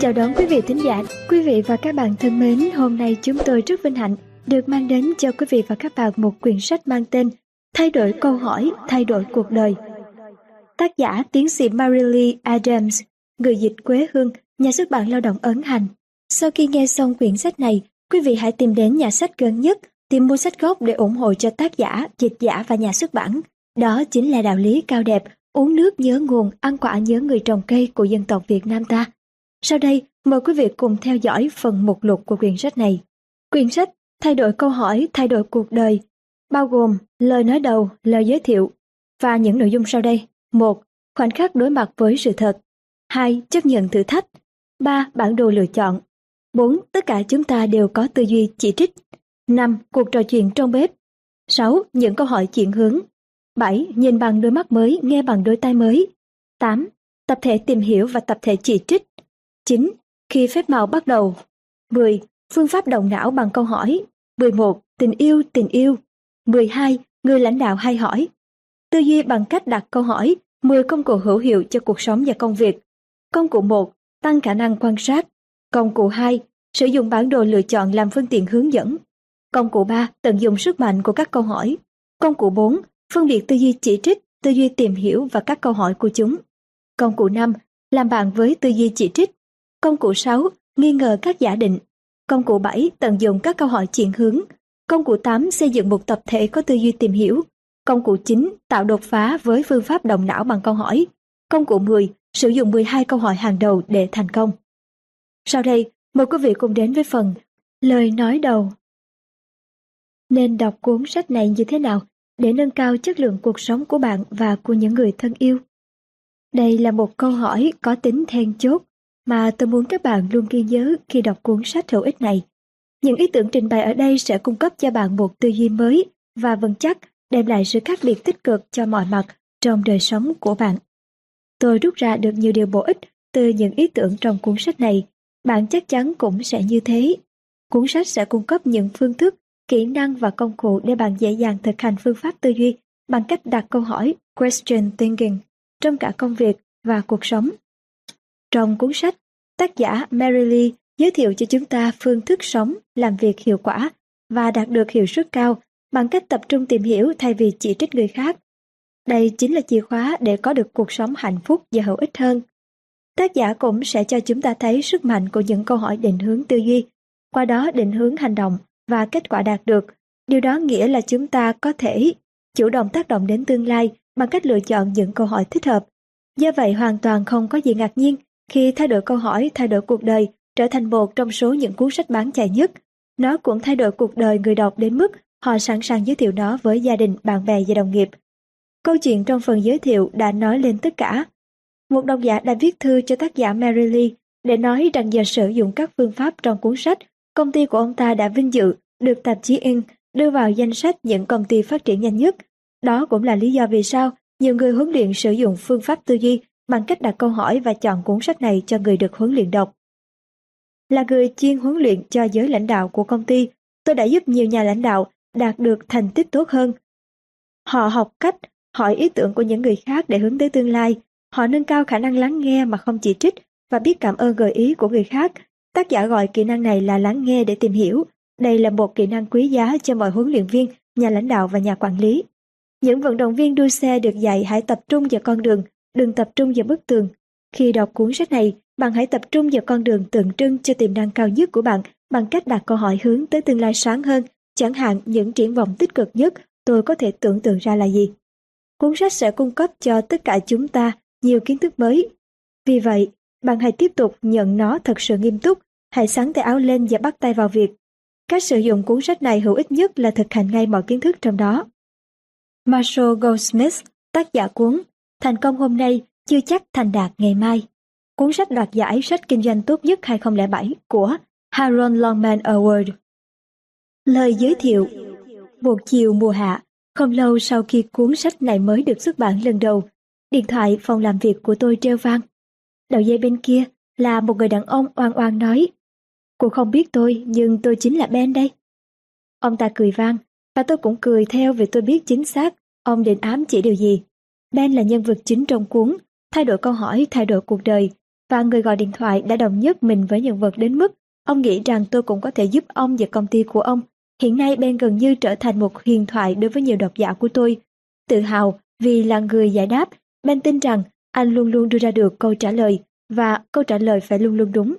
Chào đón quý vị thính giả, quý vị và các bạn thân mến, hôm nay chúng tôi rất vinh hạnh được mang đến cho quý vị và các bạn một quyển sách mang tên Thay đổi câu hỏi, thay đổi cuộc đời. Tác giả tiến sĩ Marilee Adams, người dịch Quế Hương, nhà xuất bản lao động ấn hành. Sau khi nghe xong quyển sách này, quý vị hãy tìm đến nhà sách gần nhất, tìm mua sách gốc để ủng hộ cho tác giả, dịch giả và nhà xuất bản. Đó chính là đạo lý cao đẹp, uống nước nhớ nguồn, ăn quả nhớ người trồng cây của dân tộc Việt Nam ta. Sau đây, mời quý vị cùng theo dõi phần mục lục của quyển sách này. Quyển sách Thay đổi câu hỏi, thay đổi cuộc đời, bao gồm lời nói đầu, lời giới thiệu và những nội dung sau đây. một Khoảnh khắc đối mặt với sự thật. 2. Chấp nhận thử thách. 3. Bản đồ lựa chọn. 4. Tất cả chúng ta đều có tư duy chỉ trích. 5. Cuộc trò chuyện trong bếp. 6. Những câu hỏi chuyển hướng. 7. Nhìn bằng đôi mắt mới, nghe bằng đôi tai mới. 8. Tập thể tìm hiểu và tập thể chỉ trích. 9. Khi phép màu bắt đầu 10. Phương pháp động não bằng câu hỏi 11. Tình yêu, tình yêu 12. Người lãnh đạo hay hỏi Tư duy bằng cách đặt câu hỏi 10 công cụ hữu hiệu cho cuộc sống và công việc Công cụ 1. Tăng khả năng quan sát Công cụ 2. Sử dụng bản đồ lựa chọn làm phương tiện hướng dẫn Công cụ 3. Tận dụng sức mạnh của các câu hỏi Công cụ 4. Phân biệt tư duy chỉ trích, tư duy tìm hiểu và các câu hỏi của chúng Công cụ 5. Làm bạn với tư duy chỉ trích Công cụ 6. Nghi ngờ các giả định. Công cụ 7. Tận dụng các câu hỏi chuyển hướng. Công cụ 8. Xây dựng một tập thể có tư duy tìm hiểu. Công cụ 9. Tạo đột phá với phương pháp động não bằng câu hỏi. Công cụ 10. Sử dụng 12 câu hỏi hàng đầu để thành công. Sau đây, mời quý vị cùng đến với phần Lời nói đầu. Nên đọc cuốn sách này như thế nào để nâng cao chất lượng cuộc sống của bạn và của những người thân yêu? Đây là một câu hỏi có tính then chốt mà tôi muốn các bạn luôn ghi nhớ khi đọc cuốn sách hữu ích này. Những ý tưởng trình bày ở đây sẽ cung cấp cho bạn một tư duy mới và vững chắc đem lại sự khác biệt tích cực cho mọi mặt trong đời sống của bạn. Tôi rút ra được nhiều điều bổ ích từ những ý tưởng trong cuốn sách này. Bạn chắc chắn cũng sẽ như thế. Cuốn sách sẽ cung cấp những phương thức, kỹ năng và công cụ để bạn dễ dàng thực hành phương pháp tư duy bằng cách đặt câu hỏi question thinking trong cả công việc và cuộc sống. Trong cuốn sách, tác giả Mary Lee giới thiệu cho chúng ta phương thức sống, làm việc hiệu quả và đạt được hiệu suất cao bằng cách tập trung tìm hiểu thay vì chỉ trích người khác. Đây chính là chìa khóa để có được cuộc sống hạnh phúc và hữu ích hơn. Tác giả cũng sẽ cho chúng ta thấy sức mạnh của những câu hỏi định hướng tư duy, qua đó định hướng hành động và kết quả đạt được. Điều đó nghĩa là chúng ta có thể chủ động tác động đến tương lai bằng cách lựa chọn những câu hỏi thích hợp. Do vậy hoàn toàn không có gì ngạc nhiên khi thay đổi câu hỏi thay đổi cuộc đời trở thành một trong số những cuốn sách bán chạy nhất. Nó cũng thay đổi cuộc đời người đọc đến mức họ sẵn sàng giới thiệu nó với gia đình, bạn bè và đồng nghiệp. Câu chuyện trong phần giới thiệu đã nói lên tất cả. Một độc giả đã viết thư cho tác giả Mary Lee để nói rằng nhờ sử dụng các phương pháp trong cuốn sách, công ty của ông ta đã vinh dự được tạp chí Inc. đưa vào danh sách những công ty phát triển nhanh nhất. Đó cũng là lý do vì sao nhiều người huấn luyện sử dụng phương pháp tư duy bằng cách đặt câu hỏi và chọn cuốn sách này cho người được huấn luyện đọc. Là người chuyên huấn luyện cho giới lãnh đạo của công ty, tôi đã giúp nhiều nhà lãnh đạo đạt được thành tích tốt hơn. Họ học cách hỏi ý tưởng của những người khác để hướng tới tương lai. Họ nâng cao khả năng lắng nghe mà không chỉ trích và biết cảm ơn gợi ý của người khác. Tác giả gọi kỹ năng này là lắng nghe để tìm hiểu. Đây là một kỹ năng quý giá cho mọi huấn luyện viên, nhà lãnh đạo và nhà quản lý. Những vận động viên đua xe được dạy hãy tập trung vào con đường, đừng tập trung vào bức tường. Khi đọc cuốn sách này, bạn hãy tập trung vào con đường tượng trưng cho tiềm năng cao nhất của bạn bằng cách đặt câu hỏi hướng tới tương lai sáng hơn, chẳng hạn những triển vọng tích cực nhất tôi có thể tưởng tượng ra là gì. Cuốn sách sẽ cung cấp cho tất cả chúng ta nhiều kiến thức mới. Vì vậy, bạn hãy tiếp tục nhận nó thật sự nghiêm túc, hãy sáng tay áo lên và bắt tay vào việc. Cách sử dụng cuốn sách này hữu ích nhất là thực hành ngay mọi kiến thức trong đó. Marshall Goldsmith, tác giả cuốn Thành công hôm nay chưa chắc thành đạt ngày mai. Cuốn sách đoạt giải sách kinh doanh tốt nhất 2007 của Harold Longman Award. Lời giới thiệu Một chiều mùa hạ, không lâu sau khi cuốn sách này mới được xuất bản lần đầu, điện thoại phòng làm việc của tôi treo vang. Đầu dây bên kia là một người đàn ông oan oan nói Cô không biết tôi, nhưng tôi chính là Ben đây. Ông ta cười vang, và tôi cũng cười theo vì tôi biết chính xác ông định ám chỉ điều gì. Ben là nhân vật chính trong cuốn, thay đổi câu hỏi, thay đổi cuộc đời. và người gọi điện thoại đã đồng nhất mình với nhân vật đến mức ông nghĩ rằng tôi cũng có thể giúp ông và công ty của ông. Hiện nay Ben gần như trở thành một huyền thoại đối với nhiều độc giả của tôi. Tự hào vì là người giải đáp, Ben tin rằng anh luôn luôn đưa ra được câu trả lời và câu trả lời phải luôn luôn đúng.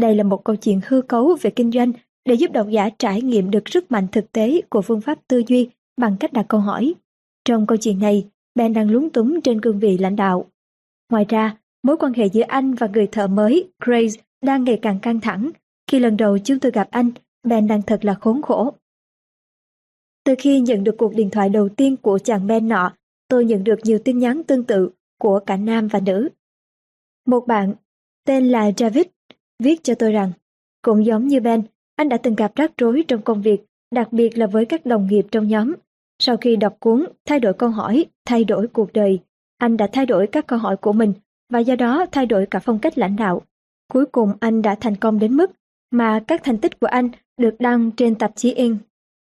Đây là một câu chuyện hư cấu về kinh doanh để giúp độc giả trải nghiệm được sức mạnh thực tế của phương pháp tư duy bằng cách đặt câu hỏi. Trong câu chuyện này, Ben đang lúng túng trên cương vị lãnh đạo. Ngoài ra, mối quan hệ giữa anh và người thợ mới, Grace, đang ngày càng căng thẳng. Khi lần đầu chúng tôi gặp anh, Ben đang thật là khốn khổ. Từ khi nhận được cuộc điện thoại đầu tiên của chàng Ben nọ, tôi nhận được nhiều tin nhắn tương tự của cả nam và nữ. Một bạn, tên là David, viết cho tôi rằng, cũng giống như Ben, anh đã từng gặp rắc rối trong công việc, đặc biệt là với các đồng nghiệp trong nhóm. Sau khi đọc cuốn Thay đổi câu hỏi, thay đổi cuộc đời, anh đã thay đổi các câu hỏi của mình và do đó thay đổi cả phong cách lãnh đạo. Cuối cùng anh đã thành công đến mức mà các thành tích của anh được đăng trên tạp chí In.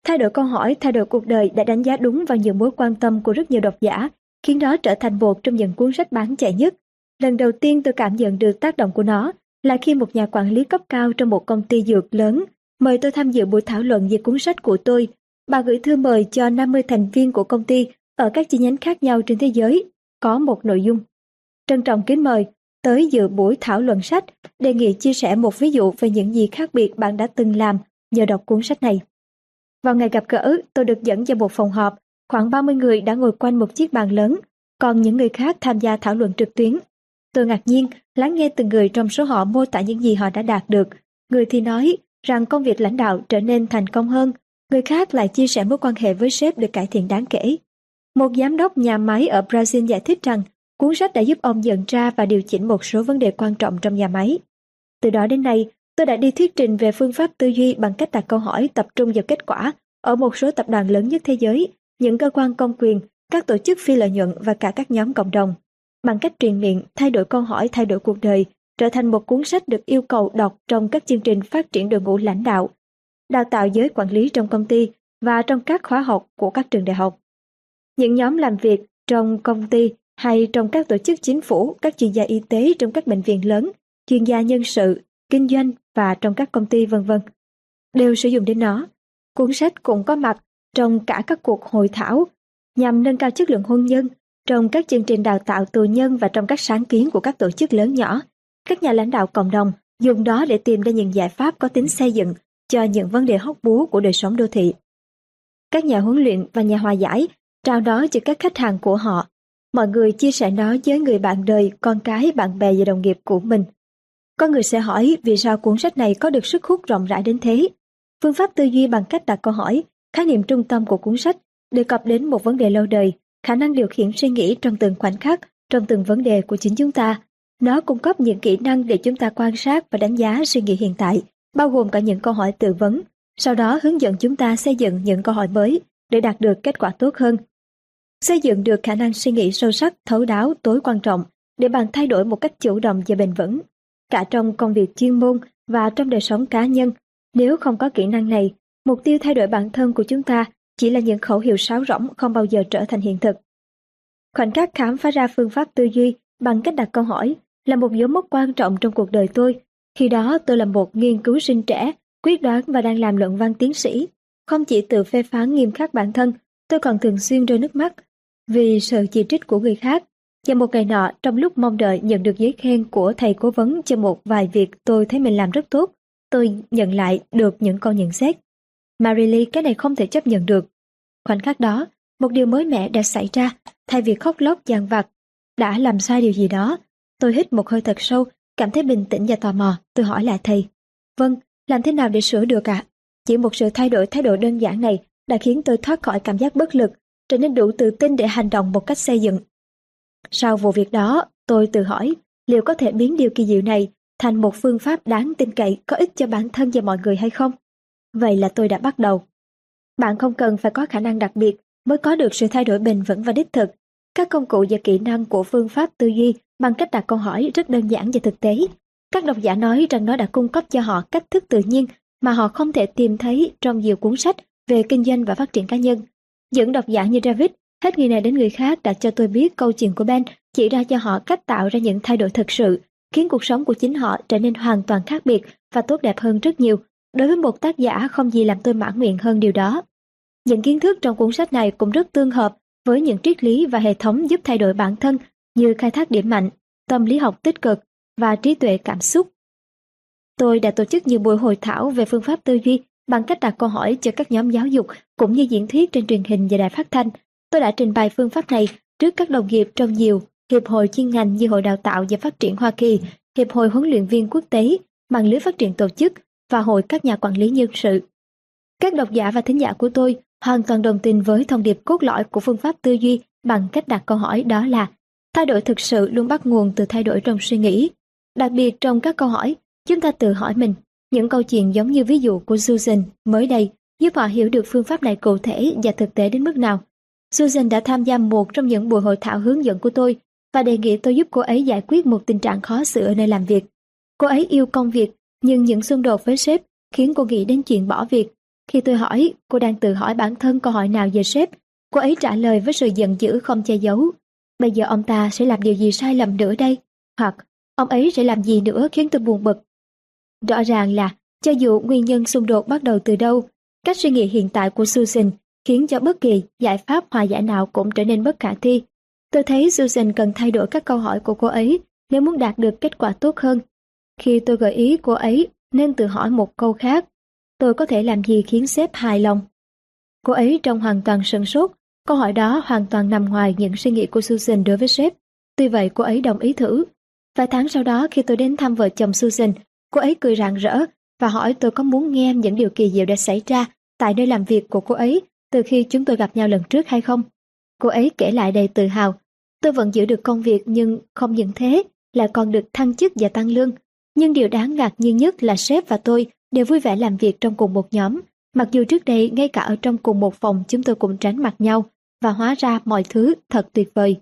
Thay đổi câu hỏi, thay đổi cuộc đời đã đánh giá đúng vào nhiều mối quan tâm của rất nhiều độc giả, khiến nó trở thành một trong những cuốn sách bán chạy nhất. Lần đầu tiên tôi cảm nhận được tác động của nó là khi một nhà quản lý cấp cao trong một công ty dược lớn mời tôi tham dự buổi thảo luận về cuốn sách của tôi. Bà gửi thư mời cho 50 thành viên của công ty ở các chi nhánh khác nhau trên thế giới, có một nội dung. Trân trọng kính mời, tới dự buổi thảo luận sách, đề nghị chia sẻ một ví dụ về những gì khác biệt bạn đã từng làm nhờ đọc cuốn sách này. Vào ngày gặp gỡ, tôi được dẫn vào một phòng họp, khoảng 30 người đã ngồi quanh một chiếc bàn lớn, còn những người khác tham gia thảo luận trực tuyến. Tôi ngạc nhiên lắng nghe từng người trong số họ mô tả những gì họ đã đạt được. Người thì nói rằng công việc lãnh đạo trở nên thành công hơn, người khác lại chia sẻ mối quan hệ với sếp được cải thiện đáng kể. Một giám đốc nhà máy ở Brazil giải thích rằng cuốn sách đã giúp ông nhận ra và điều chỉnh một số vấn đề quan trọng trong nhà máy. Từ đó đến nay, tôi đã đi thuyết trình về phương pháp tư duy bằng cách đặt câu hỏi tập trung vào kết quả ở một số tập đoàn lớn nhất thế giới, những cơ quan công quyền, các tổ chức phi lợi nhuận và cả các nhóm cộng đồng. Bằng cách truyền miệng, thay đổi câu hỏi thay đổi cuộc đời trở thành một cuốn sách được yêu cầu đọc trong các chương trình phát triển đội ngũ lãnh đạo, đào tạo giới quản lý trong công ty và trong các khóa học của các trường đại học. Những nhóm làm việc trong công ty hay trong các tổ chức chính phủ, các chuyên gia y tế trong các bệnh viện lớn, chuyên gia nhân sự, kinh doanh và trong các công ty vân vân đều sử dụng đến nó. Cuốn sách cũng có mặt trong cả các cuộc hội thảo nhằm nâng cao chất lượng hôn nhân, trong các chương trình đào tạo tù nhân và trong các sáng kiến của các tổ chức lớn nhỏ các nhà lãnh đạo cộng đồng dùng đó để tìm ra những giải pháp có tính xây dựng cho những vấn đề hóc búa của đời sống đô thị. Các nhà huấn luyện và nhà hòa giải trao đó cho các khách hàng của họ. Mọi người chia sẻ nó với người bạn đời, con cái, bạn bè và đồng nghiệp của mình. Có người sẽ hỏi vì sao cuốn sách này có được sức hút rộng rãi đến thế. Phương pháp tư duy bằng cách đặt câu hỏi, khái niệm trung tâm của cuốn sách đề cập đến một vấn đề lâu đời, khả năng điều khiển suy nghĩ trong từng khoảnh khắc, trong từng vấn đề của chính chúng ta nó cung cấp những kỹ năng để chúng ta quan sát và đánh giá suy nghĩ hiện tại, bao gồm cả những câu hỏi tự vấn, sau đó hướng dẫn chúng ta xây dựng những câu hỏi mới để đạt được kết quả tốt hơn. Xây dựng được khả năng suy nghĩ sâu sắc, thấu đáo tối quan trọng để bạn thay đổi một cách chủ động và bền vững, cả trong công việc chuyên môn và trong đời sống cá nhân. Nếu không có kỹ năng này, mục tiêu thay đổi bản thân của chúng ta chỉ là những khẩu hiệu sáo rỗng không bao giờ trở thành hiện thực. Khoảnh khắc khám phá ra phương pháp tư duy bằng cách đặt câu hỏi là một dấu mốc quan trọng trong cuộc đời tôi. Khi đó tôi là một nghiên cứu sinh trẻ, quyết đoán và đang làm luận văn tiến sĩ. Không chỉ tự phê phán nghiêm khắc bản thân, tôi còn thường xuyên rơi nước mắt vì sự chỉ trích của người khác. Và một ngày nọ, trong lúc mong đợi nhận được giấy khen của thầy cố vấn cho một vài việc tôi thấy mình làm rất tốt, tôi nhận lại được những câu nhận xét. Marily, cái này không thể chấp nhận được. Khoảnh khắc đó, một điều mới mẻ đã xảy ra, thay vì khóc lóc dàn vặt, đã làm sai điều gì đó, Tôi hít một hơi thật sâu, cảm thấy bình tĩnh và tò mò, tôi hỏi lại thầy. Vâng, làm thế nào để sửa được ạ? Chỉ một sự thay đổi thái độ đơn giản này đã khiến tôi thoát khỏi cảm giác bất lực, trở nên đủ tự tin để hành động một cách xây dựng. Sau vụ việc đó, tôi tự hỏi liệu có thể biến điều kỳ diệu này thành một phương pháp đáng tin cậy có ích cho bản thân và mọi người hay không? Vậy là tôi đã bắt đầu. Bạn không cần phải có khả năng đặc biệt mới có được sự thay đổi bền vững và đích thực. Các công cụ và kỹ năng của phương pháp tư duy bằng cách đặt câu hỏi rất đơn giản và thực tế. Các độc giả nói rằng nó đã cung cấp cho họ cách thức tự nhiên mà họ không thể tìm thấy trong nhiều cuốn sách về kinh doanh và phát triển cá nhân. Những độc giả như David, hết người này đến người khác đã cho tôi biết câu chuyện của Ben chỉ ra cho họ cách tạo ra những thay đổi thực sự khiến cuộc sống của chính họ trở nên hoàn toàn khác biệt và tốt đẹp hơn rất nhiều. Đối với một tác giả không gì làm tôi mãn nguyện hơn điều đó. Những kiến thức trong cuốn sách này cũng rất tương hợp với những triết lý và hệ thống giúp thay đổi bản thân như khai thác điểm mạnh, tâm lý học tích cực và trí tuệ cảm xúc. Tôi đã tổ chức nhiều buổi hội thảo về phương pháp tư duy bằng cách đặt câu hỏi cho các nhóm giáo dục cũng như diễn thuyết trên truyền hình và đài phát thanh. Tôi đã trình bày phương pháp này trước các đồng nghiệp trong nhiều hiệp hội chuyên ngành như Hội Đào tạo và Phát triển Hoa Kỳ, Hiệp hội Huấn luyện viên quốc tế, mạng lưới phát triển tổ chức và Hội các nhà quản lý nhân sự. Các độc giả và thính giả của tôi hoàn toàn đồng tình với thông điệp cốt lõi của phương pháp tư duy bằng cách đặt câu hỏi đó là thay đổi thực sự luôn bắt nguồn từ thay đổi trong suy nghĩ. Đặc biệt trong các câu hỏi, chúng ta tự hỏi mình những câu chuyện giống như ví dụ của Susan mới đây giúp họ hiểu được phương pháp này cụ thể và thực tế đến mức nào. Susan đã tham gia một trong những buổi hội thảo hướng dẫn của tôi và đề nghị tôi giúp cô ấy giải quyết một tình trạng khó xử ở nơi làm việc. Cô ấy yêu công việc, nhưng những xung đột với sếp khiến cô nghĩ đến chuyện bỏ việc. Khi tôi hỏi, cô đang tự hỏi bản thân câu hỏi nào về sếp, cô ấy trả lời với sự giận dữ không che giấu. Bây giờ ông ta sẽ làm điều gì sai lầm nữa đây? Hoặc ông ấy sẽ làm gì nữa khiến tôi buồn bực? Rõ ràng là, cho dù nguyên nhân xung đột bắt đầu từ đâu, cách suy nghĩ hiện tại của Susan khiến cho bất kỳ giải pháp hòa giải nào cũng trở nên bất khả thi. Tôi thấy Susan cần thay đổi các câu hỏi của cô ấy nếu muốn đạt được kết quả tốt hơn. Khi tôi gợi ý cô ấy nên tự hỏi một câu khác, tôi có thể làm gì khiến sếp hài lòng? Cô ấy trông hoàn toàn sửng sốt, câu hỏi đó hoàn toàn nằm ngoài những suy nghĩ của Susan đối với sếp. Tuy vậy cô ấy đồng ý thử. Vài tháng sau đó khi tôi đến thăm vợ chồng Susan, cô ấy cười rạng rỡ và hỏi tôi có muốn nghe những điều kỳ diệu đã xảy ra tại nơi làm việc của cô ấy từ khi chúng tôi gặp nhau lần trước hay không. Cô ấy kể lại đầy tự hào. Tôi vẫn giữ được công việc nhưng không những thế là còn được thăng chức và tăng lương. Nhưng điều đáng ngạc nhiên nhất là sếp và tôi đều vui vẻ làm việc trong cùng một nhóm. Mặc dù trước đây ngay cả ở trong cùng một phòng chúng tôi cũng tránh mặt nhau và hóa ra mọi thứ thật tuyệt vời.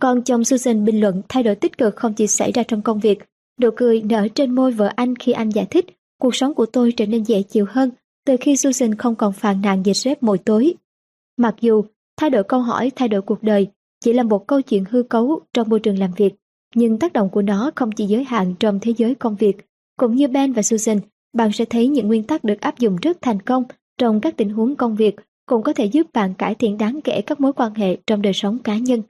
Còn chồng Susan bình luận thay đổi tích cực không chỉ xảy ra trong công việc. Nụ cười nở trên môi vợ anh khi anh giải thích cuộc sống của tôi trở nên dễ chịu hơn từ khi Susan không còn phàn nàn về sếp mỗi tối. Mặc dù thay đổi câu hỏi thay đổi cuộc đời chỉ là một câu chuyện hư cấu trong môi trường làm việc, nhưng tác động của nó không chỉ giới hạn trong thế giới công việc. Cũng như Ben và Susan, bạn sẽ thấy những nguyên tắc được áp dụng rất thành công trong các tình huống công việc cũng có thể giúp bạn cải thiện đáng kể các mối quan hệ trong đời sống cá nhân.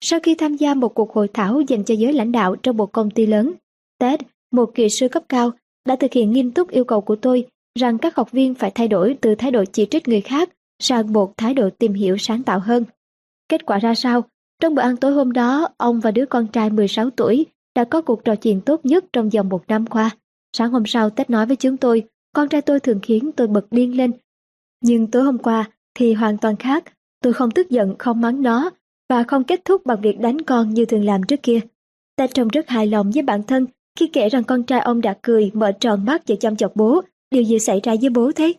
Sau khi tham gia một cuộc hội thảo dành cho giới lãnh đạo trong một công ty lớn, Ted, một kỹ sư cấp cao, đã thực hiện nghiêm túc yêu cầu của tôi rằng các học viên phải thay đổi từ thái độ chỉ trích người khác sang một thái độ tìm hiểu sáng tạo hơn. Kết quả ra sao? Trong bữa ăn tối hôm đó, ông và đứa con trai 16 tuổi đã có cuộc trò chuyện tốt nhất trong vòng một năm qua. Sáng hôm sau, Tết nói với chúng tôi, con trai tôi thường khiến tôi bật điên lên. Nhưng tối hôm qua thì hoàn toàn khác. Tôi không tức giận, không mắng nó và không kết thúc bằng việc đánh con như thường làm trước kia. ta trông rất hài lòng với bản thân khi kể rằng con trai ông đã cười, mở tròn mắt và chăm chọc bố Điều gì xảy ra với bố thế?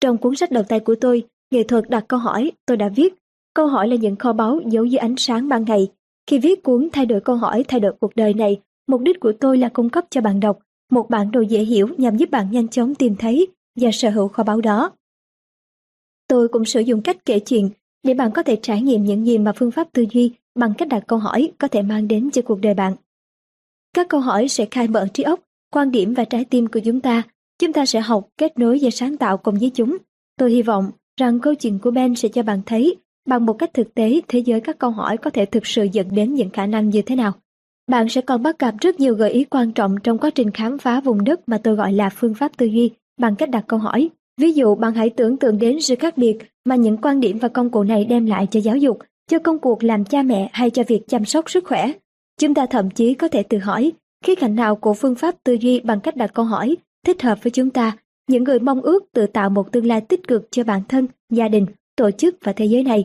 Trong cuốn sách đầu tay của tôi, nghệ thuật đặt câu hỏi, tôi đã viết. Câu hỏi là những kho báu giấu dưới ánh sáng ban ngày. Khi viết cuốn thay đổi câu hỏi, thay đổi cuộc đời này, mục đích của tôi là cung cấp cho bạn đọc một bản đồ dễ hiểu nhằm giúp bạn nhanh chóng tìm thấy và sở hữu kho báu đó. Tôi cũng sử dụng cách kể chuyện để bạn có thể trải nghiệm những gì mà phương pháp tư duy bằng cách đặt câu hỏi có thể mang đến cho cuộc đời bạn. Các câu hỏi sẽ khai mở trí óc, quan điểm và trái tim của chúng ta Chúng ta sẽ học, kết nối và sáng tạo cùng với chúng. Tôi hy vọng rằng câu chuyện của Ben sẽ cho bạn thấy bằng một cách thực tế thế giới các câu hỏi có thể thực sự dẫn đến những khả năng như thế nào. Bạn sẽ còn bắt gặp rất nhiều gợi ý quan trọng trong quá trình khám phá vùng đất mà tôi gọi là phương pháp tư duy bằng cách đặt câu hỏi. Ví dụ bạn hãy tưởng tượng đến sự khác biệt mà những quan điểm và công cụ này đem lại cho giáo dục, cho công cuộc làm cha mẹ hay cho việc chăm sóc sức khỏe. Chúng ta thậm chí có thể tự hỏi khía cạnh nào của phương pháp tư duy bằng cách đặt câu hỏi thích hợp với chúng ta, những người mong ước tự tạo một tương lai tích cực cho bản thân, gia đình, tổ chức và thế giới này.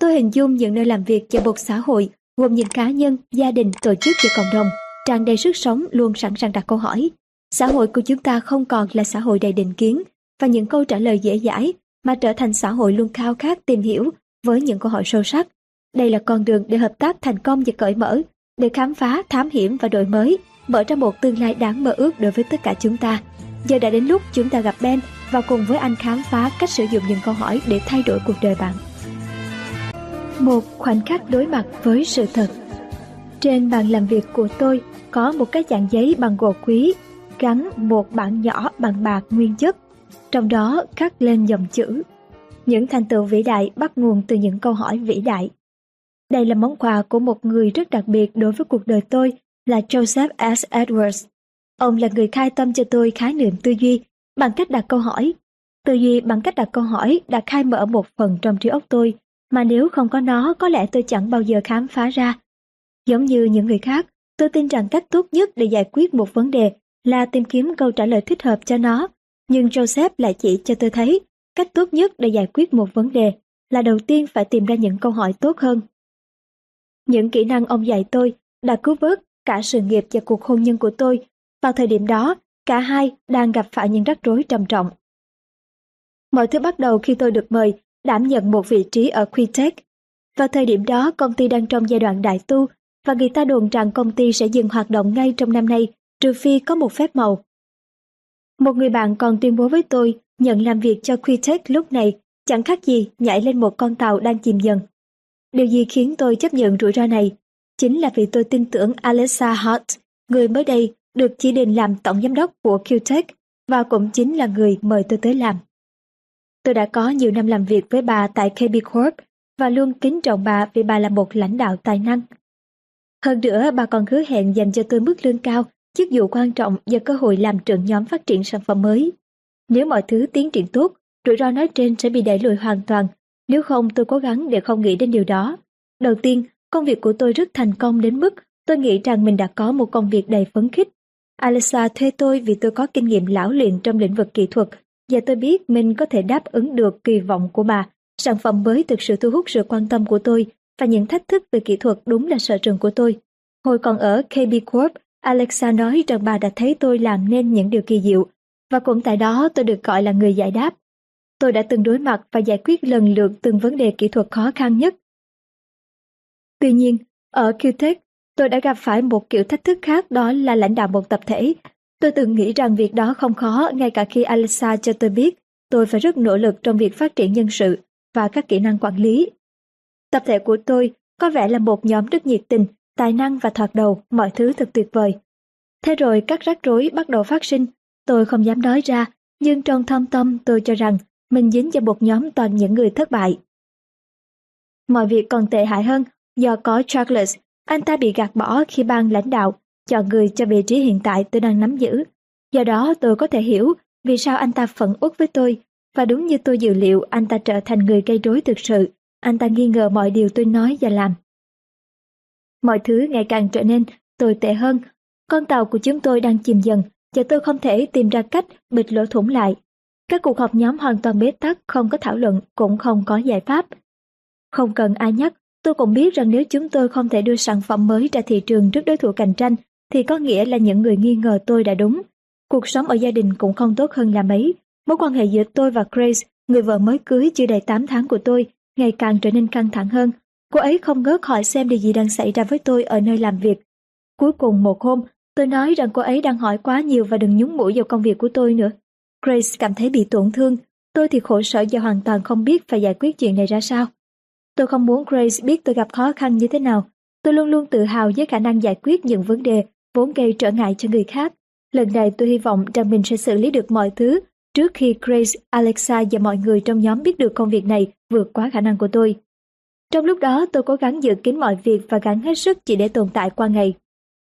Tôi hình dung những nơi làm việc cho một xã hội gồm những cá nhân, gia đình, tổ chức và cộng đồng, tràn đầy sức sống luôn sẵn sàng đặt câu hỏi. Xã hội của chúng ta không còn là xã hội đầy định kiến và những câu trả lời dễ dãi, mà trở thành xã hội luôn khao khát tìm hiểu với những câu hỏi sâu sắc. Đây là con đường để hợp tác thành công và cởi mở, để khám phá, thám hiểm và đổi mới, mở ra một tương lai đáng mơ ước đối với tất cả chúng ta. Giờ đã đến lúc chúng ta gặp Ben và cùng với anh khám phá cách sử dụng những câu hỏi để thay đổi cuộc đời bạn. Một khoảnh khắc đối mặt với sự thật Trên bàn làm việc của tôi có một cái dạng giấy bằng gỗ quý gắn một bảng nhỏ bằng bạc nguyên chất, trong đó khắc lên dòng chữ. Những thành tựu vĩ đại bắt nguồn từ những câu hỏi vĩ đại. Đây là món quà của một người rất đặc biệt đối với cuộc đời tôi là Joseph S. Edwards. Ông là người khai tâm cho tôi khái niệm tư duy bằng cách đặt câu hỏi. Tư duy bằng cách đặt câu hỏi đã khai mở một phần trong trí óc tôi mà nếu không có nó có lẽ tôi chẳng bao giờ khám phá ra. Giống như những người khác, tôi tin rằng cách tốt nhất để giải quyết một vấn đề là tìm kiếm câu trả lời thích hợp cho nó. Nhưng Joseph lại chỉ cho tôi thấy cách tốt nhất để giải quyết một vấn đề là đầu tiên phải tìm ra những câu hỏi tốt hơn. Những kỹ năng ông dạy tôi đã cứu vớt cả sự nghiệp và cuộc hôn nhân của tôi. Vào thời điểm đó, cả hai đang gặp phải những rắc rối trầm trọng. Mọi thứ bắt đầu khi tôi được mời đảm nhận một vị trí ở Quitech. Vào thời điểm đó, công ty đang trong giai đoạn đại tu và người ta đồn rằng công ty sẽ dừng hoạt động ngay trong năm nay, trừ phi có một phép màu. Một người bạn còn tuyên bố với tôi nhận làm việc cho Quitech lúc này chẳng khác gì nhảy lên một con tàu đang chìm dần. Điều gì khiến tôi chấp nhận rủi ro này? Chính là vì tôi tin tưởng Alexa Hart, người mới đây được chỉ định làm tổng giám đốc của Qtech và cũng chính là người mời tôi tới làm. Tôi đã có nhiều năm làm việc với bà tại KB Corp và luôn kính trọng bà vì bà là một lãnh đạo tài năng. Hơn nữa, bà còn hứa hẹn dành cho tôi mức lương cao, chức vụ quan trọng và cơ hội làm trưởng nhóm phát triển sản phẩm mới. Nếu mọi thứ tiến triển tốt, rủi ro nói trên sẽ bị đẩy lùi hoàn toàn. Nếu không, tôi cố gắng để không nghĩ đến điều đó. Đầu tiên, công việc của tôi rất thành công đến mức tôi nghĩ rằng mình đã có một công việc đầy phấn khích. Alexa thuê tôi vì tôi có kinh nghiệm lão luyện trong lĩnh vực kỹ thuật và tôi biết mình có thể đáp ứng được kỳ vọng của bà. Sản phẩm mới thực sự thu hút sự quan tâm của tôi và những thách thức về kỹ thuật đúng là sở trường của tôi. Hồi còn ở KB Corp, Alexa nói rằng bà đã thấy tôi làm nên những điều kỳ diệu và cũng tại đó tôi được gọi là người giải đáp. Tôi đã từng đối mặt và giải quyết lần lượt từng vấn đề kỹ thuật khó khăn nhất. Tuy nhiên, ở QTech, tôi đã gặp phải một kiểu thách thức khác đó là lãnh đạo một tập thể Tôi từng nghĩ rằng việc đó không khó ngay cả khi Alexa cho tôi biết tôi phải rất nỗ lực trong việc phát triển nhân sự và các kỹ năng quản lý. Tập thể của tôi có vẻ là một nhóm rất nhiệt tình, tài năng và thoạt đầu, mọi thứ thật tuyệt vời. Thế rồi các rắc rối bắt đầu phát sinh, tôi không dám nói ra, nhưng trong thâm tâm tôi cho rằng mình dính vào một nhóm toàn những người thất bại. Mọi việc còn tệ hại hơn do có Charles, anh ta bị gạt bỏ khi ban lãnh đạo chọn người cho vị trí hiện tại tôi đang nắm giữ. Do đó tôi có thể hiểu vì sao anh ta phẫn uất với tôi, và đúng như tôi dự liệu anh ta trở thành người gây rối thực sự, anh ta nghi ngờ mọi điều tôi nói và làm. Mọi thứ ngày càng trở nên tồi tệ hơn, con tàu của chúng tôi đang chìm dần và tôi không thể tìm ra cách bịt lỗ thủng lại. Các cuộc họp nhóm hoàn toàn bế tắc, không có thảo luận, cũng không có giải pháp. Không cần ai nhắc, tôi cũng biết rằng nếu chúng tôi không thể đưa sản phẩm mới ra thị trường trước đối thủ cạnh tranh thì có nghĩa là những người nghi ngờ tôi đã đúng. Cuộc sống ở gia đình cũng không tốt hơn là mấy. Mối quan hệ giữa tôi và Grace, người vợ mới cưới chưa đầy 8 tháng của tôi, ngày càng trở nên căng thẳng hơn. Cô ấy không ngớt hỏi xem điều gì đang xảy ra với tôi ở nơi làm việc. Cuối cùng một hôm, tôi nói rằng cô ấy đang hỏi quá nhiều và đừng nhúng mũi vào công việc của tôi nữa. Grace cảm thấy bị tổn thương, tôi thì khổ sở và hoàn toàn không biết phải giải quyết chuyện này ra sao. Tôi không muốn Grace biết tôi gặp khó khăn như thế nào. Tôi luôn luôn tự hào với khả năng giải quyết những vấn đề vốn gây trở ngại cho người khác. Lần này tôi hy vọng rằng mình sẽ xử lý được mọi thứ trước khi Grace, Alexa và mọi người trong nhóm biết được công việc này vượt quá khả năng của tôi. Trong lúc đó tôi cố gắng giữ kín mọi việc và gắng hết sức chỉ để tồn tại qua ngày.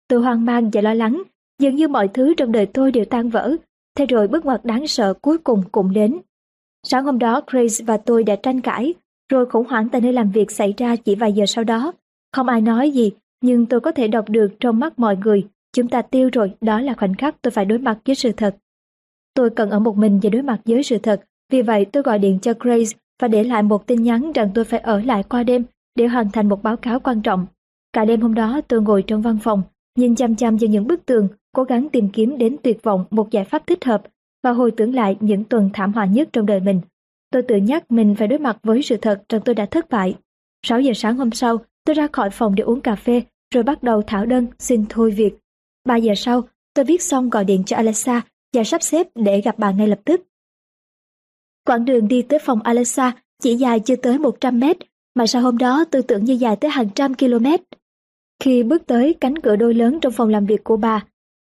Tôi hoang mang và lo lắng, dường như mọi thứ trong đời tôi đều tan vỡ, thế rồi bước ngoặt đáng sợ cuối cùng cũng đến. Sáng hôm đó Grace và tôi đã tranh cãi, rồi khủng hoảng tại nơi làm việc xảy ra chỉ vài giờ sau đó. Không ai nói gì nhưng tôi có thể đọc được trong mắt mọi người, chúng ta tiêu rồi, đó là khoảnh khắc tôi phải đối mặt với sự thật. Tôi cần ở một mình và đối mặt với sự thật, vì vậy tôi gọi điện cho Grace và để lại một tin nhắn rằng tôi phải ở lại qua đêm để hoàn thành một báo cáo quan trọng. Cả đêm hôm đó tôi ngồi trong văn phòng, nhìn chăm chăm vào những bức tường, cố gắng tìm kiếm đến tuyệt vọng một giải pháp thích hợp và hồi tưởng lại những tuần thảm họa nhất trong đời mình. Tôi tự nhắc mình phải đối mặt với sự thật rằng tôi đã thất bại. 6 giờ sáng hôm sau, Tôi ra khỏi phòng để uống cà phê, rồi bắt đầu thảo đơn xin thôi việc. Ba giờ sau, tôi viết xong gọi điện cho Alexa và sắp xếp để gặp bà ngay lập tức. Quãng đường đi tới phòng Alexa chỉ dài chưa tới 100 mét, mà sau hôm đó tôi tưởng như dài tới hàng trăm km. Khi bước tới cánh cửa đôi lớn trong phòng làm việc của bà,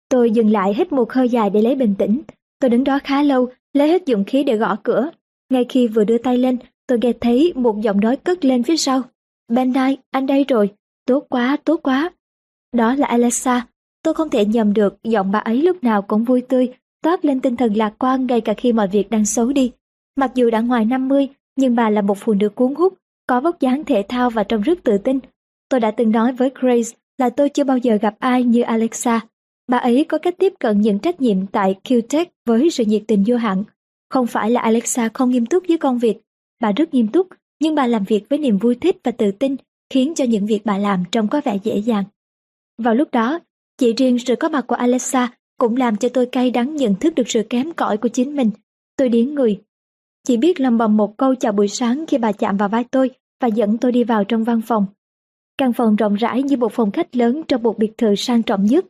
tôi dừng lại hít một hơi dài để lấy bình tĩnh. Tôi đứng đó khá lâu, lấy hết dụng khí để gõ cửa. Ngay khi vừa đưa tay lên, tôi nghe thấy một giọng nói cất lên phía sau. Ben anh đây rồi. Tốt quá, tốt quá. Đó là Alexa. Tôi không thể nhầm được giọng bà ấy lúc nào cũng vui tươi, toát lên tinh thần lạc quan ngay cả khi mọi việc đang xấu đi. Mặc dù đã ngoài 50, nhưng bà là một phụ nữ cuốn hút, có vóc dáng thể thao và trông rất tự tin. Tôi đã từng nói với Grace là tôi chưa bao giờ gặp ai như Alexa. Bà ấy có cách tiếp cận những trách nhiệm tại QTech với sự nhiệt tình vô hạn. Không phải là Alexa không nghiêm túc với công việc, bà rất nghiêm túc, nhưng bà làm việc với niềm vui thích và tự tin, khiến cho những việc bà làm trông có vẻ dễ dàng. Vào lúc đó, chỉ riêng sự có mặt của Alexa cũng làm cho tôi cay đắng nhận thức được sự kém cỏi của chính mình. Tôi điến người. Chỉ biết lầm bầm một câu chào buổi sáng khi bà chạm vào vai tôi và dẫn tôi đi vào trong văn phòng. Căn phòng rộng rãi như một phòng khách lớn trong một biệt thự sang trọng nhất.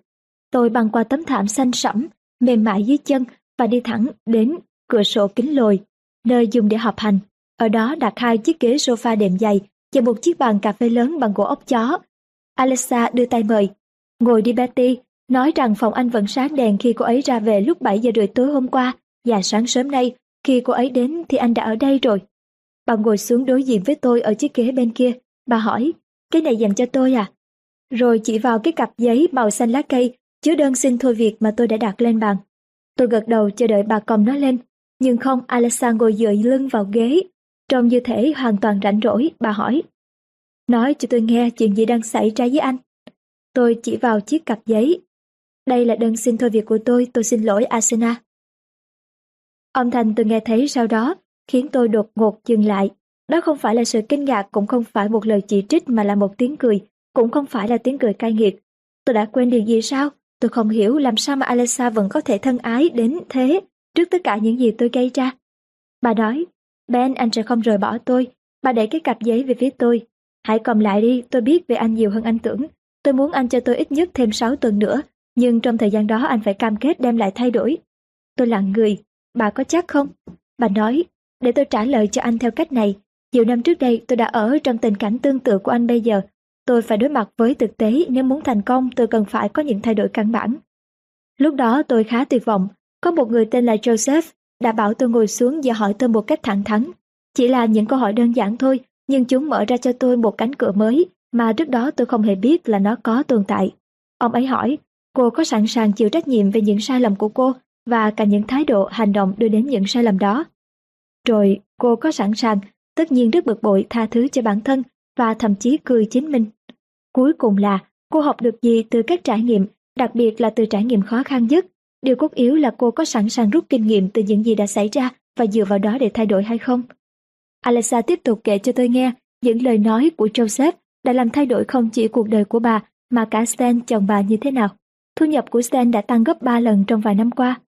Tôi băng qua tấm thảm xanh sẫm, mềm mại dưới chân và đi thẳng đến cửa sổ kính lồi, nơi dùng để họp hành. Ở đó đặt hai chiếc ghế sofa đệm dày và một chiếc bàn cà phê lớn bằng gỗ ốc chó. Alexa đưa tay mời. Ngồi đi Betty, nói rằng phòng anh vẫn sáng đèn khi cô ấy ra về lúc 7 giờ rưỡi tối hôm qua và sáng sớm nay khi cô ấy đến thì anh đã ở đây rồi. Bà ngồi xuống đối diện với tôi ở chiếc ghế bên kia. Bà hỏi, cái này dành cho tôi à? Rồi chỉ vào cái cặp giấy màu xanh lá cây chứa đơn xin thôi việc mà tôi đã đặt lên bàn. Tôi gật đầu chờ đợi bà cầm nó lên. Nhưng không, Alexa ngồi dựa lưng vào ghế. Trông như thể hoàn toàn rảnh rỗi, bà hỏi. Nói cho tôi nghe chuyện gì đang xảy ra với anh. Tôi chỉ vào chiếc cặp giấy. Đây là đơn xin thôi việc của tôi, tôi xin lỗi Asena. Âm thanh tôi nghe thấy sau đó khiến tôi đột ngột dừng lại. Đó không phải là sự kinh ngạc, cũng không phải một lời chỉ trích mà là một tiếng cười, cũng không phải là tiếng cười cay nghiệt. Tôi đã quên điều gì sao? Tôi không hiểu làm sao mà Alexa vẫn có thể thân ái đến thế trước tất cả những gì tôi gây ra. Bà nói, Ben anh sẽ không rời bỏ tôi. Bà đẩy cái cặp giấy về phía tôi. Hãy cầm lại đi, tôi biết về anh nhiều hơn anh tưởng. Tôi muốn anh cho tôi ít nhất thêm 6 tuần nữa, nhưng trong thời gian đó anh phải cam kết đem lại thay đổi. Tôi lặng người, bà có chắc không? Bà nói, để tôi trả lời cho anh theo cách này. Nhiều năm trước đây tôi đã ở trong tình cảnh tương tự của anh bây giờ. Tôi phải đối mặt với thực tế nếu muốn thành công tôi cần phải có những thay đổi căn bản. Lúc đó tôi khá tuyệt vọng. Có một người tên là Joseph đã bảo tôi ngồi xuống và hỏi tôi một cách thẳng thắn. Chỉ là những câu hỏi đơn giản thôi, nhưng chúng mở ra cho tôi một cánh cửa mới mà trước đó tôi không hề biết là nó có tồn tại. Ông ấy hỏi, cô có sẵn sàng chịu trách nhiệm về những sai lầm của cô và cả những thái độ hành động đưa đến những sai lầm đó. Rồi cô có sẵn sàng, tất nhiên rất bực bội tha thứ cho bản thân và thậm chí cười chính mình. Cuối cùng là cô học được gì từ các trải nghiệm, đặc biệt là từ trải nghiệm khó khăn nhất. Điều cốt yếu là cô có sẵn sàng rút kinh nghiệm từ những gì đã xảy ra và dựa vào đó để thay đổi hay không. Alexa tiếp tục kể cho tôi nghe những lời nói của Joseph đã làm thay đổi không chỉ cuộc đời của bà mà cả Stan chồng bà như thế nào. Thu nhập của Stan đã tăng gấp 3 lần trong vài năm qua.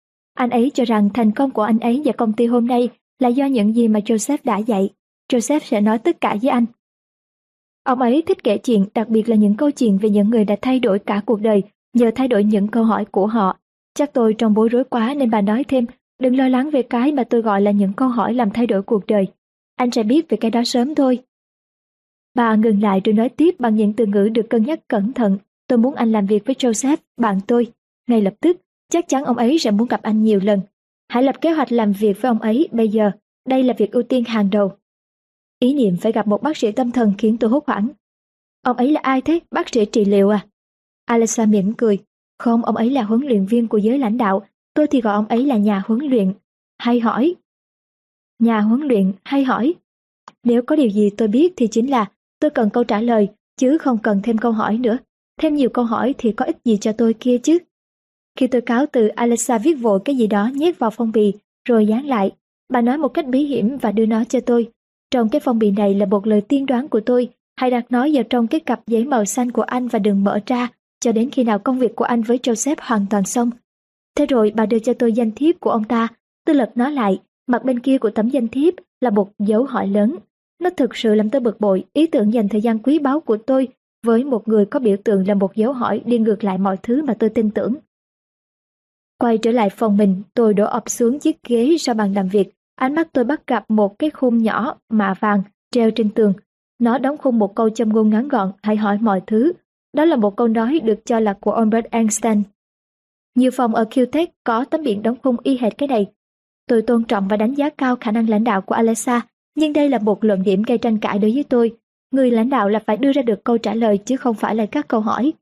Anh ấy cho rằng thành công của anh ấy và công ty hôm nay là do những gì mà Joseph đã dạy. Joseph sẽ nói tất cả với anh. Ông ấy thích kể chuyện, đặc biệt là những câu chuyện về những người đã thay đổi cả cuộc đời nhờ thay đổi những câu hỏi của họ. Chắc tôi trong bối rối quá nên bà nói thêm, đừng lo lắng về cái mà tôi gọi là những câu hỏi làm thay đổi cuộc đời. Anh sẽ biết về cái đó sớm thôi. Bà ngừng lại rồi nói tiếp bằng những từ ngữ được cân nhắc cẩn thận. Tôi muốn anh làm việc với Joseph, bạn tôi. Ngay lập tức, chắc chắn ông ấy sẽ muốn gặp anh nhiều lần. Hãy lập kế hoạch làm việc với ông ấy bây giờ. Đây là việc ưu tiên hàng đầu. Ý niệm phải gặp một bác sĩ tâm thần khiến tôi hốt hoảng. Ông ấy là ai thế? Bác sĩ trị liệu à? Alexa mỉm cười. Không, ông ấy là huấn luyện viên của giới lãnh đạo. Tôi thì gọi ông ấy là nhà huấn luyện. Hay hỏi. Nhà huấn luyện, hay hỏi. Nếu có điều gì tôi biết thì chính là tôi cần câu trả lời, chứ không cần thêm câu hỏi nữa. Thêm nhiều câu hỏi thì có ích gì cho tôi kia chứ. Khi tôi cáo từ, Alexa viết vội cái gì đó nhét vào phong bì, rồi dán lại. Bà nói một cách bí hiểm và đưa nó cho tôi. Trong cái phong bì này là một lời tiên đoán của tôi, hãy đặt nó vào trong cái cặp giấy màu xanh của anh và đừng mở ra cho đến khi nào công việc của anh với Joseph hoàn toàn xong. Thế rồi bà đưa cho tôi danh thiếp của ông ta, tôi lật nó lại, mặt bên kia của tấm danh thiếp là một dấu hỏi lớn. Nó thực sự làm tôi bực bội, ý tưởng dành thời gian quý báu của tôi với một người có biểu tượng là một dấu hỏi đi ngược lại mọi thứ mà tôi tin tưởng. Quay trở lại phòng mình, tôi đổ ập xuống chiếc ghế sau bàn làm việc. Ánh mắt tôi bắt gặp một cái khung nhỏ mạ vàng treo trên tường. Nó đóng khung một câu châm ngôn ngắn gọn, hãy hỏi mọi thứ. Đó là một câu nói được cho là của Albert Einstein. Nhiều phòng ở QTech có tấm biển đóng khung y hệt cái này. Tôi tôn trọng và đánh giá cao khả năng lãnh đạo của Alexa, nhưng đây là một luận điểm gây tranh cãi đối với tôi. Người lãnh đạo là phải đưa ra được câu trả lời chứ không phải là các câu hỏi.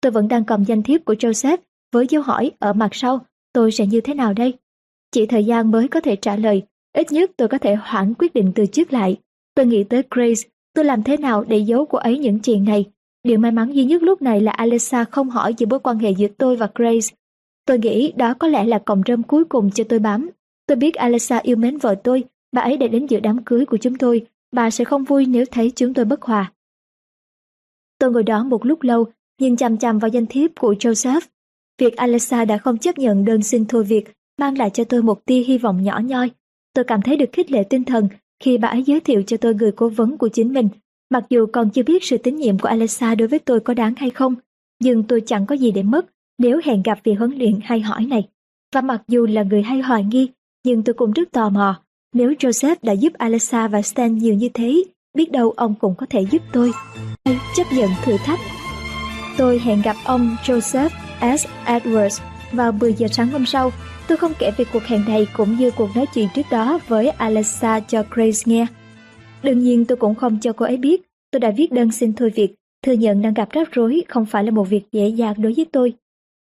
Tôi vẫn đang cầm danh thiếp của Joseph với dấu hỏi ở mặt sau, tôi sẽ như thế nào đây? Chỉ thời gian mới có thể trả lời, ít nhất tôi có thể hoãn quyết định từ trước lại. Tôi nghĩ tới Grace, tôi làm thế nào để giấu cô ấy những chuyện này? Điều may mắn duy nhất lúc này là Alyssa không hỏi về mối quan hệ giữa tôi và Grace. Tôi nghĩ đó có lẽ là cọng rơm cuối cùng cho tôi bám. Tôi biết Alyssa yêu mến vợ tôi, bà ấy đã đến dự đám cưới của chúng tôi, bà sẽ không vui nếu thấy chúng tôi bất hòa. Tôi ngồi đó một lúc lâu, nhìn chằm chằm vào danh thiếp của Joseph. Việc Alexa đã không chấp nhận đơn xin thôi việc mang lại cho tôi một tia hy vọng nhỏ nhoi. Tôi cảm thấy được khích lệ tinh thần khi bà ấy giới thiệu cho tôi người cố vấn của chính mình. Mặc dù còn chưa biết sự tín nhiệm của Alexa đối với tôi có đáng hay không, nhưng tôi chẳng có gì để mất nếu hẹn gặp vị huấn luyện hay hỏi này. Và mặc dù là người hay hoài nghi, nhưng tôi cũng rất tò mò. Nếu Joseph đã giúp Alexa và Stan nhiều như thế, biết đâu ông cũng có thể giúp tôi. Hay chấp nhận thử thách. Tôi hẹn gặp ông Joseph S. Edwards vào 10 giờ sáng hôm sau. Tôi không kể về cuộc hẹn này cũng như cuộc nói chuyện trước đó với Alexa cho Grace nghe. Đương nhiên tôi cũng không cho cô ấy biết tôi đã viết đơn xin thôi việc, thừa nhận đang gặp rắc rối không phải là một việc dễ dàng đối với tôi.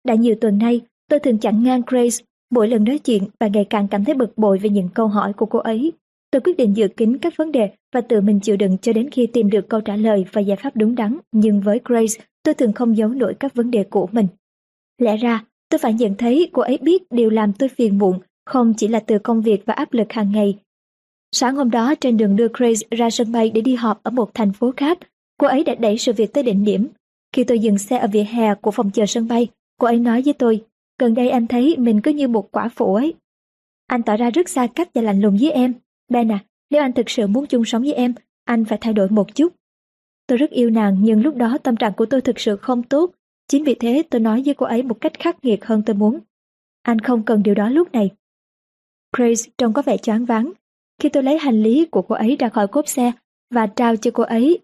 Đã nhiều tuần nay, tôi thường chặn ngang Grace mỗi lần nói chuyện bà ngày càng cảm thấy bực bội về những câu hỏi của cô ấy. Tôi quyết định dự kín các vấn đề và tự mình chịu đựng cho đến khi tìm được câu trả lời và giải pháp đúng đắn. Nhưng với Grace, tôi thường không giấu nổi các vấn đề của mình. Lẽ ra, tôi phải nhận thấy cô ấy biết điều làm tôi phiền muộn, không chỉ là từ công việc và áp lực hàng ngày. Sáng hôm đó trên đường đưa Grace ra sân bay để đi họp ở một thành phố khác, cô ấy đã đẩy sự việc tới đỉnh điểm. Khi tôi dừng xe ở vỉa hè của phòng chờ sân bay, cô ấy nói với tôi, gần đây anh thấy mình cứ như một quả phụ ấy. Anh tỏ ra rất xa cách và lạnh lùng với em. Ben à, nếu anh thực sự muốn chung sống với em, anh phải thay đổi một chút. Tôi rất yêu nàng nhưng lúc đó tâm trạng của tôi thực sự không tốt. Chính vì thế tôi nói với cô ấy một cách khắc nghiệt hơn tôi muốn. Anh không cần điều đó lúc này. Grace trông có vẻ choáng váng. Khi tôi lấy hành lý của cô ấy ra khỏi cốp xe và trao cho cô ấy.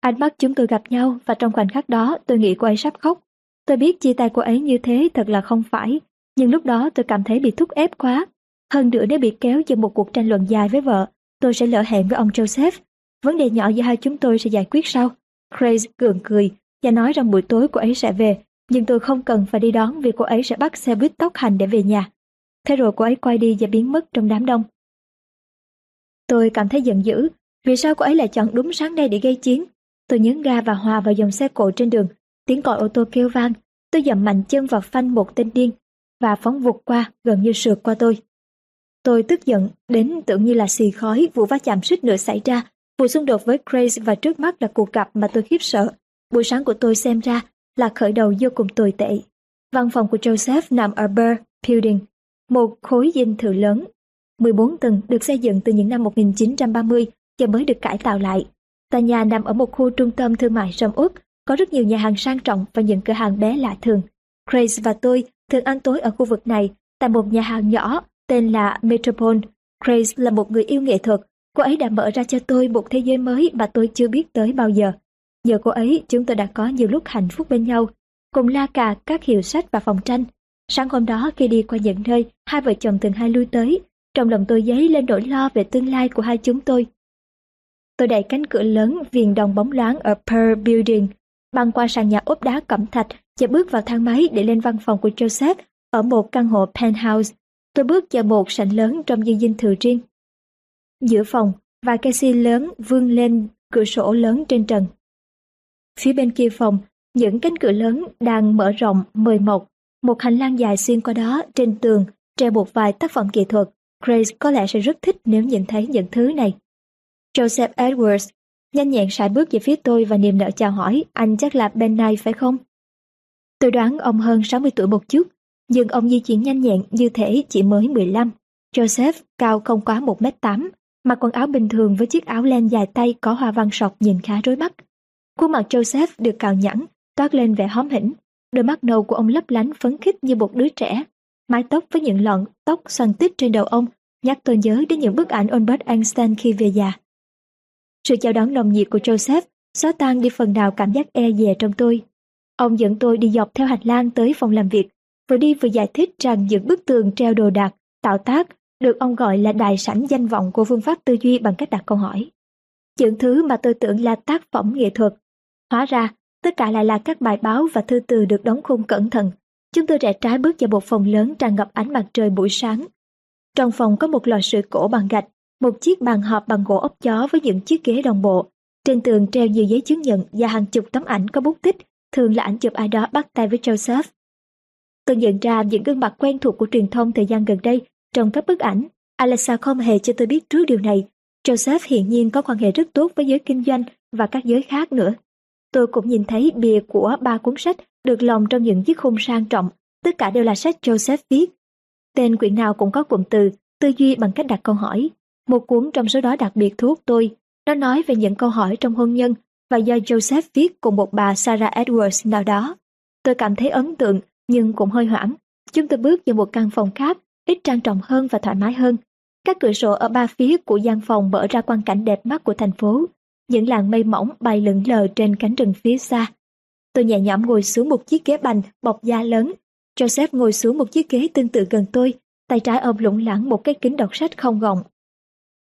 Ánh mắt chúng tôi gặp nhau và trong khoảnh khắc đó tôi nghĩ cô ấy sắp khóc. Tôi biết chia tay cô ấy như thế thật là không phải, nhưng lúc đó tôi cảm thấy bị thúc ép quá. Hơn nữa nếu bị kéo vào một cuộc tranh luận dài với vợ, tôi sẽ lỡ hẹn với ông Joseph. Vấn đề nhỏ giữa hai chúng tôi sẽ giải quyết sau. Grace cường cười và nói rằng buổi tối cô ấy sẽ về, nhưng tôi không cần phải đi đón vì cô ấy sẽ bắt xe buýt tốc hành để về nhà. Thế rồi cô ấy quay đi và biến mất trong đám đông. Tôi cảm thấy giận dữ, vì sao cô ấy lại chọn đúng sáng nay để gây chiến? Tôi nhấn ga và hòa vào dòng xe cộ trên đường, tiếng còi ô tô kêu vang. Tôi dậm mạnh chân vào phanh một tên điên và phóng vụt qua, gần như sượt qua tôi. Tôi tức giận, đến tưởng như là xì khói, vụ va chạm suýt nữa xảy ra. Vụ xung đột với Grace và trước mắt là cuộc gặp mà tôi khiếp sợ. Buổi sáng của tôi xem ra là khởi đầu vô cùng tồi tệ. Văn phòng của Joseph nằm ở Burr Building, một khối dinh thự lớn. 14 tầng được xây dựng từ những năm 1930 và mới được cải tạo lại. Tòa nhà nằm ở một khu trung tâm thương mại sầm uất, có rất nhiều nhà hàng sang trọng và những cửa hàng bé lạ thường. Grace và tôi thường ăn tối ở khu vực này tại một nhà hàng nhỏ tên là Metropole. Grace là một người yêu nghệ thuật. Cô ấy đã mở ra cho tôi một thế giới mới mà tôi chưa biết tới bao giờ. Nhờ cô ấy, chúng tôi đã có nhiều lúc hạnh phúc bên nhau, cùng la cà các hiệu sách và phòng tranh. Sáng hôm đó khi đi qua những nơi hai vợ chồng từng hai lui tới, trong lòng tôi dấy lên nỗi lo về tương lai của hai chúng tôi. Tôi đẩy cánh cửa lớn viền đồng bóng loáng ở Pearl Building, băng qua sàn nhà ốp đá cẩm thạch và bước vào thang máy để lên văn phòng của Joseph ở một căn hộ penthouse. Tôi bước vào một sảnh lớn trong những dinh thự riêng. Giữa phòng, vài cây si lớn vươn lên cửa sổ lớn trên trần. Phía bên kia phòng, những cánh cửa lớn đang mở rộng mời mọc, một hành lang dài xuyên qua đó trên tường treo một vài tác phẩm nghệ thuật. Grace có lẽ sẽ rất thích nếu nhìn thấy những thứ này. Joseph Edwards nhanh nhẹn sải bước về phía tôi và niềm nở chào hỏi, anh chắc là Ben này phải không? Tôi đoán ông hơn 60 tuổi một chút, nhưng ông di chuyển nhanh nhẹn như thể chỉ mới 15. Joseph cao không quá 1m8, mặc quần áo bình thường với chiếc áo len dài tay có hoa văn sọc nhìn khá rối mắt. Khuôn mặt Joseph được cào nhẵn, toát lên vẻ hóm hỉnh. Đôi mắt nâu của ông lấp lánh phấn khích như một đứa trẻ. Mái tóc với những lọn tóc xoăn tít trên đầu ông nhắc tôi nhớ đến những bức ảnh Albert Einstein khi về già. Sự chào đón nồng nhiệt của Joseph xóa tan đi phần nào cảm giác e dè trong tôi. Ông dẫn tôi đi dọc theo hành lang tới phòng làm việc, vừa đi vừa giải thích rằng những bức tường treo đồ đạc, tạo tác được ông gọi là đại sảnh danh vọng của phương pháp tư duy bằng cách đặt câu hỏi. Những thứ mà tôi tưởng là tác phẩm nghệ thuật. Hóa ra, tất cả lại là các bài báo và thư từ được đóng khung cẩn thận. Chúng tôi rẽ trái bước vào một phòng lớn tràn ngập ánh mặt trời buổi sáng. Trong phòng có một lò sưởi cổ bằng gạch, một chiếc bàn họp bằng gỗ ốc chó với những chiếc ghế đồng bộ. Trên tường treo nhiều giấy chứng nhận và hàng chục tấm ảnh có bút tích, thường là ảnh chụp ai đó bắt tay với Joseph. Tôi nhận ra những gương mặt quen thuộc của truyền thông thời gian gần đây trong các bức ảnh. Alexa không hề cho tôi biết trước điều này. Joseph hiện nhiên có quan hệ rất tốt với giới kinh doanh và các giới khác nữa. Tôi cũng nhìn thấy bìa của ba cuốn sách được lồng trong những chiếc khung sang trọng. Tất cả đều là sách Joseph viết. Tên quyển nào cũng có cụm từ, tư duy bằng cách đặt câu hỏi. Một cuốn trong số đó đặc biệt thu hút tôi. Nó nói về những câu hỏi trong hôn nhân và do Joseph viết cùng một bà Sarah Edwards nào đó. Tôi cảm thấy ấn tượng nhưng cũng hơi hoảng. Chúng tôi bước vào một căn phòng khác, ít trang trọng hơn và thoải mái hơn. Các cửa sổ ở ba phía của gian phòng mở ra quang cảnh đẹp mắt của thành phố. Những làn mây mỏng bay lững lờ trên cánh rừng phía xa. Tôi nhẹ nhõm ngồi xuống một chiếc ghế bành bọc da lớn. Joseph ngồi xuống một chiếc ghế tương tự gần tôi, tay trái ôm lủng lẳng một cái kính đọc sách không gọng.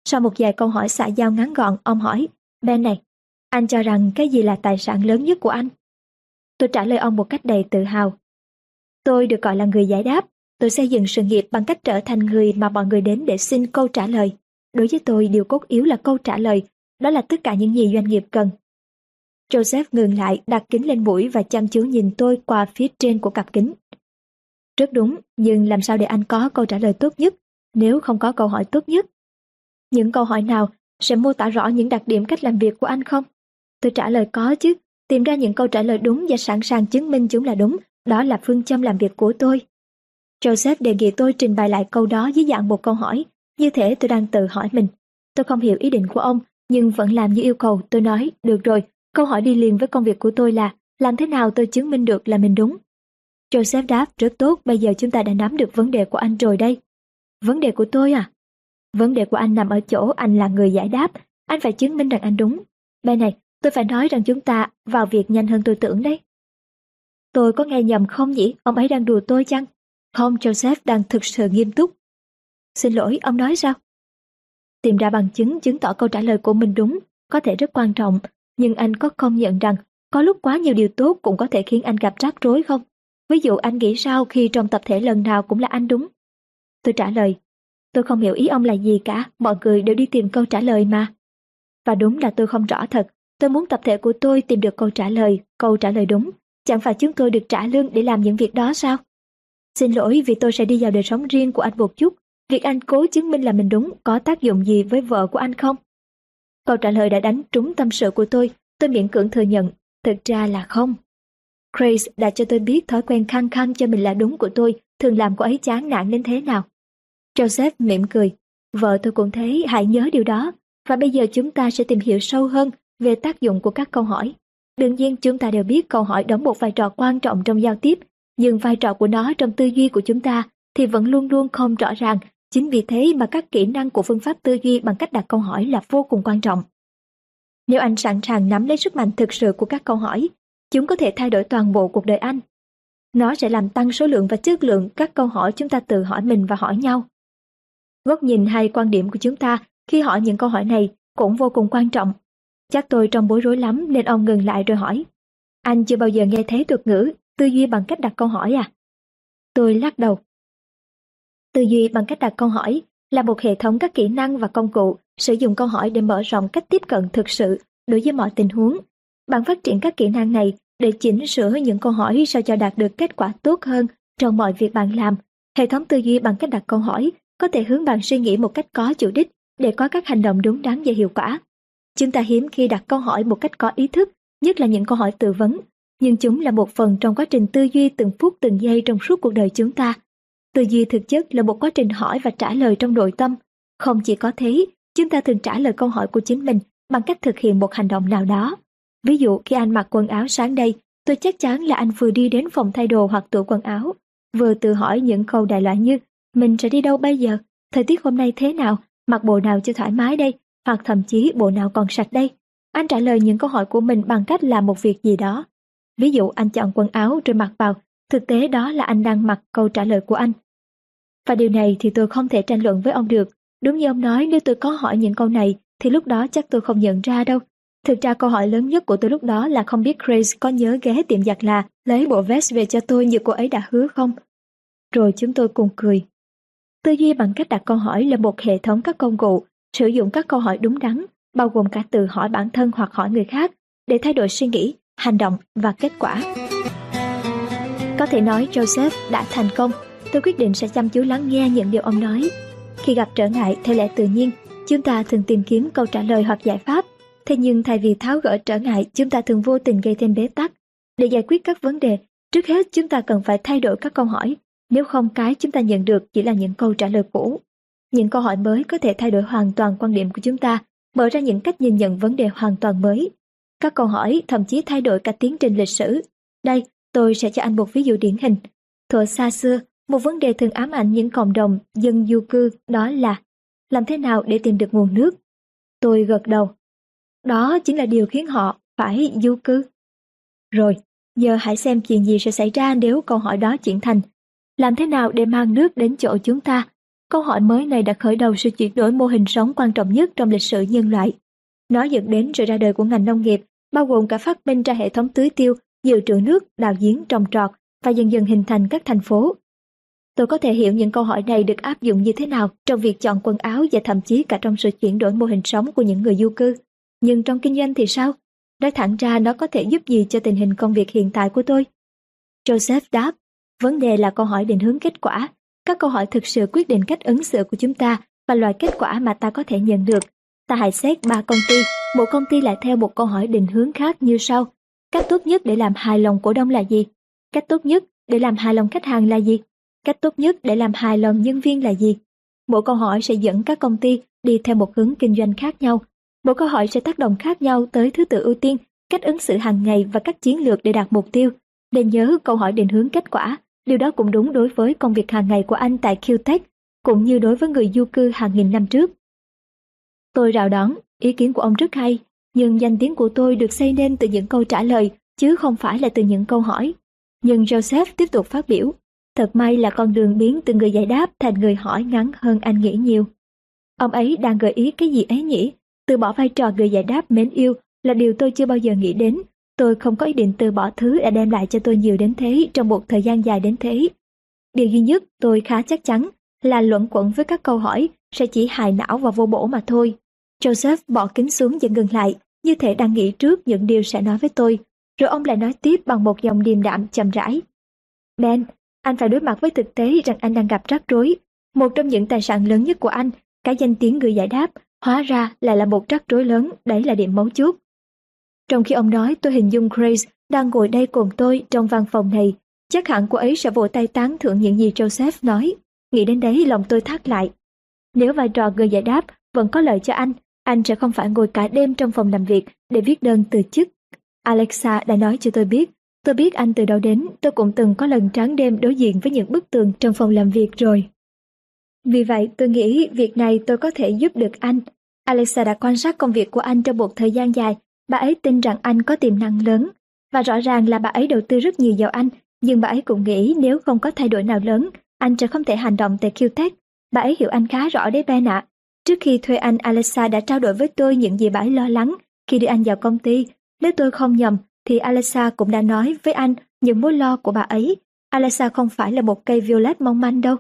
Sau một vài câu hỏi xã giao ngắn gọn, ông hỏi, Ben này, anh cho rằng cái gì là tài sản lớn nhất của anh? Tôi trả lời ông một cách đầy tự hào. Tôi được gọi là người giải đáp. Tôi xây dựng sự nghiệp bằng cách trở thành người mà mọi người đến để xin câu trả lời. Đối với tôi, điều cốt yếu là câu trả lời. Đó là tất cả những gì doanh nghiệp cần. Joseph ngừng lại, đặt kính lên mũi và chăm chú nhìn tôi qua phía trên của cặp kính. Rất đúng, nhưng làm sao để anh có câu trả lời tốt nhất, nếu không có câu hỏi tốt nhất? Những câu hỏi nào sẽ mô tả rõ những đặc điểm cách làm việc của anh không? Tôi trả lời có chứ, tìm ra những câu trả lời đúng và sẵn sàng chứng minh chúng là đúng, đó là phương châm làm việc của tôi. Joseph đề nghị tôi trình bày lại câu đó dưới dạng một câu hỏi, như thể tôi đang tự hỏi mình. Tôi không hiểu ý định của ông, nhưng vẫn làm như yêu cầu, tôi nói, được rồi, câu hỏi đi liền với công việc của tôi là, làm thế nào tôi chứng minh được là mình đúng? Joseph đáp, rất tốt, bây giờ chúng ta đã nắm được vấn đề của anh rồi đây. Vấn đề của tôi à? Vấn đề của anh nằm ở chỗ anh là người giải đáp, anh phải chứng minh rằng anh đúng. Bên này, tôi phải nói rằng chúng ta vào việc nhanh hơn tôi tưởng đấy. Tôi có nghe nhầm không nhỉ? Ông ấy đang đùa tôi chăng? Không, Joseph đang thực sự nghiêm túc. Xin lỗi, ông nói sao? Tìm ra bằng chứng chứng tỏ câu trả lời của mình đúng, có thể rất quan trọng, nhưng anh có công nhận rằng có lúc quá nhiều điều tốt cũng có thể khiến anh gặp rắc rối không? Ví dụ anh nghĩ sao khi trong tập thể lần nào cũng là anh đúng? Tôi trả lời, tôi không hiểu ý ông là gì cả, mọi người đều đi tìm câu trả lời mà. Và đúng là tôi không rõ thật, tôi muốn tập thể của tôi tìm được câu trả lời, câu trả lời đúng, Chẳng phải chúng tôi được trả lương để làm những việc đó sao? Xin lỗi vì tôi sẽ đi vào đời sống riêng của anh một chút. Việc anh cố chứng minh là mình đúng có tác dụng gì với vợ của anh không? Câu trả lời đã đánh trúng tâm sự của tôi. Tôi miễn cưỡng thừa nhận. Thực ra là không. Grace đã cho tôi biết thói quen khăng khăng cho mình là đúng của tôi thường làm cô ấy chán nản đến thế nào. Joseph mỉm cười. Vợ tôi cũng thấy hãy nhớ điều đó. Và bây giờ chúng ta sẽ tìm hiểu sâu hơn về tác dụng của các câu hỏi. Đương nhiên chúng ta đều biết câu hỏi đóng một vai trò quan trọng trong giao tiếp, nhưng vai trò của nó trong tư duy của chúng ta thì vẫn luôn luôn không rõ ràng. Chính vì thế mà các kỹ năng của phương pháp tư duy bằng cách đặt câu hỏi là vô cùng quan trọng. Nếu anh sẵn sàng nắm lấy sức mạnh thực sự của các câu hỏi, chúng có thể thay đổi toàn bộ cuộc đời anh. Nó sẽ làm tăng số lượng và chất lượng các câu hỏi chúng ta tự hỏi mình và hỏi nhau. Góc nhìn hay quan điểm của chúng ta khi hỏi những câu hỏi này cũng vô cùng quan trọng Chắc tôi trong bối rối lắm nên ông ngừng lại rồi hỏi. Anh chưa bao giờ nghe thấy thuật ngữ tư duy bằng cách đặt câu hỏi à? Tôi lắc đầu. Tư duy bằng cách đặt câu hỏi là một hệ thống các kỹ năng và công cụ sử dụng câu hỏi để mở rộng cách tiếp cận thực sự đối với mọi tình huống. Bạn phát triển các kỹ năng này để chỉnh sửa những câu hỏi sao cho đạt được kết quả tốt hơn trong mọi việc bạn làm. Hệ thống tư duy bằng cách đặt câu hỏi có thể hướng bạn suy nghĩ một cách có chủ đích để có các hành động đúng đắn và hiệu quả. Chúng ta hiếm khi đặt câu hỏi một cách có ý thức, nhất là những câu hỏi tư vấn, nhưng chúng là một phần trong quá trình tư duy từng phút từng giây trong suốt cuộc đời chúng ta. Tư duy thực chất là một quá trình hỏi và trả lời trong nội tâm. Không chỉ có thế, chúng ta thường trả lời câu hỏi của chính mình bằng cách thực hiện một hành động nào đó. Ví dụ khi anh mặc quần áo sáng đây, tôi chắc chắn là anh vừa đi đến phòng thay đồ hoặc tủ quần áo, vừa tự hỏi những câu đại loại như mình sẽ đi đâu bây giờ, thời tiết hôm nay thế nào, mặc bộ nào cho thoải mái đây, hoặc thậm chí bộ nào còn sạch đây. Anh trả lời những câu hỏi của mình bằng cách làm một việc gì đó. Ví dụ anh chọn quần áo rồi mặc vào, thực tế đó là anh đang mặc câu trả lời của anh. Và điều này thì tôi không thể tranh luận với ông được. Đúng như ông nói nếu tôi có hỏi những câu này thì lúc đó chắc tôi không nhận ra đâu. Thực ra câu hỏi lớn nhất của tôi lúc đó là không biết Grace có nhớ ghé tiệm giặt là lấy bộ vest về cho tôi như cô ấy đã hứa không. Rồi chúng tôi cùng cười. Tư duy bằng cách đặt câu hỏi là một hệ thống các công cụ, sử dụng các câu hỏi đúng đắn, bao gồm cả từ hỏi bản thân hoặc hỏi người khác, để thay đổi suy nghĩ, hành động và kết quả. Có thể nói Joseph đã thành công, tôi quyết định sẽ chăm chú lắng nghe những điều ông nói. Khi gặp trở ngại theo lẽ tự nhiên, chúng ta thường tìm kiếm câu trả lời hoặc giải pháp. Thế nhưng thay vì tháo gỡ trở ngại, chúng ta thường vô tình gây thêm bế tắc. Để giải quyết các vấn đề, trước hết chúng ta cần phải thay đổi các câu hỏi. Nếu không cái chúng ta nhận được chỉ là những câu trả lời cũ. Những câu hỏi mới có thể thay đổi hoàn toàn quan điểm của chúng ta, mở ra những cách nhìn nhận vấn đề hoàn toàn mới. Các câu hỏi thậm chí thay đổi cả tiến trình lịch sử. Đây, tôi sẽ cho anh một ví dụ điển hình. Thuở xa xưa, một vấn đề thường ám ảnh những cộng đồng dân du cư đó là làm thế nào để tìm được nguồn nước. Tôi gật đầu. Đó chính là điều khiến họ phải du cư. Rồi, giờ hãy xem chuyện gì sẽ xảy ra nếu câu hỏi đó chuyển thành làm thế nào để mang nước đến chỗ chúng ta? Câu hỏi mới này đã khởi đầu sự chuyển đổi mô hình sống quan trọng nhất trong lịch sử nhân loại. Nó dẫn đến sự ra đời của ngành nông nghiệp, bao gồm cả phát minh ra hệ thống tưới tiêu, dự trữ nước, đào giếng, trồng trọt và dần dần hình thành các thành phố. Tôi có thể hiểu những câu hỏi này được áp dụng như thế nào trong việc chọn quần áo và thậm chí cả trong sự chuyển đổi mô hình sống của những người du cư. Nhưng trong kinh doanh thì sao? Nói thẳng ra nó có thể giúp gì cho tình hình công việc hiện tại của tôi? Joseph đáp, vấn đề là câu hỏi định hướng kết quả. Các câu hỏi thực sự quyết định cách ứng xử của chúng ta và loại kết quả mà ta có thể nhận được. Ta hãy xét ba công ty, mỗi công ty lại theo một câu hỏi định hướng khác như sau. Cách tốt nhất để làm hài lòng cổ đông là gì? Cách tốt nhất để làm hài lòng khách hàng là gì? Cách tốt nhất để làm hài lòng nhân viên là gì? Mỗi câu hỏi sẽ dẫn các công ty đi theo một hướng kinh doanh khác nhau. Mỗi câu hỏi sẽ tác động khác nhau tới thứ tự ưu tiên, cách ứng xử hàng ngày và các chiến lược để đạt mục tiêu. Nên nhớ câu hỏi định hướng kết quả. Điều đó cũng đúng đối với công việc hàng ngày của anh tại QTech, cũng như đối với người du cư hàng nghìn năm trước. Tôi rào đón, ý kiến của ông rất hay, nhưng danh tiếng của tôi được xây nên từ những câu trả lời, chứ không phải là từ những câu hỏi. Nhưng Joseph tiếp tục phát biểu, Thật may là con đường biến từ người giải đáp thành người hỏi ngắn hơn anh nghĩ nhiều. Ông ấy đang gợi ý cái gì ấy nhỉ? Từ bỏ vai trò người giải đáp mến yêu là điều tôi chưa bao giờ nghĩ đến. Tôi không có ý định từ bỏ thứ đã đem lại cho tôi nhiều đến thế trong một thời gian dài đến thế. Điều duy nhất tôi khá chắc chắn là luận quẩn với các câu hỏi sẽ chỉ hài não và vô bổ mà thôi. Joseph bỏ kính xuống và ngừng lại, như thể đang nghĩ trước những điều sẽ nói với tôi. Rồi ông lại nói tiếp bằng một dòng điềm đạm chậm rãi. Ben, anh phải đối mặt với thực tế rằng anh đang gặp rắc rối. Một trong những tài sản lớn nhất của anh, cái danh tiếng người giải đáp, hóa ra lại là một rắc rối lớn, đấy là điểm mấu chốt. Trong khi ông nói, tôi hình dung Grace đang ngồi đây cùng tôi trong văn phòng này. Chắc hẳn cô ấy sẽ vỗ tay tán thưởng những gì Joseph nói. Nghĩ đến đấy lòng tôi thắt lại. Nếu vai trò người giải đáp vẫn có lợi cho anh, anh sẽ không phải ngồi cả đêm trong phòng làm việc để viết đơn từ chức. Alexa đã nói cho tôi biết Tôi biết anh từ đâu đến, tôi cũng từng có lần trắng đêm đối diện với những bức tường trong phòng làm việc rồi. Vì vậy, tôi nghĩ việc này tôi có thể giúp được anh. Alexa đã quan sát công việc của anh trong một thời gian dài. Bà ấy tin rằng anh có tiềm năng lớn. Và rõ ràng là bà ấy đầu tư rất nhiều vào anh. Nhưng bà ấy cũng nghĩ nếu không có thay đổi nào lớn, anh sẽ không thể hành động tại QTech. Bà ấy hiểu anh khá rõ đấy Ben ạ. Trước khi thuê anh, Alexa đã trao đổi với tôi những gì bà ấy lo lắng khi đưa anh vào công ty. Nếu tôi không nhầm, thì Alexa cũng đã nói với anh những mối lo của bà ấy. Alexa không phải là một cây violet mong manh đâu.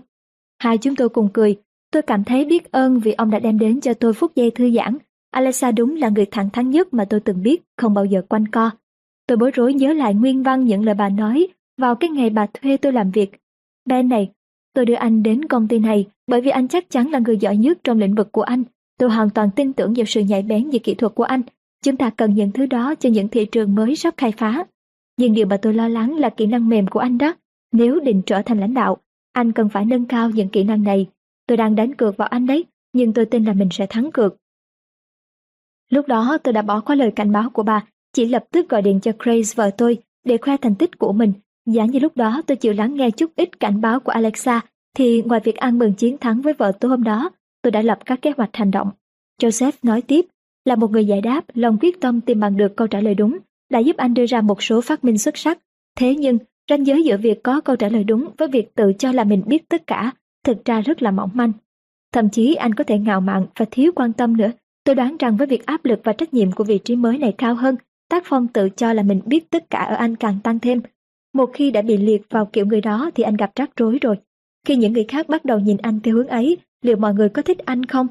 Hai chúng tôi cùng cười. Tôi cảm thấy biết ơn vì ông đã đem đến cho tôi phút giây thư giãn. Alexa đúng là người thẳng thắn nhất mà tôi từng biết, không bao giờ quanh co. Tôi bối rối nhớ lại nguyên văn những lời bà nói vào cái ngày bà thuê tôi làm việc. Ben này, tôi đưa anh đến công ty này bởi vì anh chắc chắn là người giỏi nhất trong lĩnh vực của anh. Tôi hoàn toàn tin tưởng vào sự nhạy bén về kỹ thuật của anh Chúng ta cần những thứ đó cho những thị trường mới sắp khai phá. Nhưng điều mà tôi lo lắng là kỹ năng mềm của anh đó. Nếu định trở thành lãnh đạo, anh cần phải nâng cao những kỹ năng này. Tôi đang đánh cược vào anh đấy, nhưng tôi tin là mình sẽ thắng cược. Lúc đó tôi đã bỏ qua lời cảnh báo của bà, chỉ lập tức gọi điện cho Grace vợ tôi để khoe thành tích của mình. Giả như lúc đó tôi chịu lắng nghe chút ít cảnh báo của Alexa, thì ngoài việc ăn mừng chiến thắng với vợ tôi hôm đó, tôi đã lập các kế hoạch hành động. Joseph nói tiếp, là một người giải đáp, lòng quyết tâm tìm bằng được câu trả lời đúng, đã giúp anh đưa ra một số phát minh xuất sắc. Thế nhưng, ranh giới giữa việc có câu trả lời đúng với việc tự cho là mình biết tất cả, thực ra rất là mỏng manh. Thậm chí anh có thể ngạo mạn và thiếu quan tâm nữa. Tôi đoán rằng với việc áp lực và trách nhiệm của vị trí mới này cao hơn, tác phong tự cho là mình biết tất cả ở anh càng tăng thêm. Một khi đã bị liệt vào kiểu người đó thì anh gặp rắc rối rồi. Khi những người khác bắt đầu nhìn anh theo hướng ấy, liệu mọi người có thích anh không?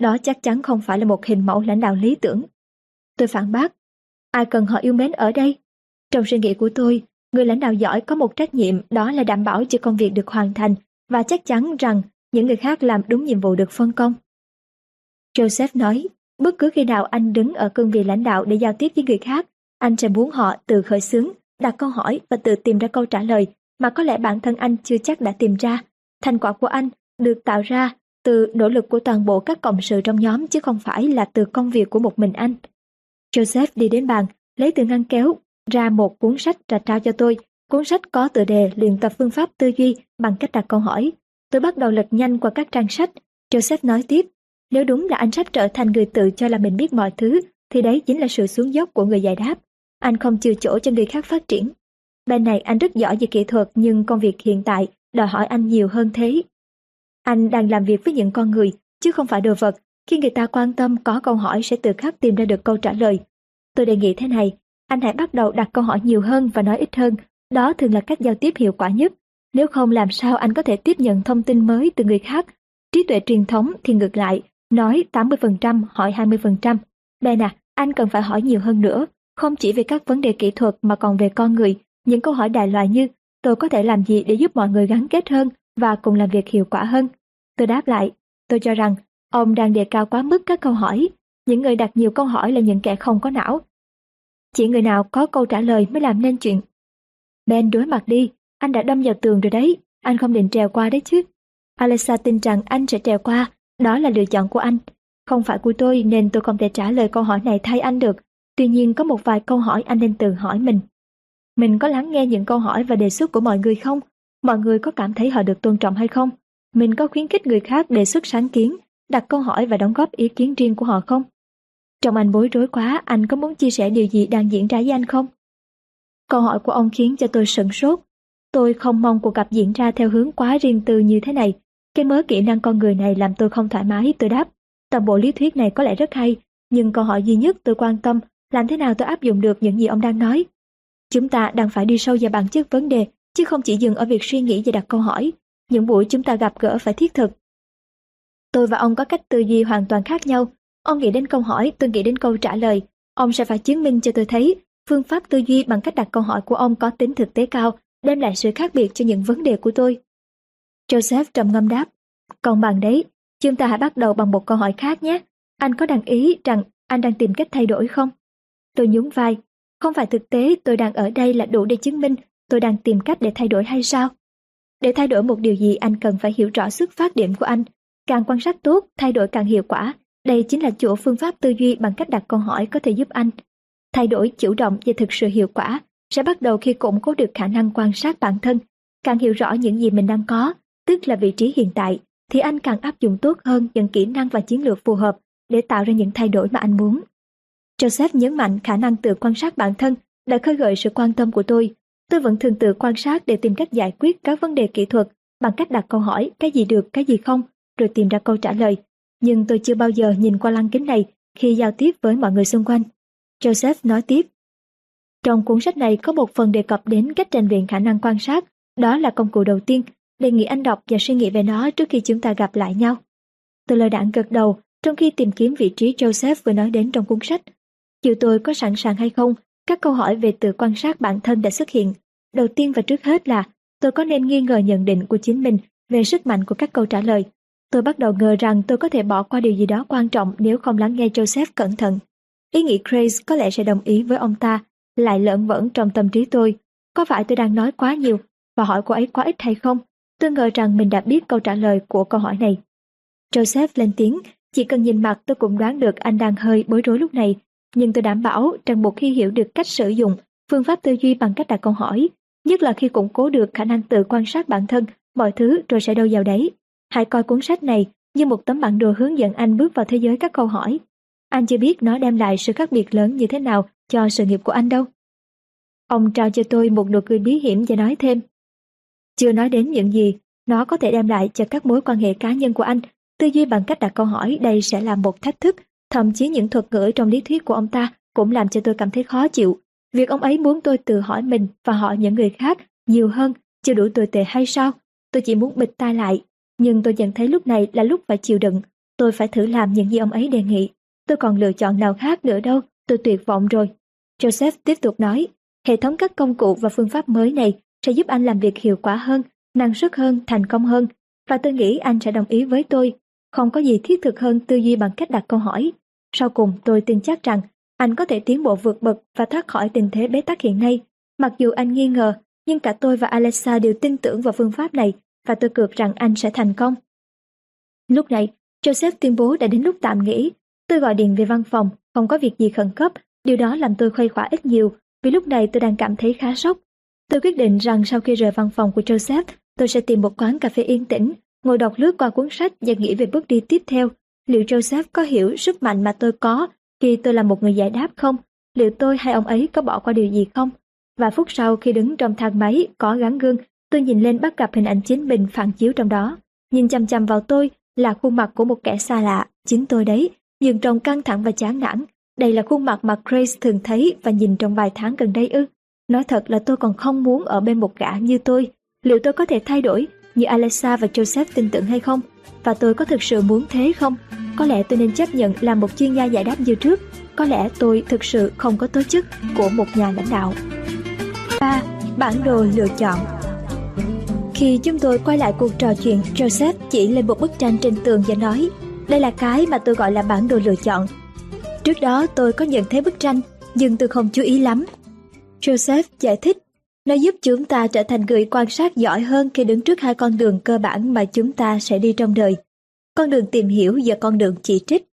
Đó chắc chắn không phải là một hình mẫu lãnh đạo lý tưởng. Tôi phản bác, ai cần họ yêu mến ở đây? Trong suy nghĩ của tôi, người lãnh đạo giỏi có một trách nhiệm đó là đảm bảo cho công việc được hoàn thành và chắc chắn rằng những người khác làm đúng nhiệm vụ được phân công. Joseph nói, bất cứ khi nào anh đứng ở cương vị lãnh đạo để giao tiếp với người khác, anh sẽ muốn họ từ khởi xướng, đặt câu hỏi và tự tìm ra câu trả lời mà có lẽ bản thân anh chưa chắc đã tìm ra. Thành quả của anh được tạo ra từ nỗ lực của toàn bộ các cộng sự trong nhóm chứ không phải là từ công việc của một mình anh. Joseph đi đến bàn, lấy từ ngăn kéo ra một cuốn sách và trao cho tôi. Cuốn sách có tựa đề luyện tập phương pháp tư duy bằng cách đặt câu hỏi. Tôi bắt đầu lật nhanh qua các trang sách. Joseph nói tiếp, nếu đúng là anh sắp trở thành người tự cho là mình biết mọi thứ, thì đấy chính là sự xuống dốc của người giải đáp. Anh không chừa chỗ cho người khác phát triển. Bên này anh rất giỏi về kỹ thuật nhưng công việc hiện tại đòi hỏi anh nhiều hơn thế. Anh đang làm việc với những con người, chứ không phải đồ vật. Khi người ta quan tâm có câu hỏi sẽ tự khắc tìm ra được câu trả lời. Tôi đề nghị thế này, anh hãy bắt đầu đặt câu hỏi nhiều hơn và nói ít hơn. Đó thường là cách giao tiếp hiệu quả nhất. Nếu không làm sao anh có thể tiếp nhận thông tin mới từ người khác. Trí tuệ truyền thống thì ngược lại, nói 80%, hỏi 20%. Ben à, anh cần phải hỏi nhiều hơn nữa, không chỉ về các vấn đề kỹ thuật mà còn về con người. Những câu hỏi đại loại như, tôi có thể làm gì để giúp mọi người gắn kết hơn và cùng làm việc hiệu quả hơn? Tôi đáp lại, tôi cho rằng ông đang đề cao quá mức các câu hỏi. Những người đặt nhiều câu hỏi là những kẻ không có não. Chỉ người nào có câu trả lời mới làm nên chuyện. Ben đối mặt đi, anh đã đâm vào tường rồi đấy, anh không định trèo qua đấy chứ. Alexa tin rằng anh sẽ trèo qua, đó là lựa chọn của anh. Không phải của tôi nên tôi không thể trả lời câu hỏi này thay anh được. Tuy nhiên có một vài câu hỏi anh nên tự hỏi mình. Mình có lắng nghe những câu hỏi và đề xuất của mọi người không? Mọi người có cảm thấy họ được tôn trọng hay không? Mình có khuyến khích người khác đề xuất sáng kiến, đặt câu hỏi và đóng góp ý kiến riêng của họ không? Trong anh bối rối quá, anh có muốn chia sẻ điều gì đang diễn ra với anh không? Câu hỏi của ông khiến cho tôi sửng sốt. Tôi không mong cuộc gặp diễn ra theo hướng quá riêng tư như thế này. Cái mớ kỹ năng con người này làm tôi không thoải mái, tôi đáp. Toàn bộ lý thuyết này có lẽ rất hay, nhưng câu hỏi duy nhất tôi quan tâm làm thế nào tôi áp dụng được những gì ông đang nói. Chúng ta đang phải đi sâu vào bản chất vấn đề, chứ không chỉ dừng ở việc suy nghĩ và đặt câu hỏi. Những buổi chúng ta gặp gỡ phải thiết thực. Tôi và ông có cách tư duy hoàn toàn khác nhau. Ông nghĩ đến câu hỏi, tôi nghĩ đến câu trả lời. Ông sẽ phải chứng minh cho tôi thấy phương pháp tư duy bằng cách đặt câu hỏi của ông có tính thực tế cao, đem lại sự khác biệt cho những vấn đề của tôi. Joseph trầm ngâm đáp, còn bằng đấy, chúng ta hãy bắt đầu bằng một câu hỏi khác nhé. Anh có đăng ý rằng anh đang tìm cách thay đổi không? Tôi nhún vai, không phải thực tế tôi đang ở đây là đủ để chứng minh tôi đang tìm cách để thay đổi hay sao? Để thay đổi một điều gì anh cần phải hiểu rõ xuất phát điểm của anh. Càng quan sát tốt, thay đổi càng hiệu quả. Đây chính là chỗ phương pháp tư duy bằng cách đặt câu hỏi có thể giúp anh. Thay đổi chủ động và thực sự hiệu quả sẽ bắt đầu khi củng cố được khả năng quan sát bản thân. Càng hiểu rõ những gì mình đang có, tức là vị trí hiện tại, thì anh càng áp dụng tốt hơn những kỹ năng và chiến lược phù hợp để tạo ra những thay đổi mà anh muốn. Joseph nhấn mạnh khả năng tự quan sát bản thân đã khơi gợi sự quan tâm của tôi Tôi vẫn thường tự quan sát để tìm cách giải quyết các vấn đề kỹ thuật bằng cách đặt câu hỏi cái gì được, cái gì không, rồi tìm ra câu trả lời. Nhưng tôi chưa bao giờ nhìn qua lăng kính này khi giao tiếp với mọi người xung quanh. Joseph nói tiếp. Trong cuốn sách này có một phần đề cập đến cách rèn luyện khả năng quan sát, đó là công cụ đầu tiên, đề nghị anh đọc và suy nghĩ về nó trước khi chúng ta gặp lại nhau. Tôi lời đảng gật đầu trong khi tìm kiếm vị trí Joseph vừa nói đến trong cuốn sách. Dù tôi có sẵn sàng hay không các câu hỏi về tự quan sát bản thân đã xuất hiện. Đầu tiên và trước hết là tôi có nên nghi ngờ nhận định của chính mình về sức mạnh của các câu trả lời. Tôi bắt đầu ngờ rằng tôi có thể bỏ qua điều gì đó quan trọng nếu không lắng nghe Joseph cẩn thận. Ý nghĩ Grace có lẽ sẽ đồng ý với ông ta, lại lợn vẩn trong tâm trí tôi. Có phải tôi đang nói quá nhiều và hỏi cô ấy quá ít hay không? Tôi ngờ rằng mình đã biết câu trả lời của câu hỏi này. Joseph lên tiếng, chỉ cần nhìn mặt tôi cũng đoán được anh đang hơi bối rối lúc này nhưng tôi đảm bảo rằng một khi hiểu được cách sử dụng phương pháp tư duy bằng cách đặt câu hỏi, nhất là khi củng cố được khả năng tự quan sát bản thân, mọi thứ rồi sẽ đâu vào đấy. Hãy coi cuốn sách này như một tấm bản đồ hướng dẫn anh bước vào thế giới các câu hỏi. Anh chưa biết nó đem lại sự khác biệt lớn như thế nào cho sự nghiệp của anh đâu. Ông trao cho tôi một nụ cười bí hiểm và nói thêm. Chưa nói đến những gì nó có thể đem lại cho các mối quan hệ cá nhân của anh. Tư duy bằng cách đặt câu hỏi đây sẽ là một thách thức. Thậm chí những thuật ngữ trong lý thuyết của ông ta cũng làm cho tôi cảm thấy khó chịu. Việc ông ấy muốn tôi tự hỏi mình và hỏi những người khác nhiều hơn chưa đủ tồi tệ hay sao? Tôi chỉ muốn bịt tai lại. Nhưng tôi nhận thấy lúc này là lúc phải chịu đựng. Tôi phải thử làm những gì ông ấy đề nghị. Tôi còn lựa chọn nào khác nữa đâu. Tôi tuyệt vọng rồi. Joseph tiếp tục nói, hệ thống các công cụ và phương pháp mới này sẽ giúp anh làm việc hiệu quả hơn, năng suất hơn, thành công hơn. Và tôi nghĩ anh sẽ đồng ý với tôi. Không có gì thiết thực hơn tư duy bằng cách đặt câu hỏi. Sau cùng tôi tin chắc rằng anh có thể tiến bộ vượt bậc và thoát khỏi tình thế bế tắc hiện nay. Mặc dù anh nghi ngờ, nhưng cả tôi và Alexa đều tin tưởng vào phương pháp này và tôi cược rằng anh sẽ thành công. Lúc này, Joseph tuyên bố đã đến lúc tạm nghỉ. Tôi gọi điện về văn phòng, không có việc gì khẩn cấp, điều đó làm tôi khuây khỏa ít nhiều, vì lúc này tôi đang cảm thấy khá sốc. Tôi quyết định rằng sau khi rời văn phòng của Joseph, tôi sẽ tìm một quán cà phê yên tĩnh, ngồi đọc lướt qua cuốn sách và nghĩ về bước đi tiếp theo. Liệu Joseph có hiểu sức mạnh mà tôi có khi tôi là một người giải đáp không? Liệu tôi hay ông ấy có bỏ qua điều gì không? Và phút sau khi đứng trong thang máy có gắn gương, tôi nhìn lên bắt gặp hình ảnh chính mình phản chiếu trong đó. Nhìn chăm chăm vào tôi là khuôn mặt của một kẻ xa lạ, chính tôi đấy, dường trông căng thẳng và chán nản. Đây là khuôn mặt mà Grace thường thấy và nhìn trong vài tháng gần đây ư. Nói thật là tôi còn không muốn ở bên một gã như tôi. Liệu tôi có thể thay đổi như Alexa và Joseph tin tưởng hay không? Và tôi có thực sự muốn thế không? Có lẽ tôi nên chấp nhận làm một chuyên gia giải đáp như trước. Có lẽ tôi thực sự không có tố chức của một nhà lãnh đạo. 3. Bản đồ lựa chọn Khi chúng tôi quay lại cuộc trò chuyện, Joseph chỉ lên một bức tranh trên tường và nói Đây là cái mà tôi gọi là bản đồ lựa chọn. Trước đó tôi có nhận thấy bức tranh, nhưng tôi không chú ý lắm. Joseph giải thích nó giúp chúng ta trở thành người quan sát giỏi hơn khi đứng trước hai con đường cơ bản mà chúng ta sẽ đi trong đời. Con đường tìm hiểu và con đường chỉ trích.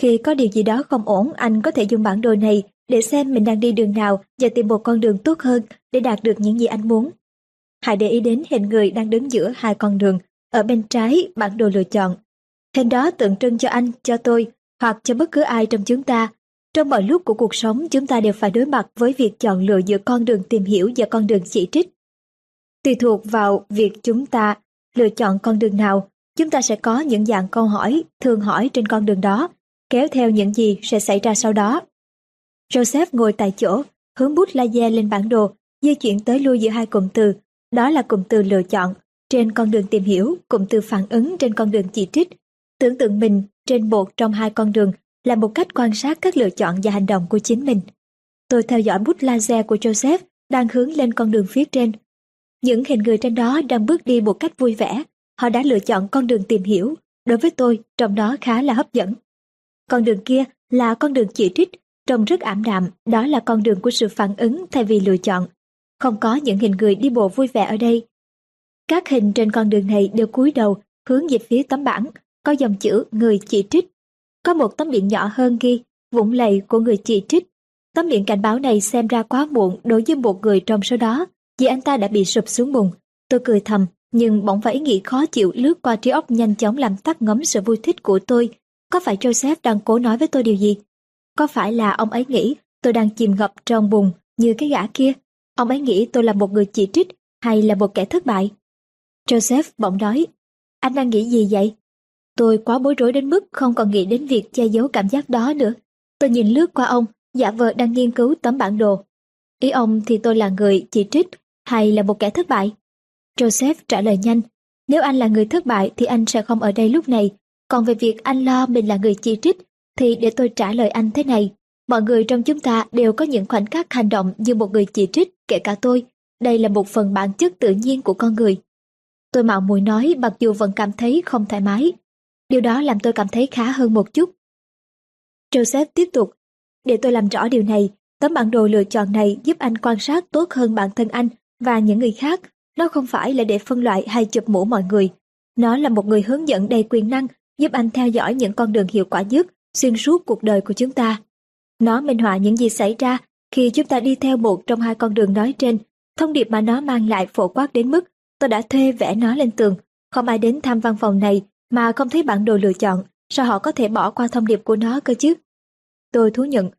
Khi có điều gì đó không ổn, anh có thể dùng bản đồ này để xem mình đang đi đường nào và tìm một con đường tốt hơn để đạt được những gì anh muốn. Hãy để ý đến hình người đang đứng giữa hai con đường, ở bên trái bản đồ lựa chọn. Hình đó tượng trưng cho anh, cho tôi, hoặc cho bất cứ ai trong chúng ta. Trong mọi lúc của cuộc sống, chúng ta đều phải đối mặt với việc chọn lựa giữa con đường tìm hiểu và con đường chỉ trích. Tùy thuộc vào việc chúng ta lựa chọn con đường nào, chúng ta sẽ có những dạng câu hỏi thường hỏi trên con đường đó, kéo theo những gì sẽ xảy ra sau đó. Joseph ngồi tại chỗ, hướng bút laser lên bản đồ, di chuyển tới lui giữa hai cụm từ. Đó là cụm từ lựa chọn, trên con đường tìm hiểu, cụm từ phản ứng trên con đường chỉ trích. Tưởng tượng mình trên một trong hai con đường là một cách quan sát các lựa chọn và hành động của chính mình. Tôi theo dõi bút laser của Joseph đang hướng lên con đường phía trên. Những hình người trên đó đang bước đi một cách vui vẻ. Họ đã lựa chọn con đường tìm hiểu. Đối với tôi, trong đó khá là hấp dẫn. Con đường kia là con đường chỉ trích, trông rất ảm đạm, đó là con đường của sự phản ứng thay vì lựa chọn. Không có những hình người đi bộ vui vẻ ở đây. Các hình trên con đường này đều cúi đầu, hướng về phía tấm bảng, có dòng chữ người chỉ trích. Có một tấm biển nhỏ hơn ghi, vũng lầy của người chỉ trích. Tấm biển cảnh báo này xem ra quá muộn đối với một người trong số đó, vì anh ta đã bị sụp xuống bùn. Tôi cười thầm, nhưng bỗng phải ý nghĩ khó chịu lướt qua trí óc nhanh chóng làm tắt ngấm sự vui thích của tôi. Có phải Joseph đang cố nói với tôi điều gì? Có phải là ông ấy nghĩ tôi đang chìm ngập trong bùn như cái gã kia? Ông ấy nghĩ tôi là một người chỉ trích hay là một kẻ thất bại? Joseph bỗng nói, anh đang nghĩ gì vậy? Tôi quá bối rối đến mức không còn nghĩ đến việc che giấu cảm giác đó nữa. Tôi nhìn lướt qua ông, giả vờ đang nghiên cứu tấm bản đồ. Ý ông thì tôi là người chỉ trích hay là một kẻ thất bại? Joseph trả lời nhanh, nếu anh là người thất bại thì anh sẽ không ở đây lúc này. Còn về việc anh lo mình là người chỉ trích thì để tôi trả lời anh thế này. Mọi người trong chúng ta đều có những khoảnh khắc hành động như một người chỉ trích, kể cả tôi. Đây là một phần bản chất tự nhiên của con người. Tôi mạo muội nói mặc dù vẫn cảm thấy không thoải mái. Điều đó làm tôi cảm thấy khá hơn một chút. Joseph tiếp tục. Để tôi làm rõ điều này, tấm bản đồ lựa chọn này giúp anh quan sát tốt hơn bản thân anh và những người khác. Nó không phải là để phân loại hay chụp mũ mọi người. Nó là một người hướng dẫn đầy quyền năng giúp anh theo dõi những con đường hiệu quả nhất xuyên suốt cuộc đời của chúng ta. Nó minh họa những gì xảy ra khi chúng ta đi theo một trong hai con đường nói trên. Thông điệp mà nó mang lại phổ quát đến mức tôi đã thuê vẽ nó lên tường. Không ai đến thăm văn phòng này mà không thấy bản đồ lựa chọn, sao họ có thể bỏ qua thông điệp của nó cơ chứ? tôi thú nhận.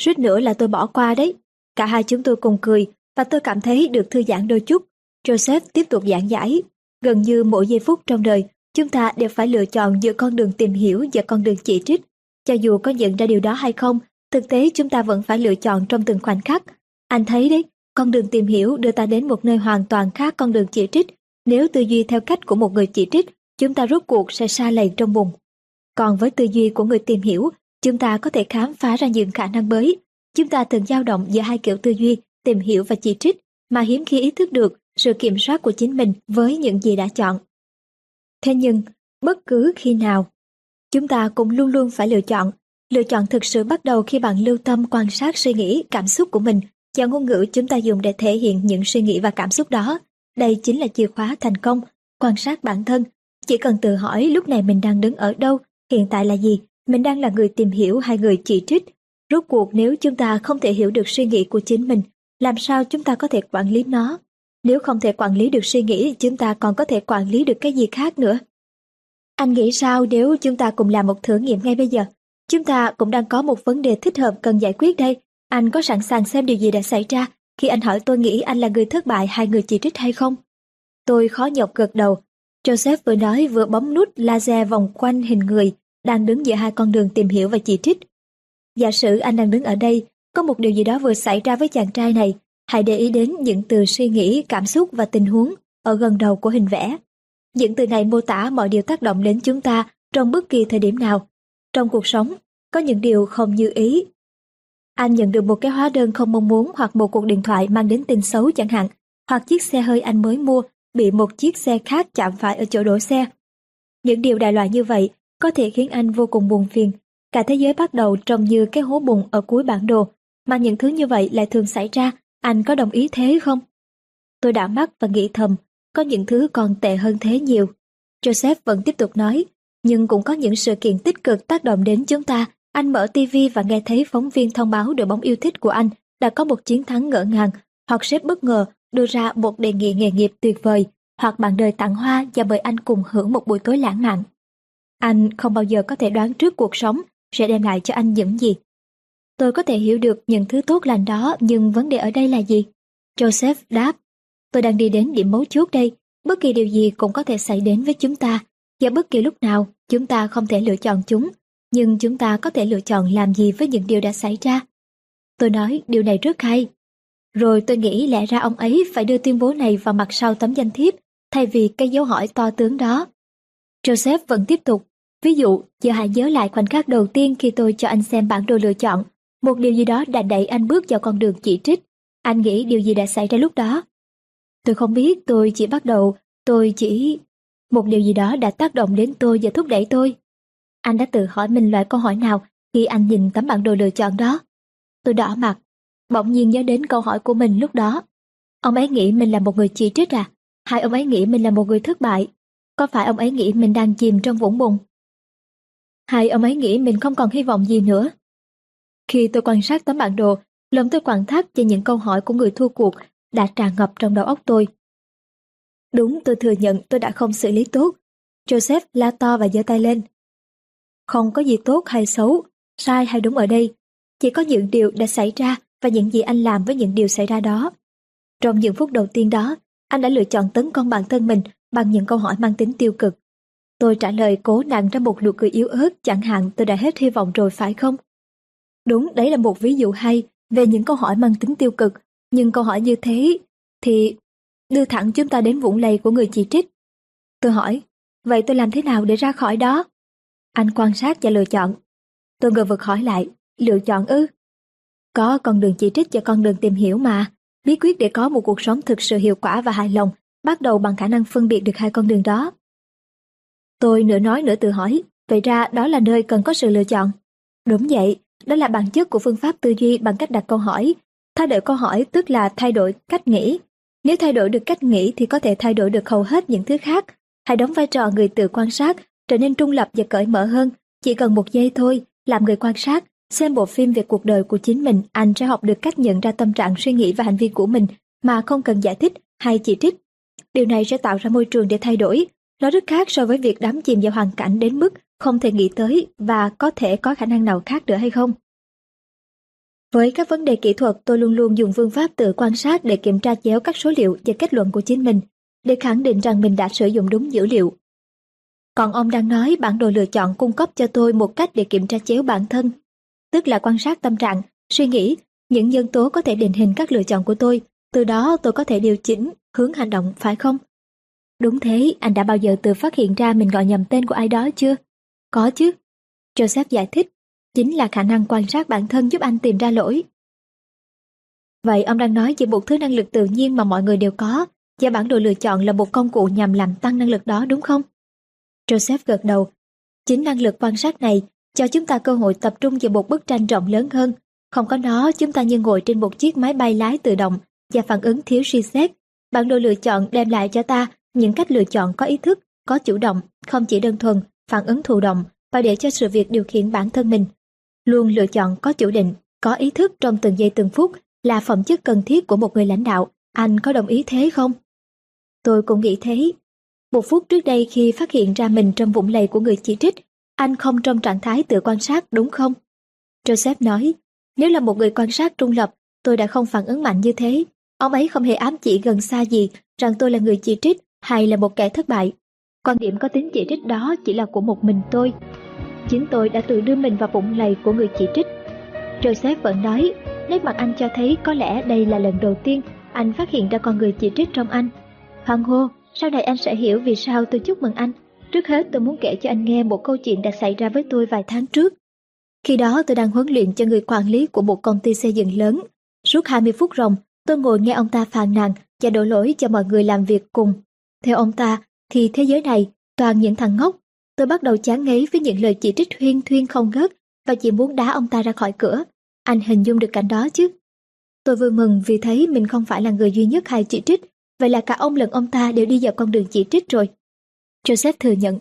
Suýt nữa là tôi bỏ qua đấy. Cả hai chúng tôi cùng cười và tôi cảm thấy được thư giãn đôi chút. Joseph tiếp tục giảng giải. Gần như mỗi giây phút trong đời, chúng ta đều phải lựa chọn giữa con đường tìm hiểu và con đường chỉ trích. Cho dù có nhận ra điều đó hay không, thực tế chúng ta vẫn phải lựa chọn trong từng khoảnh khắc. Anh thấy đấy, con đường tìm hiểu đưa ta đến một nơi hoàn toàn khác con đường chỉ trích. Nếu tư duy theo cách của một người chỉ trích, chúng ta rốt cuộc sẽ xa lầy trong bùn. Còn với tư duy của người tìm hiểu, chúng ta có thể khám phá ra những khả năng mới. Chúng ta thường dao động giữa hai kiểu tư duy, tìm hiểu và chỉ trích, mà hiếm khi ý thức được sự kiểm soát của chính mình với những gì đã chọn. Thế nhưng, bất cứ khi nào, chúng ta cũng luôn luôn phải lựa chọn. Lựa chọn thực sự bắt đầu khi bạn lưu tâm quan sát suy nghĩ, cảm xúc của mình và ngôn ngữ chúng ta dùng để thể hiện những suy nghĩ và cảm xúc đó. Đây chính là chìa khóa thành công, quan sát bản thân. Chỉ cần tự hỏi lúc này mình đang đứng ở đâu, hiện tại là gì, mình đang là người tìm hiểu hay người chỉ trích. Rốt cuộc nếu chúng ta không thể hiểu được suy nghĩ của chính mình, làm sao chúng ta có thể quản lý nó? Nếu không thể quản lý được suy nghĩ, chúng ta còn có thể quản lý được cái gì khác nữa? Anh nghĩ sao nếu chúng ta cùng làm một thử nghiệm ngay bây giờ? Chúng ta cũng đang có một vấn đề thích hợp cần giải quyết đây. Anh có sẵn sàng xem điều gì đã xảy ra khi anh hỏi tôi nghĩ anh là người thất bại hay người chỉ trích hay không? Tôi khó nhọc gật đầu. Joseph vừa nói vừa bấm nút laser vòng quanh hình người, đang đứng giữa hai con đường tìm hiểu và chỉ trích. Giả sử anh đang đứng ở đây, có một điều gì đó vừa xảy ra với chàng trai này, hãy để ý đến những từ suy nghĩ, cảm xúc và tình huống ở gần đầu của hình vẽ. Những từ này mô tả mọi điều tác động đến chúng ta trong bất kỳ thời điểm nào. Trong cuộc sống, có những điều không như ý. Anh nhận được một cái hóa đơn không mong muốn hoặc một cuộc điện thoại mang đến tin xấu chẳng hạn, hoặc chiếc xe hơi anh mới mua bị một chiếc xe khác chạm phải ở chỗ đổ xe. Những điều đại loại như vậy có thể khiến anh vô cùng buồn phiền. Cả thế giới bắt đầu trông như cái hố bùn ở cuối bản đồ, mà những thứ như vậy lại thường xảy ra, anh có đồng ý thế không? Tôi đã mắt và nghĩ thầm, có những thứ còn tệ hơn thế nhiều. Joseph vẫn tiếp tục nói, nhưng cũng có những sự kiện tích cực tác động đến chúng ta. Anh mở TV và nghe thấy phóng viên thông báo đội bóng yêu thích của anh đã có một chiến thắng ngỡ ngàng, hoặc sếp bất ngờ đưa ra một đề nghị nghề nghiệp tuyệt vời, hoặc bạn đời tặng hoa và mời anh cùng hưởng một buổi tối lãng mạn. Anh không bao giờ có thể đoán trước cuộc sống sẽ đem lại cho anh những gì. Tôi có thể hiểu được những thứ tốt lành đó, nhưng vấn đề ở đây là gì? Joseph đáp, tôi đang đi đến điểm mấu chốt đây, bất kỳ điều gì cũng có thể xảy đến với chúng ta, và bất kỳ lúc nào chúng ta không thể lựa chọn chúng, nhưng chúng ta có thể lựa chọn làm gì với những điều đã xảy ra. Tôi nói điều này rất hay. Rồi tôi nghĩ lẽ ra ông ấy phải đưa tuyên bố này vào mặt sau tấm danh thiếp, thay vì cái dấu hỏi to tướng đó. Joseph vẫn tiếp tục. Ví dụ, giờ hãy nhớ lại khoảnh khắc đầu tiên khi tôi cho anh xem bản đồ lựa chọn. Một điều gì đó đã đẩy anh bước vào con đường chỉ trích. Anh nghĩ điều gì đã xảy ra lúc đó? Tôi không biết, tôi chỉ bắt đầu, tôi chỉ... Một điều gì đó đã tác động đến tôi và thúc đẩy tôi. Anh đã tự hỏi mình loại câu hỏi nào khi anh nhìn tấm bản đồ lựa chọn đó. Tôi đỏ mặt, bỗng nhiên nhớ đến câu hỏi của mình lúc đó. Ông ấy nghĩ mình là một người chỉ trích à? Hay ông ấy nghĩ mình là một người thất bại? Có phải ông ấy nghĩ mình đang chìm trong vũng bùn? Hay ông ấy nghĩ mình không còn hy vọng gì nữa? Khi tôi quan sát tấm bản đồ, lòng tôi quặn thắt cho những câu hỏi của người thua cuộc đã tràn ngập trong đầu óc tôi. Đúng tôi thừa nhận tôi đã không xử lý tốt. Joseph la to và giơ tay lên. Không có gì tốt hay xấu, sai hay đúng ở đây. Chỉ có những điều đã xảy ra và những gì anh làm với những điều xảy ra đó. Trong những phút đầu tiên đó, anh đã lựa chọn tấn công bản thân mình bằng những câu hỏi mang tính tiêu cực. Tôi trả lời cố nặng ra một nụ cười yếu ớt, chẳng hạn tôi đã hết hy vọng rồi phải không? Đúng, đấy là một ví dụ hay về những câu hỏi mang tính tiêu cực, nhưng câu hỏi như thế thì đưa thẳng chúng ta đến vũng lầy của người chỉ trích. Tôi hỏi, vậy tôi làm thế nào để ra khỏi đó? Anh quan sát và lựa chọn. Tôi ngờ vực hỏi lại, lựa chọn ư? Có con đường chỉ trích và con đường tìm hiểu mà. Bí quyết để có một cuộc sống thực sự hiệu quả và hài lòng bắt đầu bằng khả năng phân biệt được hai con đường đó. Tôi nửa nói nửa tự hỏi, vậy ra đó là nơi cần có sự lựa chọn. Đúng vậy, đó là bản chất của phương pháp tư duy bằng cách đặt câu hỏi. Thay đổi câu hỏi tức là thay đổi cách nghĩ. Nếu thay đổi được cách nghĩ thì có thể thay đổi được hầu hết những thứ khác. Hãy đóng vai trò người tự quan sát, trở nên trung lập và cởi mở hơn. Chỉ cần một giây thôi, làm người quan sát, xem bộ phim về cuộc đời của chính mình, anh sẽ học được cách nhận ra tâm trạng suy nghĩ và hành vi của mình mà không cần giải thích hay chỉ trích. Điều này sẽ tạo ra môi trường để thay đổi. Nó rất khác so với việc đắm chìm vào hoàn cảnh đến mức không thể nghĩ tới và có thể có khả năng nào khác nữa hay không? Với các vấn đề kỹ thuật, tôi luôn luôn dùng phương pháp tự quan sát để kiểm tra chéo các số liệu và kết luận của chính mình, để khẳng định rằng mình đã sử dụng đúng dữ liệu. Còn ông đang nói bản đồ lựa chọn cung cấp cho tôi một cách để kiểm tra chéo bản thân, tức là quan sát tâm trạng, suy nghĩ, những nhân tố có thể định hình các lựa chọn của tôi, từ đó tôi có thể điều chỉnh hướng hành động, phải không? Đúng thế, anh đã bao giờ tự phát hiện ra mình gọi nhầm tên của ai đó chưa? Có chứ. Joseph giải thích, chính là khả năng quan sát bản thân giúp anh tìm ra lỗi. Vậy ông đang nói về một thứ năng lực tự nhiên mà mọi người đều có, và bản đồ lựa chọn là một công cụ nhằm làm tăng năng lực đó đúng không? Joseph gật đầu. Chính năng lực quan sát này cho chúng ta cơ hội tập trung vào một bức tranh rộng lớn hơn. Không có nó, chúng ta như ngồi trên một chiếc máy bay lái tự động và phản ứng thiếu suy xét. Bản đồ lựa chọn đem lại cho ta những cách lựa chọn có ý thức, có chủ động, không chỉ đơn thuần, phản ứng thụ động và để cho sự việc điều khiển bản thân mình. Luôn lựa chọn có chủ định, có ý thức trong từng giây từng phút là phẩm chất cần thiết của một người lãnh đạo. Anh có đồng ý thế không? Tôi cũng nghĩ thế. Một phút trước đây khi phát hiện ra mình trong vũng lầy của người chỉ trích, anh không trong trạng thái tự quan sát đúng không? Joseph nói, nếu là một người quan sát trung lập, tôi đã không phản ứng mạnh như thế. Ông ấy không hề ám chỉ gần xa gì rằng tôi là người chỉ trích hay là một kẻ thất bại. Quan điểm có tính chỉ trích đó chỉ là của một mình tôi. Chính tôi đã tự đưa mình vào vũng lầy của người chỉ trích. Joseph vẫn nói, nét mặt anh cho thấy có lẽ đây là lần đầu tiên anh phát hiện ra con người chỉ trích trong anh. Hoàng hô, sau này anh sẽ hiểu vì sao tôi chúc mừng anh. Trước hết tôi muốn kể cho anh nghe một câu chuyện đã xảy ra với tôi vài tháng trước. Khi đó tôi đang huấn luyện cho người quản lý của một công ty xây dựng lớn. Suốt 20 phút ròng, tôi ngồi nghe ông ta phàn nàn và đổ lỗi cho mọi người làm việc cùng. Theo ông ta, thì thế giới này toàn những thằng ngốc. Tôi bắt đầu chán ngấy với những lời chỉ trích huyên thuyên không ngớt và chỉ muốn đá ông ta ra khỏi cửa. Anh hình dung được cảnh đó chứ? Tôi vui mừng vì thấy mình không phải là người duy nhất hay chỉ trích, vậy là cả ông lẫn ông ta đều đi vào con đường chỉ trích rồi. Joseph thừa nhận.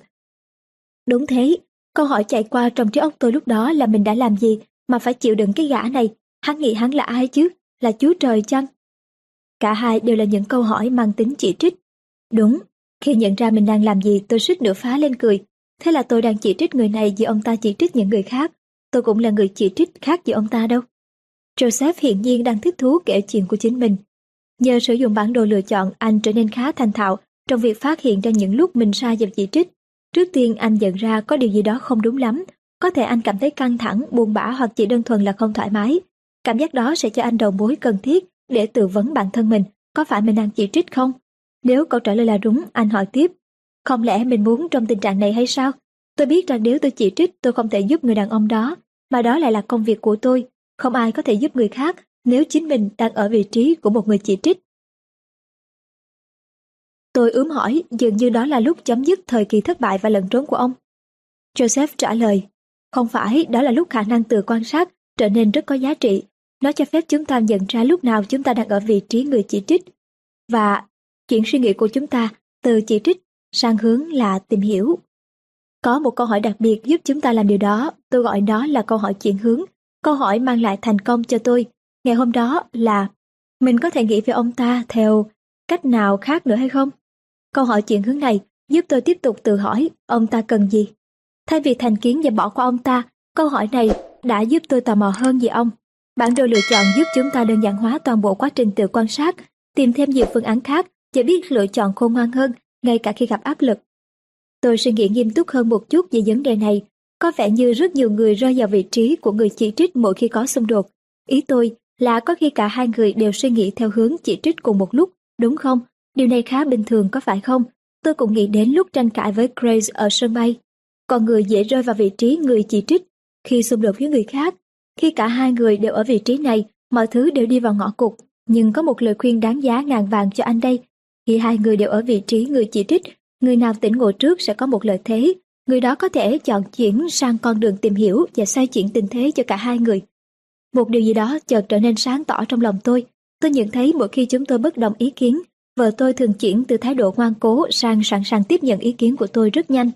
Đúng thế, câu hỏi chạy qua trong trí óc tôi lúc đó là mình đã làm gì mà phải chịu đựng cái gã này, hắn nghĩ hắn là ai chứ, là chúa trời chăng? Cả hai đều là những câu hỏi mang tính chỉ trích. Đúng, khi nhận ra mình đang làm gì tôi suýt nửa phá lên cười. Thế là tôi đang chỉ trích người này vì ông ta chỉ trích những người khác. Tôi cũng là người chỉ trích khác gì ông ta đâu. Joseph hiện nhiên đang thích thú kể chuyện của chính mình. Nhờ sử dụng bản đồ lựa chọn, anh trở nên khá thành thạo trong việc phát hiện ra những lúc mình sai và chỉ trích. Trước tiên anh nhận ra có điều gì đó không đúng lắm. Có thể anh cảm thấy căng thẳng, buồn bã hoặc chỉ đơn thuần là không thoải mái. Cảm giác đó sẽ cho anh đầu mối cần thiết để tự vấn bản thân mình có phải mình đang chỉ trích không? Nếu câu trả lời là đúng, anh hỏi tiếp. Không lẽ mình muốn trong tình trạng này hay sao? Tôi biết rằng nếu tôi chỉ trích tôi không thể giúp người đàn ông đó, mà đó lại là công việc của tôi. Không ai có thể giúp người khác nếu chính mình đang ở vị trí của một người chỉ trích. Tôi ướm hỏi, dường như đó là lúc chấm dứt thời kỳ thất bại và lẩn trốn của ông. Joseph trả lời, không phải, đó là lúc khả năng tự quan sát trở nên rất có giá trị. Nó cho phép chúng ta nhận ra lúc nào chúng ta đang ở vị trí người chỉ trích. Và chuyển suy nghĩ của chúng ta từ chỉ trích sang hướng là tìm hiểu. Có một câu hỏi đặc biệt giúp chúng ta làm điều đó, tôi gọi đó là câu hỏi chuyển hướng. Câu hỏi mang lại thành công cho tôi. Ngày hôm đó là mình có thể nghĩ về ông ta theo cách nào khác nữa hay không? Câu hỏi chuyển hướng này giúp tôi tiếp tục tự hỏi ông ta cần gì. Thay vì thành kiến và bỏ qua ông ta, câu hỏi này đã giúp tôi tò mò hơn về ông. Bản đồ lựa chọn giúp chúng ta đơn giản hóa toàn bộ quá trình tự quan sát, tìm thêm nhiều phương án khác và biết lựa chọn khôn ngoan hơn ngay cả khi gặp áp lực. Tôi suy nghĩ nghiêm túc hơn một chút về vấn đề này. Có vẻ như rất nhiều người rơi vào vị trí của người chỉ trích mỗi khi có xung đột. Ý tôi là có khi cả hai người đều suy nghĩ theo hướng chỉ trích cùng một lúc, đúng không? Điều này khá bình thường có phải không? Tôi cũng nghĩ đến lúc tranh cãi với Grace ở sân bay. con người dễ rơi vào vị trí người chỉ trích khi xung đột với người khác. Khi cả hai người đều ở vị trí này, mọi thứ đều đi vào ngõ cụt. Nhưng có một lời khuyên đáng giá ngàn vàng cho anh đây. Khi hai người đều ở vị trí người chỉ trích, người nào tỉnh ngộ trước sẽ có một lợi thế. Người đó có thể chọn chuyển sang con đường tìm hiểu và xoay chuyển tình thế cho cả hai người. Một điều gì đó chợt trở nên sáng tỏ trong lòng tôi. Tôi nhận thấy mỗi khi chúng tôi bất đồng ý kiến, vợ tôi thường chuyển từ thái độ ngoan cố sang sẵn sàng tiếp nhận ý kiến của tôi rất nhanh.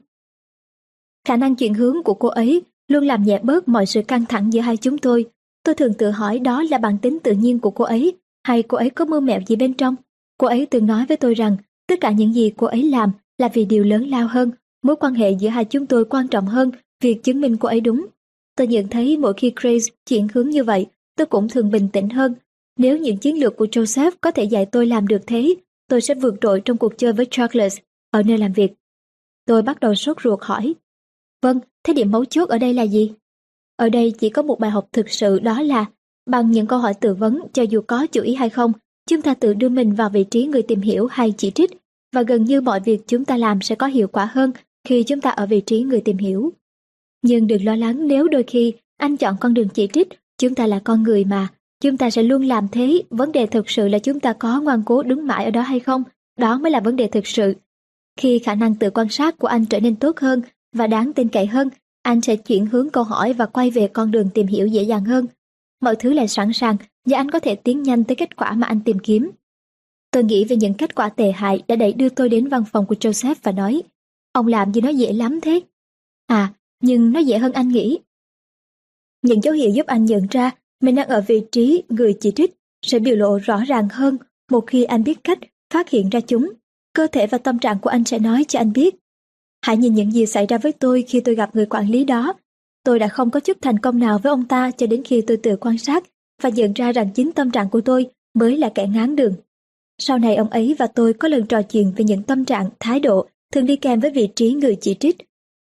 Khả năng chuyển hướng của cô ấy luôn làm nhẹ bớt mọi sự căng thẳng giữa hai chúng tôi. Tôi thường tự hỏi đó là bản tính tự nhiên của cô ấy, hay cô ấy có mưu mẹo gì bên trong. Cô ấy từng nói với tôi rằng tất cả những gì cô ấy làm là vì điều lớn lao hơn, mối quan hệ giữa hai chúng tôi quan trọng hơn việc chứng minh cô ấy đúng. Tôi nhận thấy mỗi khi Grace chuyển hướng như vậy, tôi cũng thường bình tĩnh hơn. Nếu những chiến lược của Joseph có thể dạy tôi làm được thế, tôi sẽ vượt trội trong cuộc chơi với Charles ở nơi làm việc. Tôi bắt đầu sốt ruột hỏi. Vâng, thế điểm mấu chốt ở đây là gì? Ở đây chỉ có một bài học thực sự đó là bằng những câu hỏi tự vấn cho dù có chủ ý hay không, chúng ta tự đưa mình vào vị trí người tìm hiểu hay chỉ trích và gần như mọi việc chúng ta làm sẽ có hiệu quả hơn khi chúng ta ở vị trí người tìm hiểu. Nhưng đừng lo lắng nếu đôi khi anh chọn con đường chỉ trích, chúng ta là con người mà, chúng ta sẽ luôn làm thế, vấn đề thực sự là chúng ta có ngoan cố đứng mãi ở đó hay không, đó mới là vấn đề thực sự. Khi khả năng tự quan sát của anh trở nên tốt hơn và đáng tin cậy hơn, anh sẽ chuyển hướng câu hỏi và quay về con đường tìm hiểu dễ dàng hơn. Mọi thứ lại sẵn sàng và anh có thể tiến nhanh tới kết quả mà anh tìm kiếm. Tôi nghĩ về những kết quả tệ hại đã đẩy đưa tôi đến văn phòng của Joseph và nói, ông làm gì nó dễ lắm thế? À, nhưng nó dễ hơn anh nghĩ. Những dấu hiệu giúp anh nhận ra mình đang ở vị trí người chỉ trích sẽ biểu lộ rõ ràng hơn một khi anh biết cách phát hiện ra chúng. Cơ thể và tâm trạng của anh sẽ nói cho anh biết. Hãy nhìn những gì xảy ra với tôi khi tôi gặp người quản lý đó. Tôi đã không có chút thành công nào với ông ta cho đến khi tôi tự quan sát và nhận ra rằng chính tâm trạng của tôi mới là kẻ ngán đường. Sau này ông ấy và tôi có lần trò chuyện về những tâm trạng, thái độ thường đi kèm với vị trí người chỉ trích.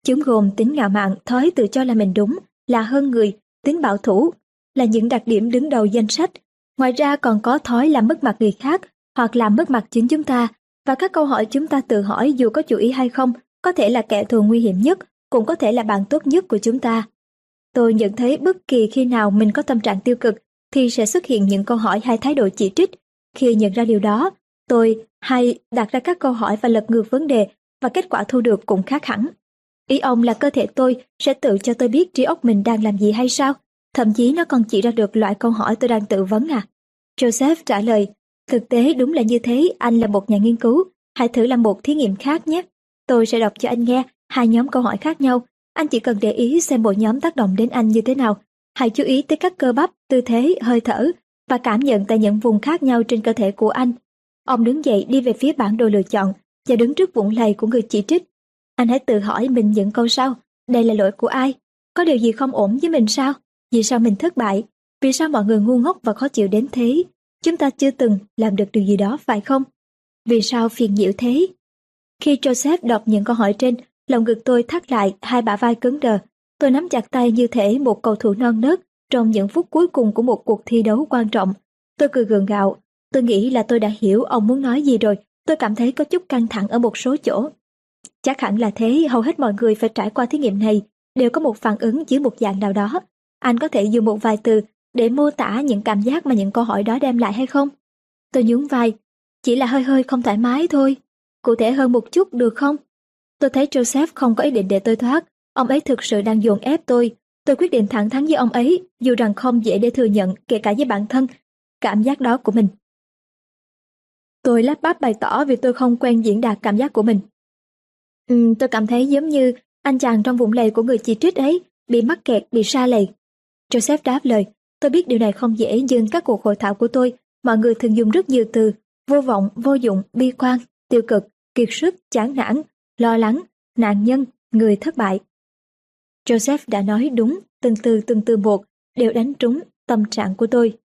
Chúng gồm tính ngạo mạn, thói tự cho là mình đúng, là hơn người, tính bảo thủ, là những đặc điểm đứng đầu danh sách. Ngoài ra còn có thói làm mất mặt người khác hoặc làm mất mặt chính chúng ta và các câu hỏi chúng ta tự hỏi dù có chủ ý hay không có thể là kẻ thù nguy hiểm nhất, cũng có thể là bạn tốt nhất của chúng ta. Tôi nhận thấy bất kỳ khi nào mình có tâm trạng tiêu cực thì sẽ xuất hiện những câu hỏi hay thái độ chỉ trích. Khi nhận ra điều đó, tôi hay đặt ra các câu hỏi và lật ngược vấn đề và kết quả thu được cũng khác hẳn. Ý ông là cơ thể tôi sẽ tự cho tôi biết trí óc mình đang làm gì hay sao? Thậm chí nó còn chỉ ra được loại câu hỏi tôi đang tự vấn à? Joseph trả lời, thực tế đúng là như thế, anh là một nhà nghiên cứu, hãy thử làm một thí nghiệm khác nhé. Tôi sẽ đọc cho anh nghe hai nhóm câu hỏi khác nhau, anh chỉ cần để ý xem mỗi nhóm tác động đến anh như thế nào. Hãy chú ý tới các cơ bắp, tư thế, hơi thở và cảm nhận tại những vùng khác nhau trên cơ thể của anh. Ông đứng dậy đi về phía bản đồ lựa chọn và đứng trước vũng lầy của người chỉ trích. Anh hãy tự hỏi mình những câu sau. Đây là lỗi của ai? Có điều gì không ổn với mình sao? Vì sao mình thất bại? Vì sao mọi người ngu ngốc và khó chịu đến thế? Chúng ta chưa từng làm được điều gì đó phải không? Vì sao phiền nhiễu thế? Khi Joseph đọc những câu hỏi trên, lòng ngực tôi thắt lại, hai bả vai cứng đờ. Tôi nắm chặt tay như thể một cầu thủ non nớt trong những phút cuối cùng của một cuộc thi đấu quan trọng. Tôi cười gượng gạo. Tôi nghĩ là tôi đã hiểu ông muốn nói gì rồi. Tôi cảm thấy có chút căng thẳng ở một số chỗ. Chắc hẳn là thế, hầu hết mọi người phải trải qua thí nghiệm này đều có một phản ứng dưới một dạng nào đó. Anh có thể dùng một vài từ để mô tả những cảm giác mà những câu hỏi đó đem lại hay không? Tôi nhún vai, chỉ là hơi hơi không thoải mái thôi. Cụ thể hơn một chút được không? Tôi thấy Joseph không có ý định để tôi thoát, ông ấy thực sự đang dồn ép tôi. Tôi quyết định thẳng thắn với ông ấy, dù rằng không dễ để thừa nhận, kể cả với bản thân, cảm giác đó của mình. Tôi lắp bắp bày tỏ vì tôi không quen diễn đạt cảm giác của mình. Ừ, tôi cảm thấy giống như anh chàng trong vùng lầy của người chỉ trích ấy, bị mắc kẹt, bị xa lầy. Joseph đáp lời, tôi biết điều này không dễ nhưng các cuộc hội thảo của tôi, mọi người thường dùng rất nhiều từ, vô vọng, vô dụng, bi quan, tiêu cực, kiệt sức, chán nản, lo lắng, nạn nhân, người thất bại. Joseph đã nói đúng, từng từ từng từ một, đều đánh trúng tâm trạng của tôi.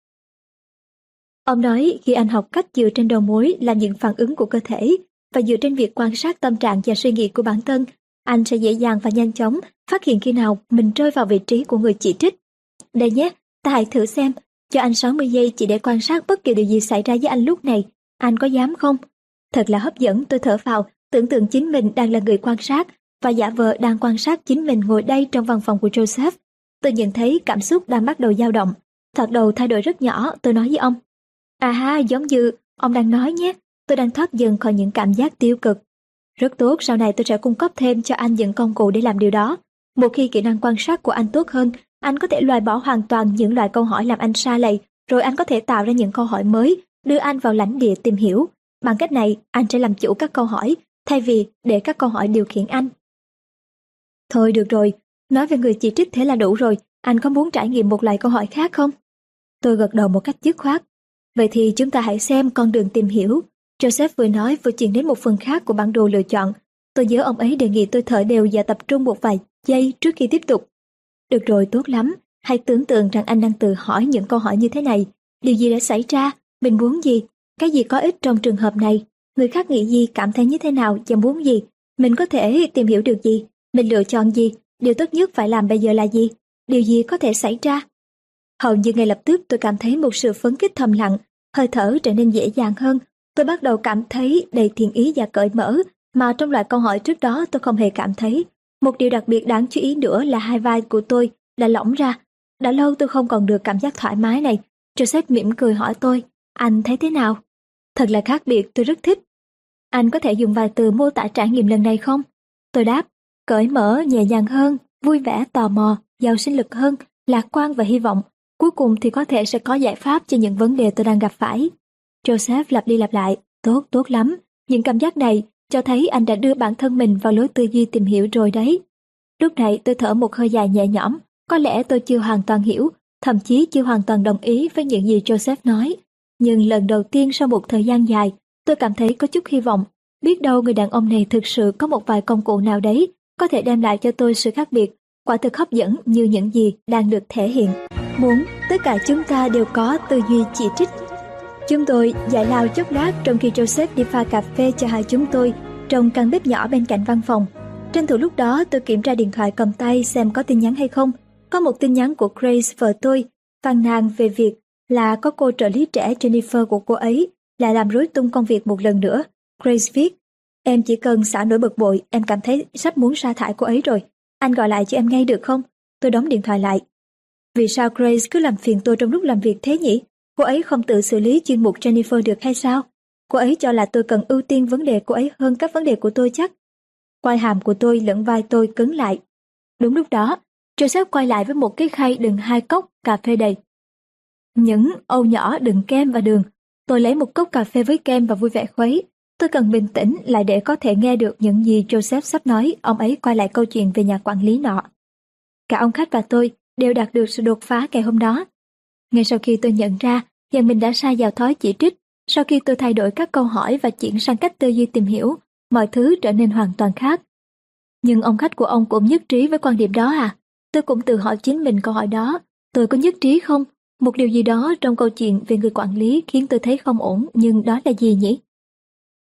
Ông nói khi anh học cách dựa trên đầu mối là những phản ứng của cơ thể và dựa trên việc quan sát tâm trạng và suy nghĩ của bản thân, anh sẽ dễ dàng và nhanh chóng phát hiện khi nào mình rơi vào vị trí của người chỉ trích. Đây nhé, ta hãy thử xem, cho anh 60 giây chỉ để quan sát bất kỳ điều gì xảy ra với anh lúc này. Anh có dám không? Thật là hấp dẫn, tôi thở vào, tưởng tượng chính mình đang là người quan sát và giả vờ đang quan sát chính mình ngồi đây trong văn phòng của Joseph. Tôi nhận thấy cảm xúc đang bắt đầu dao động. Thoạt đầu thay đổi rất nhỏ, tôi nói với ông. À ha, giống như ông đang nói nhé, tôi đang thoát dần khỏi những cảm giác tiêu cực. Rất tốt, sau này tôi sẽ cung cấp thêm cho anh những công cụ để làm điều đó. Một khi kỹ năng quan sát của anh tốt hơn, anh có thể loại bỏ hoàn toàn những loại câu hỏi làm anh xa lầy, rồi anh có thể tạo ra những câu hỏi mới, đưa anh vào lãnh địa tìm hiểu. Bằng cách này, anh sẽ làm chủ các câu hỏi, thay vì để các câu hỏi điều khiển anh. Thôi được rồi, nói về người chỉ trích thế là đủ rồi, anh có muốn trải nghiệm một loại câu hỏi khác không? Tôi gật đầu một cách dứt khoát. Vậy thì chúng ta hãy xem con đường tìm hiểu. Joseph vừa nói vừa chuyển đến một phần khác của bản đồ lựa chọn. Tôi nhớ ông ấy đề nghị tôi thở đều và tập trung một vài giây trước khi tiếp tục. Được rồi, tốt lắm. Hãy tưởng tượng rằng anh đang tự hỏi những câu hỏi như thế này. Điều gì đã xảy ra? Mình muốn gì? Cái gì có ích trong trường hợp này? Người khác nghĩ gì, cảm thấy như thế nào và muốn gì? Mình có thể tìm hiểu được gì? Mình lựa chọn gì? Điều tốt nhất phải làm bây giờ là gì? Điều gì có thể xảy ra? Hầu như ngay lập tức tôi cảm thấy một sự phấn khích thầm lặng, hơi thở trở nên dễ dàng hơn. Tôi bắt đầu cảm thấy đầy thiện ý và cởi mở, mà trong loại câu hỏi trước đó tôi không hề cảm thấy. Một điều đặc biệt đáng chú ý nữa là hai vai của tôi đã lỏng ra. Đã lâu tôi không còn được cảm giác thoải mái này. Joseph mỉm cười hỏi tôi, anh thấy thế nào? Thật là khác biệt, tôi rất thích. Anh có thể dùng vài từ mô tả trải nghiệm lần này không? Tôi đáp, cởi mở, nhẹ nhàng hơn, vui vẻ, tò mò, giàu sinh lực hơn, lạc quan và hy vọng. Cuối cùng thì có thể sẽ có giải pháp cho những vấn đề tôi đang gặp phải. Joseph lặp đi lặp lại, tốt, tốt lắm. Những cảm giác này cho thấy anh đã đưa bản thân mình vào lối tư duy tìm hiểu rồi đấy. Lúc này tôi thở một hơi dài nhẹ nhõm, có lẽ tôi chưa hoàn toàn hiểu, thậm chí chưa hoàn toàn đồng ý với những gì Joseph nói. Nhưng lần đầu tiên sau một thời gian dài, tôi cảm thấy có chút hy vọng. Biết đâu người đàn ông này thực sự có một vài công cụ nào đấy có thể đem lại cho tôi sự khác biệt, quả thực hấp dẫn như những gì đang được thể hiện. Muốn tất cả chúng ta đều có tư duy chỉ trích. Chúng tôi giải lao chốc lát trong khi Joseph đi pha cà phê cho hai chúng tôi trong căn bếp nhỏ bên cạnh văn phòng. Tranh thủ lúc đó tôi kiểm tra điện thoại cầm tay xem có tin nhắn hay không. Có một tin nhắn của Grace vợ tôi, phàn nàn về việc là có cô trợ lý trẻ Jennifer của cô ấy là làm rối tung công việc một lần nữa. Grace viết, em chỉ cần xả nỗi bực bội, em cảm thấy sắp muốn sa thải cô ấy rồi. Anh gọi lại cho em ngay được không? Tôi đóng điện thoại lại. Vì sao Grace cứ làm phiền tôi trong lúc làm việc thế nhỉ? Cô ấy không tự xử lý chuyên mục Jennifer được hay sao? Cô ấy cho là tôi cần ưu tiên vấn đề cô ấy hơn các vấn đề của tôi chắc. Quai hàm của tôi lẫn vai tôi cứng lại. Đúng lúc đó, Joseph quay lại với một cái khay đựng hai cốc cà phê đầy. Những âu nhỏ đựng kem và đường. Tôi lấy một cốc cà phê với kem và vui vẻ khuấy. Tôi cần bình tĩnh lại để có thể nghe được những gì Joseph sắp nói, ông ấy quay lại câu chuyện về nhà quản lý nọ. Cả ông khách và tôi đều đạt được sự đột phá ngày hôm đó. Ngay sau khi tôi nhận ra rằng mình đã sai vào thói chỉ trích, sau khi tôi thay đổi các câu hỏi và chuyển sang cách tư duy tìm hiểu, mọi thứ trở nên hoàn toàn khác. Nhưng ông khách của ông cũng nhất trí với quan điểm đó à? Tôi cũng tự hỏi chính mình câu hỏi đó, tôi có nhất trí không? Một điều gì đó trong câu chuyện về người quản lý khiến tôi thấy không ổn, nhưng đó là gì nhỉ?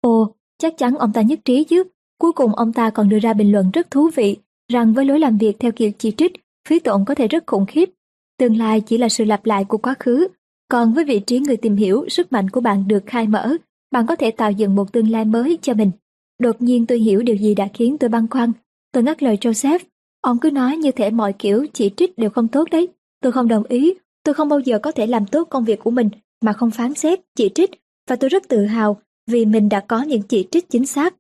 Ồ, chắc chắn ông ta nhất trí chứ. Cuối cùng ông ta còn đưa ra bình luận rất thú vị rằng với lối làm việc theo kiểu chỉ trích, phí tổn có thể rất khủng khiếp. Tương lai chỉ là sự lặp lại của quá khứ, còn với vị trí người tìm hiểu, sức mạnh của bạn được khai mở, bạn có thể tạo dựng một tương lai mới cho mình. Đột nhiên tôi hiểu điều gì đã khiến tôi băn khoăn. Tôi ngắt lời Joseph. Ông cứ nói như thể mọi kiểu chỉ trích đều không tốt đấy. Tôi không đồng ý. Tôi không bao giờ có thể làm tốt công việc của mình mà không phán xét, chỉ trích. Và tôi rất tự hào vì mình đã có những chỉ trích chính xác.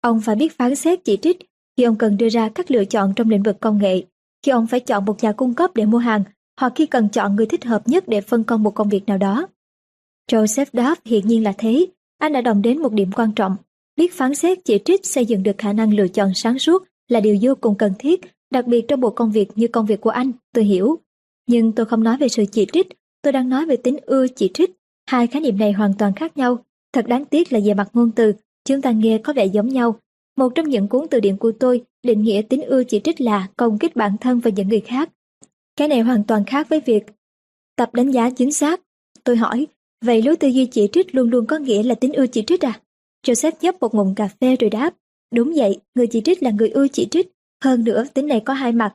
Ông phải biết phán xét chỉ trích khi ông cần đưa ra các lựa chọn trong lĩnh vực công nghệ, khi ông phải chọn một nhà cung cấp để mua hàng hoặc khi cần chọn người thích hợp nhất để phân công một công việc nào đó. Joseph Duff hiện nhiên là thế, anh đã đồng đến một điểm quan trọng. Biết phán xét chỉ trích xây dựng được khả năng lựa chọn sáng suốt là điều vô cùng cần thiết, đặc biệt trong một công việc như công việc của anh, tôi hiểu. Nhưng tôi không nói về sự chỉ trích, tôi đang nói về tính ưa chỉ trích. Hai khái niệm này hoàn toàn khác nhau. Thật đáng tiếc là về mặt ngôn từ, chúng ta nghe có vẻ giống nhau. Một trong những cuốn từ điển của tôi định nghĩa tính ưa chỉ trích là công kích bản thân và những người khác. Cái này hoàn toàn khác với việc tập đánh giá chính xác. Tôi hỏi, vậy lối tư duy chỉ trích luôn luôn có nghĩa là tính ưa chỉ trích à? Joseph nhấp một ngụm cà phê rồi đáp, đúng vậy, người chỉ trích là người ưa chỉ trích. Hơn nữa, tính này có hai mặt.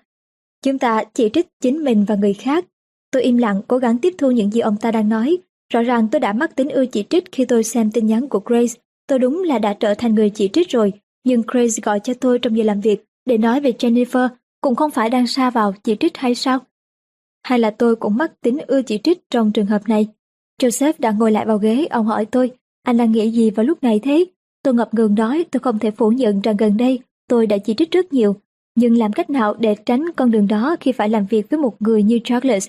Chúng ta chỉ trích chính mình và người khác. Tôi im lặng, cố gắng tiếp thu những gì ông ta đang nói. Rõ ràng tôi đã mắc tính ưa chỉ trích khi tôi xem tin nhắn của Grace. Tôi đúng là đã trở thành người chỉ trích rồi, nhưng Grace gọi cho tôi trong giờ làm việc để nói về Jennifer cũng không phải đang xa vào chỉ trích hay sao? Hay là tôi cũng mắc tính ưa chỉ trích trong trường hợp này? Joseph đã ngồi lại vào ghế, ông hỏi tôi, anh đang nghĩ gì vào lúc này thế? Tôi ngập ngừng nói, tôi không thể phủ nhận rằng gần đây tôi đã chỉ trích rất nhiều, nhưng làm cách nào để tránh con đường đó khi phải làm việc với một người như Charles?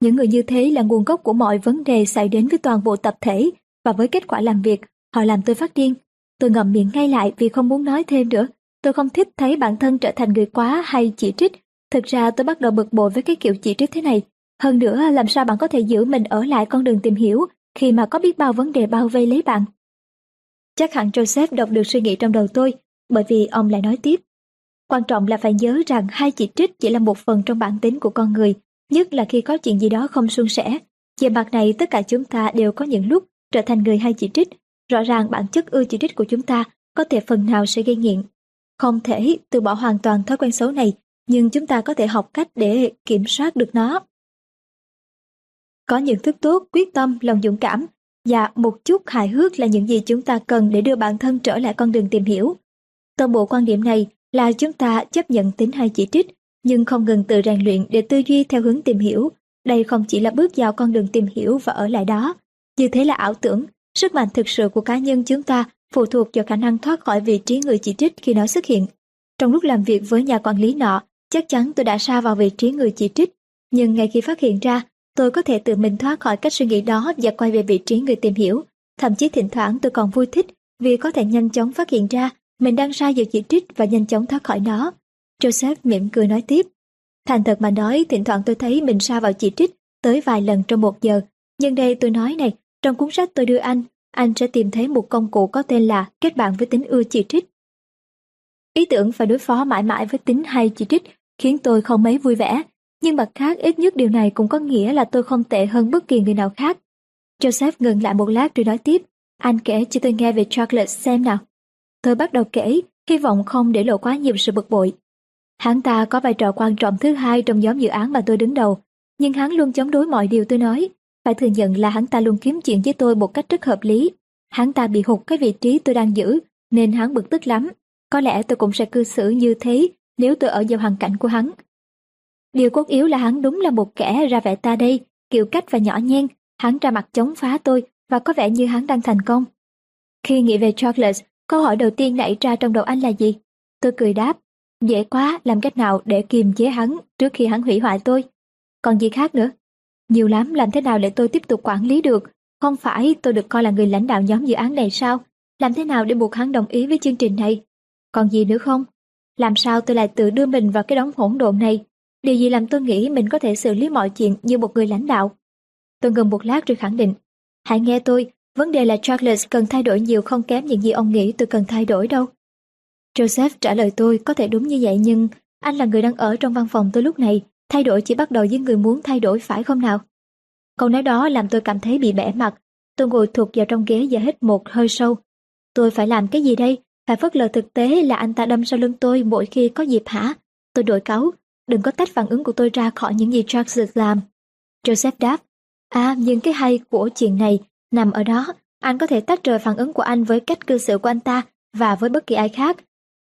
Những người như thế là nguồn gốc của mọi vấn đề xảy đến với toàn bộ tập thể và với kết quả làm việc, họ làm tôi phát điên. Tôi ngậm miệng ngay lại vì không muốn nói thêm nữa. Tôi không thích thấy bản thân trở thành người quá hay chỉ trích. Thực ra tôi bắt đầu bực bội với cái kiểu chỉ trích thế này. Hơn nữa, làm sao bạn có thể giữ mình ở lại con đường tìm hiểu khi mà có biết bao vấn đề bao vây lấy bạn? Chắc hẳn Joseph đọc được suy nghĩ trong đầu tôi, bởi vì ông lại nói tiếp. Quan trọng là phải nhớ rằng hai chỉ trích chỉ là một phần trong bản tính của con người. nhất là khi có chuyện gì đó không suôn sẻ. Về mặt này tất cả chúng ta đều có những lúc trở thành người hay chỉ trích. Rõ ràng bản chất ưa chỉ trích của chúng ta có thể phần nào sẽ gây nghiện. Không thể từ bỏ hoàn toàn thói quen xấu này, nhưng chúng ta có thể học cách để kiểm soát được nó. Có nhận thức tốt, quyết tâm, lòng dũng cảm và một chút hài hước là những gì chúng ta cần để đưa bản thân trở lại con đường tìm hiểu. Toàn bộ quan điểm này là chúng ta chấp nhận tính hay chỉ trích, nhưng không ngừng tự rèn luyện để tư duy theo hướng tìm hiểu. Đây không chỉ là bước vào con đường tìm hiểu và ở lại đó. Như thế là ảo tưởng, sức mạnh thực sự của cá nhân chúng ta phụ thuộc vào khả năng thoát khỏi vị trí người chỉ trích khi nó xuất hiện. Trong lúc làm việc với nhà quản lý nọ, chắc chắn tôi đã xa vào vị trí người chỉ trích, nhưng ngay khi phát hiện ra, tôi có thể tự mình thoát khỏi cách suy nghĩ đó và quay về vị trí người tìm hiểu. Thậm chí thỉnh thoảng tôi còn vui thích vì có thể nhanh chóng phát hiện ra mình đang sai vào chỉ trích và nhanh chóng thoát khỏi nó. Joseph mỉm cười nói tiếp. Thành thật mà nói, thỉnh thoảng tôi thấy mình sa vào chỉ trích tới vài lần trong một giờ. Nhưng đây tôi nói này, trong cuốn sách tôi đưa anh, anh sẽ tìm thấy một công cụ có tên là kết bạn với tính ưa chỉ trích. Ý tưởng phải đối phó mãi mãi với tính hay chỉ trích khiến tôi không mấy vui vẻ, nhưng mặt khác ít nhất điều này cũng có nghĩa là tôi không tệ hơn bất kỳ người nào khác. Joseph ngừng lại một lát rồi nói tiếp, anh kể cho tôi nghe về Charlotte xem nào. Tôi bắt đầu kể, hy vọng không để lộ quá nhiều sự bực bội. Hắn ta có vai trò quan trọng thứ hai trong nhóm dự án mà tôi đứng đầu, nhưng hắn luôn chống đối mọi điều tôi nói. Phải thừa nhận là hắn ta luôn kiếm chuyện với tôi một cách rất hợp lý. Hắn ta bị hụt cái vị trí tôi đang giữ, nên hắn bực tức lắm. Có lẽ tôi cũng sẽ cư xử như thế nếu tôi ở vào hoàn cảnh của hắn. Điều cốt yếu là hắn đúng là một kẻ ra vẻ ta đây, kiểu cách và nhỏ nhen. Hắn ra mặt chống phá tôi và có vẻ như hắn đang thành công. Khi nghĩ về charles câu hỏi đầu tiên nảy ra trong đầu anh là gì? Tôi cười đáp, dễ quá, làm cách nào để kiềm chế hắn trước khi hắn hủy hoại tôi? Còn gì khác nữa? Nhiều lắm, làm thế nào để tôi tiếp tục quản lý được? Không phải tôi được coi là người lãnh đạo nhóm dự án này sao? Làm thế nào để buộc hắn đồng ý với chương trình này? Còn gì nữa không? Làm sao tôi lại tự đưa mình vào cái đống hỗn độn này? Điều gì làm tôi nghĩ mình có thể xử lý mọi chuyện như một người lãnh đạo? Tôi ngừng một lát rồi khẳng định. Hãy nghe tôi, vấn đề là Charles cần thay đổi nhiều không kém những gì ông nghĩ tôi cần thay đổi đâu. Joseph trả lời tôi có thể đúng như vậy nhưng anh là người đang ở trong văn phòng tôi lúc này, thay đổi chỉ bắt đầu với người muốn thay đổi phải không nào? Câu nói đó làm tôi cảm thấy bị bẻ mặt, tôi ngồi thụt vào trong ghế và hít một hơi sâu. Tôi phải làm cái gì đây? Phải phớt lờ thực tế là anh ta đâm sau lưng tôi mỗi khi có dịp hả? Tôi đổi cáu, đừng có tách phản ứng của tôi ra khỏi những gì Charles làm. Joseph đáp, à nhưng cái hay của chuyện này nằm ở đó, anh có thể tách rời phản ứng của anh với cách cư xử của anh ta và với bất kỳ ai khác.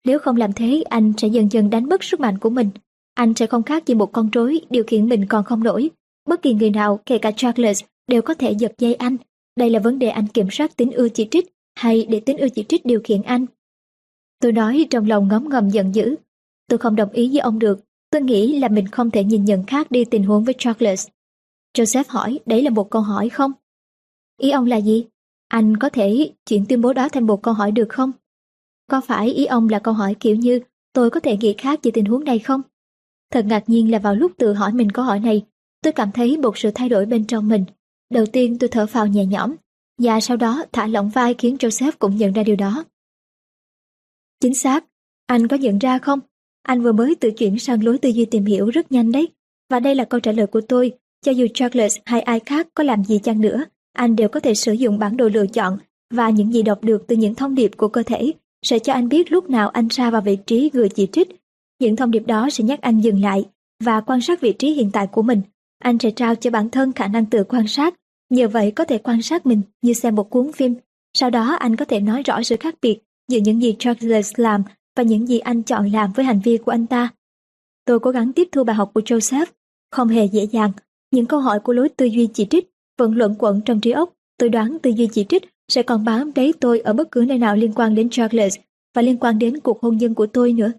Nếu không làm thế, anh sẽ dần dần đánh mất sức mạnh của mình. Anh sẽ không khác gì một con rối điều khiển mình còn không nổi. Bất kỳ người nào, kể cả Charles, đều có thể giật dây anh. Đây là vấn đề anh kiểm soát tính ưa chỉ trích hay để tính ưa chỉ trích điều khiển anh. Tôi nói trong lòng ngấm ngầm giận dữ. Tôi không đồng ý với ông được. Tôi nghĩ là mình không thể nhìn nhận khác đi tình huống với Charles. Joseph hỏi, đấy là một câu hỏi không? Ý ông là gì? Anh có thể chuyển tuyên bố đó thành một câu hỏi được không? Có phải ý ông là câu hỏi kiểu như tôi có thể nghĩ khác về tình huống này không? Thật ngạc nhiên là vào lúc tự hỏi mình câu hỏi này, tôi cảm thấy một sự thay đổi bên trong mình. Đầu tiên tôi thở phào nhẹ nhõm, và sau đó thả lỏng vai khiến Joseph cũng nhận ra điều đó. Chính xác, anh có nhận ra không? Anh vừa mới tự chuyển sang lối tư duy tìm hiểu rất nhanh đấy. Và đây là câu trả lời của tôi, cho dù Charles hay ai khác có làm gì chăng nữa, anh đều có thể sử dụng bản đồ lựa chọn và những gì đọc được từ những thông điệp của cơ thể sẽ cho anh biết lúc nào anh ra vào vị trí người chỉ trích. Những thông điệp đó sẽ nhắc anh dừng lại và quan sát vị trí hiện tại của mình. Anh sẽ trao cho bản thân khả năng tự quan sát, nhờ vậy có thể quan sát mình như xem một cuốn phim. Sau đó anh có thể nói rõ sự khác biệt giữa những gì Charles làm và những gì anh chọn làm với hành vi của anh ta. Tôi cố gắng tiếp thu bài học của Joseph, không hề dễ dàng. Những câu hỏi của lối tư duy chỉ trích vẫn luận quẩn trong trí óc. Tôi đoán tư duy chỉ trích sẽ còn bám đấy tôi ở bất cứ nơi nào liên quan đến Charles và liên quan đến cuộc hôn nhân của tôi nữa.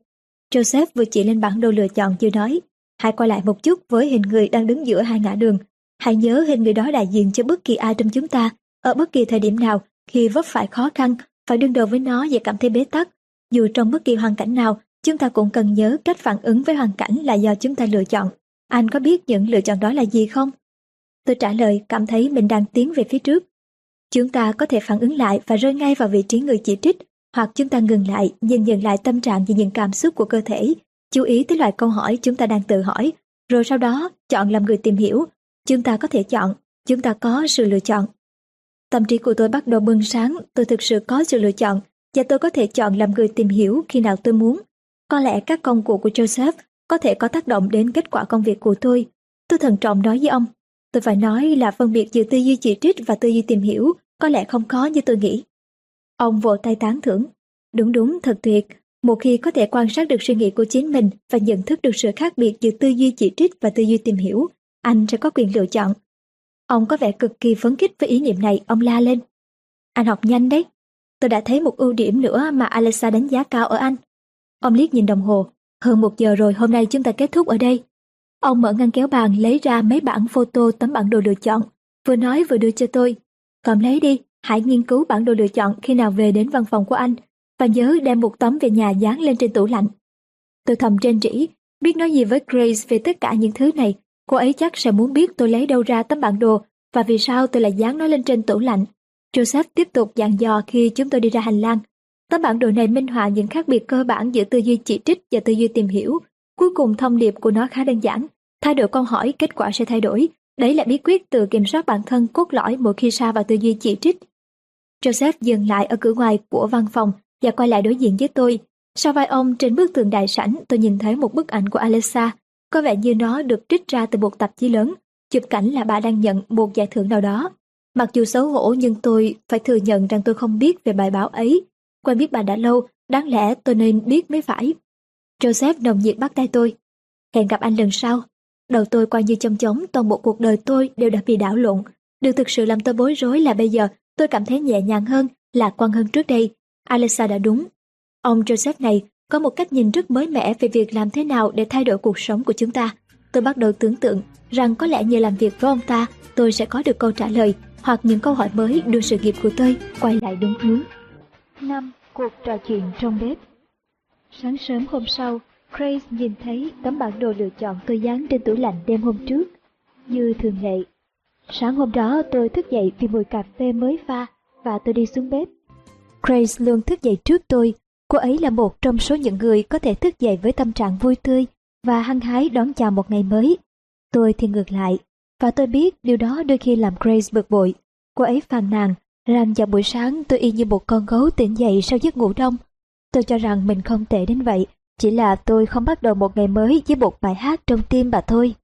Joseph vừa chỉ lên bản đồ lựa chọn chưa nói, hãy quay lại một chút với hình người đang đứng giữa hai ngã đường. Hãy nhớ hình người đó đại diện cho bất kỳ ai trong chúng ta, ở bất kỳ thời điểm nào khi vấp phải khó khăn, phải đương đầu với nó và cảm thấy bế tắc. Dù trong bất kỳ hoàn cảnh nào, chúng ta cũng cần nhớ cách phản ứng với hoàn cảnh là do chúng ta lựa chọn. Anh có biết những lựa chọn đó là gì không? Tôi trả lời cảm thấy mình đang tiến về phía trước. Chúng ta có thể phản ứng lại và rơi ngay vào vị trí người chỉ trích, hoặc chúng ta ngừng lại, nhìn nhận lại tâm trạng và những cảm xúc của cơ thể, chú ý tới loại câu hỏi chúng ta đang tự hỏi, rồi sau đó chọn làm người tìm hiểu. Chúng ta có thể chọn, chúng ta có sự lựa chọn. Tâm trí của tôi bắt đầu bừng sáng, tôi thực sự có sự lựa chọn, và tôi có thể chọn làm người tìm hiểu khi nào tôi muốn. Có lẽ các công cụ của Joseph có thể có tác động đến kết quả công việc của tôi. Tôi thận trọng nói với ông, tôi phải nói là phân biệt giữa tư duy chỉ trích và tư duy tìm hiểu có lẽ không khó như tôi nghĩ. Ông vỗ tay tán thưởng. Đúng đúng, thật tuyệt. Một khi có thể quan sát được suy nghĩ của chính mình và nhận thức được sự khác biệt giữa tư duy chỉ trích và tư duy tìm hiểu, anh sẽ có quyền lựa chọn. Ông có vẻ cực kỳ phấn khích với ý niệm này, ông la lên. Anh học nhanh đấy. Tôi đã thấy một ưu điểm nữa mà Alexa đánh giá cao ở anh. Ông liếc nhìn đồng hồ. Hơn một giờ rồi hôm nay chúng ta kết thúc ở đây. Ông mở ngăn kéo bàn lấy ra mấy bản photo tấm bản đồ lựa chọn. Vừa nói vừa đưa cho tôi. Cầm lấy đi, hãy nghiên cứu bản đồ lựa chọn khi nào về đến văn phòng của anh. Và nhớ đem một tấm về nhà dán lên trên tủ lạnh. Tôi thầm trên trĩ, biết nói gì với Grace về tất cả những thứ này. Cô ấy chắc sẽ muốn biết tôi lấy đâu ra tấm bản đồ và vì sao tôi lại dán nó lên trên tủ lạnh. Joseph tiếp tục dặn dò khi chúng tôi đi ra hành lang. Tấm bản đồ này minh họa những khác biệt cơ bản giữa tư duy chỉ trích và tư duy tìm hiểu. Cuối cùng thông điệp của nó khá đơn giản. Thay đổi câu hỏi, kết quả sẽ thay đổi. Đấy là bí quyết tự kiểm soát bản thân cốt lõi mỗi khi sa vào tư duy chỉ trích. Joseph dừng lại ở cửa ngoài của văn phòng và quay lại đối diện với tôi. Sau vai ông trên bức tường đại sảnh tôi nhìn thấy một bức ảnh của Alexa. Có vẻ như nó được trích ra từ một tạp chí lớn. Chụp cảnh là bà đang nhận một giải thưởng nào đó. Mặc dù xấu hổ nhưng tôi phải thừa nhận rằng tôi không biết về bài báo ấy. Quen biết bà đã lâu, đáng lẽ tôi nên biết mới phải. Joseph nồng nhiệt bắt tay tôi. Hẹn gặp anh lần sau. Đầu tôi qua như chông chóng, toàn bộ cuộc đời tôi đều đã bị đảo lộn. Điều thực sự làm tôi bối rối là bây giờ tôi cảm thấy nhẹ nhàng hơn, lạc quan hơn trước đây. Alexa đã đúng. Ông Joseph này có một cách nhìn rất mới mẻ về việc làm thế nào để thay đổi cuộc sống của chúng ta. Tôi bắt đầu tưởng tượng rằng có lẽ nhờ làm việc với ông ta, tôi sẽ có được câu trả lời hoặc những câu hỏi mới đưa sự nghiệp của tôi quay lại đúng hướng. 5. Cuộc trò chuyện trong bếp Sáng sớm hôm sau, Grace nhìn thấy tấm bản đồ lựa chọn tôi dán trên tủ lạnh đêm hôm trước. Như thường lệ, sáng hôm đó tôi thức dậy vì mùi cà phê mới pha và tôi đi xuống bếp. Grace luôn thức dậy trước tôi. Cô ấy là một trong số những người có thể thức dậy với tâm trạng vui tươi và hăng hái đón chào một ngày mới. Tôi thì ngược lại, và tôi biết điều đó đôi khi làm Grace bực bội. Cô ấy phàn nàn rằng vào buổi sáng tôi y như một con gấu tỉnh dậy sau giấc ngủ đông. Tôi cho rằng mình không tệ đến vậy, chỉ là tôi không bắt đầu một ngày mới với một bài hát trong tim bà thôi.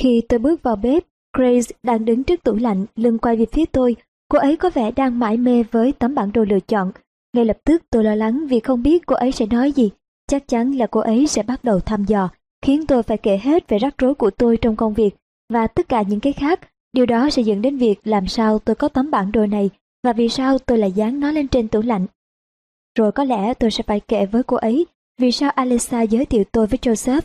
Khi tôi bước vào bếp, Grace đang đứng trước tủ lạnh, lưng quay về phía tôi. Cô ấy có vẻ đang mải mê với tấm bản đồ lựa chọn. Ngay lập tức tôi lo lắng vì không biết cô ấy sẽ nói gì. Chắc chắn là cô ấy sẽ bắt đầu thăm dò, khiến tôi phải kể hết về rắc rối của tôi trong công việc và tất cả những cái khác. Điều đó sẽ dẫn đến việc làm sao tôi có tấm bản đồ này và vì sao tôi lại dán nó lên trên tủ lạnh. Rồi có lẽ tôi sẽ phải kể với cô ấy vì sao Alexa giới thiệu tôi với Joseph.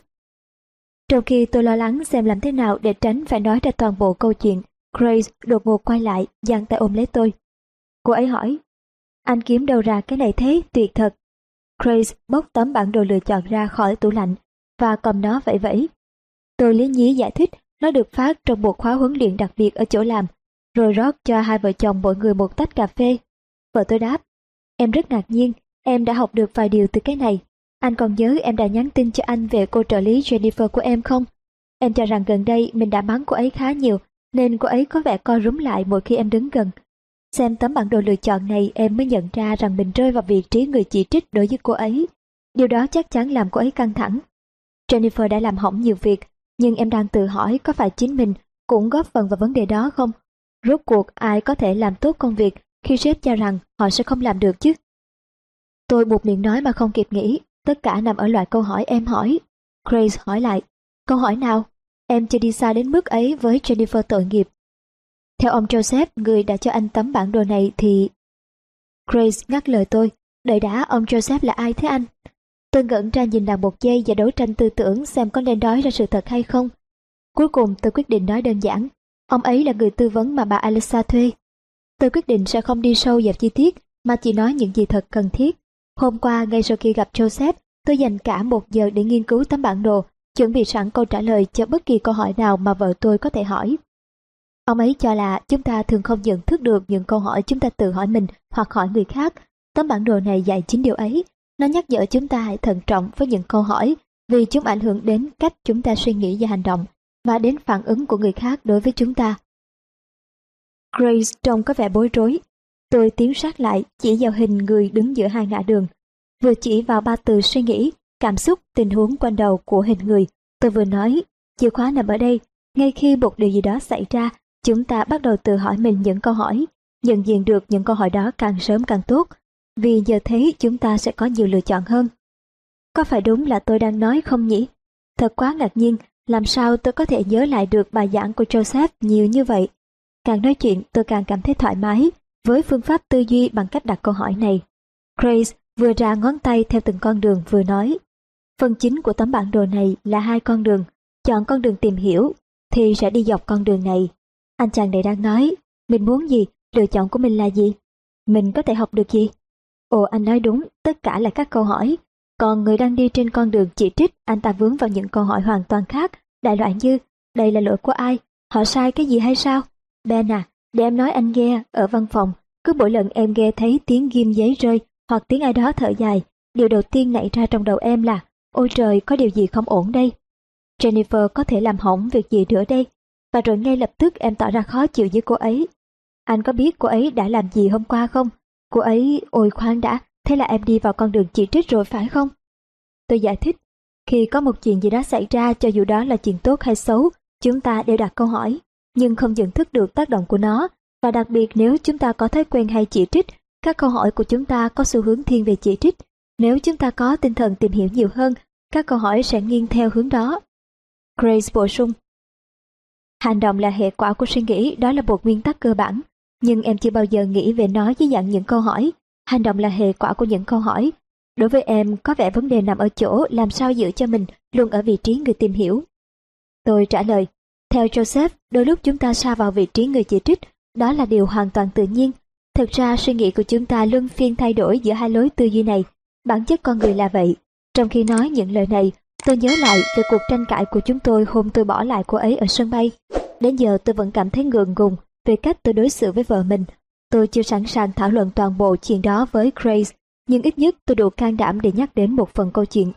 Trong khi tôi lo lắng xem làm thế nào để tránh phải nói ra toàn bộ câu chuyện, Grace đột ngột quay lại, giang tay ôm lấy tôi. Cô ấy hỏi, anh kiếm đâu ra cái này thế, tuyệt thật. Grace bốc tấm bản đồ lựa chọn ra khỏi tủ lạnh và cầm nó vẫy vẫy. Tôi lý nhí giải thích nó được phát trong một khóa huấn luyện đặc biệt ở chỗ làm, rồi rót cho hai vợ chồng mỗi người một tách cà phê. Vợ tôi đáp, em rất ngạc nhiên, em đã học được vài điều từ cái này. Anh còn nhớ em đã nhắn tin cho anh về cô trợ lý Jennifer của em không? Em cho rằng gần đây mình đã mắng cô ấy khá nhiều, nên cô ấy có vẻ co rúm lại mỗi khi em đứng gần. Xem tấm bản đồ lựa chọn này em mới nhận ra rằng mình rơi vào vị trí người chỉ trích đối với cô ấy. Điều đó chắc chắn làm cô ấy căng thẳng. Jennifer đã làm hỏng nhiều việc, nhưng em đang tự hỏi có phải chính mình cũng góp phần vào vấn đề đó không? Rốt cuộc ai có thể làm tốt công việc khi sếp cho rằng họ sẽ không làm được chứ? Tôi buộc miệng nói mà không kịp nghĩ, tất cả nằm ở loại câu hỏi em hỏi. Grace hỏi lại, câu hỏi nào? Em chưa đi xa đến mức ấy với Jennifer tội nghiệp. Theo ông Joseph, người đã cho anh tấm bản đồ này thì... Grace ngắt lời tôi, đợi đã ông Joseph là ai thế anh? Tôi ngẩn ra nhìn nàng một giây và đấu tranh tư tưởng xem có nên nói ra sự thật hay không. Cuối cùng tôi quyết định nói đơn giản. Ông ấy là người tư vấn mà bà Alexa thuê. Tôi quyết định sẽ không đi sâu vào chi tiết mà chỉ nói những gì thật cần thiết. Hôm qua, ngay sau khi gặp Joseph, tôi dành cả một giờ để nghiên cứu tấm bản đồ, chuẩn bị sẵn câu trả lời cho bất kỳ câu hỏi nào mà vợ tôi có thể hỏi. Ông ấy cho là chúng ta thường không nhận thức được những câu hỏi chúng ta tự hỏi mình hoặc hỏi người khác. Tấm bản đồ này dạy chính điều ấy. Nó nhắc nhở chúng ta hãy thận trọng với những câu hỏi vì chúng ảnh hưởng đến cách chúng ta suy nghĩ và hành động. và đến phản ứng của người khác đối với chúng ta. Grace trông có vẻ bối rối. Tôi tiến sát lại chỉ vào hình người đứng giữa hai ngã đường. Vừa chỉ vào ba từ suy nghĩ, cảm xúc, tình huống quanh đầu của hình người. Tôi vừa nói, chìa khóa nằm ở đây. Ngay khi một điều gì đó xảy ra, chúng ta bắt đầu tự hỏi mình những câu hỏi. Nhận diện được những câu hỏi đó càng sớm càng tốt, vì giờ thấy chúng ta sẽ có nhiều lựa chọn hơn. Có phải đúng là tôi đang nói không nhỉ? Thật quá ngạc nhiên, làm sao tôi có thể nhớ lại được bài giảng của Joseph nhiều như vậy? Càng nói chuyện tôi càng cảm thấy thoải mái với phương pháp tư duy bằng cách đặt câu hỏi này. Grace vừa ra ngón tay theo từng con đường vừa nói. Phần chính của tấm bản đồ này là hai con đường. Chọn con đường tìm hiểu thì sẽ đi dọc con đường này. Anh chàng này đang nói, mình muốn gì, lựa chọn của mình là gì? Mình có thể học được gì? Ồ anh nói đúng, tất cả là các câu hỏi. Còn người đang đi trên con đường chỉ trích, anh ta vướng vào những câu hỏi hoàn toàn khác, đại loại như, đây là lỗi của ai? Họ sai cái gì hay sao? Ben à, để em nói anh nghe, ở văn phòng, cứ mỗi lần em nghe thấy tiếng ghim giấy rơi hoặc tiếng ai đó thở dài, điều đầu tiên nảy ra trong đầu em là, ôi trời, có điều gì không ổn đây? Jennifer có thể làm hỏng việc gì nữa đây? Và rồi ngay lập tức em tỏ ra khó chịu với cô ấy. Anh có biết cô ấy đã làm gì hôm qua không? Cô ấy, ôi khoan đã, thế là em đi vào con đường chỉ trích rồi phải không? Tôi giải thích, khi có một chuyện gì đó xảy ra cho dù đó là chuyện tốt hay xấu, chúng ta đều đặt câu hỏi, nhưng không nhận thức được tác động của nó. Và đặc biệt nếu chúng ta có thói quen hay chỉ trích, các câu hỏi của chúng ta có xu hướng thiên về chỉ trích. Nếu chúng ta có tinh thần tìm hiểu nhiều hơn, các câu hỏi sẽ nghiêng theo hướng đó. Grace bổ sung. Hành động là hệ quả của suy nghĩ, đó là một nguyên tắc cơ bản. Nhưng em chưa bao giờ nghĩ về nó dưới dạng những câu hỏi. Hành động là hệ quả của những câu hỏi. Đối với em, có vẻ vấn đề nằm ở chỗ làm sao giữ cho mình luôn ở vị trí người tìm hiểu. Tôi trả lời, theo Joseph, đôi lúc chúng ta xa vào vị trí người chỉ trích, đó là điều hoàn toàn tự nhiên. Thực ra suy nghĩ của chúng ta luân phiên thay đổi giữa hai lối tư duy này. Bản chất con người là vậy. Trong khi nói những lời này, tôi nhớ lại về cuộc tranh cãi của chúng tôi hôm tôi bỏ lại cô ấy ở sân bay. Đến giờ tôi vẫn cảm thấy ngượng ngùng về cách tôi đối xử với vợ mình. Tôi chưa sẵn sàng thảo luận toàn bộ chuyện đó với Grace, nhưng ít nhất tôi đủ can đảm để nhắc đến một phần câu chuyện.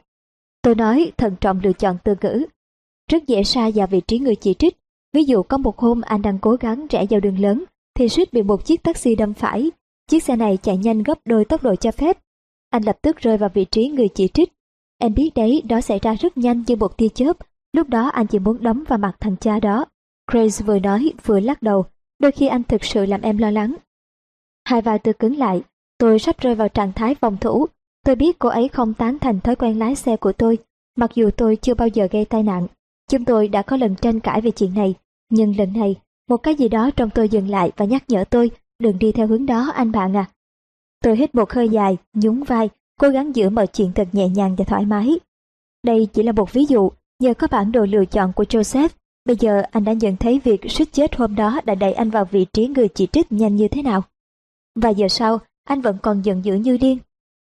Tôi nói thận trọng lựa chọn từ ngữ. Rất dễ xa vào vị trí người chỉ trích. Ví dụ có một hôm anh đang cố gắng rẽ vào đường lớn, thì suýt bị một chiếc taxi đâm phải. Chiếc xe này chạy nhanh gấp đôi tốc độ cho phép. Anh lập tức rơi vào vị trí người chỉ trích. Em biết đấy, đó xảy ra rất nhanh như một tia chớp. Lúc đó anh chỉ muốn đấm vào mặt thằng cha đó. Grace vừa nói vừa lắc đầu, đôi khi anh thực sự làm em lo lắng. Hai vai tôi cứng lại, tôi sắp rơi vào trạng thái phòng thủ. Tôi biết cô ấy không tán thành thói quen lái xe của tôi, mặc dù tôi chưa bao giờ gây tai nạn. Chúng tôi đã có lần tranh cãi về chuyện này, nhưng lần này, một cái gì đó trong tôi dừng lại và nhắc nhở tôi, đừng đi theo hướng đó anh bạn à. Tôi hít một hơi dài, nhún vai, cố gắng giữ mọi chuyện thật nhẹ nhàng và thoải mái. Đây chỉ là một ví dụ, nhờ có bản đồ lựa chọn của Joseph Bây giờ anh đã nhận thấy việc suýt chết hôm đó đã đẩy anh vào vị trí người chỉ trích nhanh như thế nào. Và giờ sau, anh vẫn còn giận dữ như điên.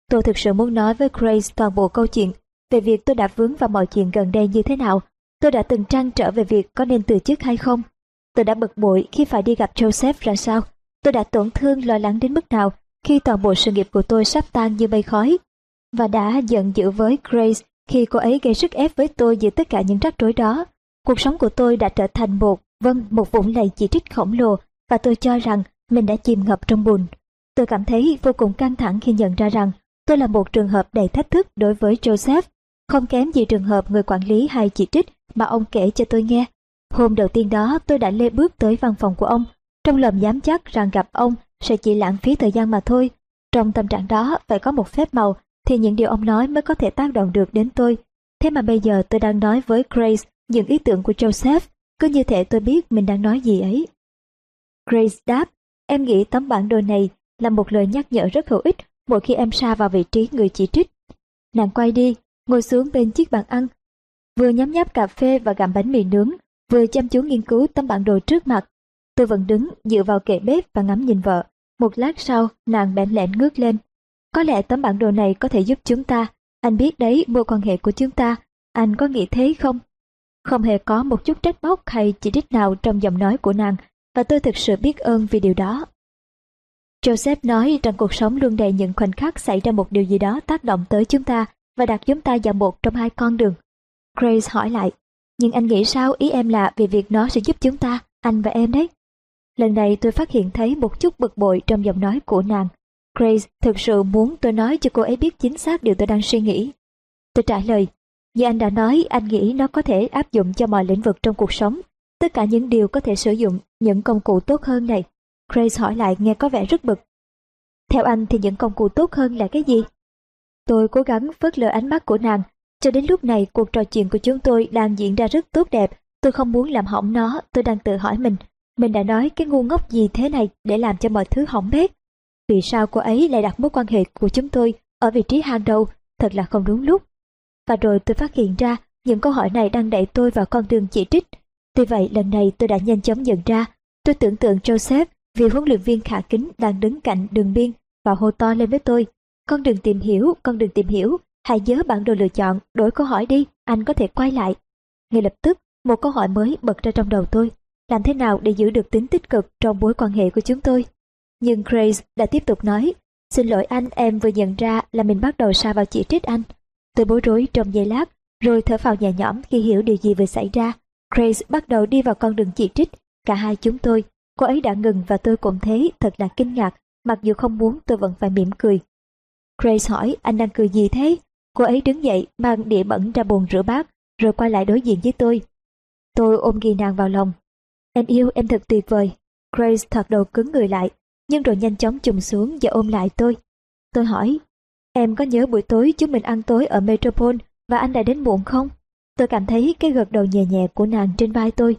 Tôi thực sự muốn nói với Grace toàn bộ câu chuyện về việc tôi đã vướng vào mọi chuyện gần đây như thế nào. Tôi đã từng trăn trở về việc có nên từ chức hay không. Tôi đã bực bội khi phải đi gặp Joseph ra sao. Tôi đã tổn thương lo lắng đến mức nào khi toàn bộ sự nghiệp của tôi sắp tan như mây khói. Và đã giận dữ với Grace khi cô ấy gây sức ép với tôi giữa tất cả những rắc rối đó. Cuộc sống của tôi đã trở thành một, vâng, một vũng lầy chỉ trích khổng lồ và tôi cho rằng mình đã chìm ngập trong bùn. Tôi cảm thấy vô cùng căng thẳng khi nhận ra rằng tôi là một trường hợp đầy thách thức đối với Joseph, không kém gì trường hợp người quản lý hay chỉ trích mà ông kể cho tôi nghe. Hôm đầu tiên đó tôi đã lê bước tới văn phòng của ông, trong lòng dám chắc rằng gặp ông sẽ chỉ lãng phí thời gian mà thôi. Trong tâm trạng đó phải có một phép màu thì những điều ông nói mới có thể tác động được đến tôi. Thế mà bây giờ tôi đang nói với Grace những ý tưởng của Joseph, cứ như thể tôi biết mình đang nói gì ấy. Grace đáp, em nghĩ tấm bản đồ này là một lời nhắc nhở rất hữu ích mỗi khi em xa vào vị trí người chỉ trích. Nàng quay đi, ngồi xuống bên chiếc bàn ăn, vừa nhấm nháp cà phê và gặm bánh mì nướng, vừa chăm chú nghiên cứu tấm bản đồ trước mặt. Tôi vẫn đứng dựa vào kệ bếp và ngắm nhìn vợ. Một lát sau, nàng bẽn lẽn ngước lên. Có lẽ tấm bản đồ này có thể giúp chúng ta. Anh biết đấy mối quan hệ của chúng ta. Anh có nghĩ thế không? Không hề có một chút trách móc hay chỉ trích nào trong giọng nói của nàng, và tôi thực sự biết ơn vì điều đó. Joseph nói rằng cuộc sống luôn đầy những khoảnh khắc xảy ra một điều gì đó tác động tới chúng ta và đặt chúng ta vào một trong hai con đường. Grace hỏi lại, Nhưng anh nghĩ sao ý em là vì việc nó sẽ giúp chúng ta, anh và em đấy. Lần này tôi phát hiện thấy một chút bực bội trong giọng nói của nàng. Grace thực sự muốn tôi nói cho cô ấy biết chính xác điều tôi đang suy nghĩ. Tôi trả lời, như anh đã nói, anh nghĩ nó có thể áp dụng cho mọi lĩnh vực trong cuộc sống. Tất cả những điều có thể sử dụng những công cụ tốt hơn này. Grace hỏi lại nghe có vẻ rất bực. Theo anh thì những công cụ tốt hơn là cái gì? Tôi cố gắng phớt lờ ánh mắt của nàng. Cho đến lúc này cuộc trò chuyện của chúng tôi đang diễn ra rất tốt đẹp. Tôi không muốn làm hỏng nó, tôi đang tự hỏi mình. Mình đã nói cái ngu ngốc gì thế này để làm cho mọi thứ hỏng bét. Vì sao cô ấy lại đặt mối quan hệ của chúng tôi ở vị trí hàng đầu, thật là không đúng lúc. Và rồi tôi phát hiện ra những câu hỏi này đang đẩy tôi vào con đường chỉ trích. Tuy vậy lần này tôi đã nhanh chóng nhận ra, tôi tưởng tượng Joseph vì huấn luyện viên khả kính đang đứng cạnh đường biên và hô to lên với tôi. Con đường tìm hiểu, con đường tìm hiểu, hãy nhớ bản đồ lựa chọn, đổi câu hỏi đi, anh có thể quay lại. Ngay lập tức, một câu hỏi mới bật ra trong đầu tôi. Làm thế nào để giữ được tính tích cực trong mối quan hệ của chúng tôi? Nhưng Grace đã tiếp tục nói, xin lỗi anh em vừa nhận ra là mình bắt đầu sa vào chỉ trích anh. Tôi bối rối trong giây lát, rồi thở phào nhẹ nhõm khi hiểu điều gì vừa xảy ra. Grace bắt đầu đi vào con đường chỉ trích, cả hai chúng tôi. Cô ấy đã ngừng và tôi cũng thế, thật là kinh ngạc, mặc dù không muốn tôi vẫn phải mỉm cười. Grace hỏi anh đang cười gì thế? Cô ấy đứng dậy mang đĩa bẩn ra bồn rửa bát, rồi quay lại đối diện với tôi. Tôi ôm ghi nàng vào lòng. Em yêu em thật tuyệt vời. Grace thật đầu cứng người lại, nhưng rồi nhanh chóng chùm xuống và ôm lại tôi. Tôi hỏi, em có nhớ buổi tối chúng mình ăn tối ở Metropole và anh đã đến muộn không? Tôi cảm thấy cái gật đầu nhẹ nhẹ của nàng trên vai tôi.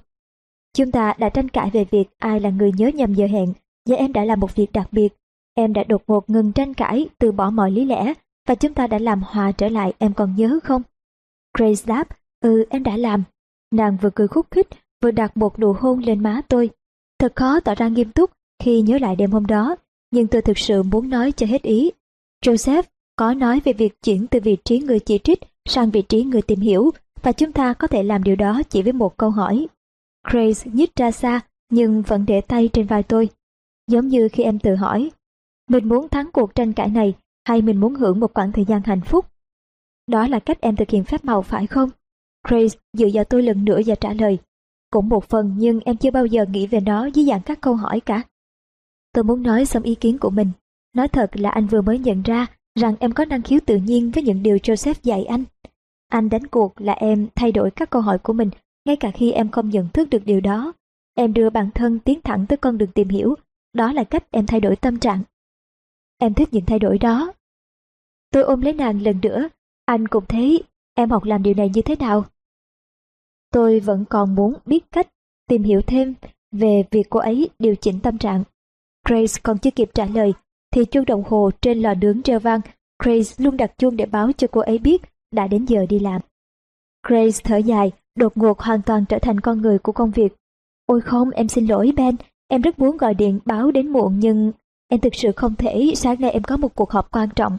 Chúng ta đã tranh cãi về việc ai là người nhớ nhầm giờ hẹn và em đã làm một việc đặc biệt. Em đã đột ngột ngừng tranh cãi, từ bỏ mọi lý lẽ và chúng ta đã làm hòa trở lại em còn nhớ không? Grace đáp, ừ em đã làm. Nàng vừa cười khúc khích vừa đặt một nụ hôn lên má tôi. Thật khó tỏ ra nghiêm túc khi nhớ lại đêm hôm đó, nhưng tôi thực sự muốn nói cho hết ý. Joseph có nói về việc chuyển từ vị trí người chỉ trích sang vị trí người tìm hiểu, và chúng ta có thể làm điều đó chỉ với một câu hỏi. Grace nhích ra xa, nhưng vẫn để tay trên vai tôi. Giống như khi em tự hỏi, mình muốn thắng cuộc tranh cãi này hay mình muốn hưởng một khoảng thời gian hạnh phúc? Đó là cách em thực hiện phép màu phải không? Grace, dựa vào tôi lần nữa và trả lời. Cũng một phần, nhưng em chưa bao giờ nghĩ về nó dưới dạng các câu hỏi cả. Tôi muốn nói xong ý kiến của mình. Nói thật là anh vừa mới nhận ra rằng em có năng khiếu tự nhiên với những điều Joseph dạy anh. Anh đánh cuộc là em thay đổi các câu hỏi của mình, ngay cả khi em không nhận thức được điều đó. Em đưa bản thân tiến thẳng tới con đường tìm hiểu. Đó là cách em thay đổi tâm trạng. Em thích những thay đổi đó. Tôi ôm lấy nàng lần nữa. Anh cũng thấy em học làm điều này như thế nào? Tôi vẫn còn muốn biết cách tìm hiểu thêm về việc cô ấy điều chỉnh tâm trạng. Grace còn chưa kịp trả lời, thì chuông đồng hồ trên lò nướng reo vang. Grace luôn đặt chuông để báo cho cô ấy biết đã đến giờ đi làm. Grace thở dài, đột ngột hoàn toàn trở thành con người của công việc. Ôi không, em xin lỗi Ben, em rất muốn gọi điện báo đến muộn nhưng em thực sự không thể, sáng nay em có một cuộc họp quan trọng.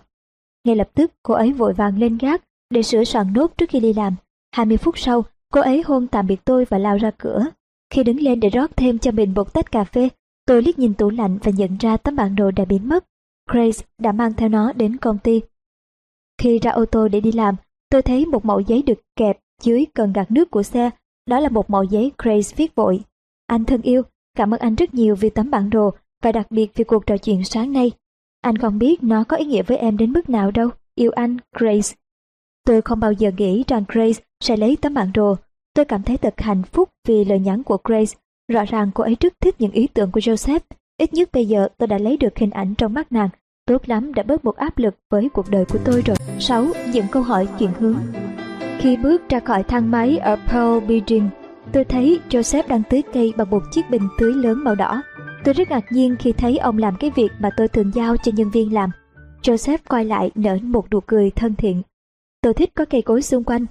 Ngay lập tức cô ấy vội vàng lên gác để sửa soạn nốt trước khi đi làm. 20 phút sau, cô ấy hôn tạm biệt tôi và lao ra cửa. Khi đứng lên để rót thêm cho mình một tách cà phê, tôi liếc nhìn tủ lạnh và nhận ra tấm bản đồ đã biến mất. Grace đã mang theo nó đến công ty. Khi ra ô tô để đi làm, tôi thấy một mẫu giấy được kẹp dưới cần gạt nước của xe. Đó là một mẫu giấy Grace viết vội. Anh thân yêu, cảm ơn anh rất nhiều vì tấm bản đồ và đặc biệt vì cuộc trò chuyện sáng nay. Anh không biết nó có ý nghĩa với em đến mức nào đâu. Yêu anh, Grace. Tôi không bao giờ nghĩ rằng Grace sẽ lấy tấm bản đồ. Tôi cảm thấy thật hạnh phúc vì lời nhắn của Grace. Rõ ràng cô ấy rất thích những ý tưởng của Joseph. Ít nhất bây giờ tôi đã lấy được hình ảnh trong mắt nàng. Tốt lắm đã bớt một áp lực với cuộc đời của tôi rồi. 6. Những câu hỏi chuyển hướng Khi bước ra khỏi thang máy ở Pearl Building, tôi thấy Joseph đang tưới cây bằng một chiếc bình tưới lớn màu đỏ. Tôi rất ngạc nhiên khi thấy ông làm cái việc mà tôi thường giao cho nhân viên làm. Joseph quay lại nở một nụ cười thân thiện. Tôi thích có cây cối xung quanh.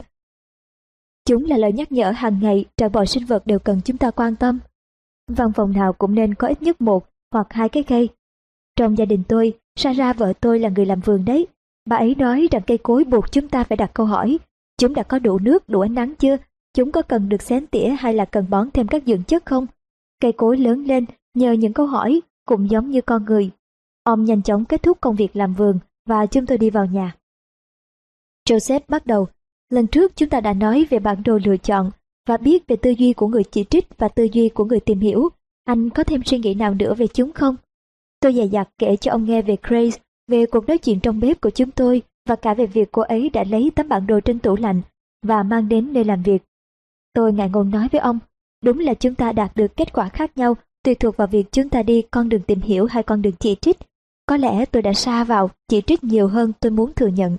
Chúng là lời nhắc nhở hàng ngày rằng mọi sinh vật đều cần chúng ta quan tâm. Văn phòng nào cũng nên có ít nhất một hoặc hai cái cây. Trong gia đình tôi, Sarah vợ tôi là người làm vườn đấy. Bà ấy nói rằng cây cối buộc chúng ta phải đặt câu hỏi. Chúng đã có đủ nước, đủ ánh nắng chưa? Chúng có cần được xén tỉa hay là cần bón thêm các dưỡng chất không? Cây cối lớn lên nhờ những câu hỏi cũng giống như con người. Ông nhanh chóng kết thúc công việc làm vườn và chúng tôi đi vào nhà. Joseph bắt đầu. Lần trước chúng ta đã nói về bản đồ lựa chọn và biết về tư duy của người chỉ trích và tư duy của người tìm hiểu. Anh có thêm suy nghĩ nào nữa về chúng không? Tôi dày dặt kể cho ông nghe về Grace, về cuộc nói chuyện trong bếp của chúng tôi và cả về việc cô ấy đã lấy tấm bản đồ trên tủ lạnh và mang đến nơi làm việc. Tôi ngại ngùng nói với ông, đúng là chúng ta đạt được kết quả khác nhau tùy thuộc vào việc chúng ta đi con đường tìm hiểu hay con đường chỉ trích. Có lẽ tôi đã xa vào chỉ trích nhiều hơn tôi muốn thừa nhận.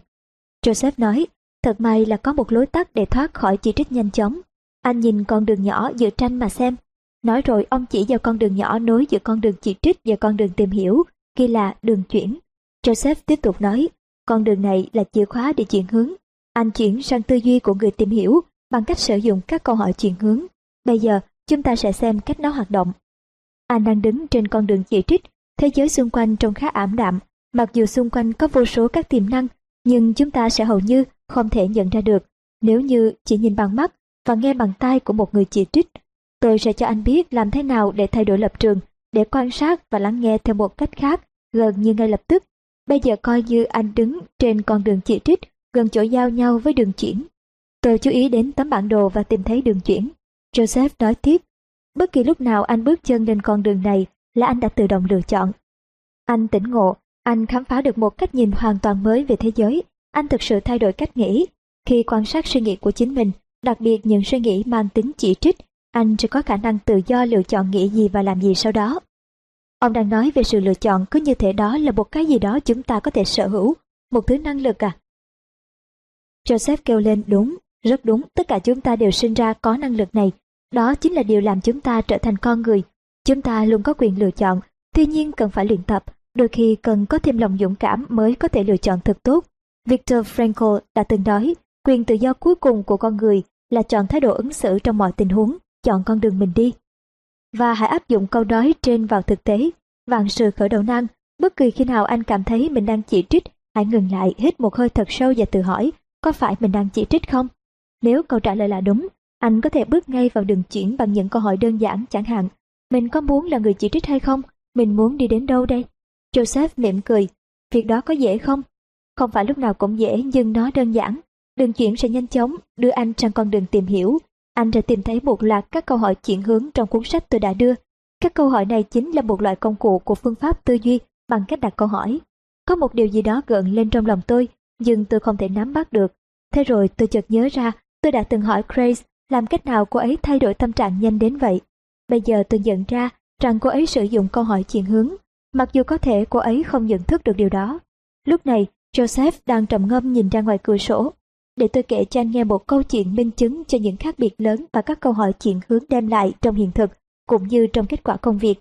Joseph nói, thật may là có một lối tắt để thoát khỏi chỉ trích nhanh chóng. Anh nhìn con đường nhỏ giữa tranh mà xem. Nói rồi ông chỉ vào con đường nhỏ nối giữa con đường chỉ trích và con đường tìm hiểu, ghi là đường chuyển. Joseph tiếp tục nói, con đường này là chìa khóa để chuyển hướng. Anh chuyển sang tư duy của người tìm hiểu bằng cách sử dụng các câu hỏi chuyển hướng. Bây giờ, chúng ta sẽ xem cách nó hoạt động. Anh đang đứng trên con đường chỉ trích, thế giới xung quanh trông khá ảm đạm, mặc dù xung quanh có vô số các tiềm năng, nhưng chúng ta sẽ hầu như không thể nhận ra được nếu như chỉ nhìn bằng mắt và nghe bằng tai của một người chỉ trích. Tôi sẽ cho anh biết làm thế nào để thay đổi lập trường, để quan sát và lắng nghe theo một cách khác, gần như ngay lập tức. Bây giờ coi như anh đứng trên con đường chỉ trích, gần chỗ giao nhau với đường chuyển. Tôi chú ý đến tấm bản đồ và tìm thấy đường chuyển. Joseph nói tiếp, bất kỳ lúc nào anh bước chân lên con đường này là anh đã tự động lựa chọn. Anh tỉnh ngộ, anh khám phá được một cách nhìn hoàn toàn mới về thế giới. Anh thực sự thay đổi cách nghĩ. Khi quan sát suy nghĩ của chính mình, đặc biệt những suy nghĩ mang tính chỉ trích, anh sẽ có khả năng tự do lựa chọn nghĩ gì và làm gì sau đó. Ông đang nói về sự lựa chọn cứ như thể đó là một cái gì đó chúng ta có thể sở hữu, một thứ năng lực à? Joseph kêu lên đúng, rất đúng, tất cả chúng ta đều sinh ra có năng lực này. Đó chính là điều làm chúng ta trở thành con người. Chúng ta luôn có quyền lựa chọn, tuy nhiên cần phải luyện tập, đôi khi cần có thêm lòng dũng cảm mới có thể lựa chọn thật tốt. Viktor Frankl đã từng nói, quyền tự do cuối cùng của con người là chọn thái độ ứng xử trong mọi tình huống, chọn con đường mình đi. Và hãy áp dụng câu nói trên vào thực tế. Vạn sự khởi đầu nan, bất kỳ khi nào anh cảm thấy mình đang chỉ trích, hãy ngừng lại, hít một hơi thật sâu và tự hỏi, có phải mình đang chỉ trích không? Nếu câu trả lời là đúng, anh có thể bước ngay vào đường chuyển bằng những câu hỏi đơn giản chẳng hạn. Mình có muốn là người chỉ trích hay không? Mình muốn đi đến đâu đây? Joseph mỉm cười. Việc đó có dễ không? Không phải lúc nào cũng dễ nhưng nó đơn giản. Đường chuyển sẽ nhanh chóng đưa anh sang con đường tìm hiểu. Anh sẽ tìm thấy một loạt các câu hỏi chuyển hướng trong cuốn sách tôi đã đưa. Các câu hỏi này chính là một loại công cụ của phương pháp tư duy bằng cách đặt câu hỏi. Có một điều gì đó gợn lên trong lòng tôi, nhưng tôi không thể nắm bắt được. Thế rồi tôi chợt nhớ ra, tôi đã từng hỏi Grace làm cách nào cô ấy thay đổi tâm trạng nhanh đến vậy. Bây giờ tôi nhận ra rằng cô ấy sử dụng câu hỏi chuyển hướng, mặc dù có thể cô ấy không nhận thức được điều đó. Lúc này, Joseph đang trầm ngâm nhìn ra ngoài cửa sổ. Để tôi kể cho anh nghe một câu chuyện minh chứng cho những khác biệt lớn và các câu hỏi chuyển hướng đem lại trong hiện thực, cũng như trong kết quả công việc.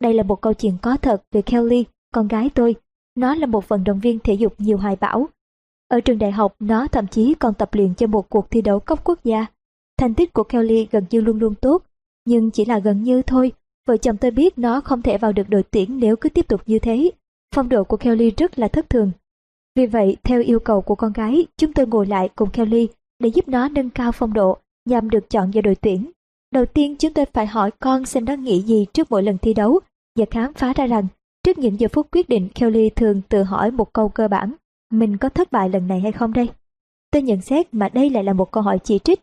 Đây là một câu chuyện có thật về Kelly, con gái tôi. Nó là một vận động viên thể dục nhiều hoài bão. Ở trường đại học, nó thậm chí còn tập luyện cho một cuộc thi đấu cấp quốc gia. Thành tích của Kelly gần như luôn luôn tốt, nhưng chỉ là gần như thôi. Vợ chồng tôi biết nó không thể vào được đội tuyển nếu cứ tiếp tục như thế. Phong độ của Kelly rất là thất thường. Vì vậy, theo yêu cầu của con gái, chúng tôi ngồi lại cùng Kelly để giúp nó nâng cao phong độ nhằm được chọn vào đội tuyển. Đầu tiên chúng tôi phải hỏi con xem nó nghĩ gì trước mỗi lần thi đấu và khám phá ra rằng trước những giờ phút quyết định Kelly thường tự hỏi một câu cơ bản mình có thất bại lần này hay không đây? Tôi nhận xét mà đây lại là một câu hỏi chỉ trích.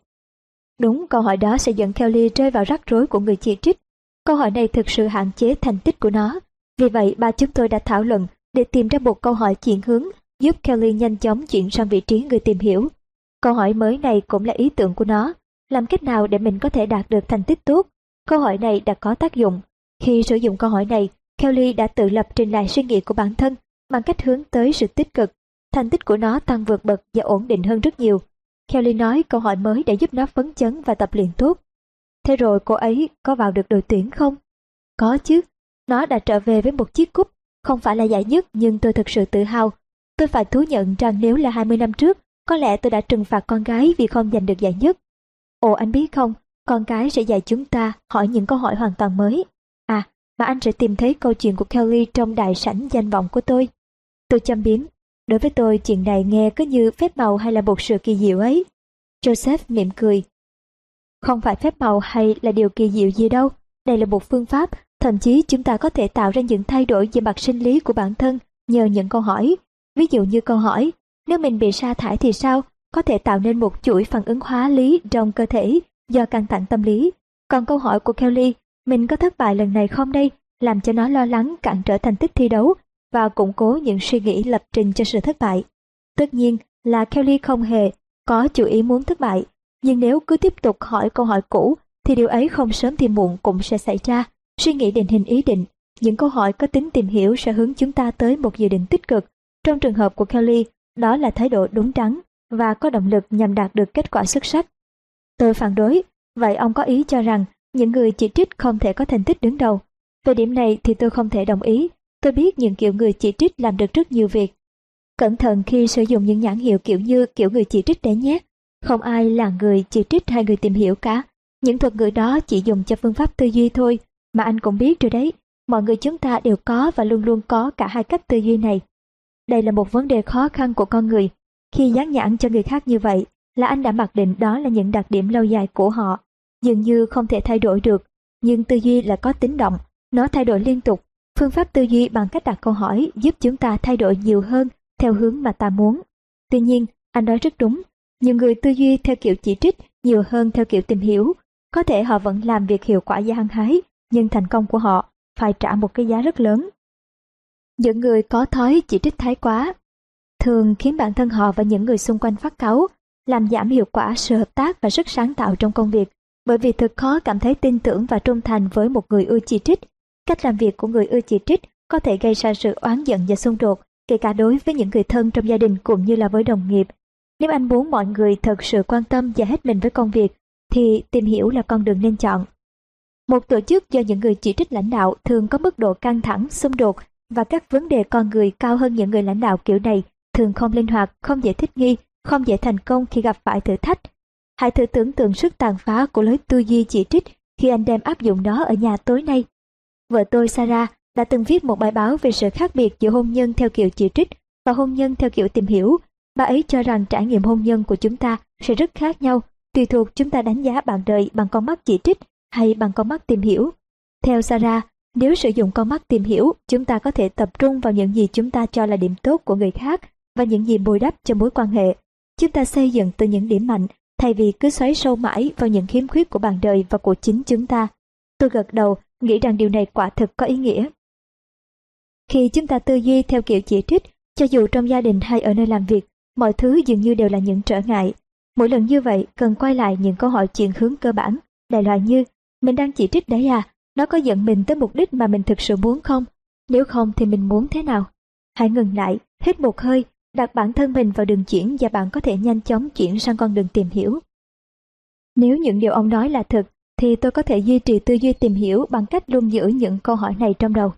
Đúng, câu hỏi đó sẽ dẫn Kelly rơi vào rắc rối của người chỉ trích. Câu hỏi này thực sự hạn chế thành tích của nó. Vì vậy, ba chúng tôi đã thảo luận để tìm ra một câu hỏi chuyển hướng giúp Kelly nhanh chóng chuyển sang vị trí người tìm hiểu. Câu hỏi mới này cũng là ý tưởng của nó. Làm cách nào để mình có thể đạt được thành tích tốt? Câu hỏi này đã có tác dụng. Khi sử dụng câu hỏi này, Kelly đã tự lập trình lại suy nghĩ của bản thân bằng cách hướng tới sự tích cực. Thành tích của nó tăng vượt bậc và ổn định hơn rất nhiều. Kelly nói câu hỏi mới đã giúp nó phấn chấn và tập luyện tốt. Thế rồi cô ấy có vào được đội tuyển không? Có chứ. Nó đã trở về với một chiếc cúp. Không phải là giải nhất nhưng tôi thực sự tự hào. Tôi phải thú nhận rằng nếu là 20 năm trước, có lẽ tôi đã trừng phạt con gái vì không giành được giải nhất. Ồ anh biết không, con cái sẽ dạy chúng ta hỏi những câu hỏi hoàn toàn mới. À, mà anh sẽ tìm thấy câu chuyện của Kelly trong đại sảnh danh vọng của tôi. Tôi châm biếm, Đối với tôi chuyện này nghe cứ như phép màu hay là một sự kỳ diệu ấy. Joseph mỉm cười. Không phải phép màu hay là điều kỳ diệu gì đâu. Đây là một phương pháp, thậm chí chúng ta có thể tạo ra những thay đổi về mặt sinh lý của bản thân nhờ những câu hỏi. Ví dụ như câu hỏi, nếu mình bị sa thải thì sao? Có thể tạo nên một chuỗi phản ứng hóa lý trong cơ thể do căng thẳng tâm lý. Còn câu hỏi của Kelly, mình có thất bại lần này không đây, làm cho nó lo lắng cản trở thành tích thi đấu và củng cố những suy nghĩ lập trình cho sự thất bại. Tất nhiên là Kelly không hề có chủ ý muốn thất bại, nhưng nếu cứ tiếp tục hỏi câu hỏi cũ thì điều ấy không sớm thì muộn cũng sẽ xảy ra. Suy nghĩ định hình ý định, những câu hỏi có tính tìm hiểu sẽ hướng chúng ta tới một dự định tích cực. Trong trường hợp của Kelly, đó là thái độ đúng đắn và có động lực nhằm đạt được kết quả xuất sắc. Tôi phản đối, vậy ông có ý cho rằng những người chỉ trích không thể có thành tích đứng đầu. Về điểm này thì tôi không thể đồng ý. Tôi biết những kiểu người chỉ trích làm được rất nhiều việc. Cẩn thận khi sử dụng những nhãn hiệu kiểu như kiểu người chỉ trích đấy nhé. Không ai là người chỉ trích hay người tìm hiểu cả. Những thuật ngữ đó chỉ dùng cho phương pháp tư duy thôi, mà anh cũng biết rồi đấy. Mọi người chúng ta đều có và luôn luôn có cả hai cách tư duy này. Đây là một vấn đề khó khăn của con người. Khi dán nhãn cho người khác như vậy, là anh đã mặc định đó là những đặc điểm lâu dài của họ, dường như không thể thay đổi được. Nhưng tư duy là có tính động, nó thay đổi liên tục. Phương pháp tư duy bằng cách đặt câu hỏi giúp chúng ta thay đổi nhiều hơn theo hướng mà ta muốn. Tuy nhiên, anh nói rất đúng, nhiều người tư duy theo kiểu chỉ trích nhiều hơn theo kiểu tìm hiểu. Có thể họ vẫn làm việc hiệu quả và hăng hái, nhưng thành công của họ phải trả một cái giá rất lớn. Những người có thói chỉ trích thái quá thường khiến bản thân họ và những người xung quanh phát cáu, làm giảm hiệu quả sự hợp tác và sức sáng tạo trong công việc, bởi vì thật khó cảm thấy tin tưởng và trung thành với một người ưa chỉ trích. Cách làm việc của người ưa chỉ trích có thể gây ra sự oán giận và xung đột, kể cả đối với những người thân trong gia đình cũng như là với đồng nghiệp. Nếu anh muốn mọi người thật sự quan tâm và hết mình với công việc, thì tìm hiểu là con đường nên chọn. Một tổ chức do những người chỉ trích lãnh đạo thường có mức độ căng thẳng, xung đột và các vấn đề con người cao hơn những người lãnh đạo kiểu này thường không linh hoạt, không dễ thích nghi, không dễ thành công khi gặp phải thử thách. Hãy thử tưởng tượng sức tàn phá của lối tư duy chỉ trích khi anh đem áp dụng nó ở nhà tối nay. Vợ tôi Sarah đã từng viết một bài báo về sự khác biệt giữa hôn nhân theo kiểu chỉ trích và hôn nhân theo kiểu tìm hiểu. Bà ấy cho rằng trải nghiệm hôn nhân của chúng ta sẽ rất khác nhau, tùy thuộc chúng ta đánh giá bạn đời bằng con mắt chỉ trích hay bằng con mắt tìm hiểu. Theo Sarah, nếu sử dụng con mắt tìm hiểu, chúng ta có thể tập trung vào những gì chúng ta cho là điểm tốt của người khác và những gì bồi đắp cho mối quan hệ. Chúng ta xây dựng từ những điểm mạnh thay vì cứ xoáy sâu mãi vào những khiếm khuyết của bạn đời và của chính chúng ta. Tôi gật đầu, nghĩ rằng điều này quả thực có ý nghĩa. Khi chúng ta tư duy theo kiểu chỉ trích, cho dù trong gia đình hay ở nơi làm việc, mọi thứ dường như đều là những trở ngại. Mỗi lần như vậy, cần quay lại những câu hỏi chuyển hướng cơ bản, đại loại như, mình đang chỉ trích đấy à, nó có dẫn mình tới mục đích mà mình thực sự muốn không? Nếu không thì mình muốn thế nào? Hãy ngừng lại, hít một hơi, đặt bản thân mình vào đường chuyển và bạn có thể nhanh chóng chuyển sang con đường tìm hiểu. Nếu những điều ông nói là thật, thì tôi có thể duy trì tư duy tìm hiểu bằng cách luôn giữ những câu hỏi này trong đầu.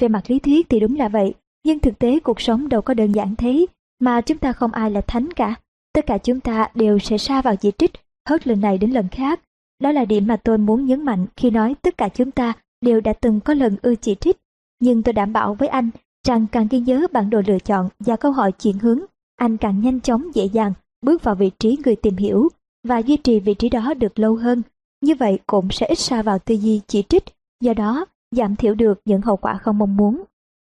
Về mặt lý thuyết thì đúng là vậy, nhưng thực tế cuộc sống đâu có đơn giản thế, mà chúng ta không ai là thánh cả. Tất cả chúng ta đều sẽ xa vào chỉ trích, hết lần này đến lần khác. Đó là điểm mà tôi muốn nhấn mạnh khi nói tất cả chúng ta đều đã từng có lần ưa chỉ trích. Nhưng tôi đảm bảo với anh rằng càng ghi nhớ bản đồ lựa chọn và câu hỏi chuyển hướng, anh càng nhanh chóng dễ dàng bước vào vị trí người tìm hiểu và duy trì vị trí đó được lâu hơn. Như vậy cũng sẽ ít xa vào tư duy chỉ trích, do đó giảm thiểu được những hậu quả không mong muốn.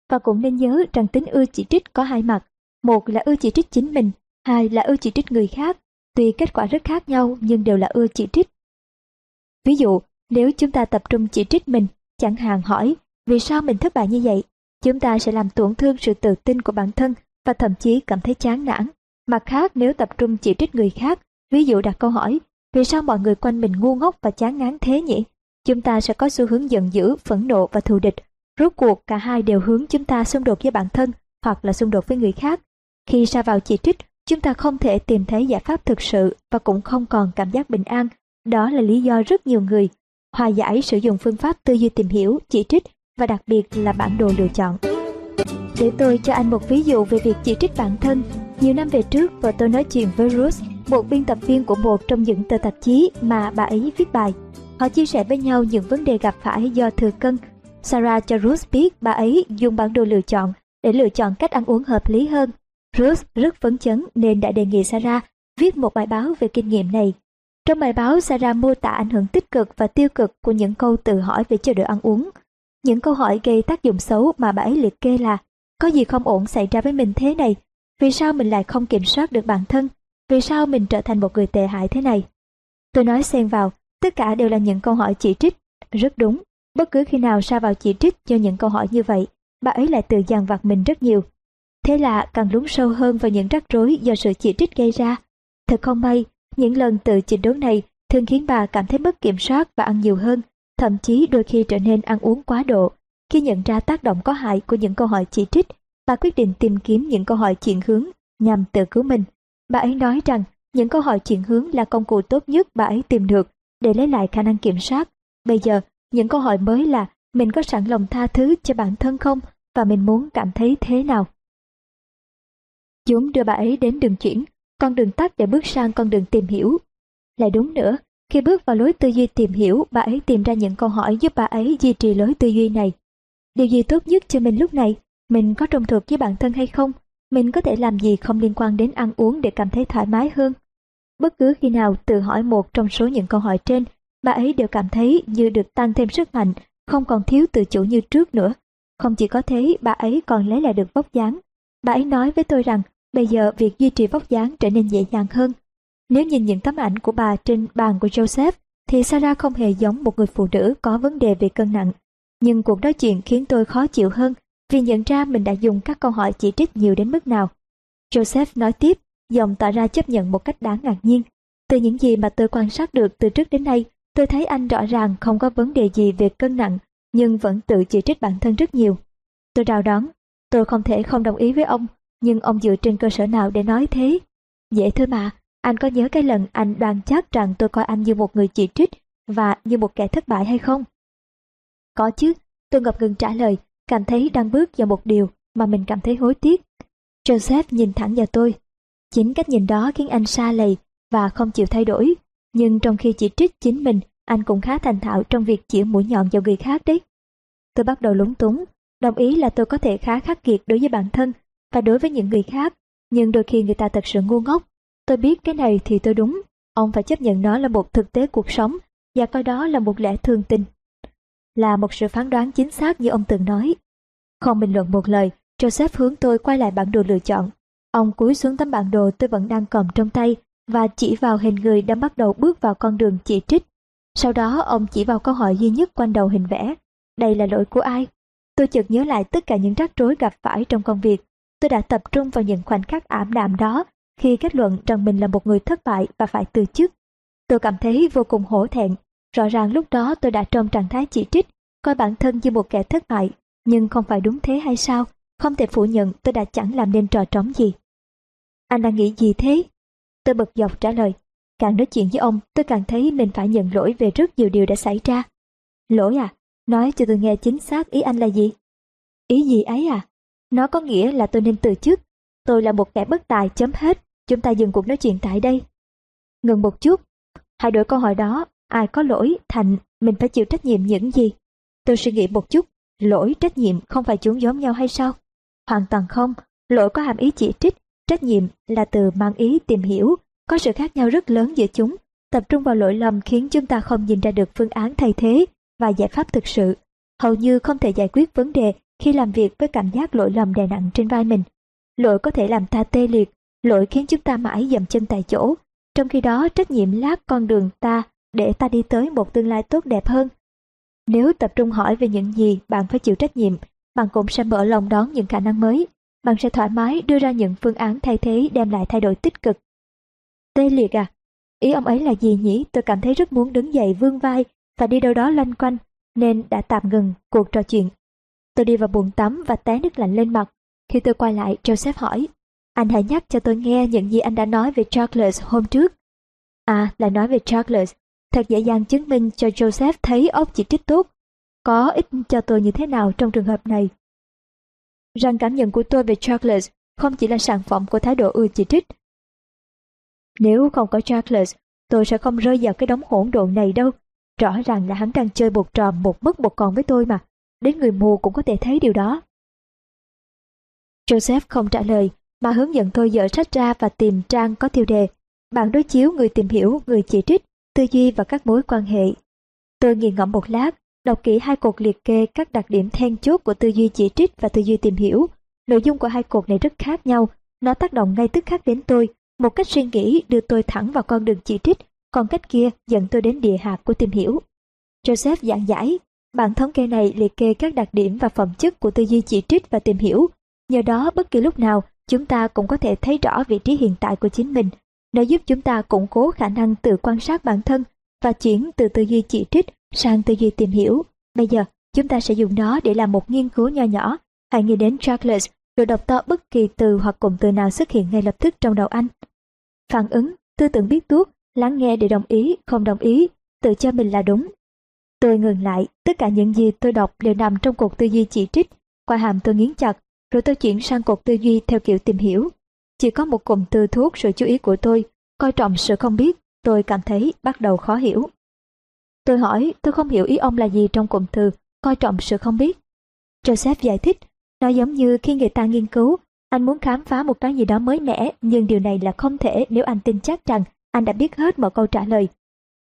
Và cũng nên nhớ rằng tính ưa chỉ trích có hai mặt. Một là ưa chỉ trích chính mình, hai là ưa chỉ trích người khác. Tuy kết quả rất khác nhau nhưng đều là ưa chỉ trích. Ví dụ, nếu chúng ta tập trung chỉ trích mình, chẳng hạn hỏi vì sao mình thất bại như vậy, chúng ta sẽ làm tổn thương sự tự tin của bản thân và thậm chí cảm thấy chán nản. Mặt khác nếu tập trung chỉ trích người khác, ví dụ đặt câu hỏi vì sao mọi người quanh mình ngu ngốc và chán ngán thế nhỉ? Chúng ta sẽ có xu hướng giận dữ, phẫn nộ và thù địch. Rốt cuộc cả hai đều hướng chúng ta xung đột với bản thân hoặc là xung đột với người khác. Khi sa vào chỉ trích, chúng ta không thể tìm thấy giải pháp thực sự và cũng không còn cảm giác bình an. Đó là lý do rất nhiều người hòa giải sử dụng phương pháp tư duy tìm hiểu, chỉ trích và đặc biệt là bản đồ lựa chọn. Để tôi cho anh một ví dụ về việc chỉ trích bản thân. Nhiều năm về trước, vợ tôi nói chuyện với Ruth, một biên tập viên của một trong những tờ tạp chí mà bà ấy viết bài. Họ chia sẻ với nhau những vấn đề gặp phải do thừa cân. Sarah cho Ruth biết bà ấy dùng bản đồ lựa chọn để lựa chọn cách ăn uống hợp lý hơn. Ruth rất phấn chấn nên đã đề nghị Sarah viết một bài báo về kinh nghiệm này. Trong bài báo, Sarah mô tả ảnh hưởng tích cực và tiêu cực của những câu tự hỏi về chế độ ăn uống. Những câu hỏi gây tác dụng xấu mà bà ấy liệt kê là Có gì không ổn xảy ra với mình thế này? Vì sao mình lại không kiểm soát được bản thân? Vì sao mình trở thành một người tệ hại thế này? Tôi nói xen vào, tất cả đều là những câu hỏi chỉ trích. Rất đúng, bất cứ khi nào sa vào chỉ trích cho những câu hỏi như vậy, bà ấy lại tự dằn vặt mình rất nhiều. Thế là càng lún sâu hơn vào những rắc rối do sự chỉ trích gây ra. Thật không may, những lần tự chỉnh đốn này thường khiến bà cảm thấy mất kiểm soát và ăn nhiều hơn, thậm chí đôi khi trở nên ăn uống quá độ. Khi nhận ra tác động có hại của những câu hỏi chỉ trích, bà quyết định tìm kiếm những câu hỏi chuyển hướng nhằm tự cứu mình. Bà ấy nói rằng những câu hỏi chuyển hướng là công cụ tốt nhất bà ấy tìm được để lấy lại khả năng kiểm soát. Bây giờ, những câu hỏi mới là mình có sẵn lòng tha thứ cho bản thân không và mình muốn cảm thấy thế nào. Chúng đưa bà ấy đến đường chuyển, con đường tắt để bước sang con đường tìm hiểu. Lại đúng nữa, khi bước vào lối tư duy tìm hiểu, bà ấy tìm ra những câu hỏi giúp bà ấy duy trì lối tư duy này. Điều gì tốt nhất cho mình lúc này? Mình có trung thực với bản thân hay không? Mình có thể làm gì không liên quan đến ăn uống để cảm thấy thoải mái hơn? Bất cứ khi nào tự hỏi một trong số những câu hỏi trên, bà ấy đều cảm thấy như được tăng thêm sức mạnh, không còn thiếu tự chủ như trước nữa. Không chỉ có thế, bà ấy còn lấy lại được vóc dáng. Bà ấy nói với tôi rằng, bây giờ việc duy trì vóc dáng trở nên dễ dàng hơn. Nếu nhìn những tấm ảnh của bà trên bàn của Joseph, thì Sarah không hề giống một người phụ nữ có vấn đề về cân nặng. Nhưng cuộc nói chuyện khiến tôi khó chịu hơn vì nhận ra mình đã dùng các câu hỏi chỉ trích nhiều đến mức nào. Joseph nói tiếp, giọng tỏ ra chấp nhận một cách đáng ngạc nhiên. Từ những gì mà tôi quan sát được từ trước đến nay, tôi thấy anh rõ ràng không có vấn đề gì về cân nặng, nhưng vẫn tự chỉ trích bản thân rất nhiều. Tôi rào đón, tôi không thể không đồng ý với ông, nhưng ông dựa trên cơ sở nào để nói thế? Dễ thôi mà, anh có nhớ cái lần anh đoan chắc rằng tôi coi anh như một người chỉ trích và như một kẻ thất bại hay không? Có chứ, tôi ngập ngừng trả lời, cảm thấy đang bước vào một điều mà mình cảm thấy hối tiếc. Joseph nhìn thẳng vào tôi. Chính cách nhìn đó khiến anh xa lầy và không chịu thay đổi. Nhưng trong khi chỉ trích chính mình, anh cũng khá thành thạo trong việc chĩa mũi nhọn vào người khác đấy. Tôi bắt đầu lúng túng, đồng ý là tôi có thể khá khắc nghiệt đối với bản thân và đối với những người khác, nhưng đôi khi người ta thật sự ngu ngốc. Tôi biết cái này thì tôi đúng, ông phải chấp nhận nó là một thực tế cuộc sống và coi đó là một lẽ thường tình là một sự phán đoán chính xác như ông từng nói. Không bình luận một lời, Joseph hướng tôi quay lại bản đồ lựa chọn. Ông cúi xuống tấm bản đồ tôi vẫn đang cầm trong tay và chỉ vào hình người đang bắt đầu bước vào con đường chỉ trích. Sau đó ông chỉ vào câu hỏi duy nhất quanh đầu hình vẽ. Đây là lỗi của ai? Tôi chợt nhớ lại tất cả những rắc rối gặp phải trong công việc. Tôi đã tập trung vào những khoảnh khắc ảm đạm đó khi kết luận rằng mình là một người thất bại và phải từ chức. Tôi cảm thấy vô cùng hổ thẹn Rõ ràng lúc đó tôi đã trong trạng thái chỉ trích, coi bản thân như một kẻ thất bại, nhưng không phải đúng thế hay sao? Không thể phủ nhận tôi đã chẳng làm nên trò trống gì. Anh đang nghĩ gì thế? Tôi bật dọc trả lời. Càng nói chuyện với ông, tôi càng thấy mình phải nhận lỗi về rất nhiều điều đã xảy ra. Lỗi à? Nói cho tôi nghe chính xác ý anh là gì? Ý gì ấy à? Nó có nghĩa là tôi nên từ chức. Tôi là một kẻ bất tài chấm hết. Chúng ta dừng cuộc nói chuyện tại đây. Ngừng một chút. Hãy đổi câu hỏi đó Ai có lỗi, thành, mình phải chịu trách nhiệm những gì? Tôi suy nghĩ một chút, lỗi, trách nhiệm không phải chúng giống nhau hay sao? Hoàn toàn không, lỗi có hàm ý chỉ trích, trách nhiệm là từ mang ý tìm hiểu, có sự khác nhau rất lớn giữa chúng. Tập trung vào lỗi lầm khiến chúng ta không nhìn ra được phương án thay thế và giải pháp thực sự. Hầu như không thể giải quyết vấn đề khi làm việc với cảm giác lỗi lầm đè nặng trên vai mình. Lỗi có thể làm ta tê liệt, lỗi khiến chúng ta mãi dậm chân tại chỗ. Trong khi đó trách nhiệm lát con đường ta để ta đi tới một tương lai tốt đẹp hơn. Nếu tập trung hỏi về những gì bạn phải chịu trách nhiệm, bạn cũng sẽ mở lòng đón những khả năng mới. Bạn sẽ thoải mái đưa ra những phương án thay thế đem lại thay đổi tích cực. Tê liệt à? Ý ông ấy là gì nhỉ? Tôi cảm thấy rất muốn đứng dậy vươn vai và đi đâu đó loanh quanh, nên đã tạm ngừng cuộc trò chuyện. Tôi đi vào buồng tắm và té nước lạnh lên mặt. Khi tôi quay lại, Joseph hỏi, anh hãy nhắc cho tôi nghe những gì anh đã nói về Charles hôm trước. À, là nói về Charles, Thật dễ dàng chứng minh cho Joseph thấy ốc chỉ trích tốt, có ích cho tôi như thế nào trong trường hợp này. Rằng cảm nhận của tôi về Charles không chỉ là sản phẩm của thái độ ưa chỉ trích. Nếu không có Charles, tôi sẽ không rơi vào cái đống hỗn độn này đâu. Rõ ràng là hắn đang chơi bột trò một mất một còn với tôi mà. Đến người mù cũng có thể thấy điều đó. Joseph không trả lời, mà hướng dẫn tôi dở sách ra và tìm trang có tiêu đề. Bạn đối chiếu người tìm hiểu, người chỉ trích tư duy và các mối quan hệ. Tôi nghiền ngẫm một lát, đọc kỹ hai cột liệt kê các đặc điểm then chốt của tư duy chỉ trích và tư duy tìm hiểu. Nội dung của hai cột này rất khác nhau, nó tác động ngay tức khắc đến tôi. Một cách suy nghĩ đưa tôi thẳng vào con đường chỉ trích, còn cách kia dẫn tôi đến địa hạt của tìm hiểu. Joseph giảng giải, bản thống kê này liệt kê các đặc điểm và phẩm chất của tư duy chỉ trích và tìm hiểu. Nhờ đó bất kỳ lúc nào chúng ta cũng có thể thấy rõ vị trí hiện tại của chính mình. Nó giúp chúng ta củng cố khả năng tự quan sát bản thân và chuyển từ tư duy chỉ trích sang tư duy tìm hiểu. Bây giờ, chúng ta sẽ dùng nó để làm một nghiên cứu nho nhỏ. Hãy nghĩ đến Charles rồi đọc to bất kỳ từ hoặc cụm từ nào xuất hiện ngay lập tức trong đầu anh. Phản ứng, tư tưởng biết tuốt, lắng nghe để đồng ý, không đồng ý, tự cho mình là đúng. Tôi ngừng lại, tất cả những gì tôi đọc đều nằm trong cuộc tư duy chỉ trích, qua hàm tôi nghiến chặt, rồi tôi chuyển sang cuộc tư duy theo kiểu tìm hiểu. Chỉ có một cụm từ thu hút sự chú ý của tôi, coi trọng sự không biết, tôi cảm thấy bắt đầu khó hiểu. Tôi hỏi, tôi không hiểu ý ông là gì trong cụm từ, coi trọng sự không biết. Joseph giải thích, nó giống như khi người ta nghiên cứu, anh muốn khám phá một cái gì đó mới mẻ, nhưng điều này là không thể nếu anh tin chắc rằng anh đã biết hết mọi câu trả lời.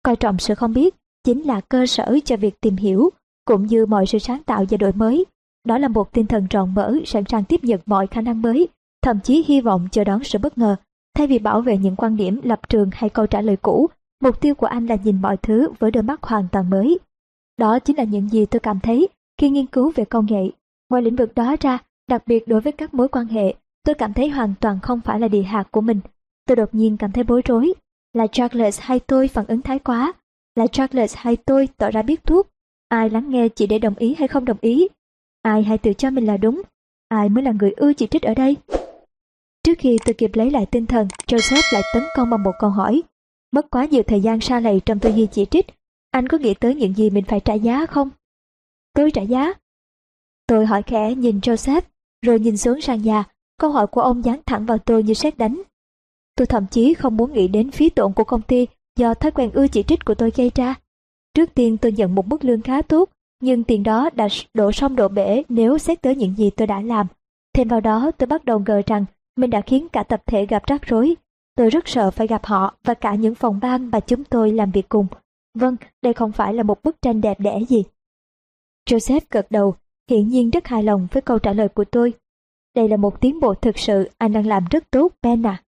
Coi trọng sự không biết chính là cơ sở cho việc tìm hiểu, cũng như mọi sự sáng tạo và đổi mới. Đó là một tinh thần rộng mở, sẵn sàng tiếp nhận mọi khả năng mới, thậm chí hy vọng chờ đón sự bất ngờ. Thay vì bảo vệ những quan điểm, lập trường hay câu trả lời cũ, mục tiêu của anh là nhìn mọi thứ với đôi mắt hoàn toàn mới. Đó chính là những gì tôi cảm thấy khi nghiên cứu về công nghệ. Ngoài lĩnh vực đó ra, đặc biệt đối với các mối quan hệ, tôi cảm thấy hoàn toàn không phải là địa hạt của mình. Tôi đột nhiên cảm thấy bối rối. Là Charles hay tôi phản ứng thái quá? Là Charles hay tôi tỏ ra biết thuốc? Ai lắng nghe chỉ để đồng ý hay không đồng ý? Ai hay tự cho mình là đúng? Ai mới là người ưa chỉ trích ở đây? Trước khi tôi kịp lấy lại tinh thần, Joseph lại tấn công bằng một câu hỏi. Mất quá nhiều thời gian xa lầy trong tư duy chỉ trích. Anh có nghĩ tới những gì mình phải trả giá không? Tôi trả giá? Tôi hỏi khẽ nhìn Joseph, rồi nhìn xuống sàn nhà. Câu hỏi của ông dán thẳng vào tôi như sét đánh. Tôi thậm chí không muốn nghĩ đến phí tổn của công ty do thói quen ưa chỉ trích của tôi gây ra. Trước tiên tôi nhận một mức lương khá tốt, nhưng tiền đó đã đổ sông đổ bể nếu xét tới những gì tôi đã làm. Thêm vào đó tôi bắt đầu ngờ rằng mình đã khiến cả tập thể gặp rắc rối. Tôi rất sợ phải gặp họ và cả những phòng ban mà chúng tôi làm việc cùng. Vâng, đây không phải là một bức tranh đẹp đẽ gì. Joseph gật đầu, hiển nhiên rất hài lòng với câu trả lời của tôi. Đây là một tiến bộ thực sự, anh đang làm rất tốt, Ben à.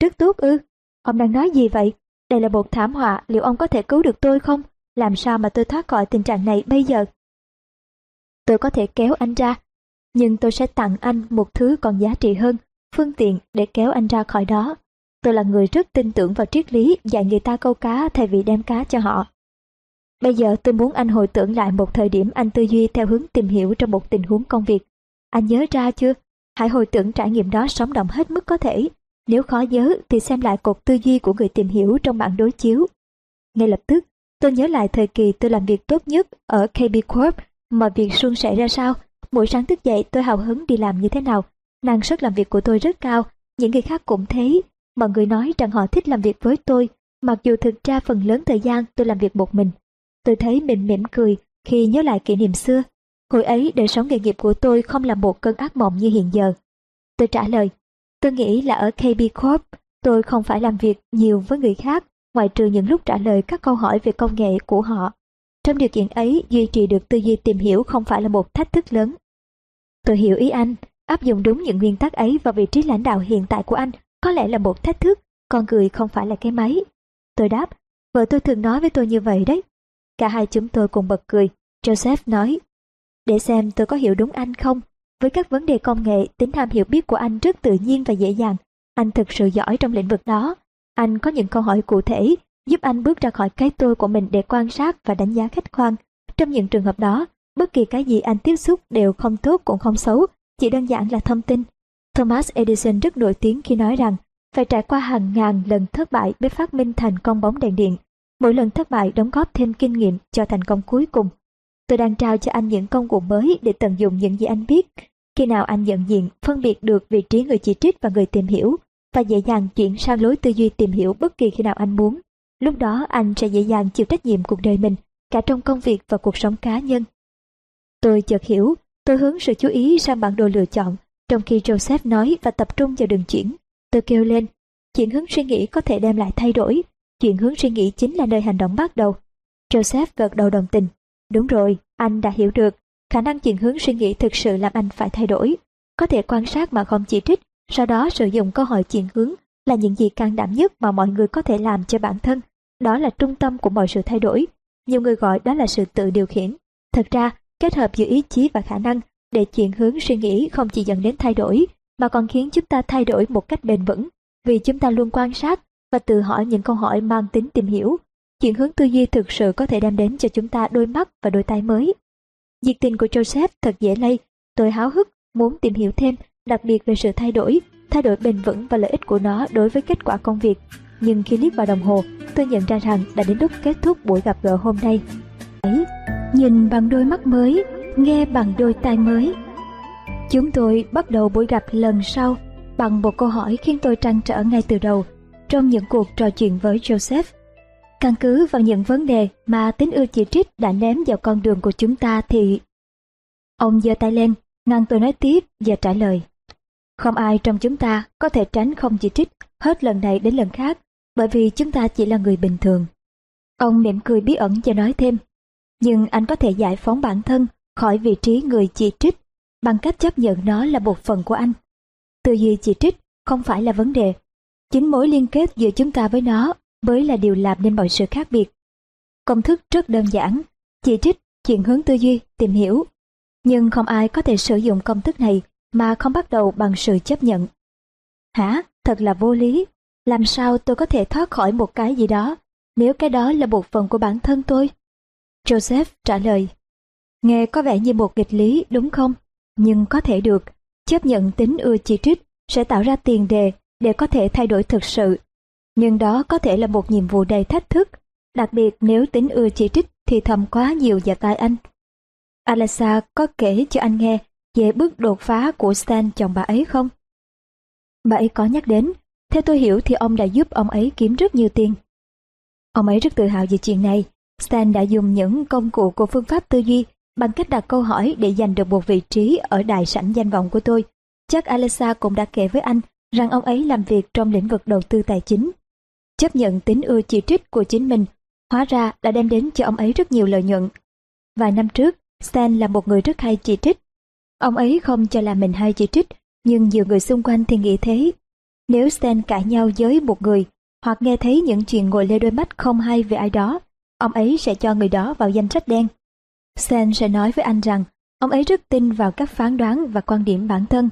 Rất tốt ư? Ông đang nói gì vậy? Đây là một thảm họa, liệu ông có thể cứu được tôi không? Làm sao mà tôi thoát khỏi tình trạng này bây giờ? Tôi có thể kéo anh ra, nhưng tôi sẽ tặng anh một thứ còn giá trị hơn, phương tiện để kéo anh ra khỏi đó. Tôi là người rất tin tưởng vào triết lý dạy người ta câu cá thay vì đem cá cho họ. Bây giờ tôi muốn anh hồi tưởng lại một thời điểm anh tư duy theo hướng tìm hiểu trong một tình huống công việc. Anh nhớ ra chưa? Hãy hồi tưởng trải nghiệm đó sống động hết mức có thể. Nếu khó nhớ thì xem lại cột tư duy của người tìm hiểu trong bản đối chiếu. Ngay lập tức, tôi nhớ lại thời kỳ tôi làm việc tốt nhất ở KB Corp mọi việc suôn sẻ ra sao. Mỗi sáng thức dậy tôi hào hứng đi làm như thế nào. Năng suất làm việc của tôi rất cao, những người khác cũng thế. Mọi người nói rằng họ thích làm việc với tôi, mặc dù thực ra phần lớn thời gian tôi làm việc một mình. Tôi thấy mình mỉm cười khi nhớ lại kỷ niệm xưa. Hồi ấy đời sống nghề nghiệp của tôi không là một cơn ác mộng như hiện giờ. Tôi trả lời, tôi nghĩ là ở KB Corp, tôi không phải làm việc nhiều với người khác, ngoại trừ những lúc trả lời các câu hỏi về công nghệ của họ. Trong điều kiện ấy, duy trì được tư duy tìm hiểu không phải là một thách thức lớn. Tôi hiểu ý anh, áp dụng đúng những nguyên tắc ấy vào vị trí lãnh đạo hiện tại của anh có lẽ là một thách thức, con người không phải là cái máy. Tôi đáp, vợ tôi thường nói với tôi như vậy đấy. Cả hai chúng tôi cùng bật cười. Joseph nói, để xem tôi có hiểu đúng anh không. Với các vấn đề công nghệ, tính tham hiểu biết của anh rất tự nhiên và dễ dàng. Anh thực sự giỏi trong lĩnh vực đó. Anh có những câu hỏi cụ thể, giúp anh bước ra khỏi cái tôi của mình để quan sát và đánh giá khách quan. Trong những trường hợp đó, bất kỳ cái gì anh tiếp xúc đều không tốt cũng không xấu, chỉ đơn giản là thông tin. Thomas Edison rất nổi tiếng khi nói rằng phải trải qua hàng ngàn lần thất bại mới phát minh thành công bóng đèn điện. Mỗi lần thất bại đóng góp thêm kinh nghiệm cho thành công cuối cùng. Tôi đang trao cho anh những công cụ mới để tận dụng những gì anh biết. Khi nào anh nhận diện, phân biệt được vị trí người chỉ trích và người tìm hiểu, và dễ dàng chuyển sang lối tư duy tìm hiểu bất kỳ khi nào anh muốn. Lúc đó anh sẽ dễ dàng chịu trách nhiệm cuộc đời mình, cả trong công việc và cuộc sống cá nhân. Tôi chợt hiểu, tôi hướng sự chú ý sang bản đồ lựa chọn, trong khi Joseph nói và tập trung vào đường chuyển. Tôi kêu lên, chuyển hướng suy nghĩ có thể đem lại thay đổi, chuyển hướng suy nghĩ chính là nơi hành động bắt đầu. Joseph gật đầu đồng tình. Đúng rồi, anh đã hiểu được, khả năng chuyển hướng suy nghĩ thực sự làm anh phải thay đổi. Có thể quan sát mà không chỉ trích, sau đó sử dụng câu hỏi chuyển hướng là những gì can đảm nhất mà mọi người có thể làm cho bản thân. đó là trung tâm của mọi sự thay đổi. Nhiều người gọi đó là sự tự điều khiển. Thật ra, kết hợp giữa ý chí và khả năng để chuyển hướng suy nghĩ không chỉ dẫn đến thay đổi, mà còn khiến chúng ta thay đổi một cách bền vững, vì chúng ta luôn quan sát và tự hỏi những câu hỏi mang tính tìm hiểu. Chuyển hướng tư duy thực sự có thể đem đến cho chúng ta đôi mắt và đôi tay mới. Nhiệt tình của Joseph thật dễ lây, tôi háo hức muốn tìm hiểu thêm, đặc biệt về sự thay đổi, thay đổi bền vững và lợi ích của nó đối với kết quả công việc. Nhưng khi liếc vào đồng hồ, tôi nhận ra rằng đã đến lúc kết thúc buổi gặp gỡ hôm nay. Ấy, nhìn bằng đôi mắt mới, nghe bằng đôi tai mới. Chúng tôi bắt đầu buổi gặp lần sau bằng một câu hỏi khiến tôi trăn trở ngay từ đầu trong những cuộc trò chuyện với Joseph. Căn cứ vào những vấn đề mà tính ưa chỉ trích đã ném vào con đường của chúng ta thì... Ông giơ tay lên, ngăn tôi nói tiếp và trả lời. Không ai trong chúng ta có thể tránh không chỉ trích hết lần này đến lần khác bởi vì chúng ta chỉ là người bình thường. Ông mỉm cười bí ẩn và nói thêm, nhưng anh có thể giải phóng bản thân khỏi vị trí người chỉ trích bằng cách chấp nhận nó là một phần của anh. Tư duy chỉ trích không phải là vấn đề. Chính mối liên kết giữa chúng ta với nó mới là điều làm nên mọi sự khác biệt. Công thức rất đơn giản, chỉ trích, chuyển hướng tư duy, tìm hiểu. Nhưng không ai có thể sử dụng công thức này mà không bắt đầu bằng sự chấp nhận. Hả? Thật là vô lý. Làm sao tôi có thể thoát khỏi một cái gì đó nếu cái đó là một phần của bản thân tôi? Joseph trả lời. Nghe có vẻ như một nghịch lý đúng không? Nhưng có thể được. Chấp nhận tính ưa chỉ trích sẽ tạo ra tiền đề để có thể thay đổi thực sự. Nhưng đó có thể là một nhiệm vụ đầy thách thức, đặc biệt nếu tính ưa chỉ trích thì thầm quá nhiều vào tai anh. Alexa có kể cho anh nghe về bước đột phá của Stan chồng bà ấy không? Bà ấy có nhắc đến, theo tôi hiểu thì ông đã giúp ông ấy kiếm rất nhiều tiền. Ông ấy rất tự hào về chuyện này. Stan đã dùng những công cụ của phương pháp tư duy bằng cách đặt câu hỏi để giành được một vị trí ở đài sảnh danh vọng của tôi. Chắc Alexa cũng đã kể với anh rằng ông ấy làm việc trong lĩnh vực đầu tư tài chính. Chấp nhận tính ưa chỉ trích của chính mình, hóa ra đã đem đến cho ông ấy rất nhiều lợi nhuận. Vài năm trước, Stan là một người rất hay chỉ trích. Ông ấy không cho là mình hay chỉ trích, nhưng nhiều người xung quanh thì nghĩ thế. Nếu Stan cãi nhau với một người, hoặc nghe thấy những chuyện ngồi lê đôi mắt không hay về ai đó, ông ấy sẽ cho người đó vào danh sách đen. Stan sẽ nói với anh rằng ông ấy rất tin vào các phán đoán và quan điểm bản thân.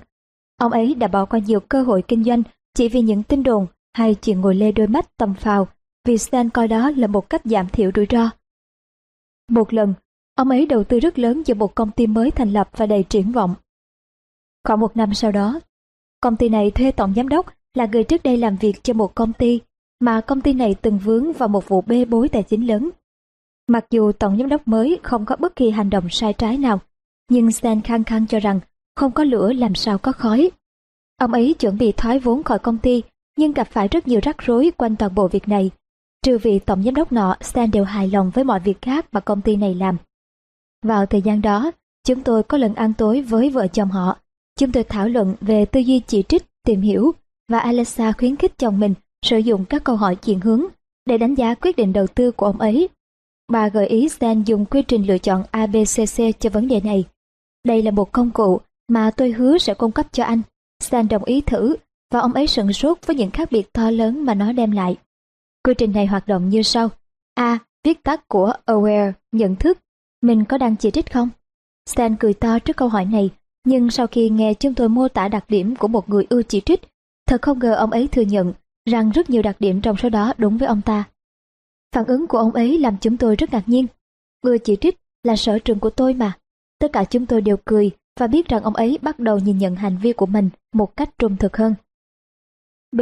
Ông ấy đã bỏ qua nhiều cơ hội kinh doanh chỉ vì những tin đồn hay chuyện ngồi lê đôi mắt tầm phào vì Stan coi đó là một cách giảm thiểu rủi ro. Một lần, ông ấy đầu tư rất lớn vào một công ty mới thành lập và đầy triển vọng. Khoảng một năm sau đó, công ty này thuê tổng giám đốc là người trước đây làm việc cho một công ty mà công ty này từng vướng vào một vụ bê bối tài chính lớn. Mặc dù tổng giám đốc mới không có bất kỳ hành động sai trái nào, nhưng Stan khăng khăng cho rằng không có lửa làm sao có khói. Ông ấy chuẩn bị thoái vốn khỏi công ty, nhưng gặp phải rất nhiều rắc rối quanh toàn bộ việc này. Trừ vị tổng giám đốc nọ, Stan đều hài lòng với mọi việc khác mà công ty này làm. Vào thời gian đó, chúng tôi có lần ăn tối với vợ chồng họ. Chúng tôi thảo luận về tư duy chỉ trích, tìm hiểu, và Alexa khuyến khích chồng mình sử dụng các câu hỏi chuyển hướng để đánh giá quyết định đầu tư của ông ấy. Bà gợi ý Stan dùng quy trình lựa chọn ABCC cho vấn đề này. Đây là một công cụ mà tôi hứa sẽ cung cấp cho anh. Stan đồng ý thử và ông ấy sửng sốt với những khác biệt to lớn mà nó đem lại. Quy trình này hoạt động như sau. A. Viết tắt của Aware, nhận thức. Mình có đang chỉ trích không? Stan cười to trước câu hỏi này, nhưng sau khi nghe chúng tôi mô tả đặc điểm của một người ưa chỉ trích, thật không ngờ ông ấy thừa nhận rằng rất nhiều đặc điểm trong số đó đúng với ông ta. Phản ứng của ông ấy làm chúng tôi rất ngạc nhiên. người chỉ trích là sở trường của tôi mà. Tất cả chúng tôi đều cười và biết rằng ông ấy bắt đầu nhìn nhận hành vi của mình một cách trung thực hơn. B.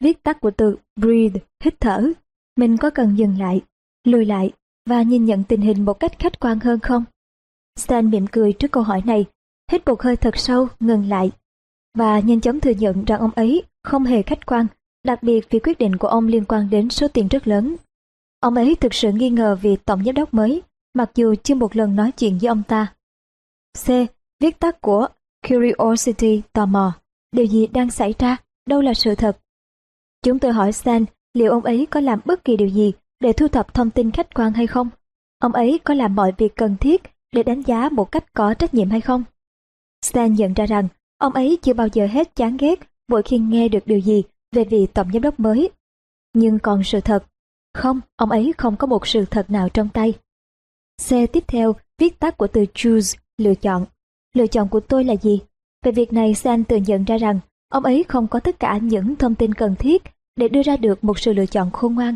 Viết tắt của từ breathe, hít thở. Mình có cần dừng lại, lùi lại và nhìn nhận tình hình một cách khách quan hơn không? Stan mỉm cười trước câu hỏi này, hít một hơi thật sâu, ngừng lại và nhanh chóng thừa nhận rằng ông ấy không hề khách quan, đặc biệt vì quyết định của ông liên quan đến số tiền rất lớn. Ông ấy thực sự nghi ngờ vì tổng giám đốc mới, mặc dù chưa một lần nói chuyện với ông ta. C. Viết tắt của Curiosity, tò mò. Điều gì đang xảy ra? Đâu là sự thật? Chúng tôi hỏi Stan liệu ông ấy có làm bất kỳ điều gì để thu thập thông tin khách quan hay không? Ông ấy có làm mọi việc cần thiết để đánh giá một cách có trách nhiệm hay không? Stan nhận ra rằng ông ấy chưa bao giờ hết chán ghét mỗi khi nghe được điều gì về vị tổng giám đốc mới. Nhưng còn sự thật, không, ông ấy không có một sự thật nào trong tay. C tiếp theo, viết tắt của từ choose, lựa chọn. Lựa chọn của tôi là gì? Về việc này San tự nhận ra rằng ông ấy không có tất cả những thông tin cần thiết để đưa ra được một sự lựa chọn khôn ngoan.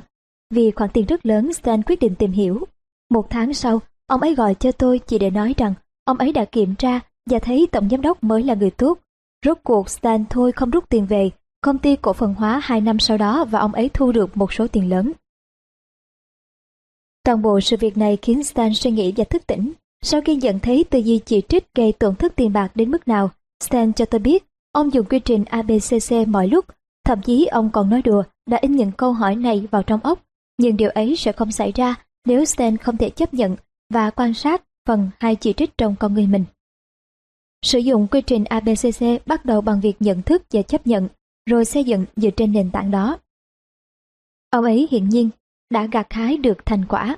Vì khoản tiền rất lớn, Stan quyết định tìm hiểu. Một tháng sau, ông ấy gọi cho tôi chỉ để nói rằng ông ấy đã kiểm tra và thấy tổng giám đốc mới là người tốt. Rốt cuộc Stan thôi không rút tiền về, công ty cổ phần hóa hai năm sau đó và ông ấy thu được một số tiền lớn. Toàn bộ sự việc này khiến Stan suy nghĩ và thức tỉnh. Sau khi nhận thấy tư duy chỉ trích gây tổn thất tiền bạc đến mức nào, Stan cho tôi biết ông dùng quy trình ABCC mọi lúc, thậm chí ông còn nói đùa đã in những câu hỏi này vào trong óc, nhưng điều ấy sẽ không xảy ra nếu Stan không thể chấp nhận và quan sát phần hai chỉ trích trong con người mình. Sử dụng quy trình ABCC bắt đầu bằng việc nhận thức và chấp nhận, rồi xây dựng dựa trên nền tảng đó. Ông ấy hiển nhiên đã gặt hái được thành quả.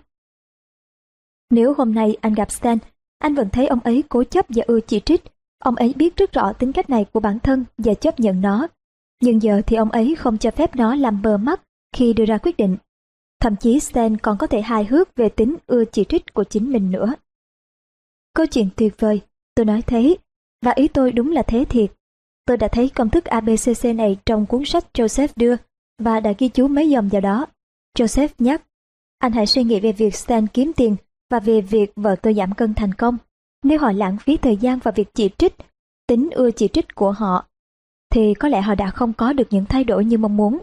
Nếu hôm nay anh gặp Stan, anh vẫn thấy ông ấy cố chấp và ưa chỉ trích. Ông ấy biết rất rõ tính cách này của bản thân và chấp nhận nó. Nhưng giờ thì ông ấy không cho phép nó làm bờ mắt khi đưa ra quyết định. Thậm chí Stan còn có thể hài hước về tính ưa chỉ trích của chính mình nữa. Câu chuyện tuyệt vời, tôi nói thế, và ý tôi đúng là thế thiệt. Tôi đã thấy công thức ABCC này trong cuốn sách Joseph đưa và đã ghi chú mấy dòng vào đó. Joseph nhắc, anh hãy suy nghĩ về việc Stan kiếm tiền và về việc vợ tôi giảm cân thành công. Nếu họ lãng phí thời gian vào việc chỉ trích, tính ưa chỉ trích của họ, thì có lẽ họ đã không có được những thay đổi như mong muốn.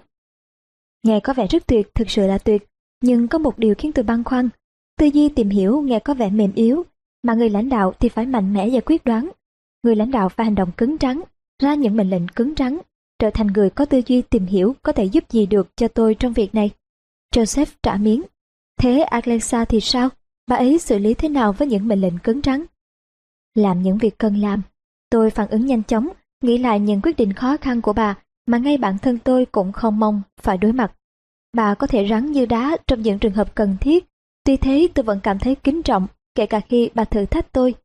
Nghe có vẻ rất tuyệt, thực sự là tuyệt, nhưng có một điều khiến tôi băn khoăn. Tư duy tìm hiểu nghe có vẻ mềm yếu, mà người lãnh đạo thì phải mạnh mẽ và quyết đoán. Người lãnh đạo phải hành động cứng rắn, ra những mệnh lệnh cứng rắn, trở thành người có tư duy tìm hiểu có thể giúp gì được cho tôi trong việc này. Joseph trả miếng. Thế Alexa thì sao? Bà ấy xử lý thế nào với những mệnh lệnh cứng rắn? Làm những việc cần làm. Tôi phản ứng nhanh chóng, nghĩ lại những quyết định khó khăn của bà mà ngay bản thân tôi cũng không mong phải đối mặt. Bà có thể rắn như đá trong những trường hợp cần thiết, tuy thế tôi vẫn cảm thấy kính trọng kể cả khi bà thử thách tôi.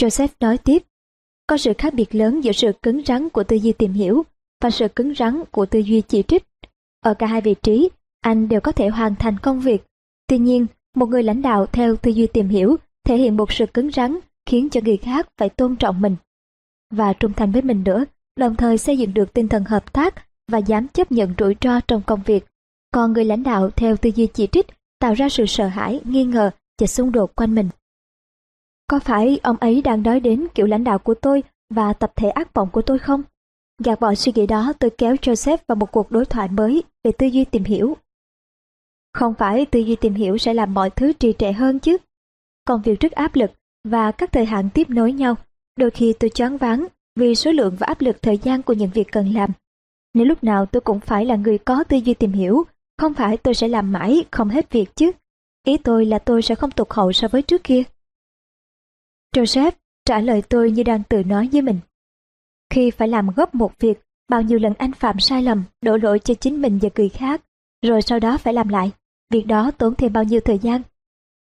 Joseph nói tiếp, có sự khác biệt lớn giữa sự cứng rắn của tư duy tìm hiểu và sự cứng rắn của tư duy chỉ trích. Ở cả hai vị trí, anh đều có thể hoàn thành công việc. Tuy nhiên, một người lãnh đạo theo tư duy tìm hiểu thể hiện một sự cứng rắn khiến cho người khác phải tôn trọng mình và trung thành với mình nữa, đồng thời xây dựng được tinh thần hợp tác và dám chấp nhận rủi ro trong công việc. Còn người lãnh đạo theo tư duy chỉ trích tạo ra sự sợ hãi, nghi ngờ và xung đột quanh mình. Có phải ông ấy đang nói đến kiểu lãnh đạo của tôi và tập thể ác vọng của tôi không? Gạt bỏ suy nghĩ đó tôi kéo Joseph vào một cuộc đối thoại mới về tư duy tìm hiểu. Không phải tư duy tìm hiểu sẽ làm mọi thứ trì trệ hơn chứ. Công việc rất áp lực và các thời hạn tiếp nối nhau. Đôi khi tôi choáng váng vì số lượng và áp lực thời gian của những việc cần làm. Nếu lúc nào tôi cũng phải là người có tư duy tìm hiểu, không phải tôi sẽ làm mãi không hết việc chứ. Ý tôi là tôi sẽ không tụt hậu so với trước kia. Joseph trả lời tôi như đang tự nói với mình. Khi phải làm gấp một việc, bao nhiêu lần anh phạm sai lầm, đổ lỗi cho chính mình và người khác, rồi sau đó phải làm lại. Việc đó tốn thêm bao nhiêu thời gian.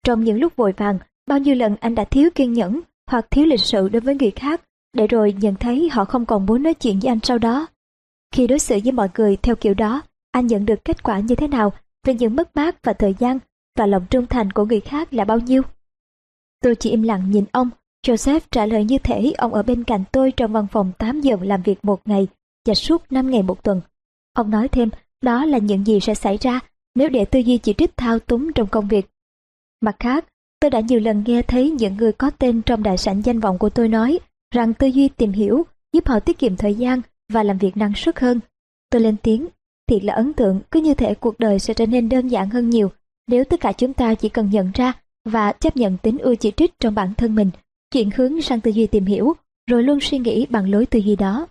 Trong những lúc vội vàng, bao nhiêu lần anh đã thiếu kiên nhẫn hoặc thiếu lịch sự đối với người khác, để rồi nhận thấy họ không còn muốn nói chuyện với anh sau đó. Khi đối xử với mọi người theo kiểu đó, anh nhận được kết quả như thế nào về những mất mát và thời gian và lòng trung thành của người khác là bao nhiêu? Tôi chỉ im lặng nhìn ông, Joseph trả lời như thể ông ở bên cạnh tôi trong văn phòng 8 giờ làm việc một ngày và suốt 5 ngày một tuần. Ông nói thêm, đó là những gì sẽ xảy ra nếu để tư duy chỉ trích thao túng trong công việc. Mặt khác, tôi đã nhiều lần nghe thấy những người có tên trong đại sảnh danh vọng của tôi nói rằng tư duy tìm hiểu giúp họ tiết kiệm thời gian và làm việc năng suất hơn. Tôi lên tiếng, thiệt là ấn tượng, cứ như thể cuộc đời sẽ trở nên đơn giản hơn nhiều nếu tất cả chúng ta chỉ cần nhận ra và chấp nhận tính ưa chỉ trích trong bản thân mình, chuyển hướng sang tư duy tìm hiểu, rồi luôn suy nghĩ bằng lối tư duy đó.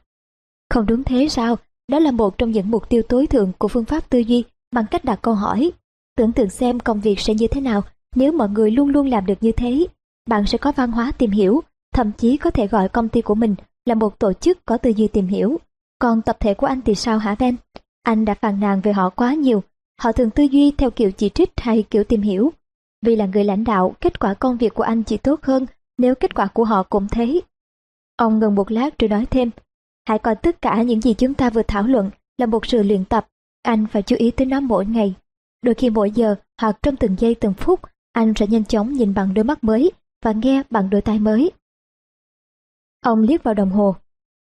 Không đúng thế sao? Đó là một trong những mục tiêu tối thượng của phương pháp tư duy bằng cách đặt câu hỏi. Tưởng tượng xem công việc sẽ như thế nào nếu mọi người luôn luôn làm được như thế. Bạn sẽ có văn hóa tìm hiểu, thậm chí có thể gọi công ty của mình là một tổ chức có tư duy tìm hiểu. Còn tập thể của anh thì sao hả ven Anh đã phàn nàn về họ quá nhiều. Họ thường tư duy theo kiểu chỉ trích hay kiểu tìm hiểu. Vì là người lãnh đạo, kết quả công việc của anh chỉ tốt hơn nếu kết quả của họ cũng thế. Ông ngừng một lát rồi nói thêm, hãy coi tất cả những gì chúng ta vừa thảo luận là một sự luyện tập, anh phải chú ý tới nó mỗi ngày. Đôi khi mỗi giờ hoặc trong từng giây từng phút, anh sẽ nhanh chóng nhìn bằng đôi mắt mới và nghe bằng đôi tai mới. Ông liếc vào đồng hồ.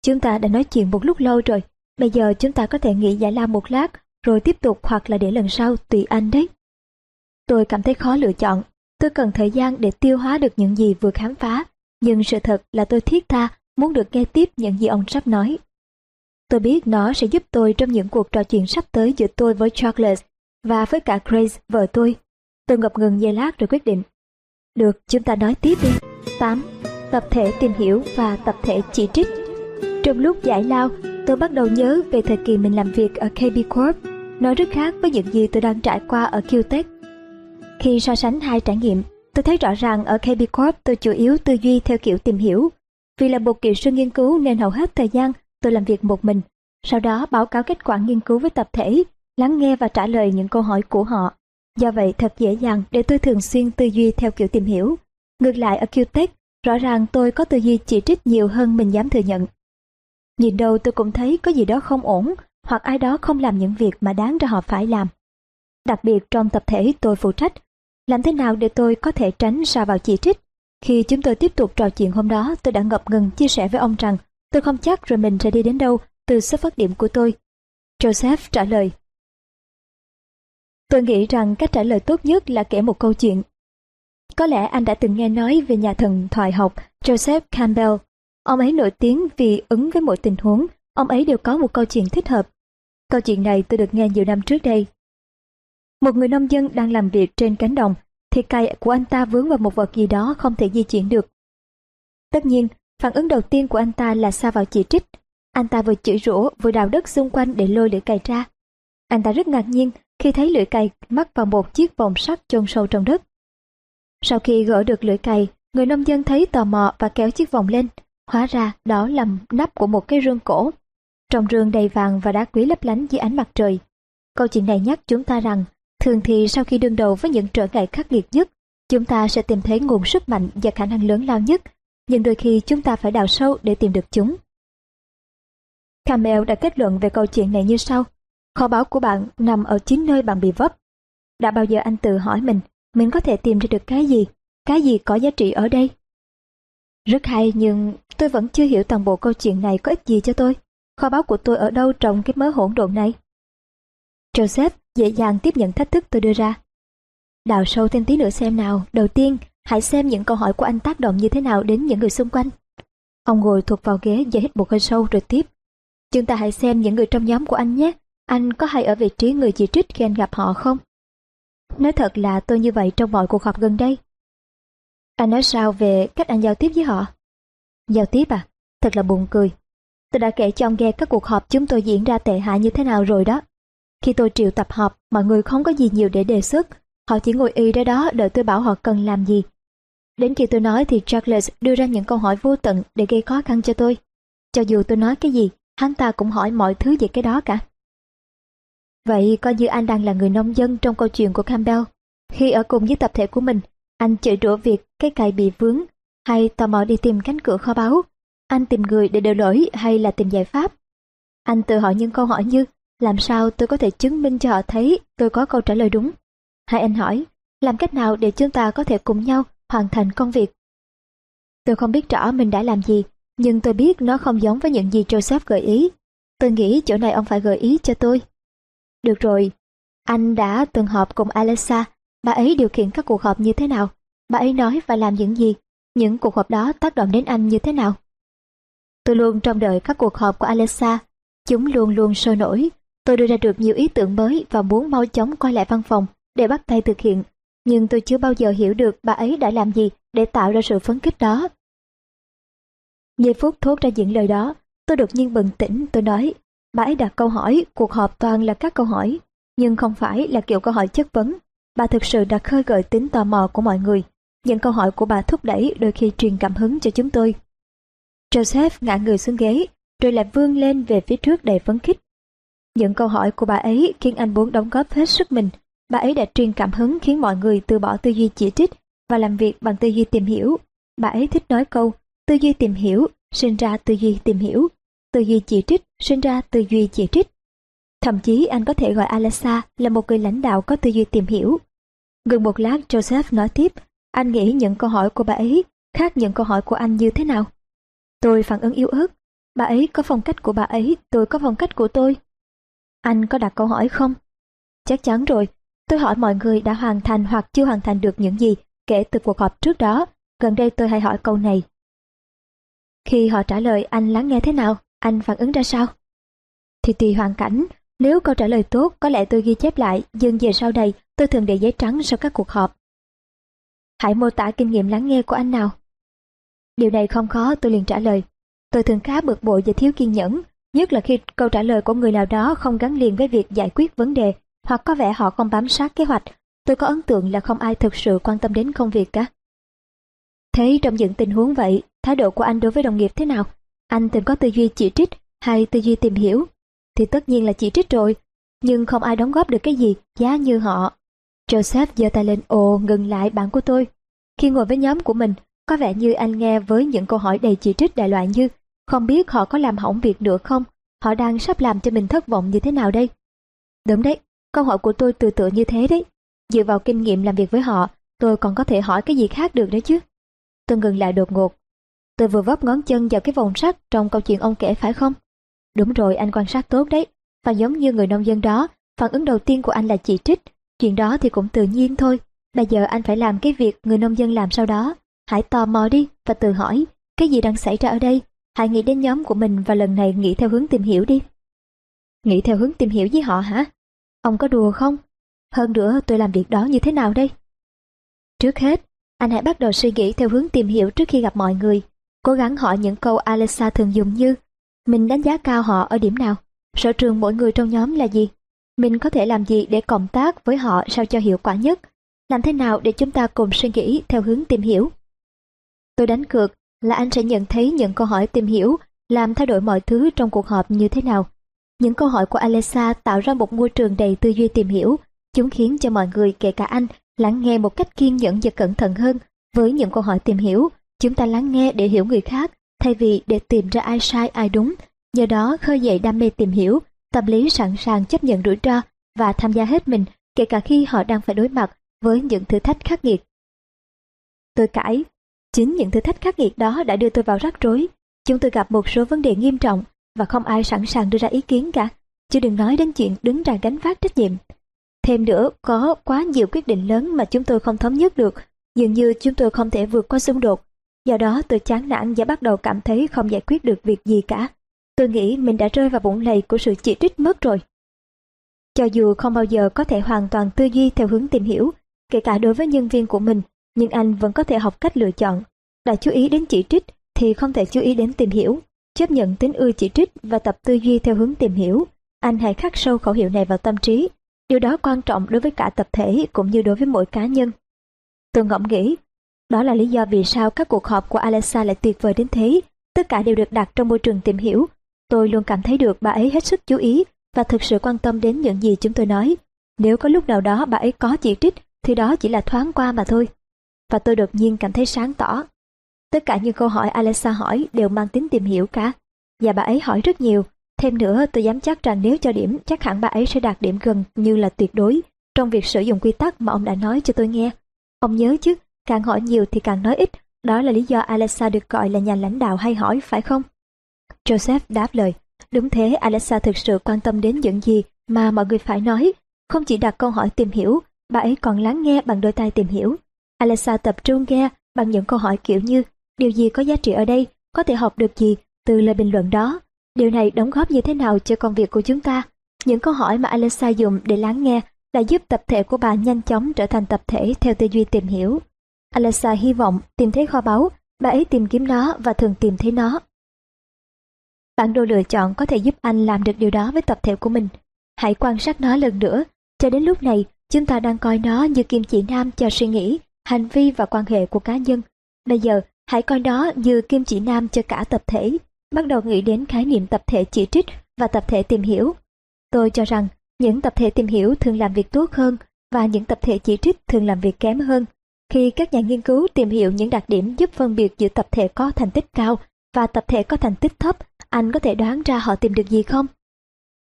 Chúng ta đã nói chuyện một lúc lâu rồi, bây giờ chúng ta có thể nghỉ giải lao một lát, rồi tiếp tục hoặc là để lần sau, tùy anh đấy. Tôi cảm thấy khó lựa chọn, tôi cần thời gian để tiêu hóa được những gì vừa khám phá, nhưng sự thật là tôi thiết tha muốn được nghe tiếp những gì ông sắp nói. Tôi biết nó sẽ giúp tôi trong những cuộc trò chuyện sắp tới giữa tôi với Charles và với cả Grace, vợ tôi. Tôi ngập ngừng giây lát rồi quyết định. Được, chúng ta nói tiếp đi. 8. Tập thể tìm hiểu và tập thể chỉ trích. Trong lúc giải lao, tôi bắt đầu nhớ về thời kỳ mình làm việc ở KB Corp. Nó rất khác với những gì tôi đang trải qua ở QTech. Khi so sánh hai trải nghiệm, tôi thấy rõ ràng ở KB Corp tôi chủ yếu tư duy theo kiểu tìm hiểu. Vì là một kỹ sư nghiên cứu nên hầu hết thời gian tôi làm việc một mình. Sau đó báo cáo kết quả nghiên cứu với tập thể, lắng nghe và trả lời những câu hỏi của họ. Do vậy thật dễ dàng để tôi thường xuyên tư duy theo kiểu tìm hiểu. Ngược lại ở QTech, rõ ràng tôi có tư duy chỉ trích nhiều hơn mình dám thừa nhận. Nhìn đâu tôi cũng thấy có gì đó không ổn, hoặc ai đó không làm những việc mà đáng ra họ phải làm. Đặc biệt trong tập thể tôi phụ trách, làm thế nào để tôi có thể tránh xa vào chỉ trích? Khi chúng tôi tiếp tục trò chuyện hôm đó, tôi đã ngập ngừng chia sẻ với ông rằng tôi không chắc rồi mình sẽ đi đến đâu từ xuất phát điểm của tôi. Joseph trả lời. Tôi nghĩ rằng cách trả lời tốt nhất là kể một câu chuyện. Có lẽ anh đã từng nghe nói về nhà thần thoại học Joseph Campbell. Ông ấy nổi tiếng vì ứng với mọi tình huống, ông ấy đều có một câu chuyện thích hợp. Câu chuyện này tôi được nghe nhiều năm trước đây. Một người nông dân đang làm việc trên cánh đồng, thì cày của anh ta vướng vào một vật gì đó không thể di chuyển được. Tất nhiên, phản ứng đầu tiên của anh ta là xa vào chỉ trích. Anh ta vừa chửi rủa vừa đào đất xung quanh để lôi lưỡi cày ra. Anh ta rất ngạc nhiên khi thấy lưỡi cày mắc vào một chiếc vòng sắt chôn sâu trong đất. Sau khi gỡ được lưỡi cày, người nông dân thấy tò mò và kéo chiếc vòng lên. Hóa ra đó là nắp của một cái rương cổ. Trong rương đầy vàng và đá quý lấp lánh dưới ánh mặt trời. Câu chuyện này nhắc chúng ta rằng, thường thì sau khi đương đầu với những trở ngại khắc nghiệt nhất, chúng ta sẽ tìm thấy nguồn sức mạnh và khả năng lớn lao nhất, nhưng đôi khi chúng ta phải đào sâu để tìm được chúng. Camel đã kết luận về câu chuyện này như sau. Kho báu của bạn nằm ở chính nơi bạn bị vấp. Đã bao giờ anh tự hỏi mình, mình có thể tìm ra được cái gì? Cái gì có giá trị ở đây? Rất hay nhưng tôi vẫn chưa hiểu toàn bộ câu chuyện này có ích gì cho tôi. Kho báu của tôi ở đâu trong cái mớ hỗn độn này? Joseph dễ dàng tiếp nhận thách thức tôi đưa ra. Đào sâu thêm tí nữa xem nào. Đầu tiên, hãy xem những câu hỏi của anh tác động như thế nào đến những người xung quanh. Ông ngồi thuộc vào ghế và hít một hơi sâu rồi tiếp. Chúng ta hãy xem những người trong nhóm của anh nhé. Anh có hay ở vị trí người chỉ trích khi anh gặp họ không? Nói thật là tôi như vậy trong mọi cuộc họp gần đây. Anh nói sao về cách anh giao tiếp với họ? Giao tiếp à? Thật là buồn cười. Tôi đã kể cho ông nghe các cuộc họp chúng tôi diễn ra tệ hại như thế nào rồi đó. Khi tôi triệu tập họp, mọi người không có gì nhiều để đề xuất. Họ chỉ ngồi y ra đó đợi tôi bảo họ cần làm gì. Đến khi tôi nói thì Charles đưa ra những câu hỏi vô tận để gây khó khăn cho tôi. Cho dù tôi nói cái gì, hắn ta cũng hỏi mọi thứ về cái đó cả. Vậy coi như anh đang là người nông dân trong câu chuyện của Campbell. Khi ở cùng với tập thể của mình, anh chửi rủa việc cái cày bị vướng, hay tò mò đi tìm cánh cửa kho báu. Anh tìm người để đổ lỗi hay là tìm giải pháp. Anh tự hỏi những câu hỏi như làm sao tôi có thể chứng minh cho họ thấy tôi có câu trả lời đúng. Hay anh hỏi, làm cách nào để chúng ta có thể cùng nhau hoàn thành công việc. Tôi không biết rõ mình đã làm gì, nhưng tôi biết nó không giống với những gì Joseph gợi ý. Tôi nghĩ chỗ này ông phải gợi ý cho tôi. Được rồi, anh đã từng họp cùng Alexa, bà ấy điều khiển các cuộc họp như thế nào? Bà ấy nói và làm những gì? Những cuộc họp đó tác động đến anh như thế nào? Tôi luôn trông đợi các cuộc họp của Alexa. Chúng luôn luôn sôi nổi. Tôi đưa ra được nhiều ý tưởng mới và muốn mau chóng quay lại văn phòng để bắt tay thực hiện. Nhưng tôi chưa bao giờ hiểu được bà ấy đã làm gì để tạo ra sự phấn khích đó. Giây phút thốt ra những lời đó, tôi đột nhiên bừng tỉnh, tôi nói, Bà ấy đặt câu hỏi, cuộc họp toàn là các câu hỏi, nhưng không phải là kiểu câu hỏi chất vấn. Bà thực sự đã khơi gợi tính tò mò của mọi người. Những câu hỏi của bà thúc đẩy đôi khi truyền cảm hứng cho chúng tôi. Joseph ngã người xuống ghế, rồi lại vươn lên về phía trước đầy phấn khích. Những câu hỏi của bà ấy khiến anh muốn đóng góp hết sức mình. Bà ấy đã truyền cảm hứng khiến mọi người từ bỏ tư duy chỉ trích và làm việc bằng tư duy tìm hiểu. Bà ấy thích nói câu, tư duy tìm hiểu, sinh ra tư duy tìm hiểu, tư duy chỉ trích sinh ra tư duy chỉ trích. Thậm chí anh có thể gọi Alexa là một người lãnh đạo có tư duy tìm hiểu. Gần một lát Joseph nói tiếp, anh nghĩ những câu hỏi của bà ấy khác những câu hỏi của anh như thế nào? Tôi phản ứng yếu ớt. Bà ấy có phong cách của bà ấy, tôi có phong cách của tôi. Anh có đặt câu hỏi không? Chắc chắn rồi. Tôi hỏi mọi người đã hoàn thành hoặc chưa hoàn thành được những gì kể từ cuộc họp trước đó. Gần đây tôi hay hỏi câu này. Khi họ trả lời anh lắng nghe thế nào, anh phản ứng ra sao? Thì tùy hoàn cảnh, nếu câu trả lời tốt có lẽ tôi ghi chép lại, nhưng về sau đây tôi thường để giấy trắng sau các cuộc họp. Hãy mô tả kinh nghiệm lắng nghe của anh nào. Điều này không khó, tôi liền trả lời. Tôi thường khá bực bội và thiếu kiên nhẫn, nhất là khi câu trả lời của người nào đó không gắn liền với việc giải quyết vấn đề, hoặc có vẻ họ không bám sát kế hoạch. Tôi có ấn tượng là không ai thực sự quan tâm đến công việc cả. Thế trong những tình huống vậy, thái độ của anh đối với đồng nghiệp thế nào? Anh từng có tư duy chỉ trích hay tư duy tìm hiểu? Thì tất nhiên là chỉ trích rồi, nhưng không ai đóng góp được cái gì giá như họ. Joseph giơ tay lên ồ ngừng lại bạn của tôi. Khi ngồi với nhóm của mình, có vẻ như anh nghe với những câu hỏi đầy chỉ trích đại loại như không biết họ có làm hỏng việc nữa không? Họ đang sắp làm cho mình thất vọng như thế nào đây? Đúng đấy, câu hỏi của tôi từ tựa như thế đấy. Dựa vào kinh nghiệm làm việc với họ, tôi còn có thể hỏi cái gì khác được đấy chứ. Tôi ngừng lại đột ngột. Tôi vừa vấp ngón chân vào cái vòng sắt trong câu chuyện ông kể phải không? Đúng rồi, anh quan sát tốt đấy. Và giống như người nông dân đó, phản ứng đầu tiên của anh là chỉ trích. Chuyện đó thì cũng tự nhiên thôi. Bây giờ anh phải làm cái việc người nông dân làm sau đó. Hãy tò mò đi và tự hỏi, cái gì đang xảy ra ở đây? Hãy nghĩ đến nhóm của mình và lần này nghĩ theo hướng tìm hiểu đi. Nghĩ theo hướng tìm hiểu với họ hả? Ông có đùa không? Hơn nữa tôi làm việc đó như thế nào đây? Trước hết, anh hãy bắt đầu suy nghĩ theo hướng tìm hiểu trước khi gặp mọi người. Cố gắng hỏi những câu Alexa thường dùng như Mình đánh giá cao họ ở điểm nào? Sở trường mỗi người trong nhóm là gì? Mình có thể làm gì để cộng tác với họ sao cho hiệu quả nhất? Làm thế nào để chúng ta cùng suy nghĩ theo hướng tìm hiểu? Tôi đánh cược là anh sẽ nhận thấy những câu hỏi tìm hiểu làm thay đổi mọi thứ trong cuộc họp như thế nào. Những câu hỏi của Alexa tạo ra một môi trường đầy tư duy tìm hiểu. Chúng khiến cho mọi người, kể cả anh, lắng nghe một cách kiên nhẫn và cẩn thận hơn. Với những câu hỏi tìm hiểu, chúng ta lắng nghe để hiểu người khác, thay vì để tìm ra ai sai ai đúng. Nhờ đó khơi dậy đam mê tìm hiểu, tâm lý sẵn sàng chấp nhận rủi ro và tham gia hết mình, kể cả khi họ đang phải đối mặt với những thử thách khắc nghiệt. Tôi cãi, chính những thử thách khắc nghiệt đó đã đưa tôi vào rắc rối. Chúng tôi gặp một số vấn đề nghiêm trọng và không ai sẵn sàng đưa ra ý kiến cả, chứ đừng nói đến chuyện đứng ra gánh vác trách nhiệm. Thêm nữa, có quá nhiều quyết định lớn mà chúng tôi không thống nhất được, dường như chúng tôi không thể vượt qua xung đột. Do đó tôi chán nản và bắt đầu cảm thấy không giải quyết được việc gì cả. Tôi nghĩ mình đã rơi vào bụng lầy của sự chỉ trích mất rồi. Cho dù không bao giờ có thể hoàn toàn tư duy theo hướng tìm hiểu, kể cả đối với nhân viên của mình, nhưng anh vẫn có thể học cách lựa chọn. Đã chú ý đến chỉ trích thì không thể chú ý đến tìm hiểu. Chấp nhận tính ưa chỉ trích và tập tư duy theo hướng tìm hiểu. Anh hãy khắc sâu khẩu hiệu này vào tâm trí. Điều đó quan trọng đối với cả tập thể cũng như đối với mỗi cá nhân. Tôi ngẫm nghĩ, đó là lý do vì sao các cuộc họp của Alexa lại tuyệt vời đến thế. Tất cả đều được đặt trong môi trường tìm hiểu. Tôi luôn cảm thấy được bà ấy hết sức chú ý và thực sự quan tâm đến những gì chúng tôi nói. Nếu có lúc nào đó bà ấy có chỉ trích thì đó chỉ là thoáng qua mà thôi. Và tôi đột nhiên cảm thấy sáng tỏ. Tất cả những câu hỏi Alexa hỏi đều mang tính tìm hiểu cả. Và bà ấy hỏi rất nhiều. Thêm nữa tôi dám chắc rằng nếu cho điểm chắc hẳn bà ấy sẽ đạt điểm gần như là tuyệt đối trong việc sử dụng quy tắc mà ông đã nói cho tôi nghe. Ông nhớ chứ, càng hỏi nhiều thì càng nói ít. Đó là lý do Alexa được gọi là nhà lãnh đạo hay hỏi phải không? Joseph đáp lời. Đúng thế, Alexa thực sự quan tâm đến những gì mà mọi người phải nói. Không chỉ đặt câu hỏi tìm hiểu, bà ấy còn lắng nghe bằng đôi tai tìm hiểu. Alexa tập trung nghe bằng những câu hỏi kiểu như điều gì có giá trị ở đây, có thể học được gì từ lời bình luận đó. Điều này đóng góp như thế nào cho công việc của chúng ta? Những câu hỏi mà Alexa dùng để lắng nghe đã giúp tập thể của bà nhanh chóng trở thành tập thể theo tư duy tìm hiểu. Alexa hy vọng tìm thấy kho báu, bà ấy tìm kiếm nó và thường tìm thấy nó. Bản đồ lựa chọn có thể giúp anh làm được điều đó với tập thể của mình. Hãy quan sát nó lần nữa. Cho đến lúc này, chúng ta đang coi nó như kim chỉ nam cho suy nghĩ, hành vi và quan hệ của cá nhân. Bây giờ, hãy coi đó như kim chỉ nam cho cả tập thể. Bắt đầu nghĩ đến khái niệm tập thể chỉ trích và tập thể tìm hiểu. Tôi cho rằng, những tập thể tìm hiểu thường làm việc tốt hơn và những tập thể chỉ trích thường làm việc kém hơn. Khi các nhà nghiên cứu tìm hiểu những đặc điểm giúp phân biệt giữa tập thể có thành tích cao và tập thể có thành tích thấp, anh có thể đoán ra họ tìm được gì không?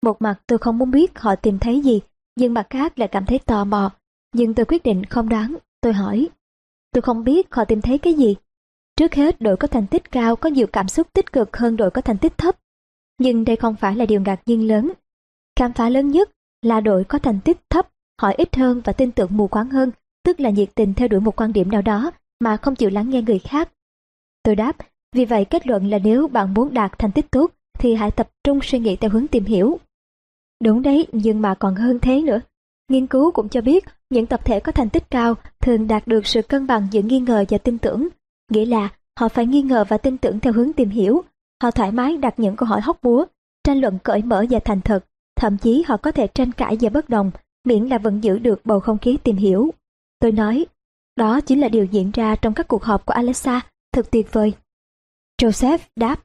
Một mặt tôi không muốn biết họ tìm thấy gì, nhưng mặt khác lại cảm thấy tò mò. Nhưng tôi quyết định không đoán, tôi hỏi. Tôi không biết họ tìm thấy cái gì. Trước hết đội có thành tích cao có nhiều cảm xúc tích cực hơn đội có thành tích thấp. Nhưng đây không phải là điều ngạc nhiên lớn. Khám phá lớn nhất là đội có thành tích thấp, hỏi ít hơn và tin tưởng mù quáng hơn, tức là nhiệt tình theo đuổi một quan điểm nào đó mà không chịu lắng nghe người khác. Tôi đáp, vì vậy kết luận là nếu bạn muốn đạt thành tích tốt thì hãy tập trung suy nghĩ theo hướng tìm hiểu. Đúng đấy, nhưng mà còn hơn thế nữa. Nghiên cứu cũng cho biết những tập thể có thành tích cao thường đạt được sự cân bằng giữa nghi ngờ và tin tưởng. Nghĩa là họ phải nghi ngờ và tin tưởng theo hướng tìm hiểu. Họ thoải mái đặt những câu hỏi hóc búa, tranh luận cởi mở và thành thật. Thậm chí họ có thể tranh cãi và bất đồng, miễn là vẫn giữ được bầu không khí tìm hiểu. Tôi nói, đó chính là điều diễn ra trong các cuộc họp của Alexa, thật tuyệt vời. Joseph đáp,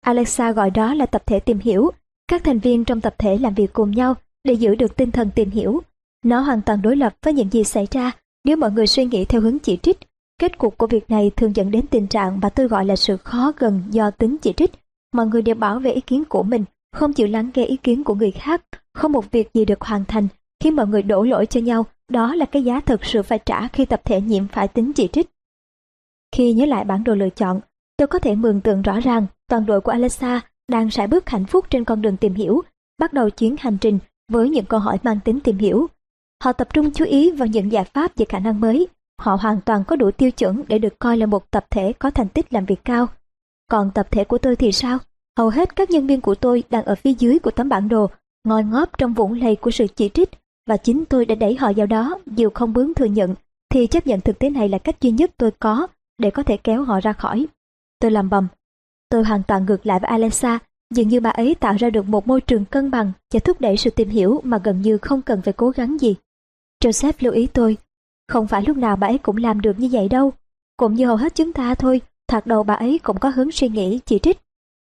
Alexa gọi đó là tập thể tìm hiểu. Các thành viên trong tập thể làm việc cùng nhau để giữ được tinh thần tìm hiểu. Nó hoàn toàn đối lập với những gì xảy ra nếu mọi người suy nghĩ theo hướng chỉ trích. Kết cục của việc này thường dẫn đến tình trạng mà tôi gọi là sự khó gần do tính chỉ trích. Mọi người đều bảo vệ ý kiến của mình, không chịu lắng nghe ý kiến của người khác. Không một việc gì được hoàn thành khi mọi người đổ lỗi cho nhau. Đó là cái giá thực sự phải trả khi tập thể nhiễm phải tính chỉ trích. Khi nhớ lại bản đồ lựa chọn, tôi có thể mường tượng rõ ràng toàn đội của Alexa đang sải bước hạnh phúc trên con đường tìm hiểu, bắt đầu chuyến hành trình với những câu hỏi mang tính tìm hiểu. Họ tập trung chú ý vào những giải pháp về khả năng mới. Họ hoàn toàn có đủ tiêu chuẩn để được coi là một tập thể có thành tích làm việc cao. Còn tập thể của tôi thì sao? Hầu hết các nhân viên của tôi đang ở phía dưới của tấm bản đồ, ngồi ngóp trong vũng lầy của sự chỉ trích và chính tôi đã đẩy họ vào đó dù không bướng thừa nhận thì chấp nhận thực tế này là cách duy nhất tôi có để có thể kéo họ ra khỏi. Tôi làm bầm. Tôi hoàn toàn ngược lại với Alexa, dường như bà ấy tạo ra được một môi trường cân bằng và thúc đẩy sự tìm hiểu mà gần như không cần phải cố gắng gì. Joseph lưu ý tôi, không phải lúc nào bà ấy cũng làm được như vậy đâu. Cũng như hầu hết chúng ta thôi, thoạt đầu bà ấy cũng có hướng suy nghĩ, chỉ trích.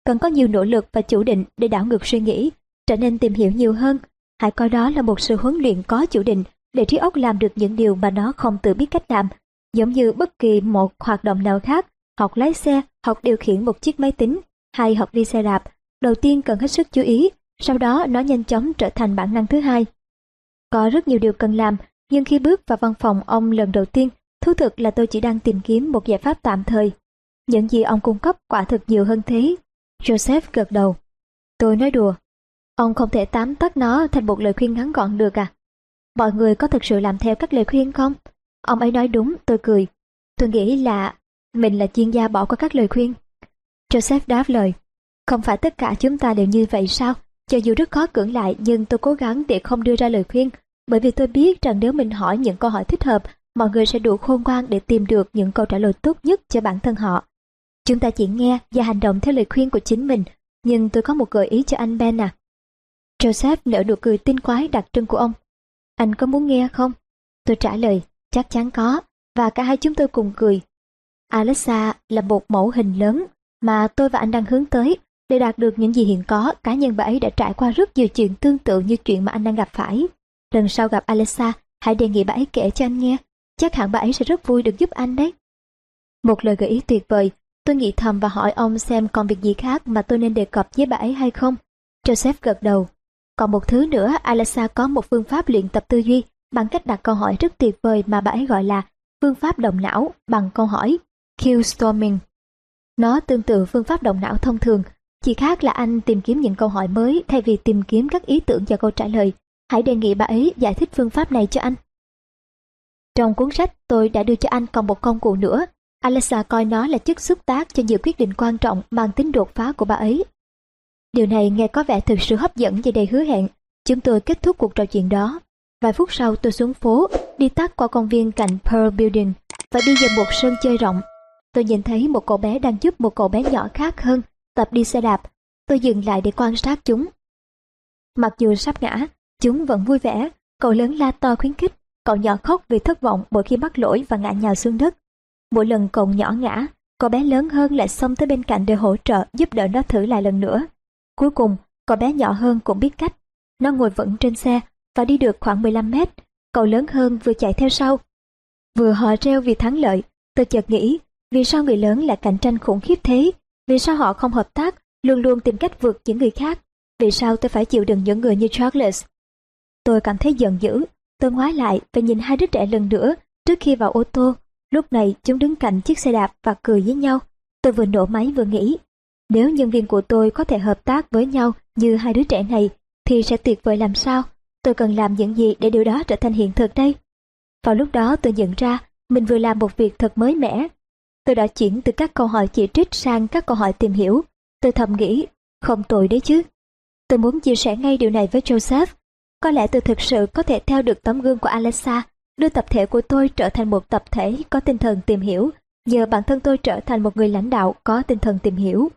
Cần có nhiều nỗ lực và chủ định để đảo ngược suy nghĩ, trở nên tìm hiểu nhiều hơn. Hãy coi đó là một sự huấn luyện có chủ định để trí óc làm được những điều mà nó không tự biết cách làm. Giống như bất kỳ một hoạt động nào khác, học lái xe, học điều khiển một chiếc máy tính hay học đi xe đạp, đầu tiên cần hết sức chú ý, sau đó nó nhanh chóng trở thành bản năng thứ hai. Có rất nhiều điều cần làm, nhưng khi bước vào văn phòng ông lần đầu tiên, thú thực là tôi chỉ đang tìm kiếm một giải pháp tạm thời. Những gì ông cung cấp quả thực nhiều hơn thế. Joseph gật đầu. Tôi nói đùa. Ông không thể tám tắt nó thành một lời khuyên ngắn gọn được à? Mọi người có thực sự làm theo các lời khuyên không? Ông ấy nói đúng, tôi cười. Tôi nghĩ là mình là chuyên gia bỏ qua các lời khuyên. Joseph đáp lời. Không phải tất cả chúng ta đều như vậy sao? Cho dù rất khó cưỡng lại nhưng tôi cố gắng để không đưa ra lời khuyên bởi vì tôi biết rằng nếu mình hỏi những câu hỏi thích hợp mọi người sẽ đủ khôn ngoan để tìm được những câu trả lời tốt nhất cho bản thân họ. Chúng ta chỉ nghe và hành động theo lời khuyên của chính mình nhưng tôi có một gợi ý cho anh Ben à. Joseph nở nụ cười tinh quái đặc trưng của ông. Anh có muốn nghe không? Tôi trả lời, chắc chắn có, và cả hai chúng tôi cùng cười. Alexa là một mẫu hình lớn mà tôi và anh đang hướng tới để đạt được những gì hiện có, cá nhân bà ấy đã trải qua rất nhiều chuyện tương tự như chuyện mà anh đang gặp phải. Lần sau gặp Alexa, hãy đề nghị bà ấy kể cho anh nghe. Chắc hẳn bà ấy sẽ rất vui được giúp anh đấy. Một lời gợi ý tuyệt vời, tôi nghĩ thầm và hỏi ông xem còn việc gì khác mà tôi nên đề cập với bà ấy hay không. Joseph gật đầu. Còn một thứ nữa, Alexa có một phương pháp luyện tập tư duy bằng cách đặt câu hỏi rất tuyệt vời mà bà ấy gọi là phương pháp động não bằng câu hỏi Q-storming. Nó tương tự phương pháp động não thông thường, chỉ khác là anh tìm kiếm những câu hỏi mới thay vì tìm kiếm các ý tưởng và câu trả lời. Hãy đề nghị bà ấy giải thích phương pháp này cho anh. Trong cuốn sách tôi đã đưa cho anh còn một công cụ nữa. Alexa coi nó là chất xúc tác cho nhiều quyết định quan trọng mang tính đột phá của bà ấy. Điều này nghe có vẻ thực sự hấp dẫn và đầy hứa hẹn. Chúng tôi kết thúc cuộc trò chuyện đó. Vài phút sau tôi xuống phố, đi tắt qua công viên cạnh Pearl Building và đi vào một sân chơi rộng. Tôi nhìn thấy một cậu bé đang giúp một cậu bé nhỏ khác hơn tập đi xe đạp. Tôi dừng lại để quan sát chúng. Mặc dù sắp ngã, chúng vẫn vui vẻ. Cậu lớn la to khuyến khích, cậu nhỏ khóc vì thất vọng mỗi khi mắc lỗi và ngã nhào xuống đất. Mỗi lần cậu nhỏ ngã, cậu bé lớn hơn lại xông tới bên cạnh để hỗ trợ giúp đỡ nó thử lại lần nữa. Cuối cùng, cậu bé nhỏ hơn cũng biết cách. Nó ngồi vững trên xe và đi được khoảng 15 mét. Cậu lớn hơn vừa chạy theo sau. Vừa hò reo vì thắng lợi, tôi chợt nghĩ vì sao người lớn lại cạnh tranh khủng khiếp thế? Vì sao họ không hợp tác, luôn luôn tìm cách vượt những người khác? vì sao tôi phải chịu đựng những người như Charles. Tôi cảm thấy giận dữ, tôi ngoái lại và nhìn hai đứa trẻ lần nữa trước khi vào ô tô. Lúc này chúng đứng cạnh chiếc xe đạp và cười với nhau. Tôi vừa nổ máy vừa nghĩ, nếu nhân viên của tôi có thể hợp tác với nhau như hai đứa trẻ này thì sẽ tuyệt vời làm sao. Tôi cần làm những gì để điều đó trở thành hiện thực đây? Vào lúc đó tôi nhận ra mình vừa làm một việc thật mới mẻ. Tôi đã chuyển từ các câu hỏi chỉ trích sang các câu hỏi tìm hiểu. Tôi thầm nghĩ, không tội đấy chứ. Tôi muốn chia sẻ ngay điều này với Joseph. Có lẽ tôi thực sự có thể theo được tấm gương của Alexa, đưa tập thể của tôi trở thành một tập thể có tinh thần tìm hiểu, nhờ bản thân tôi trở thành một người lãnh đạo có tinh thần tìm hiểu.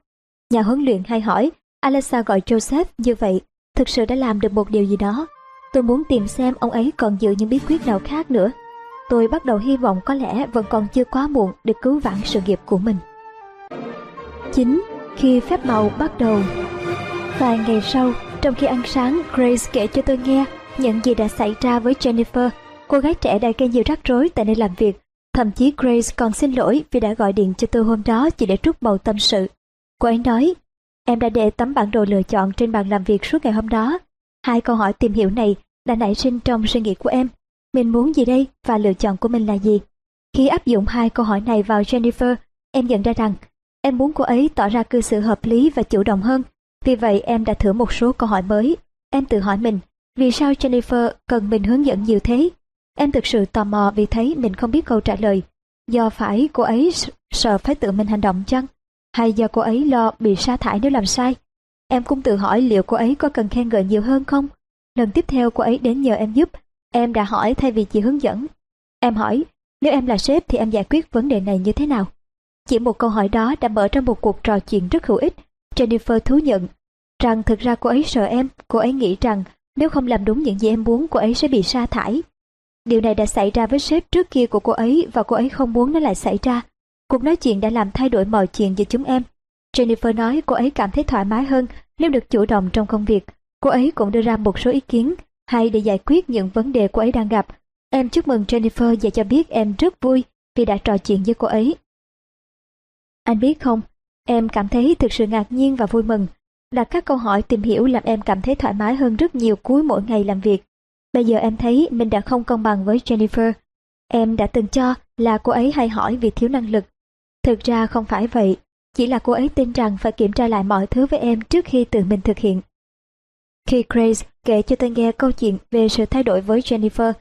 Nhà huấn luyện hay hỏi, Alexa gọi Joseph như vậy, thực sự đã làm được một điều gì đó. Tôi muốn tìm xem ông ấy còn giữ những bí quyết nào khác nữa. Tôi bắt đầu hy vọng có lẽ vẫn còn chưa quá muộn để cứu vãn sự nghiệp của mình. 9. Khi phép màu bắt đầu Vài ngày sau, trong khi ăn sáng, Grace kể cho tôi nghe những gì đã xảy ra với Jennifer, cô gái trẻ đã gây nhiều rắc rối tại nơi làm việc. Thậm chí Grace còn xin lỗi vì đã gọi điện cho tôi hôm đó chỉ để trút bầu tâm sự. Cô ấy nói, em đã để tấm bản đồ lựa chọn trên bàn làm việc suốt ngày hôm đó. Hai câu hỏi tìm hiểu này đã nảy sinh trong suy nghĩ của em. Mình muốn gì đây và lựa chọn của mình là gì? Khi áp dụng hai câu hỏi này vào Jennifer, em nhận ra rằng em muốn cô ấy tỏ ra cư xử hợp lý và chủ động hơn. Vì vậy em đã thử một số câu hỏi mới. Em tự hỏi mình, vì sao Jennifer cần mình hướng dẫn nhiều thế? Em thực sự tò mò vì thấy mình không biết câu trả lời. Do phải cô ấy sợ phải tự mình hành động chăng? Hay do cô ấy lo bị sa thải nếu làm sai? Em cũng tự hỏi liệu cô ấy có cần khen ngợi nhiều hơn không? Lần tiếp theo cô ấy đến nhờ em giúp, em đã hỏi thay vì chỉ hướng dẫn. Em hỏi, nếu em là sếp thì em giải quyết vấn đề này như thế nào? Chỉ một câu hỏi đó đã mở ra một cuộc trò chuyện rất hữu ích. Jennifer thú nhận rằng thực ra cô ấy sợ em, cô ấy nghĩ rằng nếu không làm đúng những gì em muốn cô ấy sẽ bị sa thải. Điều này đã xảy ra với sếp trước kia của cô ấy và cô ấy không muốn nó lại xảy ra. Cuộc nói chuyện đã làm thay đổi mọi chuyện giữa chúng em. Jennifer nói cô ấy cảm thấy thoải mái hơn nếu được chủ động trong công việc. Cô ấy cũng đưa ra một số ý kiến hay để giải quyết những vấn đề cô ấy đang gặp. Em chúc mừng Jennifer và cho biết em rất vui vì đã trò chuyện với cô ấy. Anh biết không, em cảm thấy thực sự ngạc nhiên và vui mừng. Đặt các câu hỏi tìm hiểu làm em cảm thấy thoải mái hơn rất nhiều cuối mỗi ngày làm việc. Bây giờ em thấy mình đã không công bằng với Jennifer. Em đã từng cho là cô ấy hay hỏi vì thiếu năng lực. Thực ra không phải vậy, chỉ là cô ấy tin rằng phải kiểm tra lại mọi thứ với em trước khi tự mình thực hiện. Khi Grace kể cho tôi nghe câu chuyện về sự thay đổi với Jennifer,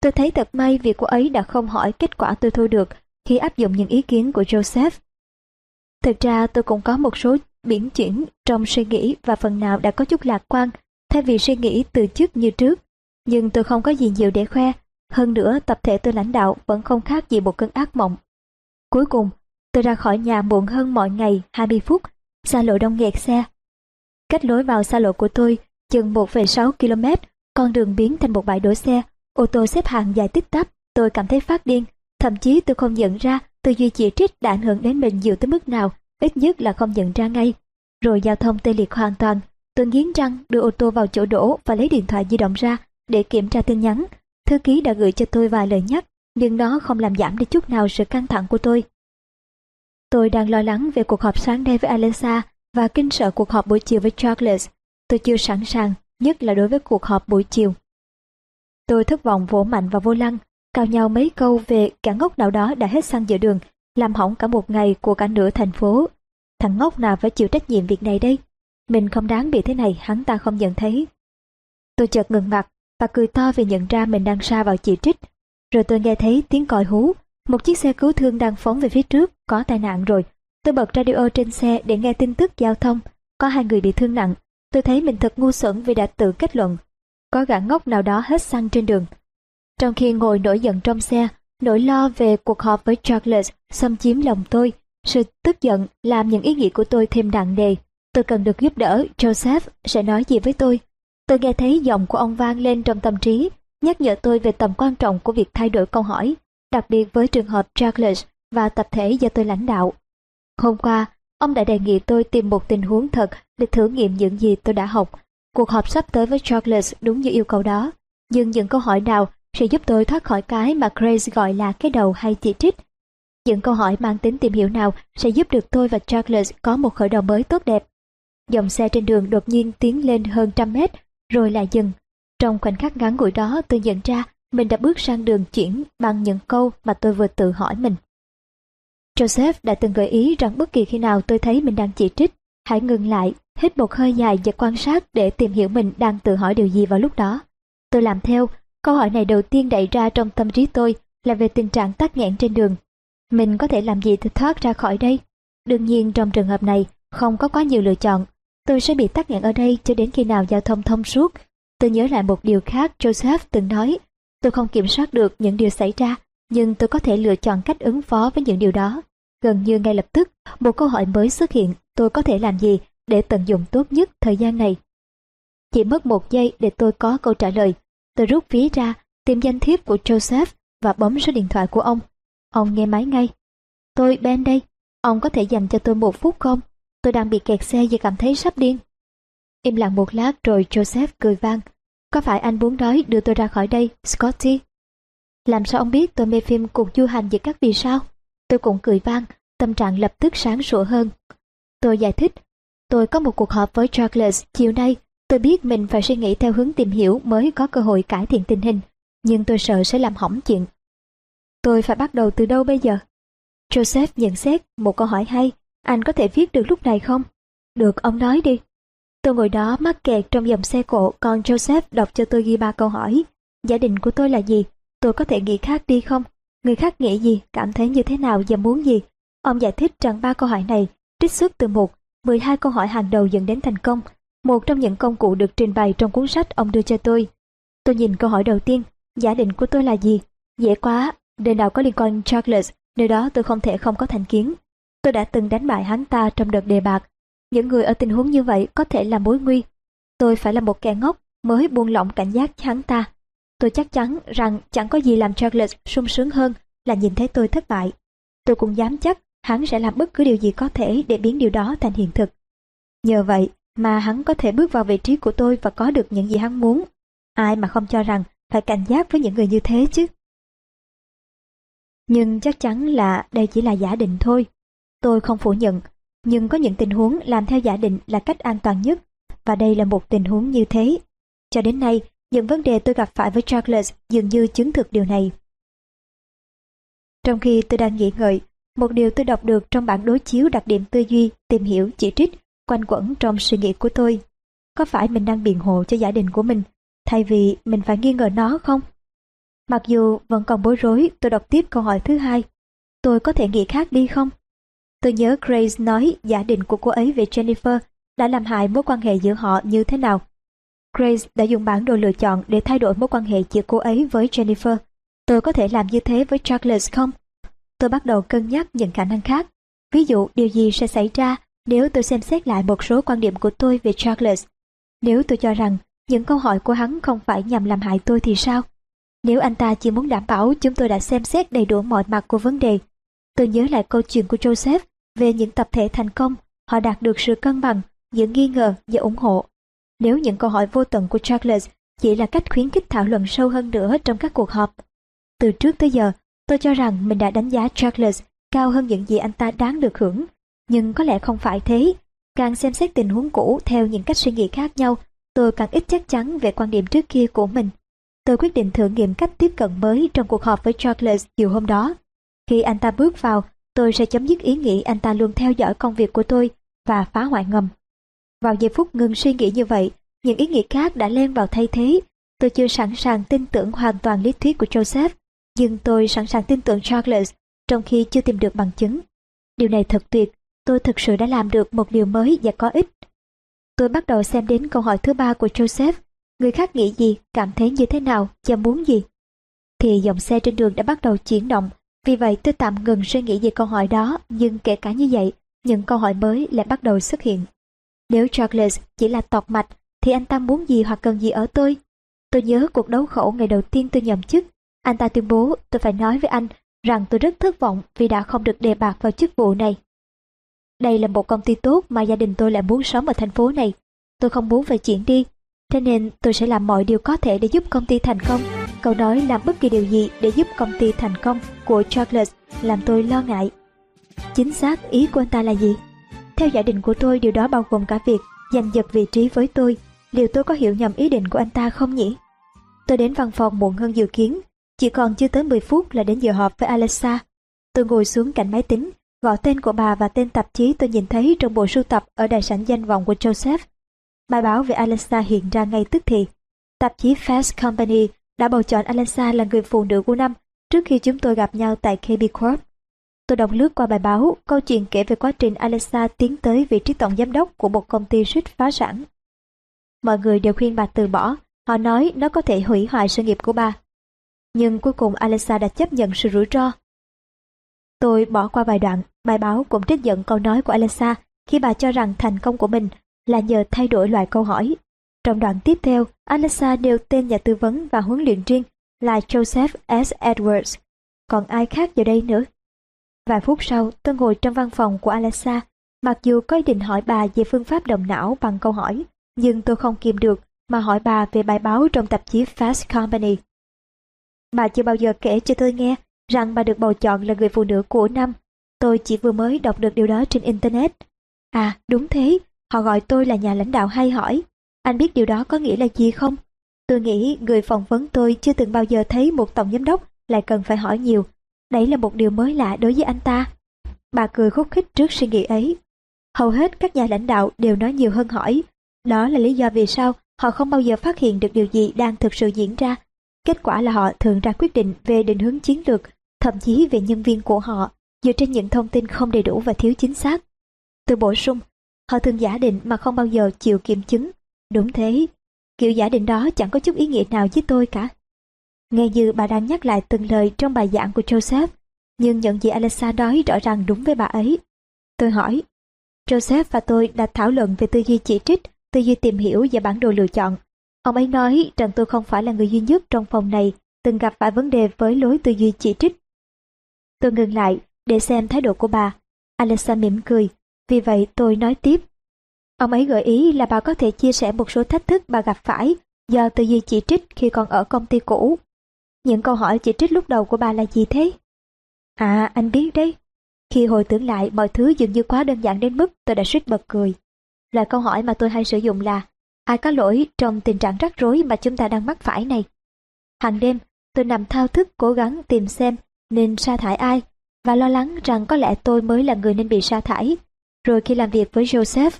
tôi thấy thật may vì cô ấy đã không hỏi kết quả tôi thu được khi áp dụng những ý kiến của Joseph. Thực ra tôi cũng có một số biến chuyển trong suy nghĩ và phần nào đã có chút lạc quan thay vì suy nghĩ từ trước như trước. Nhưng tôi không có gì nhiều để khoe. Hơn nữa tập thể tôi lãnh đạo vẫn không khác gì một cơn ác mộng. Cuối cùng, tôi ra khỏi nhà muộn hơn mọi ngày 20 phút, xa lộ đông nghẹt xe. Cách lối vào xa lộ của tôi chừng 1,6 km, con đường biến thành một bãi đổ xe, ô tô xếp hàng dài tích tắp, tôi cảm thấy phát điên. Thậm chí tôi không nhận ra tư duy chỉ trích đã ảnh hưởng đến mình nhiều tới mức nào, ít nhất là không nhận ra ngay. Rồi giao thông tê liệt hoàn toàn, tôi nghiến răng đưa ô tô vào chỗ đổ và lấy điện thoại di động ra để kiểm tra tin nhắn. Thư ký đã gửi cho tôi vài lời nhắc, nhưng nó không làm giảm đi chút nào sự căng thẳng của tôi. Tôi đang lo lắng về cuộc họp sáng nay với Alexa và kinh sợ cuộc họp buổi chiều với Charles. Tôi chưa sẵn sàng, nhất là đối với cuộc họp buổi chiều. Tôi thất vọng vỗ mạnh vào vô lăng, cào nhau mấy câu về cả ngốc nào đó đã hết xăng giữa đường, làm hỏng cả một ngày của cả nửa thành phố. Thằng ngốc nào phải chịu trách nhiệm việc này đây? Mình không đáng bị thế này, hắn ta không nhận thấy. Tôi chợt ngừng mặt và cười to vì nhận ra mình đang xa vào chỉ trích. Rồi tôi nghe thấy tiếng còi hú, một chiếc xe cứu thương đang phóng về phía trước, có tai nạn rồi. Tôi bật radio trên xe để nghe tin tức giao thông, có hai người bị thương nặng. Tôi thấy mình thật ngu xuẩn vì đã tự kết luận. Có gã ngốc nào đó hết xăng trên đường. Trong khi ngồi nổi giận trong xe, nỗi lo về cuộc họp với Charles xâm chiếm lòng tôi. Sự tức giận làm những ý nghĩ của tôi thêm nặng nề. Tôi cần được giúp đỡ, Joseph sẽ nói gì với tôi. Tôi nghe thấy giọng của ông vang lên trong tâm trí, nhắc nhở tôi về tầm quan trọng của việc thay đổi câu hỏi, đặc biệt với trường hợp Charles và tập thể do tôi lãnh đạo. Hôm qua, ông đã đề nghị tôi tìm một tình huống thật để thử nghiệm những gì tôi đã học. Cuộc họp sắp tới với Charles đúng như yêu cầu đó, nhưng những câu hỏi nào sẽ giúp tôi thoát khỏi cái mà Grace gọi là cái đầu hay chỉ trích. Những câu hỏi mang tính tìm hiểu nào sẽ giúp được tôi và Charles có một khởi đầu mới tốt đẹp. dòng xe trên đường đột nhiên tiến lên hơn trăm mét, rồi lại dừng. Trong khoảnh khắc ngắn ngủi đó tôi nhận ra mình đã bước sang đường chuyển bằng những câu mà tôi vừa tự hỏi mình. Joseph đã từng gợi ý rằng bất kỳ khi nào tôi thấy mình đang chỉ trích, hãy ngừng lại, hít một hơi dài và quan sát để tìm hiểu mình đang tự hỏi điều gì vào lúc đó. Tôi làm theo, câu hỏi này đầu tiên đẩy ra trong tâm trí tôi là về tình trạng tắc nghẽn trên đường. Mình có thể làm gì để thoát ra khỏi đây? Đương nhiên trong trường hợp này, không có quá nhiều lựa chọn. Tôi sẽ bị tắc nghẽn ở đây cho đến khi nào giao thông thông suốt. Tôi nhớ lại một điều khác Joseph từng nói. Tôi không kiểm soát được những điều xảy ra, nhưng tôi có thể lựa chọn cách ứng phó với những điều đó. Gần như ngay lập tức, một câu hỏi mới xuất hiện, tôi có thể làm gì để tận dụng tốt nhất thời gian này? Chỉ mất một giây để tôi có câu trả lời. Tôi rút ví ra, tìm danh thiếp của Joseph và bấm số điện thoại của ông. Ông nghe máy ngay. Tôi Ben đây, ông có thể dành cho tôi một phút không? Tôi đang bị kẹt xe và cảm thấy sắp điên. Im lặng một lát rồi Joseph cười vang. Có phải anh muốn nói đưa tôi ra khỏi đây, Scotty? Làm sao ông biết tôi mê phim cuộc du hành giữa các vì sao? Tôi cũng cười vang, tâm trạng lập tức sáng sủa hơn. Tôi giải thích, tôi có một cuộc họp với Charles chiều nay. Tôi biết mình phải suy nghĩ theo hướng tìm hiểu mới có cơ hội cải thiện tình hình, nhưng tôi sợ sẽ làm hỏng chuyện. Tôi phải bắt đầu từ đâu bây giờ? Joseph nhận xét một câu hỏi hay, anh có thể viết được lúc này không? Được, ông nói đi. Tôi ngồi đó mắc kẹt trong dòng xe cộ, còn Joseph đọc cho tôi ghi ba câu hỏi. Gia đình của tôi là gì? Tôi có thể nghĩ khác đi không? Người khác nghĩ gì, cảm thấy như thế nào và muốn gì? Ông giải thích rằng ba câu hỏi này trích xuất từ một, 12 câu hỏi hàng đầu dẫn đến thành công. Một trong những công cụ được trình bày trong cuốn sách ông đưa cho tôi. Tôi nhìn câu hỏi đầu tiên, giả định của tôi là gì? Dễ quá, nơi nào có liên quan Charles, nơi đó tôi không thể không có thành kiến. Tôi đã từng đánh bại hắn ta trong đợt đề bạc. Những người ở tình huống như vậy có thể là mối nguy. Tôi phải là một kẻ ngốc mới buông lỏng cảnh giác hắn ta. Tôi chắc chắn rằng chẳng có gì làm Charles sung sướng hơn là nhìn thấy tôi thất bại. Tôi cũng dám chắc hắn sẽ làm bất cứ điều gì có thể để biến điều đó thành hiện thực. Nhờ vậy mà hắn có thể bước vào vị trí của tôi và có được những gì hắn muốn. Ai mà không cho rằng phải cảnh giác với những người như thế chứ. Nhưng chắc chắn là đây chỉ là giả định thôi. Tôi không phủ nhận, nhưng có những tình huống làm theo giả định là cách an toàn nhất, và đây là một tình huống như thế. Cho đến nay, những vấn đề tôi gặp phải với Charles dường như chứng thực điều này. Trong khi tôi đang nghĩ ngợi, một điều tôi đọc được trong bản đối chiếu đặc điểm tư duy, tìm hiểu, chỉ trích, quanh quẩn trong suy nghĩ của tôi. Có phải mình đang biện hộ cho giả định của mình, thay vì mình phải nghi ngờ nó không? Mặc dù vẫn còn bối rối, tôi đọc tiếp câu hỏi thứ hai. Tôi có thể nghĩ khác đi không? Tôi nhớ Grace nói giả định của cô ấy về Jennifer đã làm hại mối quan hệ giữa họ như thế nào. Grace đã dùng bản đồ lựa chọn để thay đổi mối quan hệ giữa cô ấy với Jennifer. Tôi có thể làm như thế với Charles không? Tôi bắt đầu cân nhắc những khả năng khác. Ví dụ điều gì sẽ xảy ra nếu tôi xem xét lại một số quan điểm của tôi về Charles. Nếu tôi cho rằng những câu hỏi của hắn không phải nhằm làm hại tôi thì sao? Nếu anh ta chỉ muốn đảm bảo chúng tôi đã xem xét đầy đủ mọi mặt của vấn đề. Tôi nhớ lại câu chuyện của Joseph về những tập thể thành công, họ đạt được sự cân bằng giữa nghi ngờ và ủng hộ. Nếu những câu hỏi vô tận của Charles chỉ là cách khuyến khích thảo luận sâu hơn nữa trong các cuộc họp. Từ trước tới giờ, tôi cho rằng mình đã đánh giá Charles cao hơn những gì anh ta đáng được hưởng. Nhưng có lẽ không phải thế. Càng xem xét tình huống cũ theo những cách suy nghĩ khác nhau, tôi càng ít chắc chắn về quan điểm trước kia của mình. Tôi quyết định thử nghiệm cách tiếp cận mới trong cuộc họp với Charles chiều hôm đó. Khi anh ta bước vào, tôi sẽ chấm dứt ý nghĩ anh ta luôn theo dõi công việc của tôi và phá hoại ngầm. Vào giây phút ngừng suy nghĩ như vậy, những ý nghĩ khác đã len vào thay thế. Tôi chưa sẵn sàng tin tưởng hoàn toàn lý thuyết của Joseph, nhưng tôi sẵn sàng tin tưởng Charles trong khi chưa tìm được bằng chứng. Điều này thật tuyệt, tôi thực sự đã làm được một điều mới và có ích. Tôi bắt đầu xem đến câu hỏi thứ ba của Joseph, người khác nghĩ gì, cảm thấy như thế nào và muốn gì. Thì dòng xe trên đường đã bắt đầu chuyển động, vì vậy tôi tạm ngừng suy nghĩ về câu hỏi đó, nhưng kể cả như vậy, những câu hỏi mới lại bắt đầu xuất hiện. Nếu Charles chỉ là tọt mạch, thì anh ta muốn gì hoặc cần gì ở tôi? Tôi nhớ cuộc đấu khẩu ngày đầu tiên tôi nhậm chức. Anh ta tuyên bố tôi phải nói với anh rằng tôi rất thất vọng vì đã không được đề bạt vào chức vụ này. Đây là một công ty tốt mà gia đình tôi lại muốn sống ở thành phố này. Tôi không muốn phải chuyển đi, thế nên tôi sẽ làm mọi điều có thể để giúp công ty thành công. Câu nói làm bất kỳ điều gì để giúp công ty thành công của Charles làm tôi lo ngại. Chính xác ý của anh ta là gì? Theo giả định của tôi điều đó bao gồm cả việc giành giật vị trí với tôi. Liệu tôi có hiểu nhầm ý định của anh ta không nhỉ? Tôi đến văn phòng muộn hơn dự kiến, chỉ còn chưa tới 10 phút là đến giờ họp với Alexa. Tôi ngồi xuống cạnh máy tính, gọi tên của bà và tên tạp chí tôi nhìn thấy trong bộ sưu tập ở đại sảnh danh vọng của Joseph. Bài báo về Alexa hiện ra ngay tức thì. Tạp chí Fast Company đã bầu chọn Alexa là người phụ nữ của năm trước khi chúng tôi gặp nhau tại KB Corp. Tôi đọc lướt qua bài báo, câu chuyện kể về quá trình Alexa tiến tới vị trí tổng giám đốc của một công ty suýt phá sản. Mọi người đều khuyên bà từ bỏ, họ nói nó có thể hủy hoại sự nghiệp của bà. Nhưng cuối cùng Alexa đã chấp nhận sự rủi ro. Tôi bỏ qua vài đoạn, bài báo cũng trích dẫn câu nói của Alexa khi bà cho rằng thành công của mình là nhờ thay đổi loại câu hỏi. Trong đoạn tiếp theo, Alexa nêu tên nhà tư vấn và huấn luyện riêng là Joseph S. Edwards. Còn ai khác giờ đây nữa? Vài phút sau, tôi ngồi trong văn phòng của Alexa. Mặc dù có ý định hỏi bà về phương pháp động não bằng câu hỏi, nhưng tôi không kìm được mà hỏi bà về bài báo trong tạp chí Fast Company. Bà chưa bao giờ kể cho tôi nghe rằng bà được bầu chọn là người phụ nữ của năm. Tôi chỉ vừa mới đọc được điều đó trên Internet. À, đúng thế, họ gọi tôi là nhà lãnh đạo hay hỏi. Anh biết điều đó có nghĩa là gì không? Tôi nghĩ người phỏng vấn tôi chưa từng bao giờ thấy một tổng giám đốc lại cần phải hỏi nhiều. Đấy là một điều mới lạ đối với anh ta. Bà cười khúc khích trước suy nghĩ ấy. Hầu hết các nhà lãnh đạo đều nói nhiều hơn hỏi. Đó là lý do vì sao họ không bao giờ phát hiện được điều gì đang thực sự diễn ra. Kết quả là họ thường ra quyết định về định hướng chiến lược, thậm chí về nhân viên của họ, dựa trên những thông tin không đầy đủ và thiếu chính xác. Tôi bổ sung, họ thường giả định mà không bao giờ chịu kiểm chứng. Đúng thế, kiểu giả định đó chẳng có chút ý nghĩa nào với tôi cả. Nghe như bà đang nhắc lại từng lời trong bài giảng của Joseph, nhưng những gì Alexa nói rõ ràng đúng với bà ấy. Tôi hỏi, Joseph và tôi đã thảo luận về tư duy chỉ trích, tư duy tìm hiểu và bản đồ lựa chọn. Ông ấy nói rằng tôi không phải là người duy nhất trong phòng này từng gặp phải vấn đề với lối tư duy chỉ trích. Tôi ngừng lại để xem thái độ của bà. Alexa mỉm cười, vì vậy tôi nói tiếp. Ông ấy gợi ý là bà có thể chia sẻ một số thách thức bà gặp phải do tư duy chỉ trích khi còn ở công ty cũ. Những câu hỏi chỉ trích lúc đầu của bà là gì thế? À, anh biết đấy. Khi hồi tưởng lại mọi thứ dường như quá đơn giản đến mức tôi đã suýt bật cười. Loại câu hỏi mà tôi hay sử dụng là ai có lỗi trong tình trạng rắc rối mà chúng ta đang mắc phải này. Hàng đêm, tôi nằm thao thức cố gắng tìm xem nên sa thải ai và lo lắng rằng có lẽ tôi mới là người nên bị sa thải. Rồi khi làm việc với Joseph,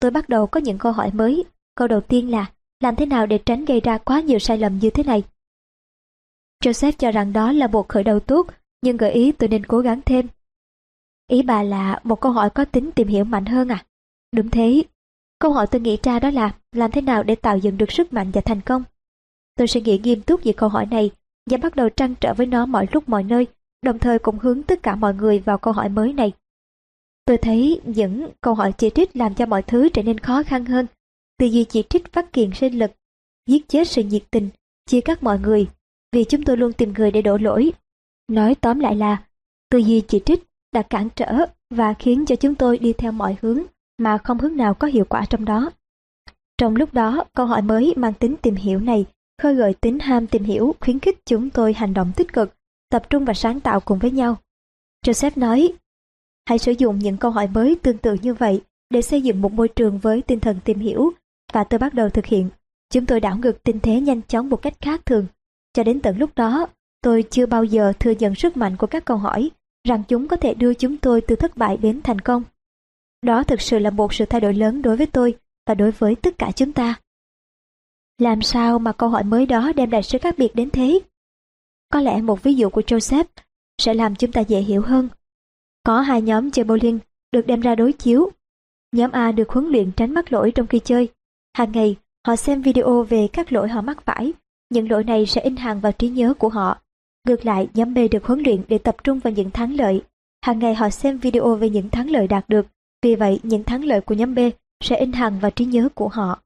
tôi bắt đầu có những câu hỏi mới. Câu đầu tiên là làm thế nào để tránh gây ra quá nhiều sai lầm như thế này? Joseph cho rằng đó là một khởi đầu tốt, nhưng gợi ý tôi nên cố gắng thêm. Ý bà là một câu hỏi có tính tìm hiểu mạnh hơn à? Đúng thế. Câu hỏi tôi nghĩ ra đó là làm thế nào để tạo dựng được sức mạnh và thành công? Tôi suy nghĩ nghiêm túc về câu hỏi này và bắt đầu trăn trở với nó mọi lúc mọi nơi, đồng thời cũng hướng tất cả mọi người vào câu hỏi mới này. Tôi thấy những câu hỏi chỉ trích làm cho mọi thứ trở nên khó khăn hơn. Tư duy chỉ trích phát kiền sinh lực, giết chết sự nhiệt tình, chia cắt mọi người, vì chúng tôi luôn tìm người để đổ lỗi. Nói tóm lại là, tư duy chỉ trích đã cản trở và khiến cho chúng tôi đi theo mọi hướng mà không hướng nào có hiệu quả trong đó. Trong lúc đó, câu hỏi mới mang tính tìm hiểu này khơi gợi tính ham tìm hiểu khuyến khích chúng tôi hành động tích cực, tập trung và sáng tạo cùng với nhau. Joseph nói, hãy sử dụng những câu hỏi mới tương tự như vậy để xây dựng một môi trường với tinh thần tìm hiểu và tôi bắt đầu thực hiện. Chúng tôi đảo ngược tình thế nhanh chóng một cách khác thường. Cho đến tận lúc đó, tôi chưa bao giờ thừa nhận sức mạnh của các câu hỏi, rằng chúng có thể đưa chúng tôi từ thất bại đến thành công. Đó thực sự là một sự thay đổi lớn đối với tôi và đối với tất cả chúng ta. Làm sao mà câu hỏi mới đó đem lại sự khác biệt đến thế? Có lẽ một ví dụ của Joseph sẽ làm chúng ta dễ hiểu hơn. Có hai nhóm chơi bowling được đem ra đối chiếu. Nhóm A được huấn luyện tránh mắc lỗi trong khi chơi. Hàng ngày, họ xem video về các lỗi họ mắc phải. Những lỗi này sẽ in hàng vào trí nhớ của họ. Ngược lại, nhóm B được huấn luyện để tập trung vào những thắng lợi. Hàng ngày họ xem video về những thắng lợi đạt được. Vì vậy, những thắng lợi của nhóm B sẽ in hằn vào trí nhớ của họ.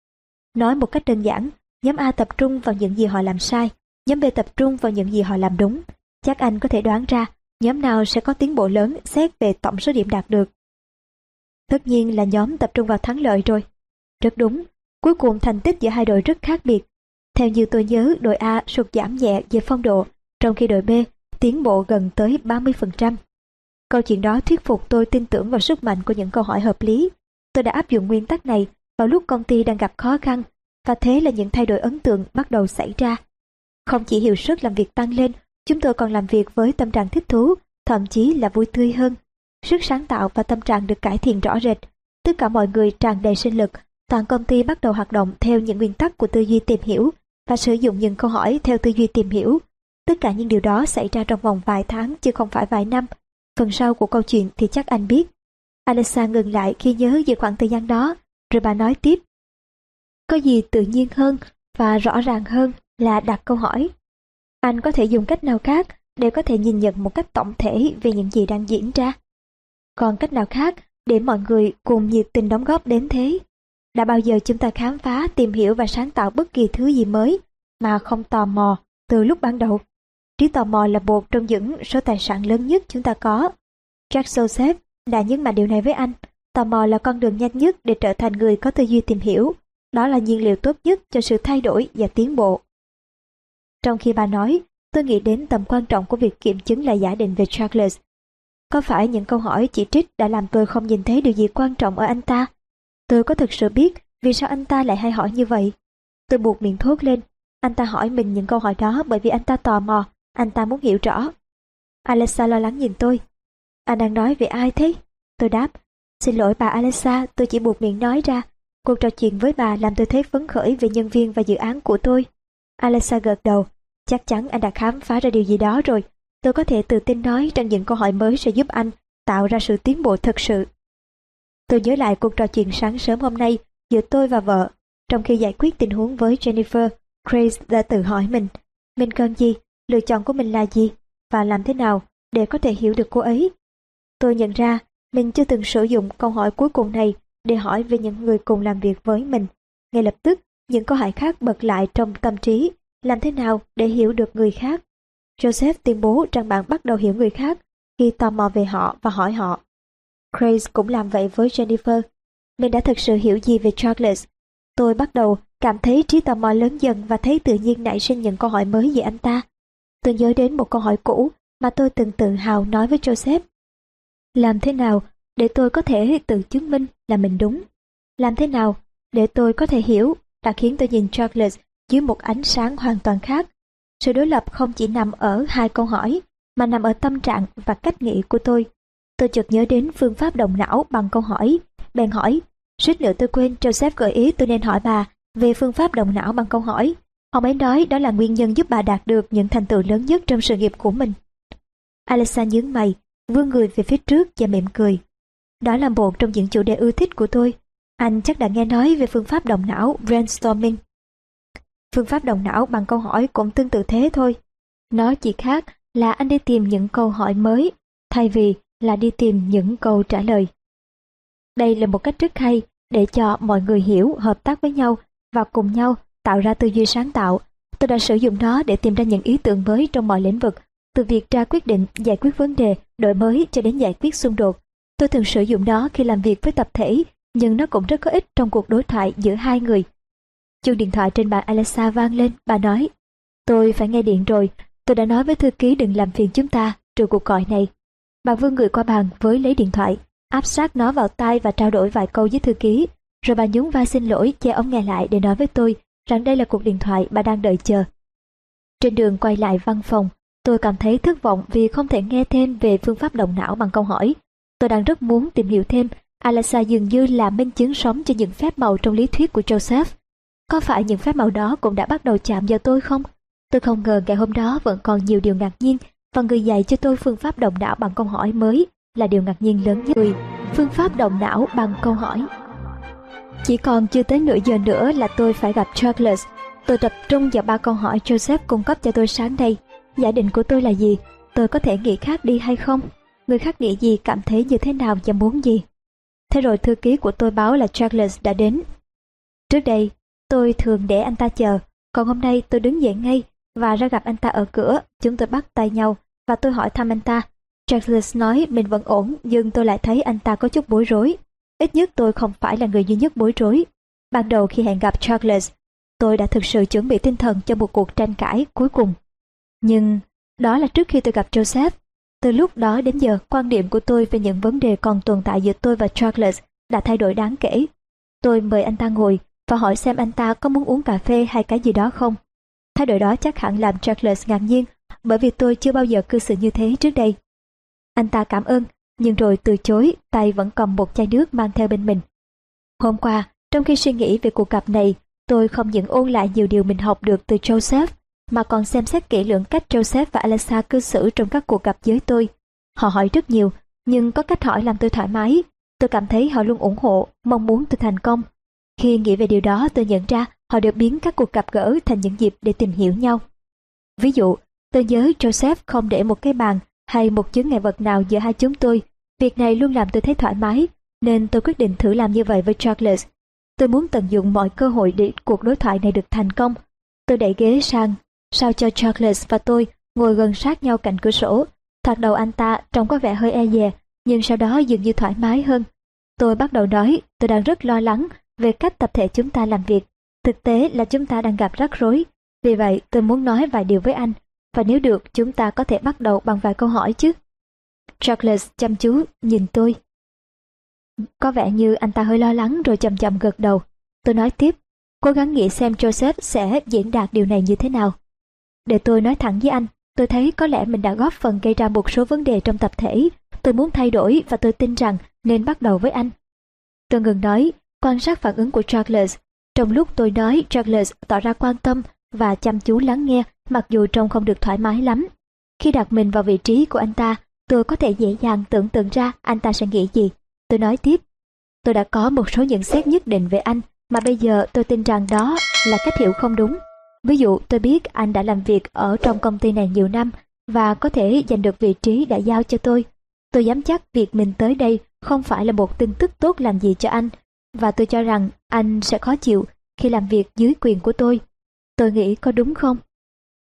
Nói một cách đơn giản, nhóm A tập trung vào những gì họ làm sai, nhóm B tập trung vào những gì họ làm đúng. Chắc anh có thể đoán ra nhóm nào sẽ có tiến bộ lớn xét về tổng số điểm đạt được. Tất nhiên là nhóm tập trung vào thắng lợi rồi. Rất đúng, cuối cùng thành tích giữa hai đội rất khác biệt. Theo như tôi nhớ, đội A sụt giảm nhẹ về phong độ, trong khi đội B tiến bộ gần tới 30%. Câu chuyện đó thuyết phục tôi tin tưởng vào sức mạnh của những câu hỏi hợp lý. Tôi đã áp dụng nguyên tắc này vào lúc công ty đang gặp khó khăn, và thế là những thay đổi ấn tượng bắt đầu xảy ra. Không chỉ hiệu suất làm việc tăng lên, chúng tôi còn làm việc với tâm trạng thích thú, thậm chí là vui tươi hơn. Sức sáng tạo và tâm trạng được cải thiện rõ rệt. Tất cả mọi người tràn đầy sinh lực, toàn công ty bắt đầu hoạt động theo những nguyên tắc của tư duy tìm hiểu và sử dụng những câu hỏi theo tư duy tìm hiểu. Tất cả những điều đó xảy ra trong vòng vài tháng chứ không phải vài năm. Phần sau của câu chuyện thì chắc anh biết. Alexa ngừng lại khi nhớ về khoảng thời gian đó, rồi bà nói tiếp. Có gì tự nhiên hơn và rõ ràng hơn là đặt câu hỏi. Anh có thể dùng cách nào khác để có thể nhìn nhận một cách tổng thể về những gì đang diễn ra. Còn cách nào khác để mọi người cùng nhiệt tình đóng góp đến thế? Đã bao giờ chúng ta khám phá, tìm hiểu và sáng tạo bất kỳ thứ gì mới mà không tò mò từ lúc ban đầu? Trí tò mò là một trong những số tài sản lớn nhất chúng ta có. Jack Joseph đã nhấn mạnh điều này với anh. Tò mò là con đường nhanh nhất để trở thành người có tư duy tìm hiểu. Đó là nhiên liệu tốt nhất cho sự thay đổi và tiến bộ. Trong khi bà nói, tôi nghĩ đến tầm quan trọng của việc kiểm chứng lại giả định về Charles. Có phải những câu hỏi chỉ trích đã làm tôi không nhìn thấy điều gì quan trọng ở anh ta? Tôi có thực sự biết vì sao anh ta lại hay hỏi như vậy? Tôi buộc miệng thốt lên. Anh ta hỏi mình những câu hỏi đó bởi vì anh ta tò mò, anh ta muốn hiểu rõ. Alexa lo lắng nhìn tôi. Anh đang nói về ai thế? Tôi đáp. Xin lỗi bà Alexa, tôi chỉ buộc miệng nói ra. Cuộc trò chuyện với bà làm tôi thấy phấn khởi về nhân viên và dự án của tôi. Alexa gật đầu. Chắc chắn anh đã khám phá ra điều gì đó rồi. Tôi có thể tự tin nói rằng những câu hỏi mới sẽ giúp anh tạo ra sự tiến bộ thực sự. Tôi nhớ lại cuộc trò chuyện sáng sớm hôm nay giữa tôi và vợ. Trong khi giải quyết tình huống với Jennifer, Grace đã tự hỏi mình, mình cần gì, lựa chọn của mình là gì, và làm thế nào để có thể hiểu được cô ấy. Tôi nhận ra mình chưa từng sử dụng câu hỏi cuối cùng này để hỏi về những người cùng làm việc với mình. Ngay lập tức, những câu hỏi khác bật lại trong tâm trí, làm thế nào để hiểu được người khác. Joseph tuyên bố rằng bạn bắt đầu hiểu người khác khi tò mò về họ và hỏi họ. Grace cũng làm vậy với Jennifer. Mình đã thực sự hiểu gì về Charles. Tôi bắt đầu cảm thấy trí tò mò lớn dần và thấy tự nhiên nảy sinh những câu hỏi mới về anh ta. Tôi nhớ đến một câu hỏi cũ mà tôi từng tự hào nói với Joseph. Làm thế nào để tôi có thể tự chứng minh là mình đúng? Làm thế nào để tôi có thể hiểu đã khiến tôi nhìn Charles dưới một ánh sáng hoàn toàn khác. Sự đối lập không chỉ nằm ở hai câu hỏi, mà nằm ở tâm trạng và cách nghĩ của tôi. Tôi chợt nhớ đến phương pháp động não bằng câu hỏi. Bèn hỏi, suýt nữa tôi quên Joseph gợi ý tôi nên hỏi bà về phương pháp động não bằng câu hỏi. Ông ấy nói đó là nguyên nhân giúp bà đạt được những thành tựu lớn nhất trong sự nghiệp của mình. Alexa nhướng mày, vươn người về phía trước và mỉm cười. Đó là một trong những chủ đề ưa thích của tôi. Anh chắc đã nghe nói về phương pháp động não brainstorming. Phương pháp động não bằng câu hỏi cũng tương tự thế thôi. Nó chỉ khác là anh đi tìm những câu hỏi mới, thay vì là đi tìm những câu trả lời. Đây là một cách rất hay để cho mọi người hiểu, hợp tác với nhau và cùng nhau tạo ra tư duy sáng tạo. Tôi đã sử dụng nó để tìm ra những ý tưởng mới trong mọi lĩnh vực, từ việc ra quyết định, giải quyết vấn đề, đổi mới cho đến giải quyết xung đột. Tôi thường sử dụng nó khi làm việc với tập thể, nhưng nó cũng rất có ích trong cuộc đối thoại giữa hai người. Chuông điện thoại trên bàn Alexa vang lên, bà nói, tôi phải nghe điện rồi, tôi đã nói với thư ký đừng làm phiền chúng ta trừ cuộc gọi này. Bà vươn người qua bàn với lấy điện thoại, áp sát nó vào tay và trao đổi vài câu với thư ký, rồi bà nhún vai xin lỗi che ống nghe lại để nói với tôi rằng đây là cuộc điện thoại bà đang đợi chờ. Trên đường quay lại văn phòng, tôi cảm thấy thất vọng vì không thể nghe thêm về phương pháp động não bằng câu hỏi. Tôi đang rất muốn tìm hiểu thêm, Alasa dường như là minh chứng sống cho những phép màu trong lý thuyết của Joseph. Có phải những phép màu đó cũng đã bắt đầu chạm vào tôi không? Tôi không ngờ ngày hôm đó vẫn còn nhiều điều ngạc nhiên và người dạy cho tôi phương pháp động não bằng câu hỏi mới là điều ngạc nhiên lớn nhất. Phương pháp động não bằng câu hỏi. Chỉ còn chưa tới nửa giờ nữa là tôi phải gặp Charles. Tôi tập trung vào ba câu hỏi Joseph cung cấp cho tôi sáng nay. Giả định của tôi là gì? Tôi có thể nghĩ khác đi hay không? Người khác nghĩ gì, cảm thấy như thế nào và muốn gì? Thế rồi thư ký của tôi báo là Charles đã đến. Trước đây, tôi thường để anh ta chờ, còn hôm nay tôi đứng dậy ngay và ra gặp anh ta ở cửa. Chúng tôi bắt tay nhau và tôi hỏi thăm anh ta. Charles nói mình vẫn ổn nhưng tôi lại thấy anh ta có chút bối rối. Ít nhất tôi không phải là người duy nhất bối rối. Ban đầu khi hẹn gặp Charles, tôi đã thực sự chuẩn bị tinh thần cho một cuộc tranh cãi cuối cùng. Nhưng đó là trước khi tôi gặp Joseph. Từ lúc đó đến giờ, quan điểm của tôi về những vấn đề còn tồn tại giữa tôi và Charles đã thay đổi đáng kể. Tôi mời anh ta ngồi và hỏi xem anh ta có muốn uống cà phê hay cái gì đó không. Thái độ đó chắc hẳn làm Charles ngạc nhiên bởi vì tôi chưa bao giờ cư xử như thế trước đây. Anh ta cảm ơn, nhưng rồi từ chối, tay vẫn cầm một chai nước mang theo bên mình. Hôm qua, trong khi suy nghĩ về cuộc gặp này, tôi không những ôn lại nhiều điều mình học được từ Joseph, mà còn xem xét kỹ lưỡng cách Joseph và Alexa cư xử trong các cuộc gặp với tôi. Họ hỏi rất nhiều, nhưng có cách hỏi làm tôi thoải mái. Tôi cảm thấy họ luôn ủng hộ, mong muốn tôi thành công. Khi nghĩ về điều đó tôi nhận ra họ đều biến các cuộc gặp gỡ thành những dịp để tìm hiểu nhau. Ví dụ, tôi nhớ Joseph không để một cái bàn hay một chướng ngại vật nào giữa hai chúng tôi. Việc này luôn làm tôi thấy thoải mái, nên tôi quyết định thử làm như vậy với Charles. Tôi muốn tận dụng mọi cơ hội để cuộc đối thoại này được thành công. Tôi đẩy ghế sang, sao cho Charles và tôi ngồi gần sát nhau cạnh cửa sổ. Thoạt đầu anh ta trông có vẻ hơi e dè, nhưng sau đó dường như thoải mái hơn. Tôi bắt đầu nói, tôi đang rất lo lắng về cách tập thể chúng ta làm việc. Thực tế là chúng ta đang gặp rắc rối. Vì vậy tôi muốn nói vài điều với anh, và nếu được chúng ta có thể bắt đầu bằng vài câu hỏi chứ. Charles chăm chú nhìn tôi. Có vẻ như anh ta hơi lo lắng rồi chậm chậm gật đầu. Tôi nói tiếp, cố gắng nghĩ xem Joseph sẽ diễn đạt điều này như thế nào. Để tôi nói thẳng với anh, tôi thấy có lẽ mình đã góp phần gây ra một số vấn đề trong tập thể. Tôi muốn thay đổi và tôi tin rằng nên bắt đầu với anh. Tôi ngừng nói, quan sát phản ứng của Charles. Trong lúc tôi nói, Charles tỏ ra quan tâm và chăm chú lắng nghe, mặc dù trông không được thoải mái lắm. Khi đặt mình vào vị trí của anh ta, tôi có thể dễ dàng tưởng tượng ra anh ta sẽ nghĩ gì. Tôi nói tiếp, tôi đã có một số nhận xét nhất định về anh, mà bây giờ tôi tin rằng đó là cách hiểu không đúng. Ví dụ tôi biết anh đã làm việc ở trong công ty này nhiều năm và có thể giành được vị trí đã giao cho tôi. Tôi dám chắc việc mình tới đây không phải là một tin tức tốt làm gì cho anh và tôi cho rằng anh sẽ khó chịu khi làm việc dưới quyền của tôi. Tôi nghĩ có đúng không?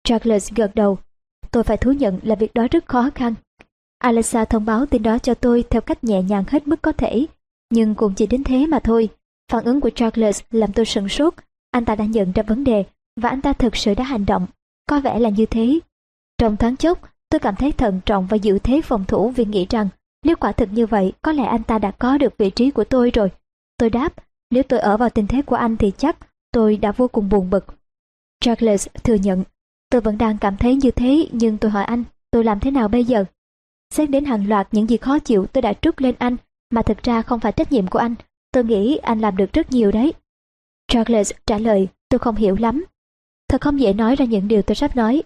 Charles gật đầu. Tôi phải thú nhận là việc đó rất khó khăn. Alexa thông báo tin đó cho tôi theo cách nhẹ nhàng hết mức có thể, nhưng cũng chỉ đến thế mà thôi. Phản ứng của Charles làm tôi sửng sốt. Anh ta đã nhận ra vấn đề và anh ta thực sự đã hành động. Có vẻ là như thế. Trong thoáng chốc, tôi cảm thấy thận trọng và giữ thế phòng thủ vì nghĩ rằng nếu quả thực như vậy, có lẽ anh ta đã có được vị trí của tôi rồi. Tôi đáp, nếu tôi ở vào tình thế của anh thì chắc tôi đã vô cùng buồn bực. Charles thừa nhận, tôi vẫn đang cảm thấy như thế nhưng tôi hỏi anh, tôi làm thế nào bây giờ? Xét đến hàng loạt những gì khó chịu tôi đã trút lên anh mà thực ra không phải trách nhiệm của anh. Tôi nghĩ anh làm được rất nhiều đấy. Charles trả lời, tôi không hiểu lắm. Thật không dễ nói ra những điều tôi sắp nói.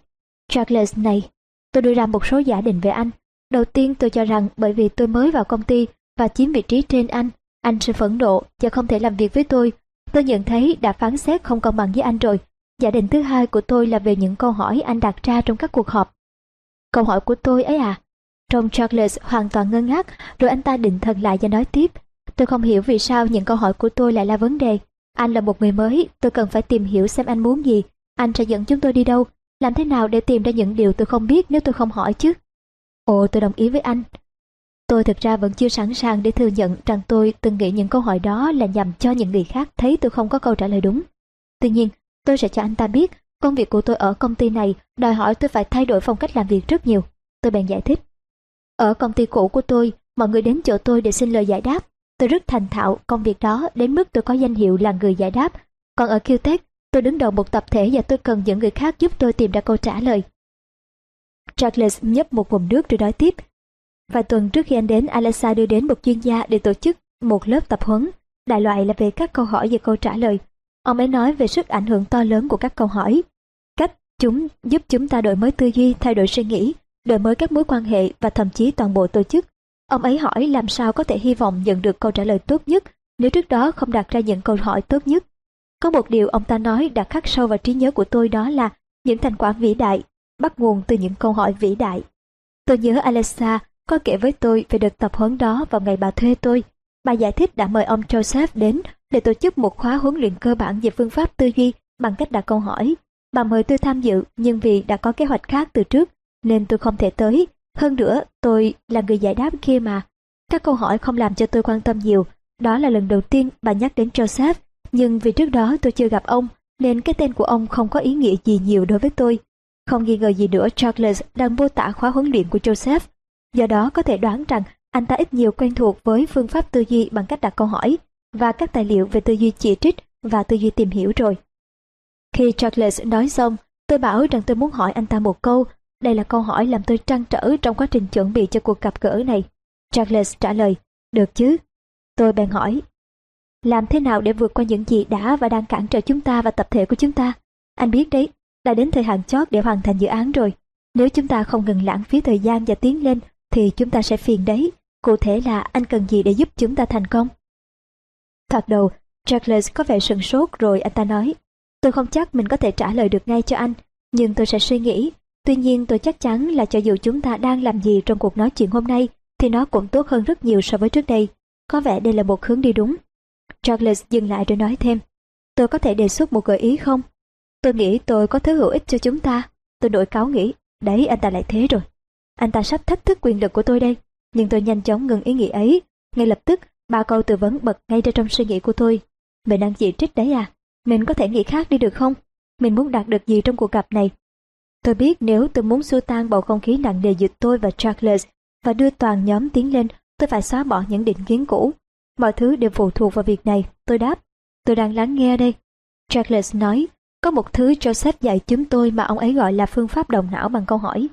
Charles này, tôi đưa ra một số giả định về anh. Đầu tiên tôi cho rằng bởi vì tôi mới vào công ty và chiếm vị trí trên anh, anh sẽ phẫn nộ và không thể làm việc với tôi. Tôi nhận thấy đã phán xét không công bằng với anh rồi. Giả định thứ hai của tôi là về những câu hỏi anh đặt ra trong các cuộc họp. Câu hỏi của tôi ấy à? Trong Charles hoàn toàn ngơ ngác, rồi anh ta định thần lại và nói tiếp. Tôi không hiểu vì sao những câu hỏi của tôi lại là vấn đề. Anh là một người mới, tôi cần phải tìm hiểu xem anh muốn gì. Anh sẽ dẫn chúng tôi đi đâu? Làm thế nào để tìm ra những điều tôi không biết nếu tôi không hỏi chứ? Ồ, tôi đồng ý với anh. Tôi thực ra vẫn chưa sẵn sàng để thừa nhận rằng tôi từng nghĩ những câu hỏi đó là nhằm cho những người khác thấy tôi không có câu trả lời đúng. Tuy nhiên, tôi sẽ cho anh ta biết công việc của tôi ở công ty này đòi hỏi tôi phải thay đổi phong cách làm việc rất nhiều. Tôi bèn giải thích. Ở công ty cũ của tôi, mọi người đến chỗ tôi để xin lời giải đáp. Tôi rất thành thạo công việc đó đến mức tôi có danh hiệu là người giải đáp. Còn ở QTech, tôi đứng đầu một tập thể và tôi cần những người khác giúp tôi tìm ra câu trả lời. Charles nhấp một ngụm nước rồi nói tiếp. Vài tuần trước khi anh đến, Alexa đưa đến một chuyên gia để tổ chức một lớp tập huấn. Đại loại là về các câu hỏi và câu trả lời. Ông ấy nói về sức ảnh hưởng to lớn của các câu hỏi. Cách chúng giúp chúng ta đổi mới tư duy, thay đổi suy nghĩ, đổi mới các mối quan hệ và thậm chí toàn bộ tổ chức. Ông ấy hỏi làm sao có thể hy vọng nhận được câu trả lời tốt nhất nếu trước đó không đặt ra những câu hỏi tốt nhất. Có một điều ông ta nói đã khắc sâu vào trí nhớ của tôi đó là những thành quả vĩ đại bắt nguồn từ những câu hỏi vĩ đại. Tôi nhớ Alexa có kể với tôi về đợt tập huấn đó vào ngày bà thuê tôi. Bà giải thích đã mời ông Joseph đến để tổ chức một khóa huấn luyện cơ bản về phương pháp tư duy bằng cách đặt câu hỏi. Bà mời tôi tham dự nhưng vì đã có kế hoạch khác từ trước nên tôi không thể tới. Hơn nữa, tôi là người giải đáp kia mà. Các câu hỏi không làm cho tôi quan tâm nhiều. Đó là lần đầu tiên bà nhắc đến Joseph, nhưng vì trước đó tôi chưa gặp ông, nên cái tên của ông không có ý nghĩa gì nhiều đối với tôi. Không nghi ngờ gì nữa Charles đang mô tả khóa huấn luyện của Joseph. Do đó có thể đoán rằng anh ta ít nhiều quen thuộc với phương pháp tư duy bằng cách đặt câu hỏi và các tài liệu về tư duy chỉ trích và tư duy tìm hiểu rồi. Khi Charles nói xong, tôi bảo rằng tôi muốn hỏi anh ta một câu. Đây là câu hỏi làm tôi trăn trở trong quá trình chuẩn bị cho cuộc gặp gỡ này. Charles trả lời, được chứ. Tôi bèn hỏi, làm thế nào để vượt qua những gì đã và đang cản trở chúng ta và tập thể của chúng ta? Anh biết đấy, đã đến thời hạn chót để hoàn thành dự án rồi. Nếu chúng ta không ngừng lãng phí thời gian và tiến lên thì chúng ta sẽ phiền đấy. Cụ thể là anh cần gì để giúp chúng ta thành công? Thoạt đầu, Charles có vẻ sừng sốt rồi anh ta nói, tôi không chắc mình có thể trả lời được ngay cho anh, nhưng tôi sẽ suy nghĩ. Tuy nhiên tôi chắc chắn là cho dù chúng ta đang làm gì trong cuộc nói chuyện hôm nay, thì nó cũng tốt hơn rất nhiều so với trước đây. Có vẻ đây là một hướng đi đúng. Charles dừng lại rồi nói thêm, tôi có thể đề xuất một gợi ý không? Tôi nghĩ tôi có thứ hữu ích cho chúng ta. Tôi đổi cáo nghĩ, đấy anh ta lại thế rồi. Anh ta sắp thách thức quyền lực của tôi đây, nhưng tôi nhanh chóng ngừng ý nghĩ ấy. Ngay lập tức, ba câu tư vấn bật ngay ra trong suy nghĩ của tôi. Mình đang chỉ trích đấy à? Mình có thể nghĩ khác đi được không? Mình muốn đạt được gì trong cuộc gặp này? Tôi biết nếu tôi muốn xua tan bầu không khí nặng nề giữa tôi và Charles và đưa toàn nhóm tiến lên, tôi phải xóa bỏ những định kiến cũ. Mọi thứ đều phụ thuộc vào việc này, tôi đáp. Tôi đang lắng nghe đây. Charles nói, có một thứ Joseph dạy chúng tôi mà ông ấy gọi là phương pháp đồng não bằng câu hỏi.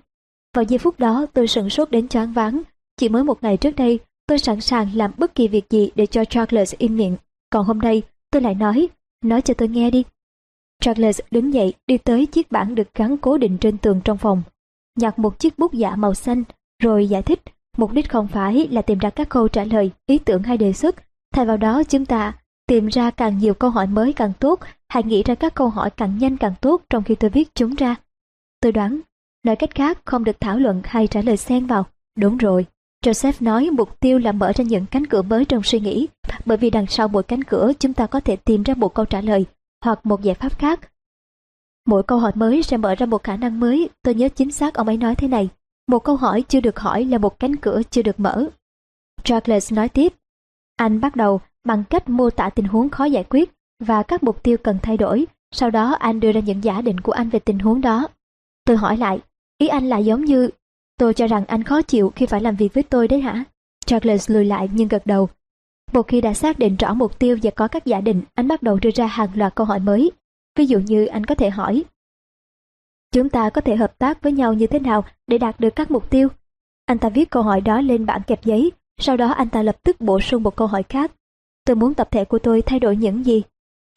Vào giây phút đó tôi sửng sốt đến choáng váng. Chỉ mới một ngày trước đây, tôi sẵn sàng làm bất kỳ việc gì để cho Charles im miệng. Còn hôm nay, tôi lại nói, nói cho tôi nghe đi. Charles đứng dậy đi tới chiếc bảng được gắn cố định trên tường trong phòng. Nhặt một chiếc bút giả màu xanh, rồi giải thích, mục đích không phải là tìm ra các câu trả lời, ý tưởng hay đề xuất. Thay vào đó chúng ta tìm ra càng nhiều câu hỏi mới càng tốt, hãy nghĩ ra các câu hỏi càng nhanh càng tốt trong khi tôi viết chúng ra. Tôi đoán, nói cách khác không được thảo luận hay trả lời xen vào. Đúng rồi, Joseph nói mục tiêu là mở ra những cánh cửa mới trong suy nghĩ, bởi vì đằng sau mỗi cánh cửa chúng ta có thể tìm ra một câu trả lời hoặc một giải pháp khác. Mỗi câu hỏi mới sẽ mở ra một khả năng mới, tôi nhớ chính xác ông ấy nói thế này. Một câu hỏi chưa được hỏi là một cánh cửa chưa được mở. Charles nói tiếp, anh bắt đầu bằng cách mô tả tình huống khó giải quyết và các mục tiêu cần thay đổi, sau đó anh đưa ra những giả định của anh về tình huống đó. Tôi hỏi lại, ý anh là giống như, tôi cho rằng anh khó chịu khi phải làm việc với tôi đấy hả? Charles lùi lại nhưng gật đầu. Một khi đã xác định rõ mục tiêu và có các giả định, anh bắt đầu đưa ra hàng loạt câu hỏi mới. Ví dụ như anh có thể hỏi, chúng ta có thể hợp tác với nhau như thế nào để đạt được các mục tiêu? Anh ta viết câu hỏi đó lên bản kẹp giấy, sau đó anh ta lập tức bổ sung một câu hỏi khác. Tôi muốn tập thể của tôi thay đổi những gì?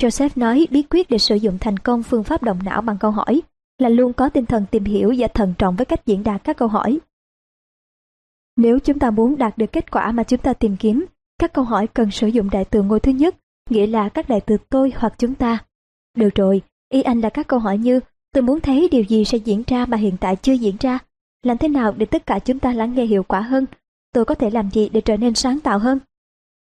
Joseph nói bí quyết để sử dụng thành công phương pháp động não bằng câu hỏi là luôn có tinh thần tìm hiểu và thận trọng với cách diễn đạt các câu hỏi. Nếu chúng ta muốn đạt được kết quả mà chúng ta tìm kiếm, các câu hỏi cần sử dụng đại từ ngôi thứ nhất, nghĩa là các đại từ tôi hoặc chúng ta. Được rồi, ý anh là các câu hỏi như tôi muốn thấy điều gì sẽ diễn ra mà hiện tại chưa diễn ra. Làm thế nào để tất cả chúng ta lắng nghe hiệu quả hơn? Tôi có thể làm gì để trở nên sáng tạo hơn?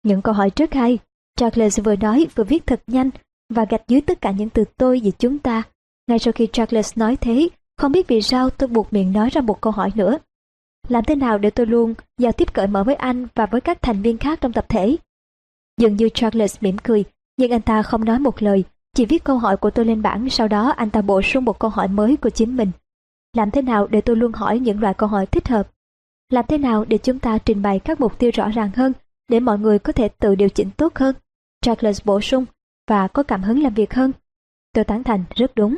Những câu hỏi trước hai, Charles vừa nói vừa viết thật nhanh và gạch dưới tất cả những từ tôi về chúng ta. Ngay sau khi Charles nói thế, không biết vì sao tôi buộc miệng nói ra một câu hỏi nữa. Làm thế nào để tôi luôn giao tiếp cởi mở với anh và với các thành viên khác trong tập thể? Dường như Charles mỉm cười, nhưng anh ta không nói một lời, chỉ viết câu hỏi của tôi lên bảng, sau đó anh ta bổ sung một câu hỏi mới của chính mình. Làm thế nào để tôi luôn hỏi những loại câu hỏi thích hợp? Làm thế nào để chúng ta trình bày các mục tiêu rõ ràng hơn, để mọi người có thể tự điều chỉnh tốt hơn? Charles bổ sung, và có cảm hứng làm việc hơn. Tôi tán thành, rất đúng.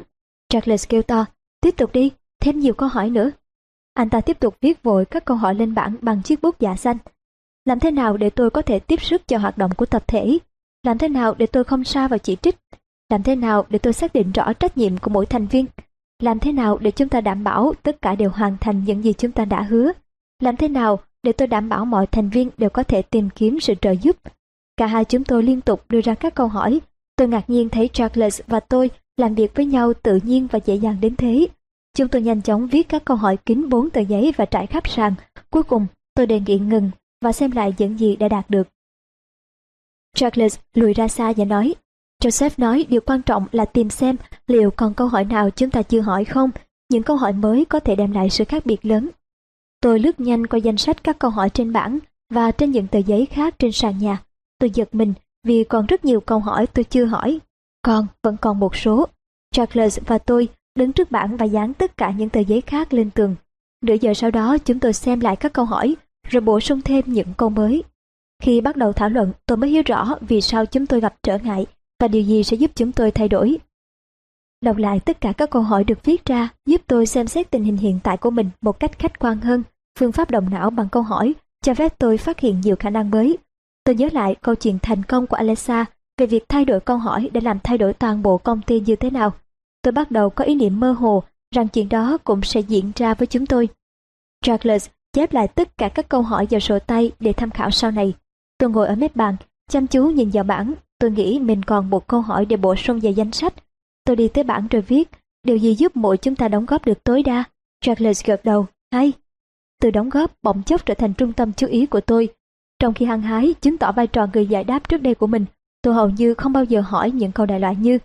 Charles kêu to, tiếp tục đi, thêm nhiều câu hỏi nữa. Anh ta tiếp tục viết vội các câu hỏi lên bảng bằng chiếc bút giả xanh. Làm thế nào để tôi có thể tiếp sức cho hoạt động của tập thể? Làm thế nào để tôi không xa vào chỉ trích? Làm thế nào để tôi xác định rõ trách nhiệm của mỗi thành viên? Làm thế nào để chúng ta đảm bảo tất cả đều hoàn thành những gì chúng ta đã hứa? Làm thế nào để tôi đảm bảo mọi thành viên đều có thể tìm kiếm sự trợ giúp? Cả hai chúng tôi liên tục đưa ra các câu hỏi. Tôi ngạc nhiên thấy Charles và tôi làm việc với nhau tự nhiên và dễ dàng đến thế. Chúng tôi nhanh chóng viết các câu hỏi kín bốn tờ giấy và trải khắp sàn. Cuối cùng, tôi đề nghị ngừng và xem lại những gì đã đạt được. Charles lùi ra xa và nói, Joseph nói điều quan trọng là tìm xem liệu còn câu hỏi nào chúng ta chưa hỏi không. Những câu hỏi mới có thể đem lại sự khác biệt lớn. Tôi lướt nhanh qua danh sách các câu hỏi trên bảng và trên những tờ giấy khác trên sàn nhà. Tôi giật mình vì còn rất nhiều câu hỏi tôi chưa hỏi. Còn vẫn còn một số. Charles và tôi đứng trước bảng và dán tất cả những tờ giấy khác lên tường. Nửa giờ sau đó chúng tôi xem lại các câu hỏi rồi bổ sung thêm những câu mới. Khi bắt đầu thảo luận, tôi mới hiểu rõ vì sao chúng tôi gặp trở ngại và điều gì sẽ giúp chúng tôi thay đổi. Đọc lại tất cả các câu hỏi được viết ra giúp tôi xem xét tình hình hiện tại của mình một cách khách quan hơn. Phương pháp động não bằng câu hỏi cho phép tôi phát hiện nhiều khả năng mới. Tôi nhớ lại câu chuyện thành công của Alexa về việc thay đổi câu hỏi để làm thay đổi toàn bộ công ty như thế nào. Tôi bắt đầu có ý niệm mơ hồ rằng chuyện đó cũng sẽ diễn ra với chúng tôi. Charles chép lại tất cả các câu hỏi vào sổ tay để tham khảo sau này. Tôi ngồi ở mép bàn, chăm chú nhìn vào bảng. Tôi nghĩ mình còn một câu hỏi để bổ sung vào danh sách. Tôi đi tới bảng rồi viết, điều gì giúp mỗi chúng ta đóng góp được tối đa? Charles gật đầu, hay. Từ đóng góp bỗng chốc trở thành trung tâm chú ý của tôi. Trong khi hăng hái chứng tỏ vai trò người giải đáp trước đây của mình, tôi hầu như không bao giờ hỏi những câu đại loại như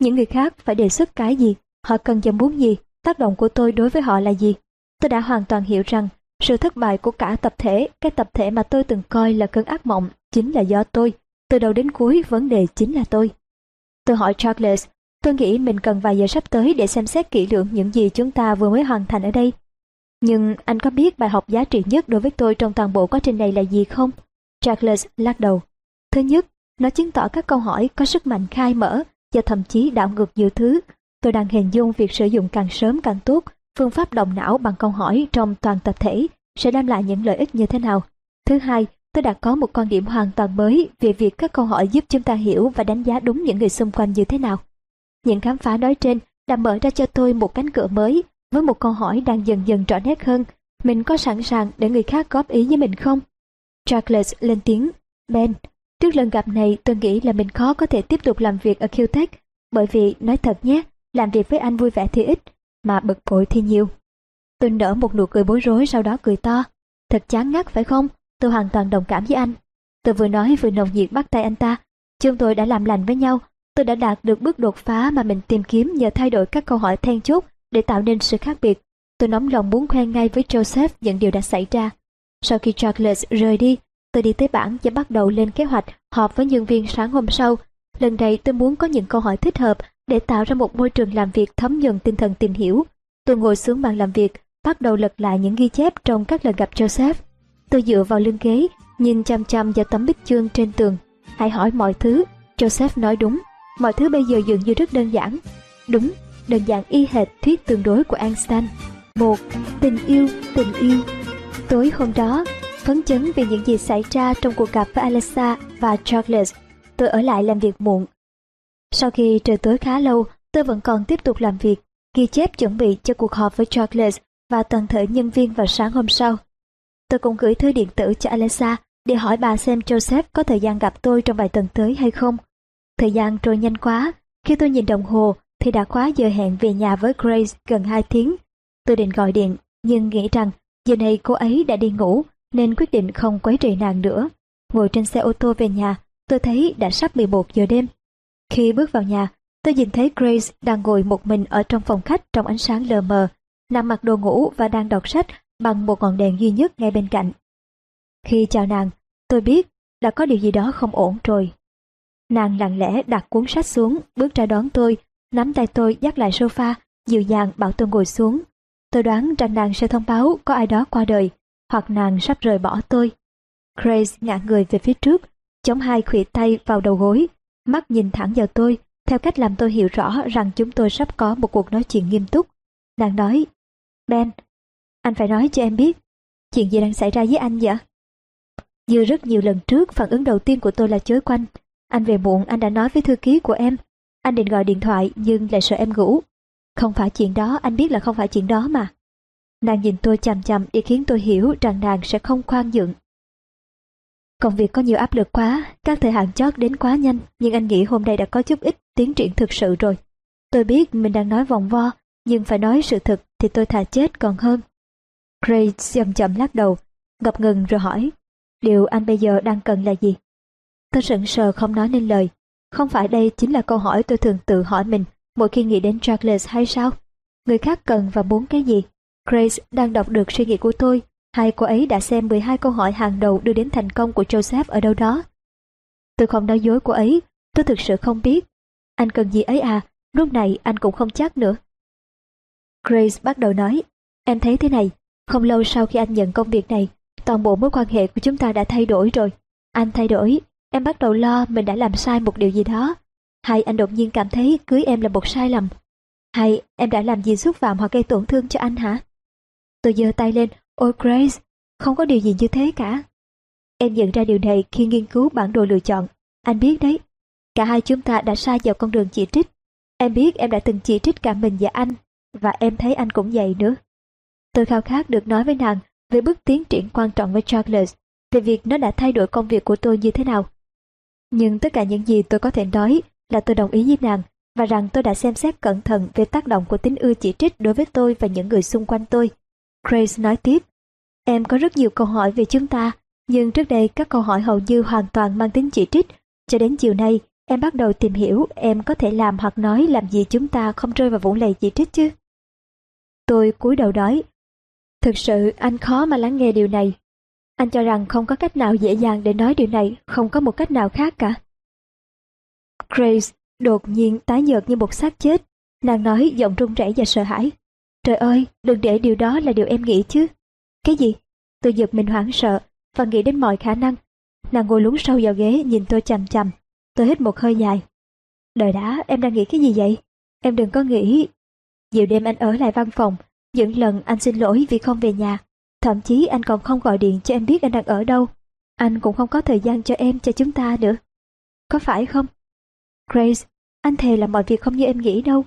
những người khác phải đề xuất cái gì, họ cần và muốn gì, tác động của tôi đối với họ là gì. Tôi đã hoàn toàn hiểu rằng sự thất bại của cả tập thể, cái tập thể mà tôi từng coi là cơn ác mộng, chính là do tôi. Từ đầu đến cuối, vấn đề chính là tôi. Tôi hỏi Charles, tôi nghĩ mình cần vài giờ sắp tới để xem xét kỹ lưỡng những gì chúng ta vừa mới hoàn thành ở đây. Nhưng anh có biết bài học giá trị nhất đối với tôi trong toàn bộ quá trình này là gì không? Charles lắc đầu. Thứ nhất, nó chứng tỏ các câu hỏi có sức mạnh khai mở và thậm chí đảo ngược nhiều thứ. Tôi đang hình dung việc sử dụng càng sớm càng tốt phương pháp động não bằng câu hỏi trong toàn tập thể sẽ đem lại những lợi ích như thế nào. Thứ hai, tôi đã có một quan điểm hoàn toàn mới về việc các câu hỏi giúp chúng ta hiểu và đánh giá đúng những người xung quanh như thế nào. Những khám phá nói trên đã mở ra cho tôi một cánh cửa mới với một câu hỏi đang dần dần rõ nét hơn. Mình có sẵn sàng để người khác góp ý với mình không? Charles lên tiếng. Ben, trước lần gặp này tôi nghĩ là mình khó có thể tiếp tục làm việc ở QTech bởi vì, nói thật nhé, làm việc với anh vui vẻ thì ít, mà bực bội thì nhiều. Tôi nở một nụ cười bối rối sau đó cười to. Thật chán ngắt phải không? Tôi hoàn toàn đồng cảm với anh. Tôi vừa nói vừa nồng nhiệt bắt tay anh ta. Chúng tôi đã làm lành với nhau. Tôi đã đạt được bước đột phá mà mình tìm kiếm nhờ thay đổi các câu hỏi then chốt để tạo nên sự khác biệt. Tôi nóng lòng muốn khoe ngay với Joseph những điều đã xảy ra. Sau khi Charles rời đi, tôi đi tới bảng và bắt đầu lên kế hoạch họp với nhân viên sáng hôm sau. Lần này tôi muốn có những câu hỏi thích hợp để tạo ra một môi trường làm việc thấm nhuần tinh thần tìm hiểu. Tôi ngồi xuống bàn làm việc, bắt đầu lật lại những ghi chép trong các lần gặp Joseph. Tôi dựa vào lưng ghế, nhìn chăm chăm vào tấm bích chương trên tường. Hãy hỏi mọi thứ. Joseph nói đúng. Mọi thứ bây giờ dường như rất đơn giản. Đúng, đơn giản y hệt thuyết tương đối của Einstein. Một, tình yêu, tình yêu. Tối hôm đó, phấn chấn vì những gì xảy ra trong cuộc gặp với Alexa và Charles, tôi ở lại làm việc muộn sau khi trời tối khá lâu, tôi vẫn còn tiếp tục làm việc, ghi chép chuẩn bị cho cuộc họp với Charles và toàn thể nhân viên vào sáng hôm sau. Tôi cũng gửi thư điện tử cho Alexa để hỏi bà xem Joseph có thời gian gặp tôi trong vài tuần tới hay không. Thời gian trôi nhanh quá, khi tôi nhìn đồng hồ thì đã quá giờ hẹn về nhà với Grace gần 2 tiếng. Tôi định gọi điện, nhưng nghĩ rằng giờ này cô ấy đã đi ngủ nên quyết định không quấy rầy nàng nữa. Ngồi trên xe ô tô về nhà, tôi thấy đã sắp 11 giờ đêm. Khi bước vào nhà, tôi nhìn thấy Grace đang ngồi một mình ở trong phòng khách trong ánh sáng lờ mờ, nằm mặc đồ ngủ và đang đọc sách bằng một ngọn đèn duy nhất ngay bên cạnh. Khi chào nàng, tôi biết đã có điều gì đó không ổn rồi. Nàng lặng lẽ đặt cuốn sách xuống, bước ra đón tôi, nắm tay tôi dắt lại sofa, dịu dàng bảo tôi ngồi xuống. Tôi đoán rằng nàng sẽ thông báo có ai đó qua đời, hoặc nàng sắp rời bỏ tôi. Grace ngã người về phía trước, chống hai khuỷu tay vào đầu gối, mắt nhìn thẳng vào tôi, theo cách làm tôi hiểu rõ rằng chúng tôi sắp có một cuộc nói chuyện nghiêm túc. Nàng nói, Ben, anh phải nói cho em biết, chuyện gì đang xảy ra với anh vậy? Như rất nhiều lần trước, phản ứng đầu tiên của tôi là chối quanh. Anh về muộn, anh đã nói với thư ký của em. Anh định gọi điện thoại nhưng lại sợ em ngủ. Không phải chuyện đó, anh biết là không phải chuyện đó mà. Nàng nhìn tôi chằm chằm để khiến tôi hiểu rằng nàng sẽ không khoan nhượng Công việc có nhiều áp lực quá, các thời hạn chót đến quá nhanh, nhưng anh nghĩ hôm nay đã có chút ít tiến triển thực sự rồi. Tôi biết mình đang nói vòng vo, nhưng phải nói sự thật thì tôi thà chết còn hơn. craig chậm chậm lắc đầu, ngập ngừng rồi hỏi, điều anh bây giờ đang cần là gì? Tôi sững sờ không nói nên lời. Không phải đây chính là câu hỏi tôi thường tự hỏi mình mỗi khi nghĩ đến Charles hay sao? Người khác cần và muốn cái gì? Grace đang đọc được suy nghĩ của tôi Hai cô ấy đã xem 12 câu hỏi hàng đầu đưa đến thành công của Joseph ở đâu đó. Tôi không nói dối cô ấy, tôi thực sự không biết. Anh cần gì ấy à, lúc này anh cũng không chắc nữa. Grace bắt đầu nói, em thấy thế này, không lâu sau khi anh nhận công việc này, toàn bộ mối quan hệ của chúng ta đã thay đổi rồi. Anh thay đổi, em bắt đầu lo mình đã làm sai một điều gì đó. Hay anh đột nhiên cảm thấy cưới em là một sai lầm. Hay em đã làm gì xúc phạm hoặc gây tổn thương cho anh hả? Tôi giơ tay lên, ôi Grace, không có điều gì như thế cả. Em nhận ra điều này khi nghiên cứu bản đồ lựa chọn. Anh biết đấy, cả hai chúng ta đã sai vào con đường chỉ trích. Em biết em đã từng chỉ trích cả mình và anh, và em thấy anh cũng vậy nữa. Tôi khao khát được nói với nàng về bước tiến triển quan trọng với Charles, về việc nó đã thay đổi công việc của tôi như thế nào. Nhưng tất cả những gì tôi có thể nói là tôi đồng ý với nàng và rằng tôi đã xem xét cẩn thận về tác động của tính ưa chỉ trích đối với tôi và những người xung quanh tôi. Grace nói tiếp, em có rất nhiều câu hỏi về chúng ta, nhưng trước đây các câu hỏi hầu như hoàn toàn mang tính chỉ trích. Cho đến chiều nay, em bắt đầu tìm hiểu em có thể làm hoặc nói làm gì chúng ta không rơi vào vũng lầy chỉ trích chứ. Tôi cúi đầu nói, thực sự anh khó mà lắng nghe điều này. Anh cho rằng không có cách nào dễ dàng để nói điều này, không có một cách nào khác cả. Grace đột nhiên tái nhợt như một xác chết. Nàng nói giọng run rẩy và sợ hãi. Trời ơi, đừng để điều đó là điều em nghĩ chứ. Cái gì? Tôi giật mình hoảng sợ và nghĩ đến mọi khả năng. Nàng ngồi lún sâu vào ghế nhìn tôi chằm chằm. Tôi hít một hơi dài. Đời đã, em đang nghĩ cái gì vậy? Em đừng có nghĩ... Nhiều đêm anh ở lại văn phòng, những lần anh xin lỗi vì không về nhà. Thậm chí anh còn không gọi điện cho em biết anh đang ở đâu. Anh cũng không có thời gian cho em, cho chúng ta nữa. Có phải không? Grace, anh thề là mọi việc không như em nghĩ đâu.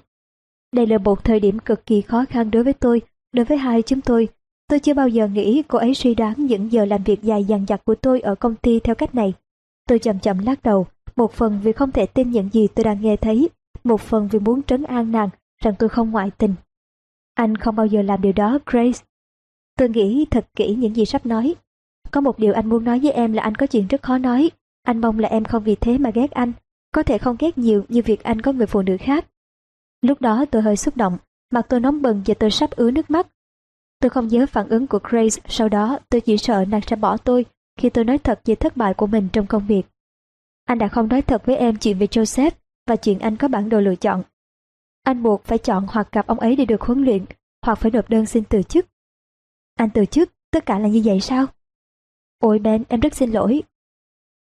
Đây là một thời điểm cực kỳ khó khăn đối với tôi, đối với hai chúng tôi. Tôi chưa bao giờ nghĩ cô ấy suy đoán những giờ làm việc dài dằng dặc của tôi ở công ty theo cách này. Tôi chậm chậm lắc đầu, một phần vì không thể tin những gì tôi đang nghe thấy, một phần vì muốn trấn an nàng rằng tôi không ngoại tình. Anh không bao giờ làm điều đó, Grace. Tôi nghĩ thật kỹ những gì sắp nói. Có một điều anh muốn nói với em là anh có chuyện rất khó nói. Anh mong là em không vì thế mà ghét anh. Có thể không ghét nhiều như việc anh có người phụ nữ khác. Lúc đó tôi hơi xúc động, mặt tôi nóng bừng và tôi sắp ứa nước mắt. Tôi không nhớ phản ứng của Grace sau đó tôi chỉ sợ nàng sẽ bỏ tôi khi tôi nói thật về thất bại của mình trong công việc. Anh đã không nói thật với em chuyện về Joseph và chuyện anh có bản đồ lựa chọn. Anh buộc phải chọn hoặc gặp ông ấy để được huấn luyện, hoặc phải nộp đơn xin từ chức. Anh từ chức, tất cả là như vậy sao? Ôi Ben, em rất xin lỗi.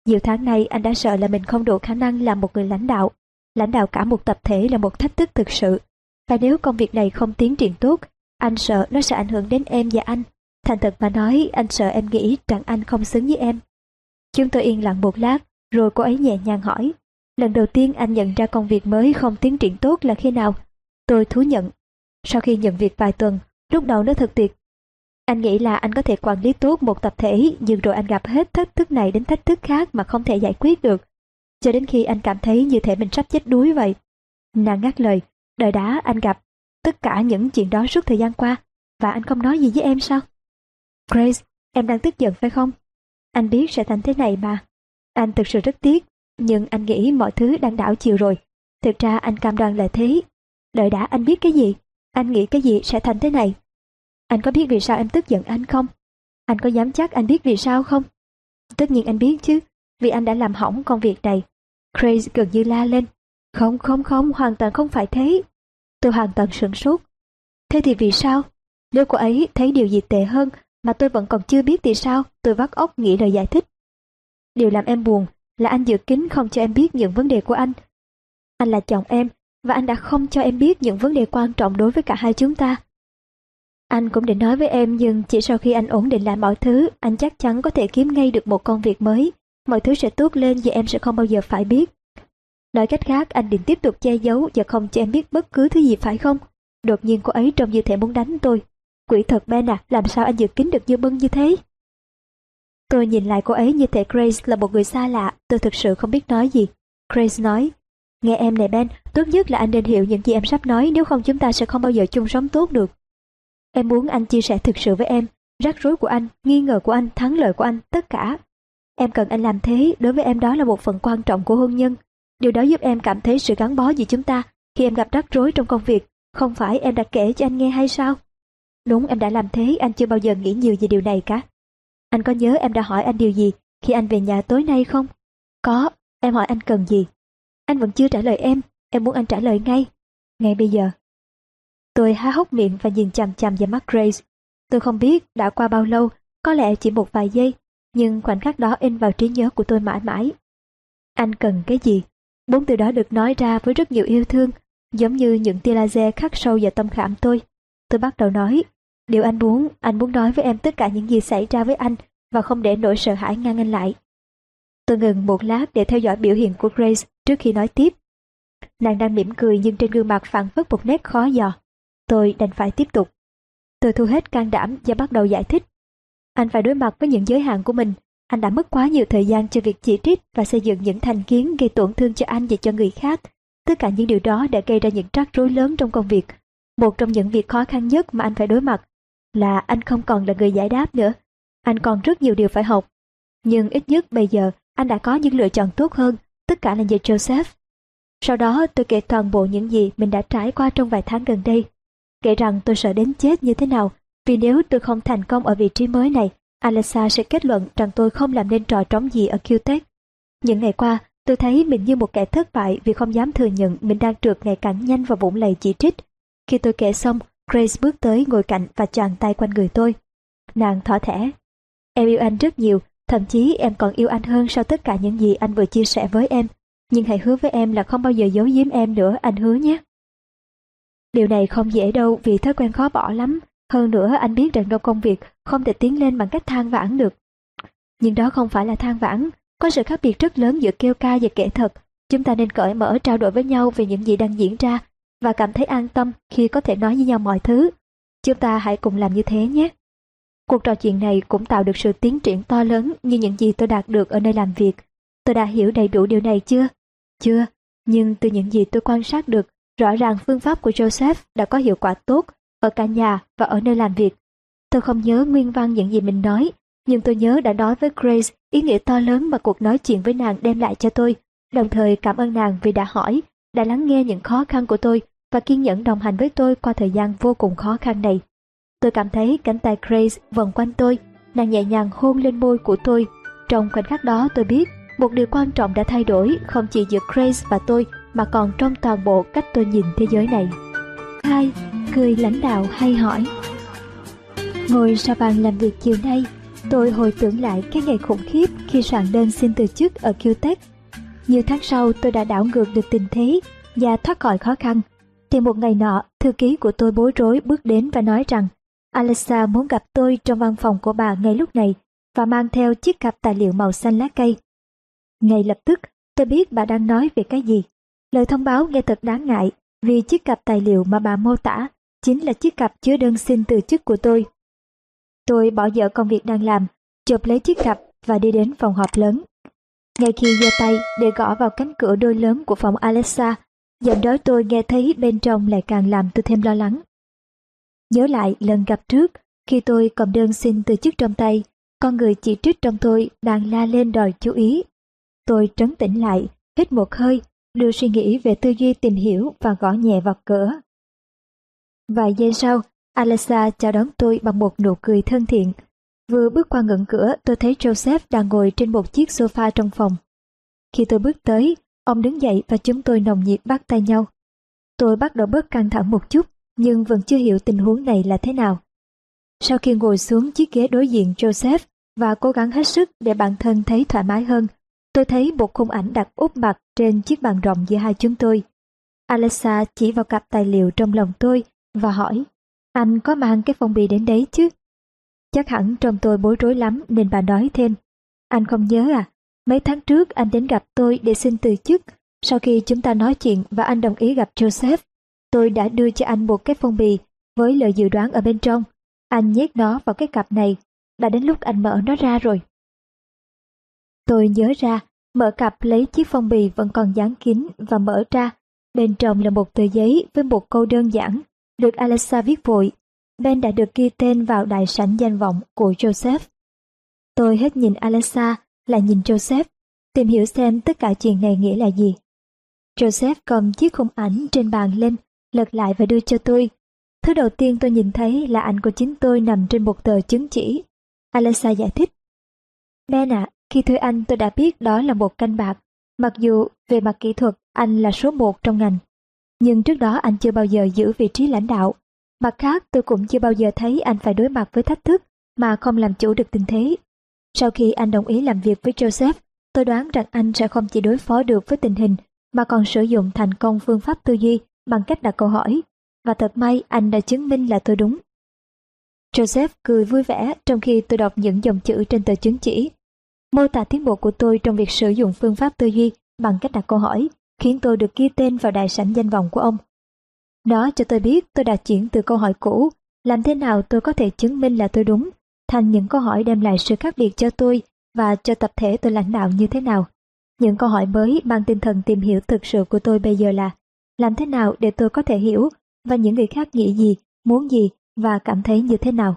Nhiều tháng nay anh đã sợ là mình không đủ khả năng làm một người lãnh đạo. Lãnh đạo cả một tập thể là một thách thức thực sự. Và nếu công việc này không tiến triển tốt, anh sợ nó sẽ ảnh hưởng đến em và anh. Thành thật mà nói, anh sợ em nghĩ rằng anh không xứng với em. Chúng tôi yên lặng một lát, rồi cô ấy nhẹ nhàng hỏi. Lần đầu tiên anh nhận ra công việc mới không tiến triển tốt là khi nào? Tôi thú nhận. Sau khi nhận việc vài tuần, lúc đầu nó thật tuyệt. Anh nghĩ là anh có thể quản lý tốt một tập thể, nhưng rồi anh gặp hết thách thức này đến thách thức khác mà không thể giải quyết được. Cho đến khi anh cảm thấy như thể mình sắp chết đuối vậy. Nàng ngắt lời, đời đã anh gặp tất cả những chuyện đó suốt thời gian qua, và anh không nói gì với em sao? Grace, em đang tức giận phải không? Anh biết sẽ thành thế này mà. Anh thực sự rất tiếc, nhưng anh nghĩ mọi thứ đang đảo chiều rồi. Thực ra anh cam đoan là thế. Đợi đã anh biết cái gì? Anh nghĩ cái gì sẽ thành thế này? Anh có biết vì sao em tức giận anh không? Anh có dám chắc anh biết vì sao không? Tất nhiên anh biết chứ, vì anh đã làm hỏng công việc này. Crazy gần như la lên. Không không không, hoàn toàn không phải thế. Tôi hoàn toàn sửng sốt. Thế thì vì sao? Nếu cô ấy thấy điều gì tệ hơn mà tôi vẫn còn chưa biết thì sao, tôi vắt óc nghĩ lời giải thích. Điều làm em buồn là anh giữ kín không cho em biết những vấn đề của anh. Anh là chồng em, và anh đã không cho em biết những vấn đề quan trọng đối với cả hai chúng ta. Anh cũng định nói với em nhưng chỉ sau khi anh ổn định lại mọi thứ, anh chắc chắn có thể kiếm ngay được một công việc mới. Mọi thứ sẽ tốt lên và em sẽ không bao giờ phải biết. Nói cách khác, anh định tiếp tục che giấu và không cho em biết bất cứ thứ gì phải không? Đột nhiên cô ấy trông như thể muốn đánh tôi. Quỷ thật Ben à, làm sao anh giữ kín được như bưng như thế? Tôi nhìn lại cô ấy như thể Grace là một người xa lạ, tôi thực sự không biết nói gì. Grace nói, nghe em này Ben, tốt nhất là anh nên hiểu những gì em sắp nói nếu không chúng ta sẽ không bao giờ chung sống tốt được. Em muốn anh chia sẻ thực sự với em, rắc rối của anh, nghi ngờ của anh, thắng lợi của anh, tất cả. Em cần anh làm thế, đối với em đó là một phần quan trọng của hôn nhân. Điều đó giúp em cảm thấy sự gắn bó giữa chúng ta khi em gặp rắc rối trong công việc. Không phải em đã kể cho anh nghe hay sao? Đúng em đã làm thế, anh chưa bao giờ nghĩ nhiều về điều này cả. Anh có nhớ em đã hỏi anh điều gì khi anh về nhà tối nay không? Có, em hỏi anh cần gì? Anh vẫn chưa trả lời em, em muốn anh trả lời ngay. Ngay bây giờ. Tôi há hốc miệng và nhìn chằm chằm vào mắt Grace. Tôi không biết đã qua bao lâu, có lẽ chỉ một vài giây, nhưng khoảnh khắc đó in vào trí nhớ của tôi mãi mãi. Anh cần cái gì? Bốn từ đó được nói ra với rất nhiều yêu thương, giống như những tia laser khắc sâu vào tâm khảm tôi. Tôi bắt đầu nói, điều anh muốn, anh muốn nói với em tất cả những gì xảy ra với anh và không để nỗi sợ hãi ngăn anh lại. Tôi ngừng một lát để theo dõi biểu hiện của Grace trước khi nói tiếp. Nàng đang mỉm cười nhưng trên gương mặt phản phất một nét khó dò. Tôi đành phải tiếp tục. Tôi thu hết can đảm và bắt đầu giải thích. Anh phải đối mặt với những giới hạn của mình. Anh đã mất quá nhiều thời gian cho việc chỉ trích và xây dựng những thành kiến gây tổn thương cho anh và cho người khác. Tất cả những điều đó đã gây ra những rắc rối lớn trong công việc. Một trong những việc khó khăn nhất mà anh phải đối mặt là anh không còn là người giải đáp nữa. Anh còn rất nhiều điều phải học. Nhưng ít nhất bây giờ anh đã có những lựa chọn tốt hơn, tất cả là nhờ Joseph. Sau đó tôi kể toàn bộ những gì mình đã trải qua trong vài tháng gần đây. Kể rằng tôi sợ đến chết như thế nào, vì nếu tôi không thành công ở vị trí mới này, Alexa sẽ kết luận rằng tôi không làm nên trò trống gì ở QTech. Những ngày qua, tôi thấy mình như một kẻ thất bại vì không dám thừa nhận mình đang trượt ngày càng nhanh vào vũng lầy chỉ trích. Khi tôi kể xong, Grace bước tới ngồi cạnh và choàng tay quanh người tôi. Nàng thỏ thẻ. Em yêu anh rất nhiều, thậm chí em còn yêu anh hơn sau tất cả những gì anh vừa chia sẻ với em. Nhưng hãy hứa với em là không bao giờ giấu giếm em nữa, anh hứa nhé. Điều này không dễ đâu vì thói quen khó bỏ lắm. Hơn nữa anh biết rằng trong công việc không thể tiến lên bằng cách than vãn được. Nhưng đó không phải là than vãn, có sự khác biệt rất lớn giữa kêu ca và kể thật. Chúng ta nên cởi mở trao đổi với nhau về những gì đang diễn ra và cảm thấy an tâm khi có thể nói với nhau mọi thứ. Chúng ta hãy cùng làm như thế nhé. Cuộc trò chuyện này cũng tạo được sự tiến triển to lớn như những gì tôi đạt được ở nơi làm việc. Tôi đã hiểu đầy đủ điều này chưa? Chưa, nhưng từ những gì tôi quan sát được, rõ ràng phương pháp của Joseph đã có hiệu quả tốt ở cả nhà và ở nơi làm việc. Tôi không nhớ nguyên văn những gì mình nói, nhưng tôi nhớ đã nói với Grace ý nghĩa to lớn mà cuộc nói chuyện với nàng đem lại cho tôi, đồng thời cảm ơn nàng vì đã hỏi, đã lắng nghe những khó khăn của tôi và kiên nhẫn đồng hành với tôi qua thời gian vô cùng khó khăn này. Tôi cảm thấy cánh tay Grace vòng quanh tôi, nàng nhẹ nhàng hôn lên môi của tôi. Trong khoảnh khắc đó tôi biết một điều quan trọng đã thay đổi không chỉ giữa Grace và tôi mà còn trong toàn bộ cách tôi nhìn thế giới này. Hai, cười lãnh đạo hay hỏi. Ngồi sau bàn làm việc chiều nay, tôi hồi tưởng lại cái ngày khủng khiếp khi soạn đơn xin từ chức ở QTech. Nhiều tháng sau tôi đã đảo ngược được tình thế và thoát khỏi khó khăn. Thì một ngày nọ, thư ký của tôi bối rối bước đến và nói rằng Alexa muốn gặp tôi trong văn phòng của bà ngay lúc này và mang theo chiếc cặp tài liệu màu xanh lá cây. Ngay lập tức, tôi biết bà đang nói về cái gì. Lời thông báo nghe thật đáng ngại vì chiếc cặp tài liệu mà bà mô tả chính là chiếc cặp chứa đơn xin từ chức của tôi. Tôi bỏ dở công việc đang làm, chộp lấy chiếc cặp và đi đến phòng họp lớn. Ngay khi giơ tay để gõ vào cánh cửa đôi lớn của phòng Alexa, giọng nói tôi nghe thấy bên trong lại càng làm tôi thêm lo lắng. Nhớ lại lần gặp trước, khi tôi cầm đơn xin từ chức trong tay, con người chỉ trích trong tôi đang la lên đòi chú ý. Tôi trấn tĩnh lại, hít một hơi, đưa suy nghĩ về tư duy tìm hiểu và gõ nhẹ vào cửa. Vài giây sau, Alexa chào đón tôi bằng một nụ cười thân thiện. Vừa bước qua ngưỡng cửa, tôi thấy Joseph đang ngồi trên một chiếc sofa trong phòng. Khi tôi bước tới, ông đứng dậy và chúng tôi nồng nhiệt bắt tay nhau. Tôi bắt đầu bớt căng thẳng một chút, nhưng vẫn chưa hiểu tình huống này là thế nào. Sau khi ngồi xuống chiếc ghế đối diện Joseph và cố gắng hết sức để bản thân thấy thoải mái hơn, tôi thấy một khung ảnh đặt úp mặt trên chiếc bàn rộng giữa hai chúng tôi. Alexa chỉ vào cặp tài liệu trong lòng tôi và hỏi, anh có mang cái phong bì đến đấy chứ? Chắc hẳn trong tôi bối rối lắm nên bà nói thêm, anh không nhớ à, mấy tháng trước anh đến gặp tôi để xin từ chức, sau khi chúng ta nói chuyện và anh đồng ý gặp Joseph, tôi đã đưa cho anh một cái phong bì với lời dự đoán ở bên trong. Anh nhét nó vào cái cặp này, đã đến lúc anh mở nó ra rồi. Tôi nhớ ra, mở cặp lấy chiếc phong bì vẫn còn dán kín và mở ra. Bên trong là một tờ giấy với một câu đơn giản, được Alexa viết vội. Ben đã được ghi tên vào đại sảnh danh vọng của Joseph. Tôi hết nhìn Alexa, lại nhìn Joseph, tìm hiểu xem tất cả chuyện này nghĩa là gì. Joseph cầm chiếc khung ảnh trên bàn lên, lật lại và đưa cho tôi. Thứ đầu tiên tôi nhìn thấy là ảnh của chính tôi nằm trên một tờ chứng chỉ. Alexa giải thích. Ben ạ, khi thuê anh tôi đã biết đó là một canh bạc, mặc dù về mặt kỹ thuật anh là số một trong ngành. Nhưng trước đó anh chưa bao giờ giữ vị trí lãnh đạo. Mặt khác tôi cũng chưa bao giờ thấy anh phải đối mặt với thách thức mà không làm chủ được tình thế. Sau khi anh đồng ý làm việc với Joseph, tôi đoán rằng anh sẽ không chỉ đối phó được với tình hình mà còn sử dụng thành công phương pháp tư duy bằng cách đặt câu hỏi. Và thật may anh đã chứng minh là tôi đúng. Joseph cười vui vẻ trong khi tôi đọc những dòng chữ trên tờ chứng chỉ. Mô tả tiến bộ của tôi trong việc sử dụng phương pháp tư duy bằng cách đặt câu hỏi khiến tôi được ghi tên vào đại sảnh danh vọng của ông. Nó cho tôi biết tôi đã chuyển từ câu hỏi cũ, làm thế nào tôi có thể chứng minh là tôi đúng, thành những câu hỏi đem lại sự khác biệt cho tôi và cho tập thể tôi lãnh đạo như thế nào. Những câu hỏi mới mang tinh thần tìm hiểu thực sự của tôi bây giờ là làm thế nào để tôi có thể hiểu và những người khác nghĩ gì, muốn gì và cảm thấy như thế nào.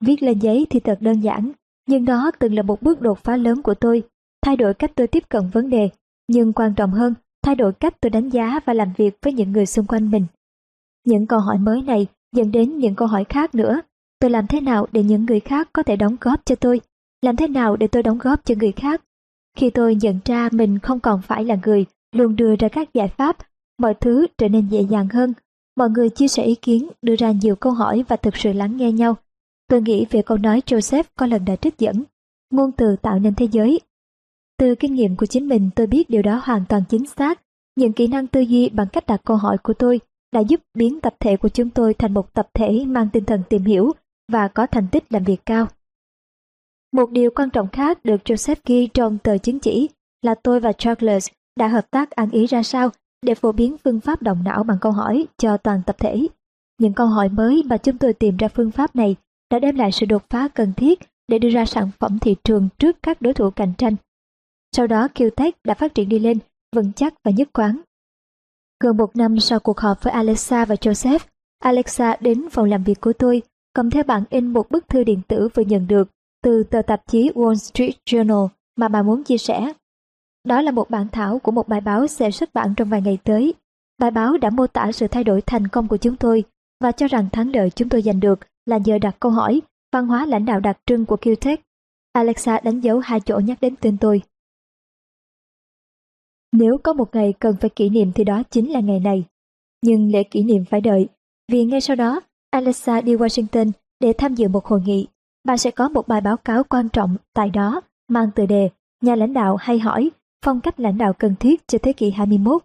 Viết lên giấy thì thật đơn giản, nhưng đó từng là một bước đột phá lớn của tôi, thay đổi cách tôi tiếp cận vấn đề, nhưng quan trọng hơn, thay đổi cách tôi đánh giá và làm việc với những người xung quanh mình. Những câu hỏi mới này dẫn đến những câu hỏi khác nữa. Tôi làm thế nào để những người khác có thể đóng góp cho tôi? Làm thế nào để tôi đóng góp cho người khác? Khi tôi nhận ra mình không còn phải là người luôn đưa ra các giải pháp, mọi thứ trở nên dễ dàng hơn. Mọi người chia sẻ ý kiến, đưa ra nhiều câu hỏi và thực sự lắng nghe nhau. Tôi nghĩ về câu nói Joseph có lần đã trích dẫn. Ngôn từ tạo nên thế giới. Từ kinh nghiệm của chính mình, tôi biết điều đó hoàn toàn chính xác. Những kỹ năng tư duy bằng cách đặt câu hỏi của tôi đã giúp biến tập thể của chúng tôi thành một tập thể mang tinh thần tìm hiểu và có thành tích làm việc cao. Một điều quan trọng khác được Joseph ghi trong tờ chứng chỉ là tôi và Charles đã hợp tác ăn ý ra sao để phổ biến phương pháp động não bằng câu hỏi cho toàn tập thể. Những câu hỏi mới mà chúng tôi tìm ra phương pháp này đã đem lại sự đột phá cần thiết để đưa ra sản phẩm thị trường trước các đối thủ cạnh tranh. Sau đó QTech đã phát triển đi lên, vững chắc và nhất quán. Gần một năm sau cuộc họp với Alexa và Joseph, Alexa đến phòng làm việc của tôi, cầm theo bản in một bức thư điện tử vừa nhận được từ tờ tạp chí Wall Street Journal mà bà muốn chia sẻ. Đó là một bản thảo của một bài báo sẽ xuất bản trong vài ngày tới. Bài báo đã mô tả sự thay đổi thành công của chúng tôi và cho rằng thắng lợi chúng tôi giành được là nhờ đặt câu hỏi văn hóa lãnh đạo đặc trưng của QTech. Alexa đánh dấu hai chỗ nhắc đến tên tôi. Nếu có một ngày cần phải kỷ niệm thì đó chính là ngày này. Nhưng lễ kỷ niệm phải đợi, vì ngay sau đó Alexa đi Washington để tham dự một hội nghị. Bà sẽ có một bài báo cáo quan trọng tại đó mang tựa đề Nhà lãnh đạo hay hỏi phong cách lãnh đạo cần thiết cho thế kỷ 21.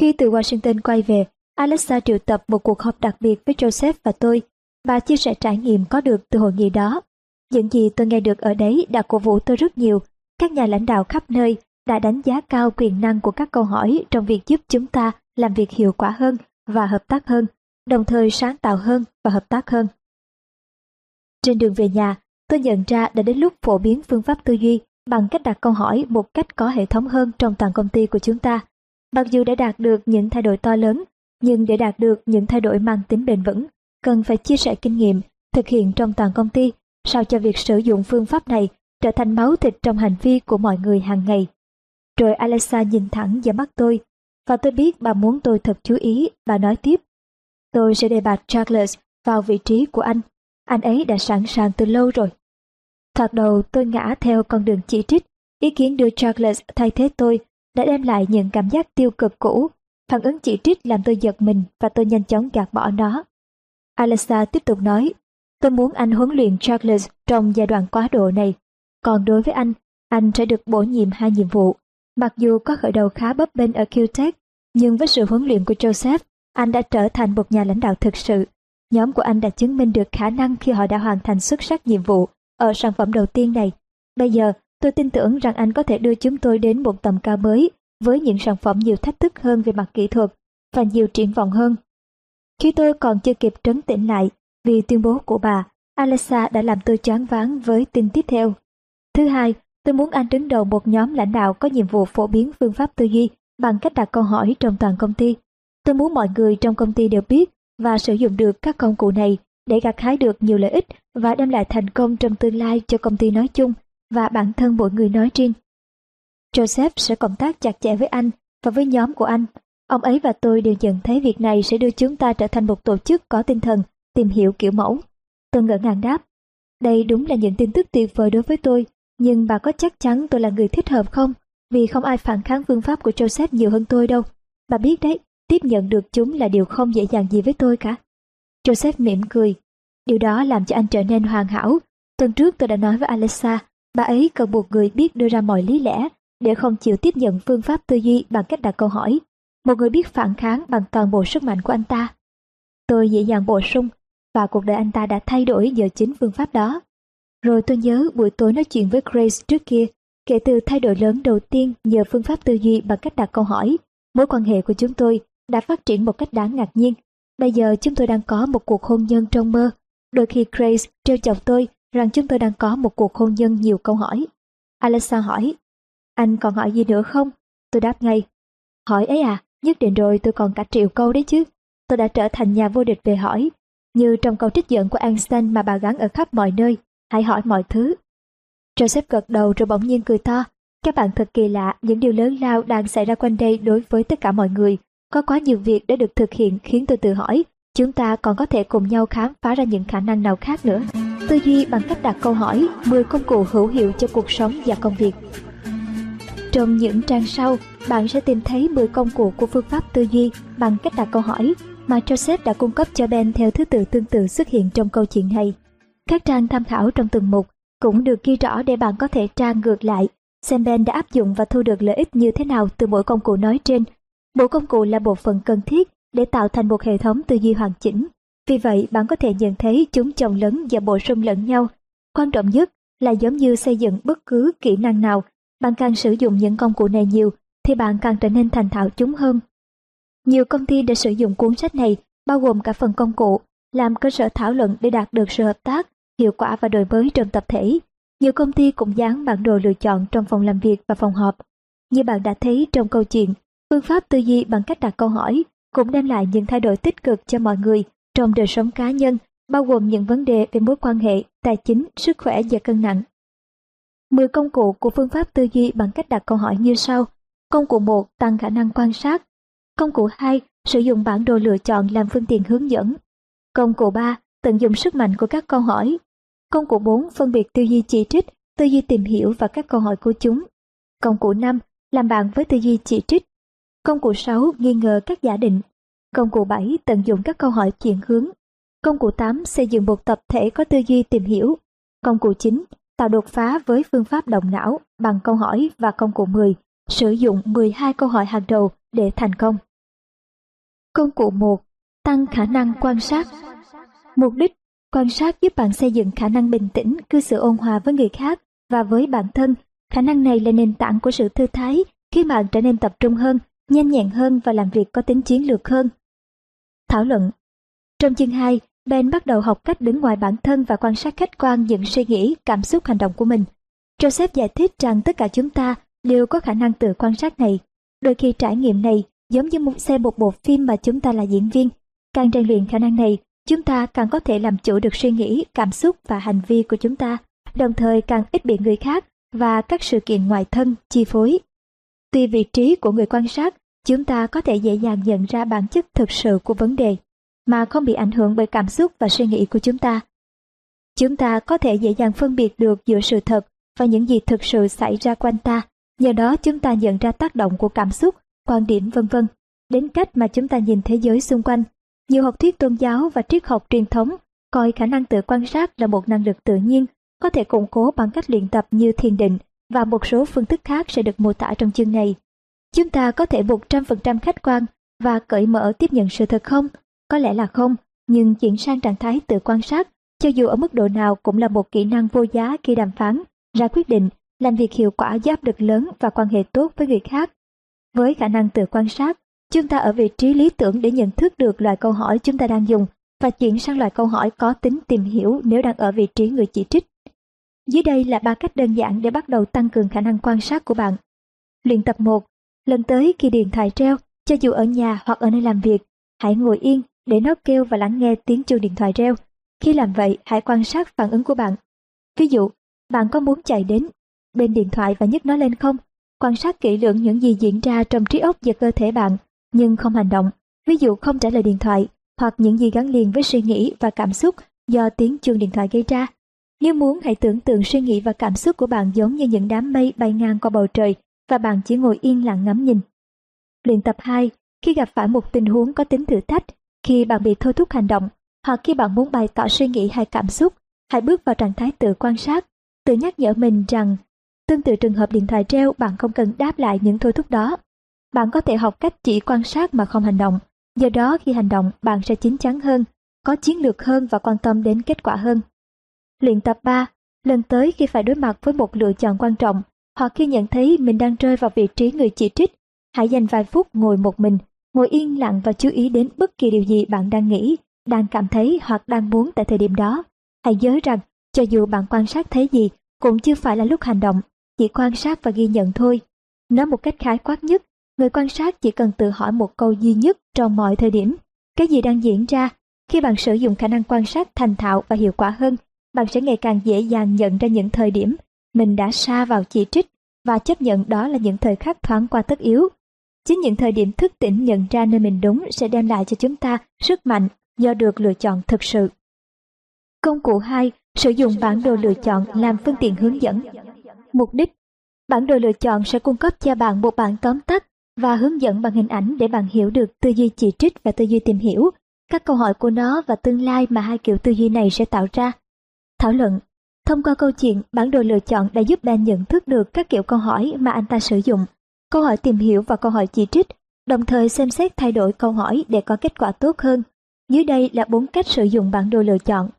Khi từ Washington quay về, Alexa triệu tập một cuộc họp đặc biệt với Joseph và tôi. Bà chia sẻ trải nghiệm có được từ hội nghị đó. Những gì tôi nghe được ở đấy đã cổ vũ tôi rất nhiều. Các nhà lãnh đạo khắp nơi đã đánh giá cao quyền năng của các câu hỏi trong việc giúp chúng ta làm việc hiệu quả hơn và hợp tác hơn, đồng thời sáng tạo hơn và hợp tác hơn. Trên đường về nhà, tôi nhận ra đã đến lúc phổ biến phương pháp tư duy bằng cách đặt câu hỏi một cách có hệ thống hơn trong toàn công ty của chúng ta. Mặc dù đã đạt được những thay đổi to lớn, nhưng để đạt được những thay đổi mang tính bền vững, cần phải chia sẻ kinh nghiệm, thực hiện trong toàn công ty, sao cho việc sử dụng phương pháp này trở thành máu thịt trong hành vi của mọi người hàng ngày. Rồi Alexa nhìn thẳng vào mắt tôi, và tôi biết bà muốn tôi thật chú ý, bà nói tiếp. Tôi sẽ đề bạt Charles vào vị trí của anh. Anh ấy đã sẵn sàng từ lâu rồi. Thoạt đầu tôi ngã theo con đường chỉ trích, ý kiến đưa Charles thay thế tôi đã đem lại những cảm giác tiêu cực cũ. Phản ứng chỉ trích làm tôi giật mình và tôi nhanh chóng gạt bỏ nó. Alexa tiếp tục nói, tôi muốn anh huấn luyện Charles trong giai đoạn quá độ này. Còn đối với anh, anh sẽ được bổ nhiệm hai nhiệm vụ. Mặc dù có khởi đầu khá bấp bênh ở QTech, nhưng với sự huấn luyện của Joseph, anh đã trở thành một nhà lãnh đạo thực sự. Nhóm của anh đã chứng minh được khả năng khi họ đã hoàn thành xuất sắc nhiệm vụ ở sản phẩm đầu tiên này. Bây giờ, tôi tin tưởng rằng anh có thể đưa chúng tôi đến một tầm cao mới với những sản phẩm nhiều thách thức hơn về mặt kỹ thuật và nhiều triển vọng hơn. Khi tôi còn chưa kịp trấn tĩnh lại vì tuyên bố của bà, Alexa đã làm tôi choáng váng với tin tiếp theo. Thứ hai, tôi muốn anh đứng đầu một nhóm lãnh đạo có nhiệm vụ phổ biến phương pháp tư duy bằng cách đặt câu hỏi trong toàn công ty. Tôi muốn mọi người trong công ty đều biết và sử dụng được các công cụ này để gặt hái được nhiều lợi ích và đem lại thành công trong tương lai cho công ty nói chung và bản thân mỗi người nói riêng. Joseph sẽ cộng tác chặt chẽ với anh và với nhóm của anh. Ông ấy và tôi đều nhận thấy việc này sẽ đưa chúng ta trở thành một tổ chức có tinh thần, tìm hiểu kiểu mẫu. Tôi ngỡ ngàng đáp. Đây đúng là những tin tức tuyệt vời đối với tôi, nhưng bà có chắc chắn tôi là người thích hợp không? Vì không ai phản kháng phương pháp của Joseph nhiều hơn tôi đâu. Bà biết đấy, tiếp nhận được chúng là điều không dễ dàng gì với tôi cả. Joseph mỉm cười. Điều đó làm cho anh trở nên hoàn hảo. Tuần trước tôi đã nói với Alexa, bà ấy cần một người biết đưa ra mọi lý lẽ để không chịu tiếp nhận phương pháp tư duy bằng cách đặt câu hỏi. Một người biết phản kháng bằng toàn bộ sức mạnh của anh ta. Tôi dễ dàng bổ sung và cuộc đời anh ta đã thay đổi nhờ chính phương pháp đó. Rồi tôi nhớ buổi tối nói chuyện với Grace trước kia, kể từ thay đổi lớn đầu tiên nhờ phương pháp tư duy bằng cách đặt câu hỏi, mối quan hệ của chúng tôi đã phát triển một cách đáng ngạc nhiên. Bây giờ chúng tôi đang có một cuộc hôn nhân trong mơ. Đôi khi Grace trêu chọc tôi rằng chúng tôi đang có một cuộc hôn nhân nhiều câu hỏi. Alexa hỏi, anh còn hỏi gì nữa không? Tôi đáp ngay, hỏi ấy à, nhất định rồi tôi còn cả triệu câu đấy chứ. Tôi đã trở thành nhà vô địch về hỏi, như trong câu trích dẫn của Einstein mà bà gắn ở khắp mọi nơi, hãy hỏi mọi thứ. Joseph gật đầu rồi bỗng nhiên cười to. Các bạn thật kỳ lạ, những điều lớn lao đang xảy ra quanh đây đối với tất cả mọi người. Có quá nhiều việc đã được thực hiện khiến tôi tự hỏi, chúng ta còn có thể cùng nhau khám phá ra những khả năng nào khác nữa. Tư duy bằng cách đặt câu hỏi 10 công cụ hữu hiệu cho cuộc sống và công việc. Trong những trang sau, bạn sẽ tìm thấy 10 công cụ của phương pháp tư duy bằng cách đặt câu hỏi mà Joseph đã cung cấp cho Ben theo thứ tự tương tự xuất hiện trong câu chuyện này. Các trang tham khảo trong từng mục cũng được ghi rõ để bạn có thể tra ngược lại xem Ben đã áp dụng và thu được lợi ích như thế nào từ mỗi công cụ nói trên. Mỗi công cụ là bộ phận cần thiết để tạo thành một hệ thống tư duy hoàn chỉnh. Vì vậy, bạn có thể nhận thấy chúng chồng lấn và bổ sung lẫn nhau. Quan trọng nhất là giống như xây dựng bất cứ kỹ năng nào, bạn càng sử dụng những công cụ này nhiều thì bạn càng trở nên thành thạo chúng hơn. Nhiều công ty đã sử dụng cuốn sách này, bao gồm cả phần công cụ, làm cơ sở thảo luận để đạt được sự hợp tác, hiệu quả và đổi mới trong tập thể. Nhiều công ty cũng dán bản đồ lựa chọn trong phòng làm việc và phòng họp. Như bạn đã thấy trong câu chuyện, phương pháp tư duy bằng cách đặt câu hỏi cũng đem lại những thay đổi tích cực cho mọi người trong đời sống cá nhân, bao gồm những vấn đề về mối quan hệ, tài chính, sức khỏe và cân nặng. 10 công cụ của phương pháp tư duy bằng cách đặt câu hỏi như sau. Công cụ 1 tăng khả năng quan sát. Công cụ 2 sử dụng bản đồ lựa chọn làm phương tiện hướng dẫn. Công cụ 3 tận dụng sức mạnh của các câu hỏi. Công cụ 4 phân biệt tư duy chỉ trích, tư duy tìm hiểu và các câu hỏi của chúng. Công cụ 5 làm bạn với tư duy chỉ trích. Công cụ 6 nghi ngờ các giả định. Công cụ 7 tận dụng các câu hỏi chuyển hướng. Công cụ 8 xây dựng một tập thể có tư duy tìm hiểu. Công cụ 9 tạo đột phá với phương pháp động não bằng câu hỏi và công cụ 10 sử dụng 12 câu hỏi hàng đầu để thành công. Công cụ 1 tăng khả năng quan sát. Mục đích quan sát giúp bạn xây dựng khả năng bình tĩnh, cư xử ôn hòa với người khác và với bản thân. Khả năng này là nền tảng của sự thư thái, khiến bạn trở nên tập trung hơn, nhanh nhẹn hơn và làm việc có tính chiến lược hơn. Thảo luận Trong chương 2, Ben bắt đầu học cách đứng ngoài bản thân và quan sát khách quan những suy nghĩ, cảm xúc hành động của mình. Joseph giải thích rằng tất cả chúng ta đều có khả năng tự quan sát này. Đôi khi trải nghiệm này giống như một xem một bộ phim mà chúng ta là diễn viên. Càng rèn luyện khả năng này, chúng ta càng có thể làm chủ được suy nghĩ, cảm xúc và hành vi của chúng ta, đồng thời càng ít bị người khác và các sự kiện ngoài thân chi phối. Tùy vị trí của người quan sát, chúng ta có thể dễ dàng nhận ra bản chất thực sự của vấn đề, mà không bị ảnh hưởng bởi cảm xúc và suy nghĩ của chúng ta. Chúng ta có thể dễ dàng phân biệt được giữa sự thật và những gì thực sự xảy ra quanh ta, nhờ đó chúng ta nhận ra tác động của cảm xúc, quan điểm vân vân đến cách mà chúng ta nhìn thế giới xung quanh. Nhiều học thuyết tôn giáo và triết học truyền thống coi khả năng tự quan sát là một năng lực tự nhiên, có thể củng cố bằng cách luyện tập như thiền định và một số phương thức khác sẽ được mô tả trong chương này. Chúng ta có thể 100% khách quan và cởi mở tiếp nhận sự thật không? Có lẽ là không, nhưng chuyển sang trạng thái tự quan sát, cho dù ở mức độ nào cũng là một kỹ năng vô giá khi đàm phán, ra quyết định, làm việc hiệu quả giáp áp lực lớn và quan hệ tốt với người khác. Với khả năng tự quan sát, chúng ta ở vị trí lý tưởng để nhận thức được loại câu hỏi chúng ta đang dùng và chuyển sang loại câu hỏi có tính tìm hiểu nếu đang ở vị trí người chỉ trích. Dưới đây là ba cách đơn giản để bắt đầu tăng cường khả năng quan sát của bạn. Luyện tập 1. Lần tới khi điện thoại treo, cho dù ở nhà hoặc ở nơi làm việc, hãy ngồi yên để nó kêu và lắng nghe tiếng chuông điện thoại reo. Khi làm vậy, hãy quan sát phản ứng của bạn. Ví dụ, bạn có muốn chạy đến bên điện thoại và nhấc nó lên không? Quan sát kỹ lưỡng những gì diễn ra trong trí óc và cơ thể bạn, nhưng không hành động. Ví dụ không trả lời điện thoại, hoặc những gì gắn liền với suy nghĩ và cảm xúc do tiếng chuông điện thoại gây ra. Nếu muốn hãy tưởng tượng suy nghĩ và cảm xúc của bạn giống như những đám mây bay ngang qua bầu trời và bạn chỉ ngồi yên lặng ngắm nhìn. Luyện tập 2. Khi gặp phải một tình huống có tính thử thách, khi bạn bị thôi thúc hành động, hoặc khi bạn muốn bày tỏ suy nghĩ hay cảm xúc, hãy bước vào trạng thái tự quan sát, tự nhắc nhở mình rằng tương tự trường hợp điện thoại treo bạn không cần đáp lại những thôi thúc đó. Bạn có thể học cách chỉ quan sát mà không hành động, do đó khi hành động bạn sẽ chín chắn hơn, có chiến lược hơn và quan tâm đến kết quả hơn. Luyện tập 3. Lần tới khi phải đối mặt với một lựa chọn quan trọng, hoặc khi nhận thấy mình đang rơi vào vị trí người chỉ trích, hãy dành vài phút ngồi một mình, ngồi yên lặng và chú ý đến bất kỳ điều gì bạn đang nghĩ, đang cảm thấy hoặc đang muốn tại thời điểm đó. Hãy nhớ rằng, cho dù bạn quan sát thấy gì, cũng chưa phải là lúc hành động, chỉ quan sát và ghi nhận thôi. Nói một cách khái quát nhất, người quan sát chỉ cần tự hỏi một câu duy nhất trong mọi thời điểm. Cái gì đang diễn ra? Khi bạn sử dụng khả năng quan sát thành thạo và hiệu quả hơn, bạn sẽ ngày càng dễ dàng nhận ra những thời điểm mình đã xa vào chỉ trích và chấp nhận đó là những thời khắc thoáng qua tất yếu. Chính những thời điểm thức tỉnh nhận ra nơi mình đúng sẽ đem lại cho chúng ta sức mạnh do được lựa chọn thực sự. Công cụ 2. Sử dụng bản đồ lựa chọn làm phương tiện hướng dẫn. Mục đích Bản đồ lựa chọn sẽ cung cấp cho bạn một bản tóm tắt và hướng dẫn bằng hình ảnh để bạn hiểu được tư duy chỉ trích và tư duy tìm hiểu, các câu hỏi của nó và tương lai mà hai kiểu tư duy này sẽ tạo ra. Thảo luận Thông qua câu chuyện, bản đồ lựa chọn đã giúp bạn nhận thức được các kiểu câu hỏi mà anh ta sử dụng, câu hỏi tìm hiểu và câu hỏi chỉ trích, đồng thời xem xét thay đổi câu hỏi để có kết quả tốt hơn. Dưới đây là bốn cách sử dụng bản đồ lựa chọn.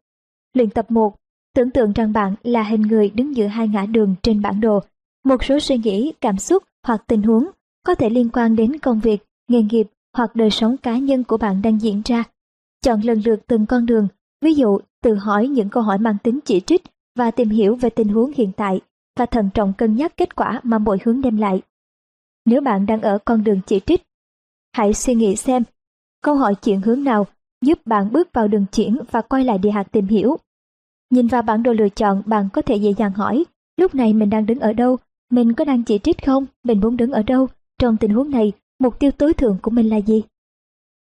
Luyện tập 1. Tưởng tượng rằng bạn là hình người đứng giữa hai ngã đường trên bản đồ. Một số suy nghĩ, cảm xúc hoặc tình huống có thể liên quan đến công việc, nghề nghiệp hoặc đời sống cá nhân của bạn đang diễn ra. Chọn lần lượt từng con đường, ví dụ tự hỏi những câu hỏi mang tính chỉ trích và tìm hiểu về tình huống hiện tại và thận trọng cân nhắc kết quả mà mỗi hướng đem lại. Nếu bạn đang ở con đường chỉ trích, hãy suy nghĩ xem câu hỏi chuyển hướng nào giúp bạn bước vào đường chuyển và quay lại địa hạt tìm hiểu. Nhìn vào bản đồ lựa chọn, bạn có thể dễ dàng hỏi, lúc này mình đang đứng ở đâu, mình có đang chỉ trích không, mình muốn đứng ở đâu, trong tình huống này, mục tiêu tối thượng của mình là gì?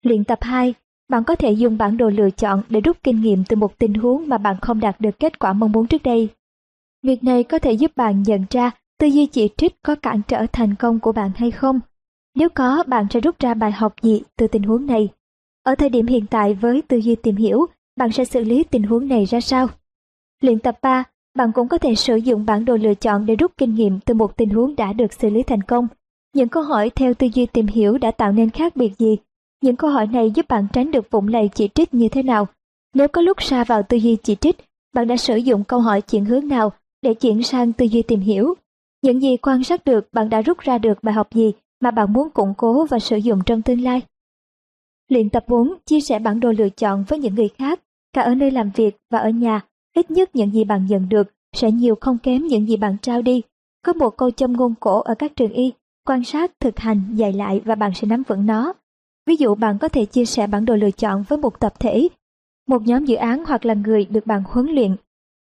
Luyện tập 2, bạn có thể dùng bản đồ lựa chọn để rút kinh nghiệm từ một tình huống mà bạn không đạt được kết quả mong muốn trước đây. Việc này có thể giúp bạn nhận ra tư duy chỉ trích có cản trở thành công của bạn hay không. Nếu có, bạn sẽ rút ra bài học gì từ tình huống này. Ở thời điểm hiện tại với tư duy tìm hiểu, bạn sẽ xử lý tình huống này ra sao? Luyện tập 3, bạn cũng có thể sử dụng bản đồ lựa chọn để rút kinh nghiệm từ một tình huống đã được xử lý thành công. Những câu hỏi theo tư duy tìm hiểu đã tạo nên khác biệt gì những câu hỏi này giúp bạn tránh được vụng lầy chỉ trích như thế nào? Nếu có lúc xa vào tư duy chỉ trích, bạn đã sử dụng câu hỏi chuyển hướng nào để chuyển sang tư duy tìm hiểu? Những gì quan sát được bạn đã rút ra được bài học gì mà bạn muốn củng cố và sử dụng trong tương lai? Luyện tập 4. Chia sẻ bản đồ lựa chọn với những người khác, cả ở nơi làm việc và ở nhà. Ít nhất những gì bạn nhận được sẽ nhiều không kém những gì bạn trao đi. Có một câu châm ngôn cổ ở các trường y, quan sát, thực hành, dạy lại và bạn sẽ nắm vững nó. Ví dụ bạn có thể chia sẻ bản đồ lựa chọn với một tập thể, một nhóm dự án hoặc là người được bạn huấn luyện.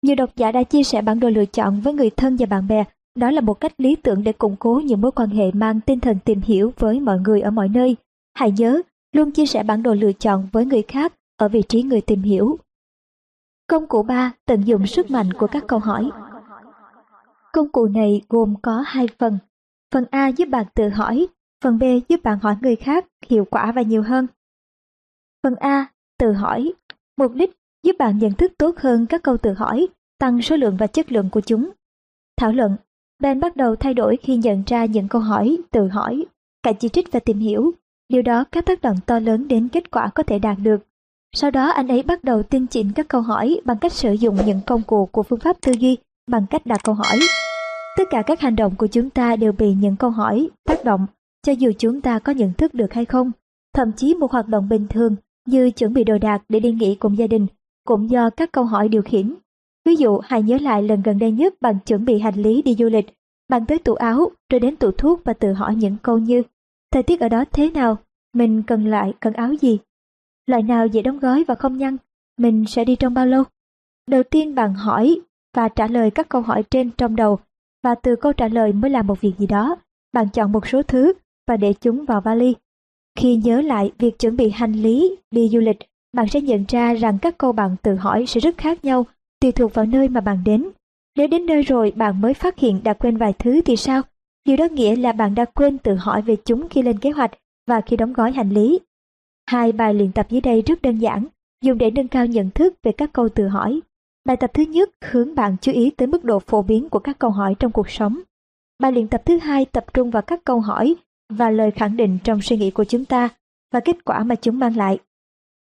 Nhiều độc giả đã chia sẻ bản đồ lựa chọn với người thân và bạn bè. Đó là một cách lý tưởng để củng cố những mối quan hệ mang tinh thần tìm hiểu với mọi người ở mọi nơi. Hãy nhớ, luôn chia sẻ bản đồ lựa chọn với người khác ở vị trí người tìm hiểu. Công cụ 3. Tận dụng sức mạnh của các câu hỏi. Công cụ này gồm có hai phần. Phần A giúp bạn tự hỏi, Phần B giúp bạn hỏi người khác hiệu quả và nhiều hơn. Phần A. Tự hỏi. Mục đích giúp bạn nhận thức tốt hơn các câu tự hỏi, tăng số lượng và chất lượng của chúng. Thảo luận. Ben bắt đầu thay đổi khi nhận ra những câu hỏi, tự hỏi, cả chỉ trích và tìm hiểu. Điều đó có tác động to lớn đến kết quả có thể đạt được. Sau đó anh ấy bắt đầu tinh chỉnh các câu hỏi bằng cách sử dụng những công cụ của phương pháp tư duy bằng cách đặt câu hỏi. Tất cả các hành động của chúng ta đều bị những câu hỏi tác động cho dù chúng ta có nhận thức được hay không. Thậm chí một hoạt động bình thường như chuẩn bị đồ đạc để đi nghỉ cùng gia đình cũng do các câu hỏi điều khiển. Ví dụ, hãy nhớ lại lần gần đây nhất bạn chuẩn bị hành lý đi du lịch. Bạn tới tủ áo, rồi đến tủ thuốc và tự hỏi những câu như Thời tiết ở đó thế nào? Mình cần lại cần áo gì? Loại nào dễ đóng gói và không nhăn? Mình sẽ đi trong bao lâu? Đầu tiên bạn hỏi và trả lời các câu hỏi trên trong đầu và từ câu trả lời mới làm một việc gì đó. Bạn chọn một số thứ và để chúng vào vali. Khi nhớ lại việc chuẩn bị hành lý đi du lịch, bạn sẽ nhận ra rằng các câu bạn tự hỏi sẽ rất khác nhau tùy thuộc vào nơi mà bạn đến. Nếu đến nơi rồi bạn mới phát hiện đã quên vài thứ thì sao? Điều đó nghĩa là bạn đã quên tự hỏi về chúng khi lên kế hoạch và khi đóng gói hành lý. Hai bài luyện tập dưới đây rất đơn giản, dùng để nâng cao nhận thức về các câu tự hỏi. Bài tập thứ nhất hướng bạn chú ý tới mức độ phổ biến của các câu hỏi trong cuộc sống. Bài luyện tập thứ hai tập trung vào các câu hỏi và lời khẳng định trong suy nghĩ của chúng ta và kết quả mà chúng mang lại.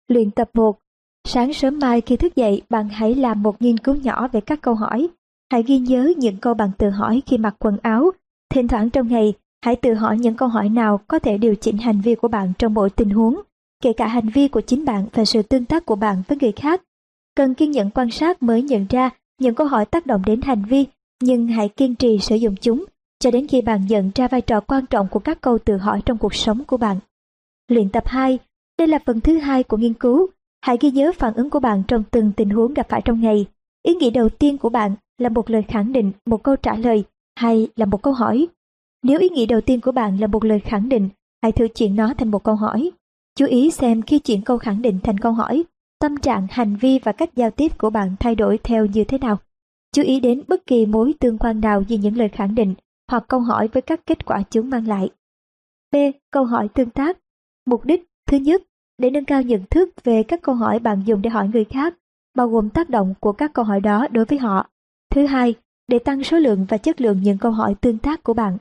Luyện tập 1. Sáng sớm mai khi thức dậy, bạn hãy làm một nghiên cứu nhỏ về các câu hỏi. Hãy ghi nhớ những câu bạn tự hỏi khi mặc quần áo. Thỉnh thoảng trong ngày, hãy tự hỏi những câu hỏi nào có thể điều chỉnh hành vi của bạn trong mỗi tình huống, kể cả hành vi của chính bạn và sự tương tác của bạn với người khác. Cần kiên nhẫn quan sát mới nhận ra những câu hỏi tác động đến hành vi, nhưng hãy kiên trì sử dụng chúng cho đến khi bạn nhận ra vai trò quan trọng của các câu tự hỏi trong cuộc sống của bạn. Luyện tập 2. Đây là phần thứ hai của nghiên cứu. Hãy ghi nhớ phản ứng của bạn trong từng tình huống gặp phải trong ngày. Ý nghĩ đầu tiên của bạn là một lời khẳng định, một câu trả lời hay là một câu hỏi. Nếu ý nghĩ đầu tiên của bạn là một lời khẳng định, hãy thử chuyển nó thành một câu hỏi. Chú ý xem khi chuyển câu khẳng định thành câu hỏi, tâm trạng, hành vi và cách giao tiếp của bạn thay đổi theo như thế nào. Chú ý đến bất kỳ mối tương quan nào giữa những lời khẳng định hoặc câu hỏi với các kết quả chúng mang lại. B. Câu hỏi tương tác. Mục đích thứ nhất, để nâng cao nhận thức về các câu hỏi bạn dùng để hỏi người khác, bao gồm tác động của các câu hỏi đó đối với họ. Thứ hai, để tăng số lượng và chất lượng những câu hỏi tương tác của bạn.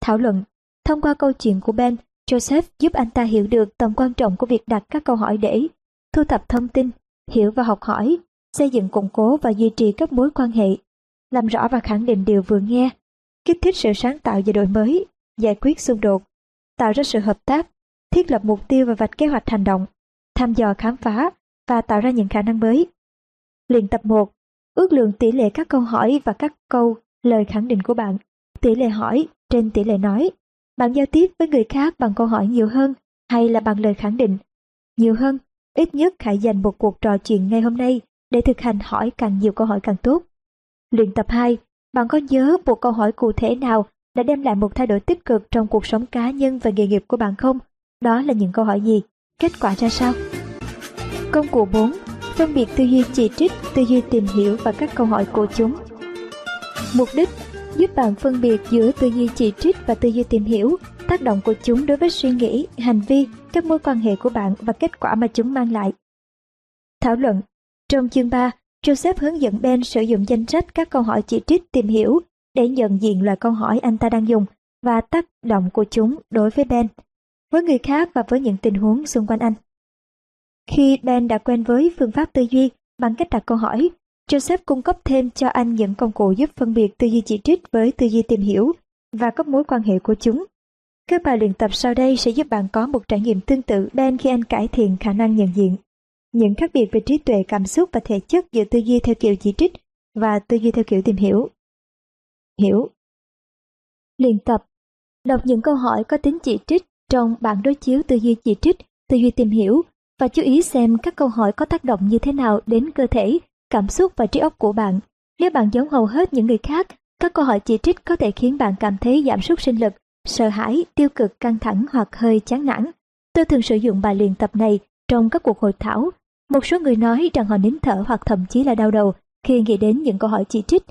Thảo luận Thông qua câu chuyện của Ben, Joseph giúp anh ta hiểu được tầm quan trọng của việc đặt các câu hỏi để thu thập thông tin, hiểu và học hỏi, xây dựng củng cố và duy trì các mối quan hệ, làm rõ và khẳng định điều vừa nghe, kích thích sự sáng tạo và đổi mới, giải quyết xung đột, tạo ra sự hợp tác, thiết lập mục tiêu và vạch kế hoạch hành động, thăm dò khám phá và tạo ra những khả năng mới. Luyện tập 1. Ước lượng tỷ lệ các câu hỏi và các câu lời khẳng định của bạn. Tỷ lệ hỏi trên tỷ lệ nói. Bạn giao tiếp với người khác bằng câu hỏi nhiều hơn hay là bằng lời khẳng định? Nhiều hơn, ít nhất hãy dành một cuộc trò chuyện ngay hôm nay để thực hành hỏi càng nhiều câu hỏi càng tốt. Luyện tập 2. Bạn có nhớ một câu hỏi cụ thể nào đã đem lại một thay đổi tích cực trong cuộc sống cá nhân và nghề nghiệp của bạn không? Đó là những câu hỏi gì? Kết quả ra sao? Công cụ 4. Phân biệt tư duy chỉ trích, tư duy tìm hiểu và các câu hỏi của chúng. Mục đích giúp bạn phân biệt giữa tư duy chỉ trích và tư duy tìm hiểu, tác động của chúng đối với suy nghĩ, hành vi, các mối quan hệ của bạn và kết quả mà chúng mang lại. Thảo luận Trong chương 3, Joseph hướng dẫn Ben sử dụng danh sách các câu hỏi chỉ trích tìm hiểu để nhận diện loại câu hỏi anh ta đang dùng và tác động của chúng đối với Ben, với người khác và với những tình huống xung quanh anh. Khi Ben đã quen với phương pháp tư duy bằng cách đặt câu hỏi, Joseph cung cấp thêm cho anh những công cụ giúp phân biệt tư duy chỉ trích với tư duy tìm hiểu và các mối quan hệ của chúng. Các bài luyện tập sau đây sẽ giúp bạn có một trải nghiệm tương tự Ben khi anh cải thiện khả năng nhận diện. Những khác biệt về trí tuệ, cảm xúc và thể chất giữa tư duy theo kiểu chỉ trích và tư duy theo kiểu tìm hiểu. Hiểu Luyện tập Đọc những câu hỏi có tính chỉ trích trong bản đối chiếu tư duy chỉ trích, tư duy tìm hiểu và chú ý xem các câu hỏi có tác động như thế nào đến cơ thể, cảm xúc và trí óc của bạn. Nếu bạn giống hầu hết những người khác, các câu hỏi chỉ trích có thể khiến bạn cảm thấy giảm sút sinh lực, sợ hãi, tiêu cực, căng thẳng hoặc hơi chán nản. Tôi thường sử dụng bài luyện tập này trong các cuộc hội thảo. Một số người nói rằng họ nín thở hoặc thậm chí là đau đầu khi nghĩ đến những câu hỏi chỉ trích.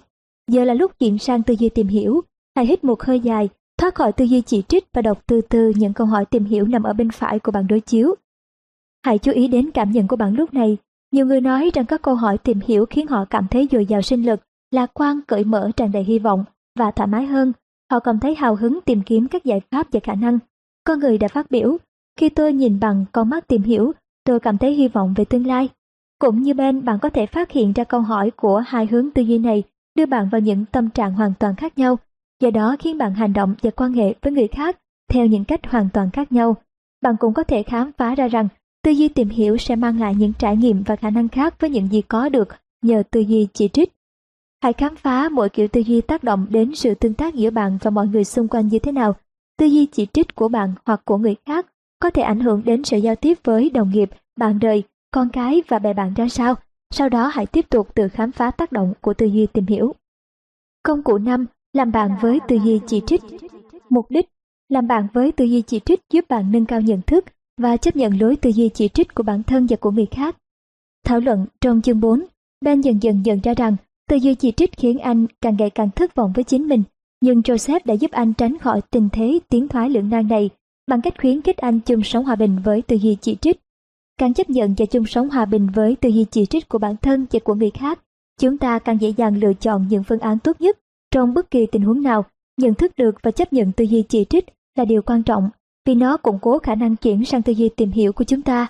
Giờ là lúc chuyển sang tư duy tìm hiểu. Hãy hít một hơi dài, thoát khỏi tư duy chỉ trích và đọc từ từ những câu hỏi tìm hiểu nằm ở bên phải của bảng đối chiếu. Hãy chú ý đến cảm nhận của bạn lúc này. Nhiều người nói rằng các câu hỏi tìm hiểu khiến họ cảm thấy dồi dào sinh lực, lạc quan, cởi mở, tràn đầy hy vọng và thoải mái hơn. Họ cảm thấy hào hứng tìm kiếm các giải pháp và khả năng. Con người đã phát biểu, khi tôi nhìn bằng con mắt tìm hiểu, tôi cảm thấy hy vọng về tương lai. Cũng như bên bạn có thể phát hiện ra câu hỏi của hai hướng tư duy này đưa bạn vào những tâm trạng hoàn toàn khác nhau, do đó khiến bạn hành động và quan hệ với người khác theo những cách hoàn toàn khác nhau. Bạn cũng có thể khám phá ra rằng Tư duy tìm hiểu sẽ mang lại những trải nghiệm và khả năng khác với những gì có được nhờ tư duy chỉ trích. Hãy khám phá mỗi kiểu tư duy tác động đến sự tương tác giữa bạn và mọi người xung quanh như thế nào. Tư duy chỉ trích của bạn hoặc của người khác có thể ảnh hưởng đến sự giao tiếp với đồng nghiệp, bạn đời, con cái và bè bạn ra sao. Sau đó hãy tiếp tục tự khám phá tác động của tư duy tìm hiểu. Công cụ 5. Làm bạn với tư duy chỉ trích Mục đích Làm bạn với tư duy chỉ trích giúp bạn nâng cao nhận thức và chấp nhận lối tư duy chỉ trích của bản thân và của người khác. Thảo luận trong chương 4, Ben dần dần nhận ra rằng tư duy chỉ trích khiến anh càng ngày càng thất vọng với chính mình, nhưng Joseph đã giúp anh tránh khỏi tình thế tiến thoái lưỡng nan này bằng cách khuyến khích anh chung sống hòa bình với tư duy chỉ trích. Càng chấp nhận và chung sống hòa bình với tư duy chỉ trích của bản thân và của người khác, chúng ta càng dễ dàng lựa chọn những phương án tốt nhất trong bất kỳ tình huống nào. Nhận thức được và chấp nhận tư duy chỉ trích là điều quan trọng vì nó củng cố khả năng chuyển sang tư duy tìm hiểu của chúng ta.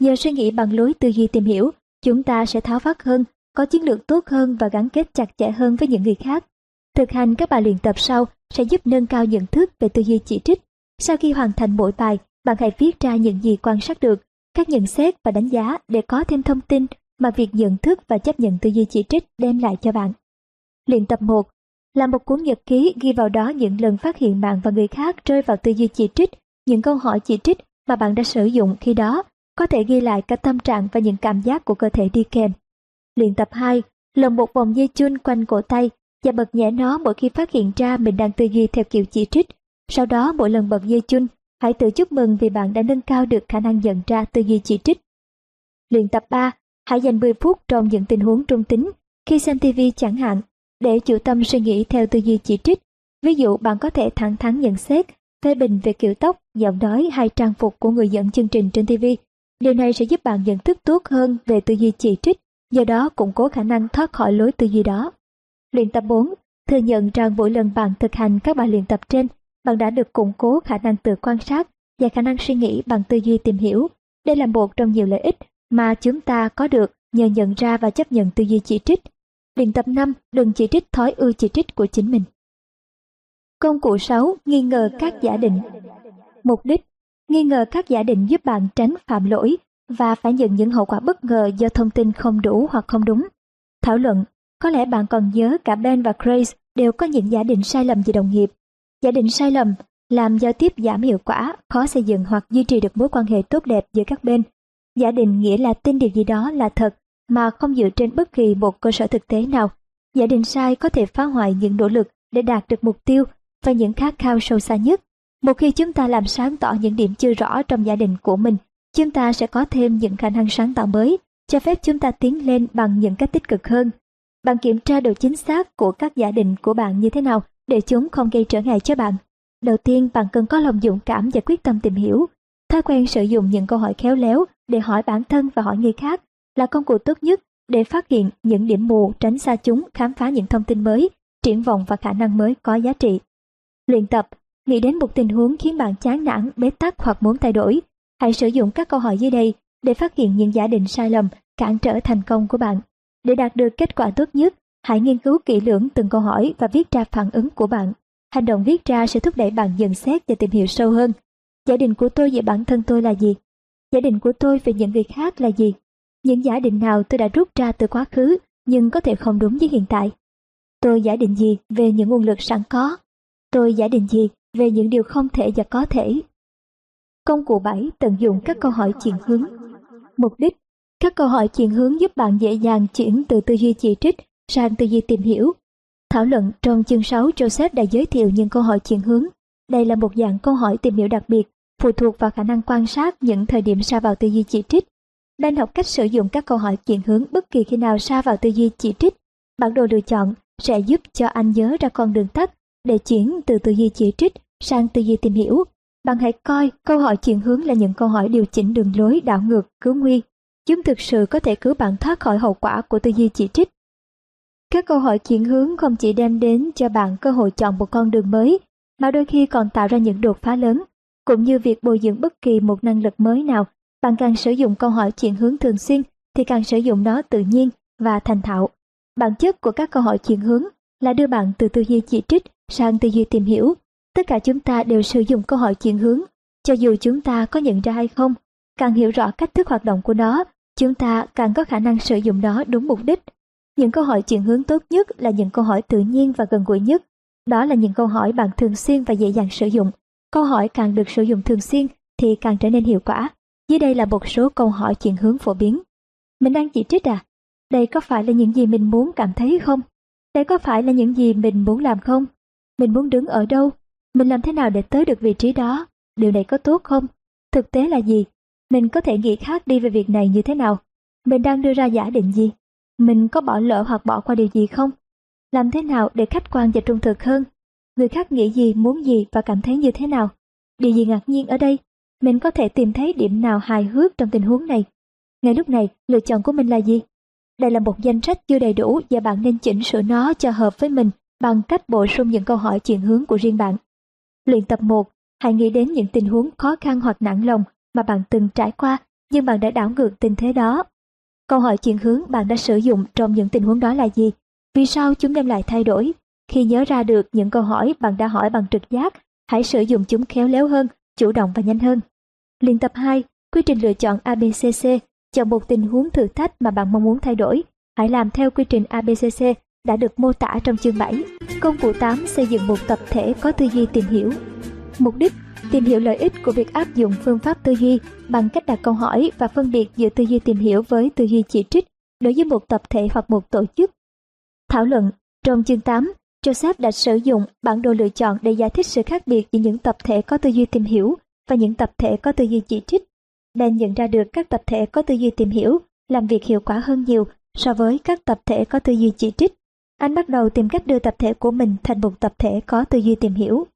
Nhờ suy nghĩ bằng lối tư duy tìm hiểu, chúng ta sẽ tháo vát hơn, có chiến lược tốt hơn và gắn kết chặt chẽ hơn với những người khác. Thực hành các bài luyện tập sau sẽ giúp nâng cao nhận thức về tư duy chỉ trích. Sau khi hoàn thành mỗi bài, bạn hãy viết ra những gì quan sát được, các nhận xét và đánh giá để có thêm thông tin mà việc nhận thức và chấp nhận tư duy chỉ trích đem lại cho bạn. Luyện tập 1 là một cuốn nhật ký ghi vào đó những lần phát hiện bạn và người khác rơi vào tư duy chỉ trích, những câu hỏi chỉ trích mà bạn đã sử dụng khi đó, có thể ghi lại cả tâm trạng và những cảm giác của cơ thể đi kèm. Luyện tập 2 lồng một vòng dây chun quanh cổ tay và bật nhẹ nó mỗi khi phát hiện ra mình đang tư duy theo kiểu chỉ trích. Sau đó mỗi lần bật dây chun, hãy tự chúc mừng vì bạn đã nâng cao được khả năng nhận ra tư duy chỉ trích. Luyện tập 3 Hãy dành 10 phút trong những tình huống trung tính, khi xem TV chẳng hạn, để chủ tâm suy nghĩ theo tư duy chỉ trích. Ví dụ bạn có thể thẳng thắn nhận xét, phê bình về kiểu tóc, giọng nói hay trang phục của người dẫn chương trình trên TV. Điều này sẽ giúp bạn nhận thức tốt hơn về tư duy chỉ trích, do đó củng cố khả năng thoát khỏi lối tư duy đó. Luyện tập 4. Thừa nhận rằng mỗi lần bạn thực hành các bài luyện tập trên, bạn đã được củng cố khả năng tự quan sát và khả năng suy nghĩ bằng tư duy tìm hiểu. Đây là một trong nhiều lợi ích mà chúng ta có được nhờ nhận ra và chấp nhận tư duy chỉ trích. Luyện tập 5. Đừng chỉ trích thói ưu chỉ trích của chính mình. Công cụ 6. Nghi ngờ các giả định Mục đích Nghi ngờ các giả định giúp bạn tránh phạm lỗi và phải nhận những hậu quả bất ngờ do thông tin không đủ hoặc không đúng. Thảo luận Có lẽ bạn còn nhớ cả Ben và Grace đều có những giả định sai lầm về đồng nghiệp. Giả định sai lầm làm giao tiếp giảm hiệu quả, khó xây dựng hoặc duy trì được mối quan hệ tốt đẹp giữa các bên. Giả định nghĩa là tin điều gì đó là thật mà không dựa trên bất kỳ một cơ sở thực tế nào. Giả định sai có thể phá hoại những nỗ lực để đạt được mục tiêu và những khát khao sâu xa nhất. Một khi chúng ta làm sáng tỏ những điểm chưa rõ trong giả định của mình, chúng ta sẽ có thêm những khả năng sáng tạo mới, cho phép chúng ta tiến lên bằng những cách tích cực hơn. Bạn kiểm tra độ chính xác của các giả định của bạn như thế nào để chúng không gây trở ngại cho bạn. Đầu tiên, bạn cần có lòng dũng cảm và quyết tâm tìm hiểu. Thói quen sử dụng những câu hỏi khéo léo để hỏi bản thân và hỏi người khác là công cụ tốt nhất để phát hiện những điểm mù, tránh xa chúng, khám phá những thông tin mới, triển vọng và khả năng mới có giá trị. Luyện tập, nghĩ đến một tình huống khiến bạn chán nản, bế tắc hoặc muốn thay đổi. Hãy sử dụng các câu hỏi dưới đây để phát hiện những giả định sai lầm, cản trở thành công của bạn. Để đạt được kết quả tốt nhất, hãy nghiên cứu kỹ lưỡng từng câu hỏi và viết ra phản ứng của bạn. Hành động viết ra sẽ thúc đẩy bạn nhận xét và tìm hiểu sâu hơn. Giả định của tôi về bản thân tôi là gì? Giả định của tôi về những người khác là gì? Những giả định nào tôi đã rút ra từ quá khứ nhưng có thể không đúng với hiện tại? Tôi giả định gì về những nguồn lực sẵn có? Tôi giả định gì về những điều không thể và có thể? Công cụ 7 tận dụng các câu hỏi chuyển hướng. Mục đích Các câu hỏi chuyển hướng giúp bạn dễ dàng chuyển từ tư duy chỉ trích sang tư duy tìm hiểu. Thảo luận trong chương 6 Joseph đã giới thiệu những câu hỏi chuyển hướng. Đây là một dạng câu hỏi tìm hiểu đặc biệt, phụ thuộc vào khả năng quan sát những thời điểm xa vào tư duy chỉ trích. Nên học cách sử dụng các câu hỏi chuyển hướng bất kỳ khi nào sa vào tư duy chỉ trích. Bản đồ lựa chọn sẽ giúp cho anh nhớ ra con đường tắt để chuyển từ tư duy chỉ trích sang tư duy tìm hiểu. Bạn hãy coi câu hỏi chuyển hướng là những câu hỏi điều chỉnh đường lối đảo ngược, cứu nguy. Chúng thực sự có thể cứu bạn thoát khỏi hậu quả của tư duy chỉ trích. Các câu hỏi chuyển hướng không chỉ đem đến cho bạn cơ hội chọn một con đường mới, mà đôi khi còn tạo ra những đột phá lớn. Cũng như việc bồi dưỡng bất kỳ một năng lực mới nào, bạn càng sử dụng câu hỏi chuyển hướng thường xuyên thì càng sử dụng nó tự nhiên và thành thạo. Bản chất của các câu hỏi chuyển hướng là đưa bạn từ tư duy chỉ trích sang tư duy tìm hiểu. Tất cả chúng ta đều sử dụng câu hỏi chuyển hướng, cho dù chúng ta có nhận ra hay không. Càng hiểu rõ cách thức hoạt động của nó, chúng ta càng có khả năng sử dụng nó đúng mục đích. Những câu hỏi chuyển hướng tốt nhất là những câu hỏi tự nhiên và gần gũi nhất. Đó là những câu hỏi bạn thường xuyên và dễ dàng sử dụng. Câu hỏi càng được sử dụng thường xuyên thì càng trở nên hiệu quả. Dưới đây là một số câu hỏi chuyển hướng phổ biến. Mình đang chỉ trích à? Đây có phải là những gì mình muốn cảm thấy không? Đây có phải là những gì mình muốn làm không? Mình muốn đứng ở đâu? Mình làm thế nào để tới được vị trí đó? Điều này có tốt không? Thực tế là gì? Mình có thể nghĩ khác đi về việc này như thế nào? Mình đang đưa ra giả định gì? Mình có bỏ lỡ hoặc bỏ qua điều gì không? Làm thế nào để khách quan và trung thực hơn? Người khác nghĩ gì, muốn gì và cảm thấy như thế nào? Điều gì ngạc nhiên ở đây? Mình có thể tìm thấy điểm nào hài hước trong tình huống này? Ngay lúc này, lựa chọn của mình là gì? Đây là một danh sách chưa đầy đủ và bạn nên chỉnh sửa nó cho hợp với mình bằng cách bổ sung những câu hỏi chuyển hướng của riêng bạn. Luyện tập 1. Hãy nghĩ đến những tình huống khó khăn hoặc nặng lòng mà bạn từng trải qua nhưng bạn đã đảo ngược tình thế đó. Câu hỏi chuyển hướng bạn đã sử dụng trong những tình huống đó là gì? Vì sao chúng đem lại thay đổi? Khi nhớ ra được những câu hỏi bạn đã hỏi bằng trực giác, hãy sử dụng chúng khéo léo hơn, chủ động và nhanh hơn. Luyện tập 2. Quy trình lựa chọn ABCC. Chọn một tình huống thử thách mà bạn mong muốn thay đổi. Hãy làm theo quy trình ABCC đã được mô tả trong chương 7. Công cụ 8 xây dựng một tập thể có tư duy tìm hiểu. Mục đích tìm hiểu lợi ích của việc áp dụng phương pháp tư duy bằng cách đặt câu hỏi và phân biệt giữa tư duy tìm hiểu với tư duy chỉ trích đối với một tập thể hoặc một tổ chức. Thảo luận Trong chương 8, Joseph đã sử dụng bản đồ lựa chọn để giải thích sự khác biệt giữa những tập thể có tư duy tìm hiểu và những tập thể có tư duy chỉ trích. nên nhận ra được các tập thể có tư duy tìm hiểu làm việc hiệu quả hơn nhiều so với các tập thể có tư duy chỉ trích. Anh bắt đầu tìm cách đưa tập thể của mình thành một tập thể có tư duy tìm hiểu.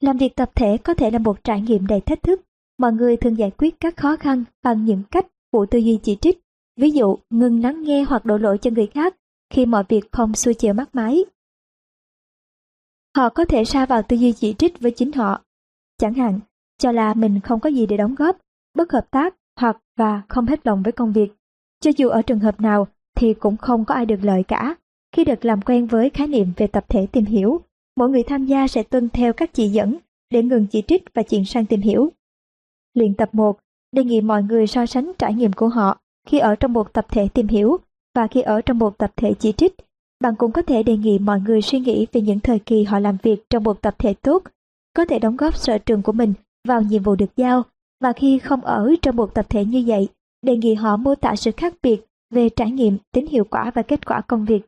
Làm việc tập thể có thể là một trải nghiệm đầy thách thức. Mọi người thường giải quyết các khó khăn bằng những cách của tư duy chỉ trích. Ví dụ, ngừng lắng nghe hoặc đổ lỗi cho người khác khi mọi việc không xuôi chiều mắt máy. Họ có thể sa vào tư duy chỉ trích với chính họ. Chẳng hạn, cho là mình không có gì để đóng góp, bất hợp tác hoặc và không hết lòng với công việc. Cho dù ở trường hợp nào thì cũng không có ai được lợi cả. Khi được làm quen với khái niệm về tập thể tìm hiểu, mỗi người tham gia sẽ tuân theo các chỉ dẫn để ngừng chỉ trích và chuyển sang tìm hiểu. Luyện tập 1. Đề nghị mọi người so sánh trải nghiệm của họ khi ở trong một tập thể tìm hiểu và khi ở trong một tập thể chỉ trích. Bạn cũng có thể đề nghị mọi người suy nghĩ về những thời kỳ họ làm việc trong một tập thể tốt, có thể đóng góp sở trường của mình vào nhiệm vụ được giao, và khi không ở trong một tập thể như vậy, đề nghị họ mô tả sự khác biệt về trải nghiệm, tính hiệu quả và kết quả công việc.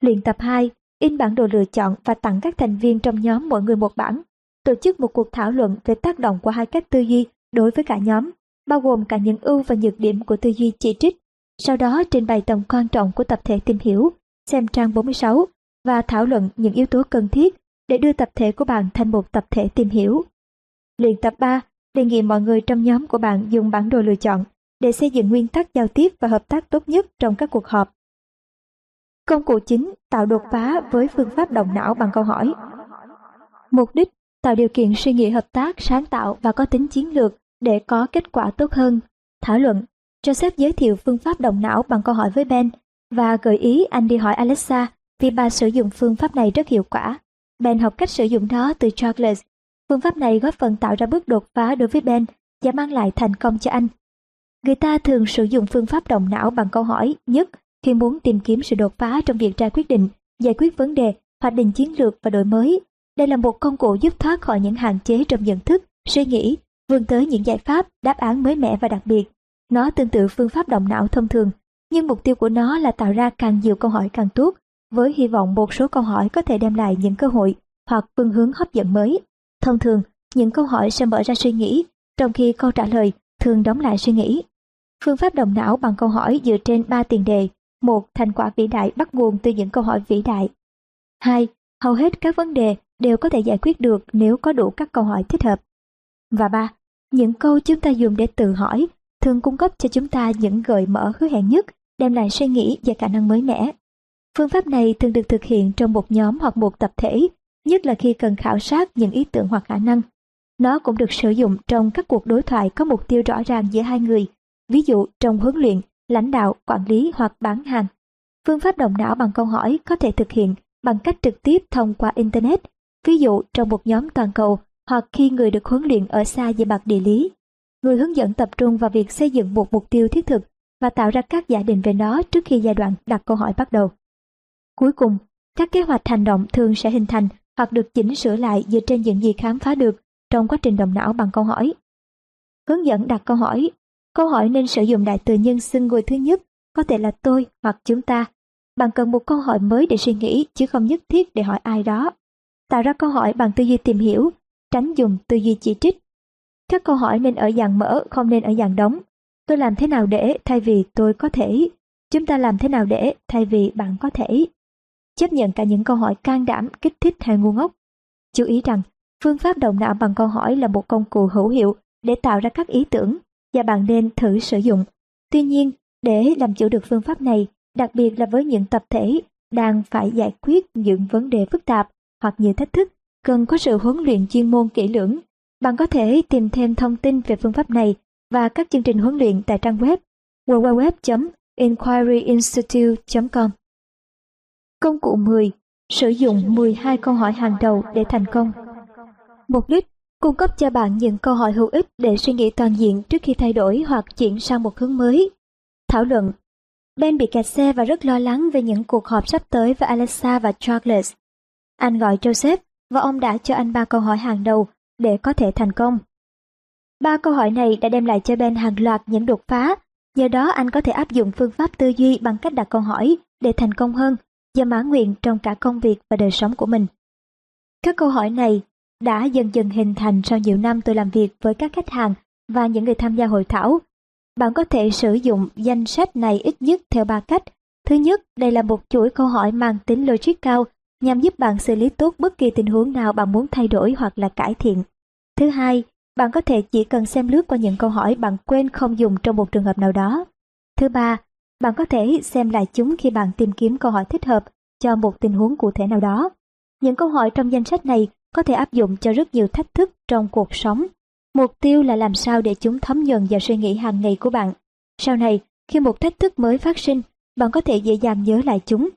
Luyện tập 2. In bản đồ lựa chọn và tặng các thành viên trong nhóm mỗi người một bản. Tổ chức một cuộc thảo luận về tác động của hai cách tư duy đối với cả nhóm, bao gồm cả những ưu và nhược điểm của tư duy chỉ trích. Sau đó trình bày tầm quan trọng của tập thể tìm hiểu, xem trang 46 và thảo luận những yếu tố cần thiết để đưa tập thể của bạn thành một tập thể tìm hiểu. Luyện tập 3. Đề nghị mọi người trong nhóm của bạn dùng bản đồ lựa chọn để xây dựng nguyên tắc giao tiếp và hợp tác tốt nhất trong các cuộc họp. Công cụ chính tạo đột phá với phương pháp động não bằng câu hỏi. Mục đích tạo điều kiện suy nghĩ hợp tác, sáng tạo và có tính chiến lược để có kết quả tốt hơn. Thảo luận, Joseph giới thiệu phương pháp động não bằng câu hỏi với Ben và gợi ý anh đi hỏi Alexa vì bà sử dụng phương pháp này rất hiệu quả. Ben học cách sử dụng nó từ Charles. Phương pháp này góp phần tạo ra bước đột phá đối với Ben và mang lại thành công cho anh. Người ta thường sử dụng phương pháp động não bằng câu hỏi nhất khi muốn tìm kiếm sự đột phá trong việc ra quyết định, giải quyết vấn đề, hoạch định chiến lược và đổi mới. Đây là một công cụ giúp thoát khỏi những hạn chế trong nhận thức, suy nghĩ, vươn tới những giải pháp, đáp án mới mẻ và đặc biệt. Nó tương tự phương pháp động não thông thường, nhưng mục tiêu của nó là tạo ra càng nhiều câu hỏi càng tốt, với hy vọng một số câu hỏi có thể đem lại những cơ hội hoặc phương hướng hấp dẫn mới. Thông thường, những câu hỏi sẽ mở ra suy nghĩ, trong khi câu trả lời thường đóng lại suy nghĩ. Phương pháp động não bằng câu hỏi dựa trên ba tiền đề. Một, thành quả vĩ đại bắt nguồn từ những câu hỏi vĩ đại. Hai, hầu hết các vấn đề đều có thể giải quyết được nếu có đủ các câu hỏi thích hợp. Và ba, những câu chúng ta dùng để tự hỏi thường cung cấp cho chúng ta những gợi mở hứa hẹn nhất, đem lại suy nghĩ và khả năng mới mẻ. Phương pháp này thường được thực hiện trong một nhóm hoặc một tập thể, nhất là khi cần khảo sát những ý tưởng hoặc khả năng. Nó cũng được sử dụng trong các cuộc đối thoại có mục tiêu rõ ràng giữa hai người, ví dụ trong huấn luyện, lãnh đạo, quản lý hoặc bán hàng. Phương pháp động não bằng câu hỏi có thể thực hiện bằng cách trực tiếp thông qua Internet, ví dụ trong một nhóm toàn cầu hoặc khi người được huấn luyện ở xa về mặt địa lý. Người hướng dẫn tập trung vào việc xây dựng một mục tiêu thiết thực và tạo ra các giả định về nó trước khi giai đoạn đặt câu hỏi bắt đầu. Cuối cùng, các kế hoạch hành động thường sẽ hình thành hoặc được chỉnh sửa lại dựa trên những gì khám phá được trong quá trình động não bằng câu hỏi. Hướng dẫn đặt câu hỏi Câu hỏi nên sử dụng đại từ nhân xưng người thứ nhất, có thể là tôi hoặc chúng ta. Bạn cần một câu hỏi mới để suy nghĩ chứ không nhất thiết để hỏi ai đó. Tạo ra câu hỏi bằng tư duy tìm hiểu, tránh dùng tư duy chỉ trích. Các câu hỏi nên ở dạng mở, không nên ở dạng đóng. Tôi làm thế nào để thay vì tôi có thể. Chúng ta làm thế nào để thay vì bạn có thể. Chấp nhận cả những câu hỏi can đảm, kích thích hay ngu ngốc. Chú ý rằng, phương pháp động não bằng câu hỏi là một công cụ hữu hiệu để tạo ra các ý tưởng và bạn nên thử sử dụng. Tuy nhiên, Để làm chủ được phương pháp này, đặc biệt là với những tập thể đang phải giải quyết những vấn đề phức tạp hoặc nhiều thách thức, cần có sự huấn luyện chuyên môn kỹ lưỡng. Bạn có thể tìm thêm thông tin về phương pháp này và các chương trình huấn luyện tại trang web www.inquiryinstitute.com. Công cụ 10. Sử dụng 12 câu hỏi hàng đầu để thành công. Mục đích cung cấp cho bạn những câu hỏi hữu ích để suy nghĩ toàn diện trước khi thay đổi hoặc chuyển sang một hướng mới. Thảo luận Ben bị kẹt xe và rất lo lắng về những cuộc họp sắp tới với Alexa và Charles. Anh gọi Joseph và ông đã cho anh ba câu hỏi hàng đầu để có thể thành công. Ba câu hỏi này đã đem lại cho Ben hàng loạt những đột phá, do đó anh có thể áp dụng phương pháp tư duy bằng cách đặt câu hỏi để thành công hơn và mãn nguyện trong cả công việc và đời sống của mình. Các câu hỏi này đã dần dần hình thành sau nhiều năm tôi làm việc với các khách hàng và những người tham gia hội thảo. Bạn có thể sử dụng danh sách này ít nhất theo ba cách. Thứ nhất, đây là một chuỗi câu hỏi mang tính logic cao nhằm giúp bạn xử lý tốt bất kỳ tình huống nào bạn muốn thay đổi hoặc là cải thiện. Thứ hai, bạn có thể chỉ cần xem lướt qua những câu hỏi bạn quên không dùng trong một trường hợp nào đó. Thứ ba, bạn có thể xem lại chúng khi bạn tìm kiếm câu hỏi thích hợp cho một tình huống cụ thể nào đó. Những câu hỏi trong danh sách này có thể áp dụng cho rất nhiều thách thức trong cuộc sống. Mục tiêu là làm sao để chúng thấm nhuần vào suy nghĩ hàng ngày của bạn. Sau này, khi một thách thức mới phát sinh, bạn có thể dễ dàng nhớ lại chúng.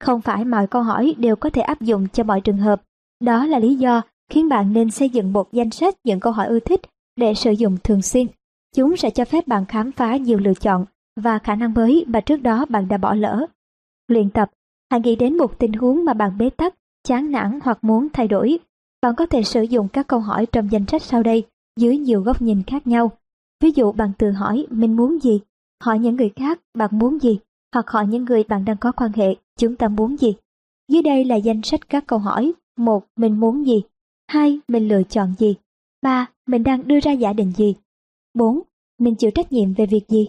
Không phải mọi câu hỏi đều có thể áp dụng cho mọi trường hợp. Đó là lý do khiến bạn nên xây dựng một danh sách những câu hỏi ưa thích để sử dụng thường xuyên. Chúng sẽ cho phép bạn khám phá nhiều lựa chọn và khả năng mới mà trước đó bạn đã bỏ lỡ. Luyện tập, hãy nghĩ đến một tình huống mà bạn bế tắc, chán nản hoặc muốn thay đổi. Bạn có thể sử dụng các câu hỏi trong danh sách sau đây dưới nhiều góc nhìn khác nhau. Ví dụ bạn tự hỏi mình muốn gì, hỏi những người khác bạn muốn gì, hoặc hỏi những người bạn đang có quan hệ chúng ta muốn gì. Dưới đây là danh sách các câu hỏi. một Mình muốn gì? hai Mình lựa chọn gì? ba Mình đang đưa ra giả định gì? bốn Mình chịu trách nhiệm về việc gì?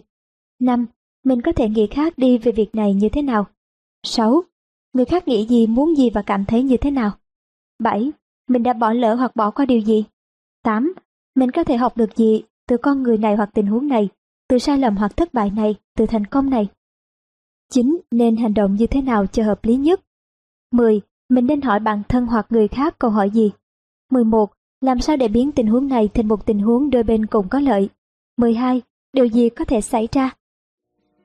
Năm Mình có thể nghĩ khác đi về việc này như thế nào? sáu Người khác nghĩ gì, muốn gì và cảm thấy như thế nào? bảy Mình đã bỏ lỡ hoặc bỏ qua điều gì? tám Mình có thể học được gì từ con người này hoặc tình huống này, từ sai lầm hoặc thất bại này, từ thành công này? 9. Nên hành động như thế nào cho hợp lý nhất? 10. Mình nên hỏi bản thân hoặc người khác câu hỏi gì? 11. Làm sao để biến tình huống này thành một tình huống đôi bên cùng có lợi? 12. Điều gì có thể xảy ra?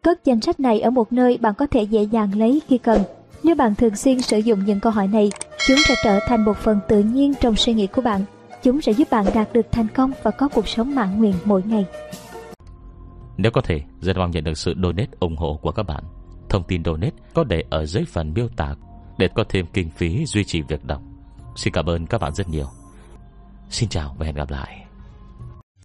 Cất danh sách này ở một nơi bạn có thể dễ dàng lấy khi cần. Nếu bạn thường xuyên sử dụng những câu hỏi này, chúng sẽ trở thành một phần tự nhiên trong suy nghĩ của bạn. Chúng sẽ giúp bạn đạt được thành công và có cuộc sống mãn nguyện mỗi ngày. Nếu có thể, rất mong nhận được sự donate ủng hộ của các bạn. Thông tin donate có để ở dưới phần miêu tả để có thêm kinh phí duy trì việc đọc. Xin cảm ơn các bạn rất nhiều. Xin chào và hẹn gặp lại.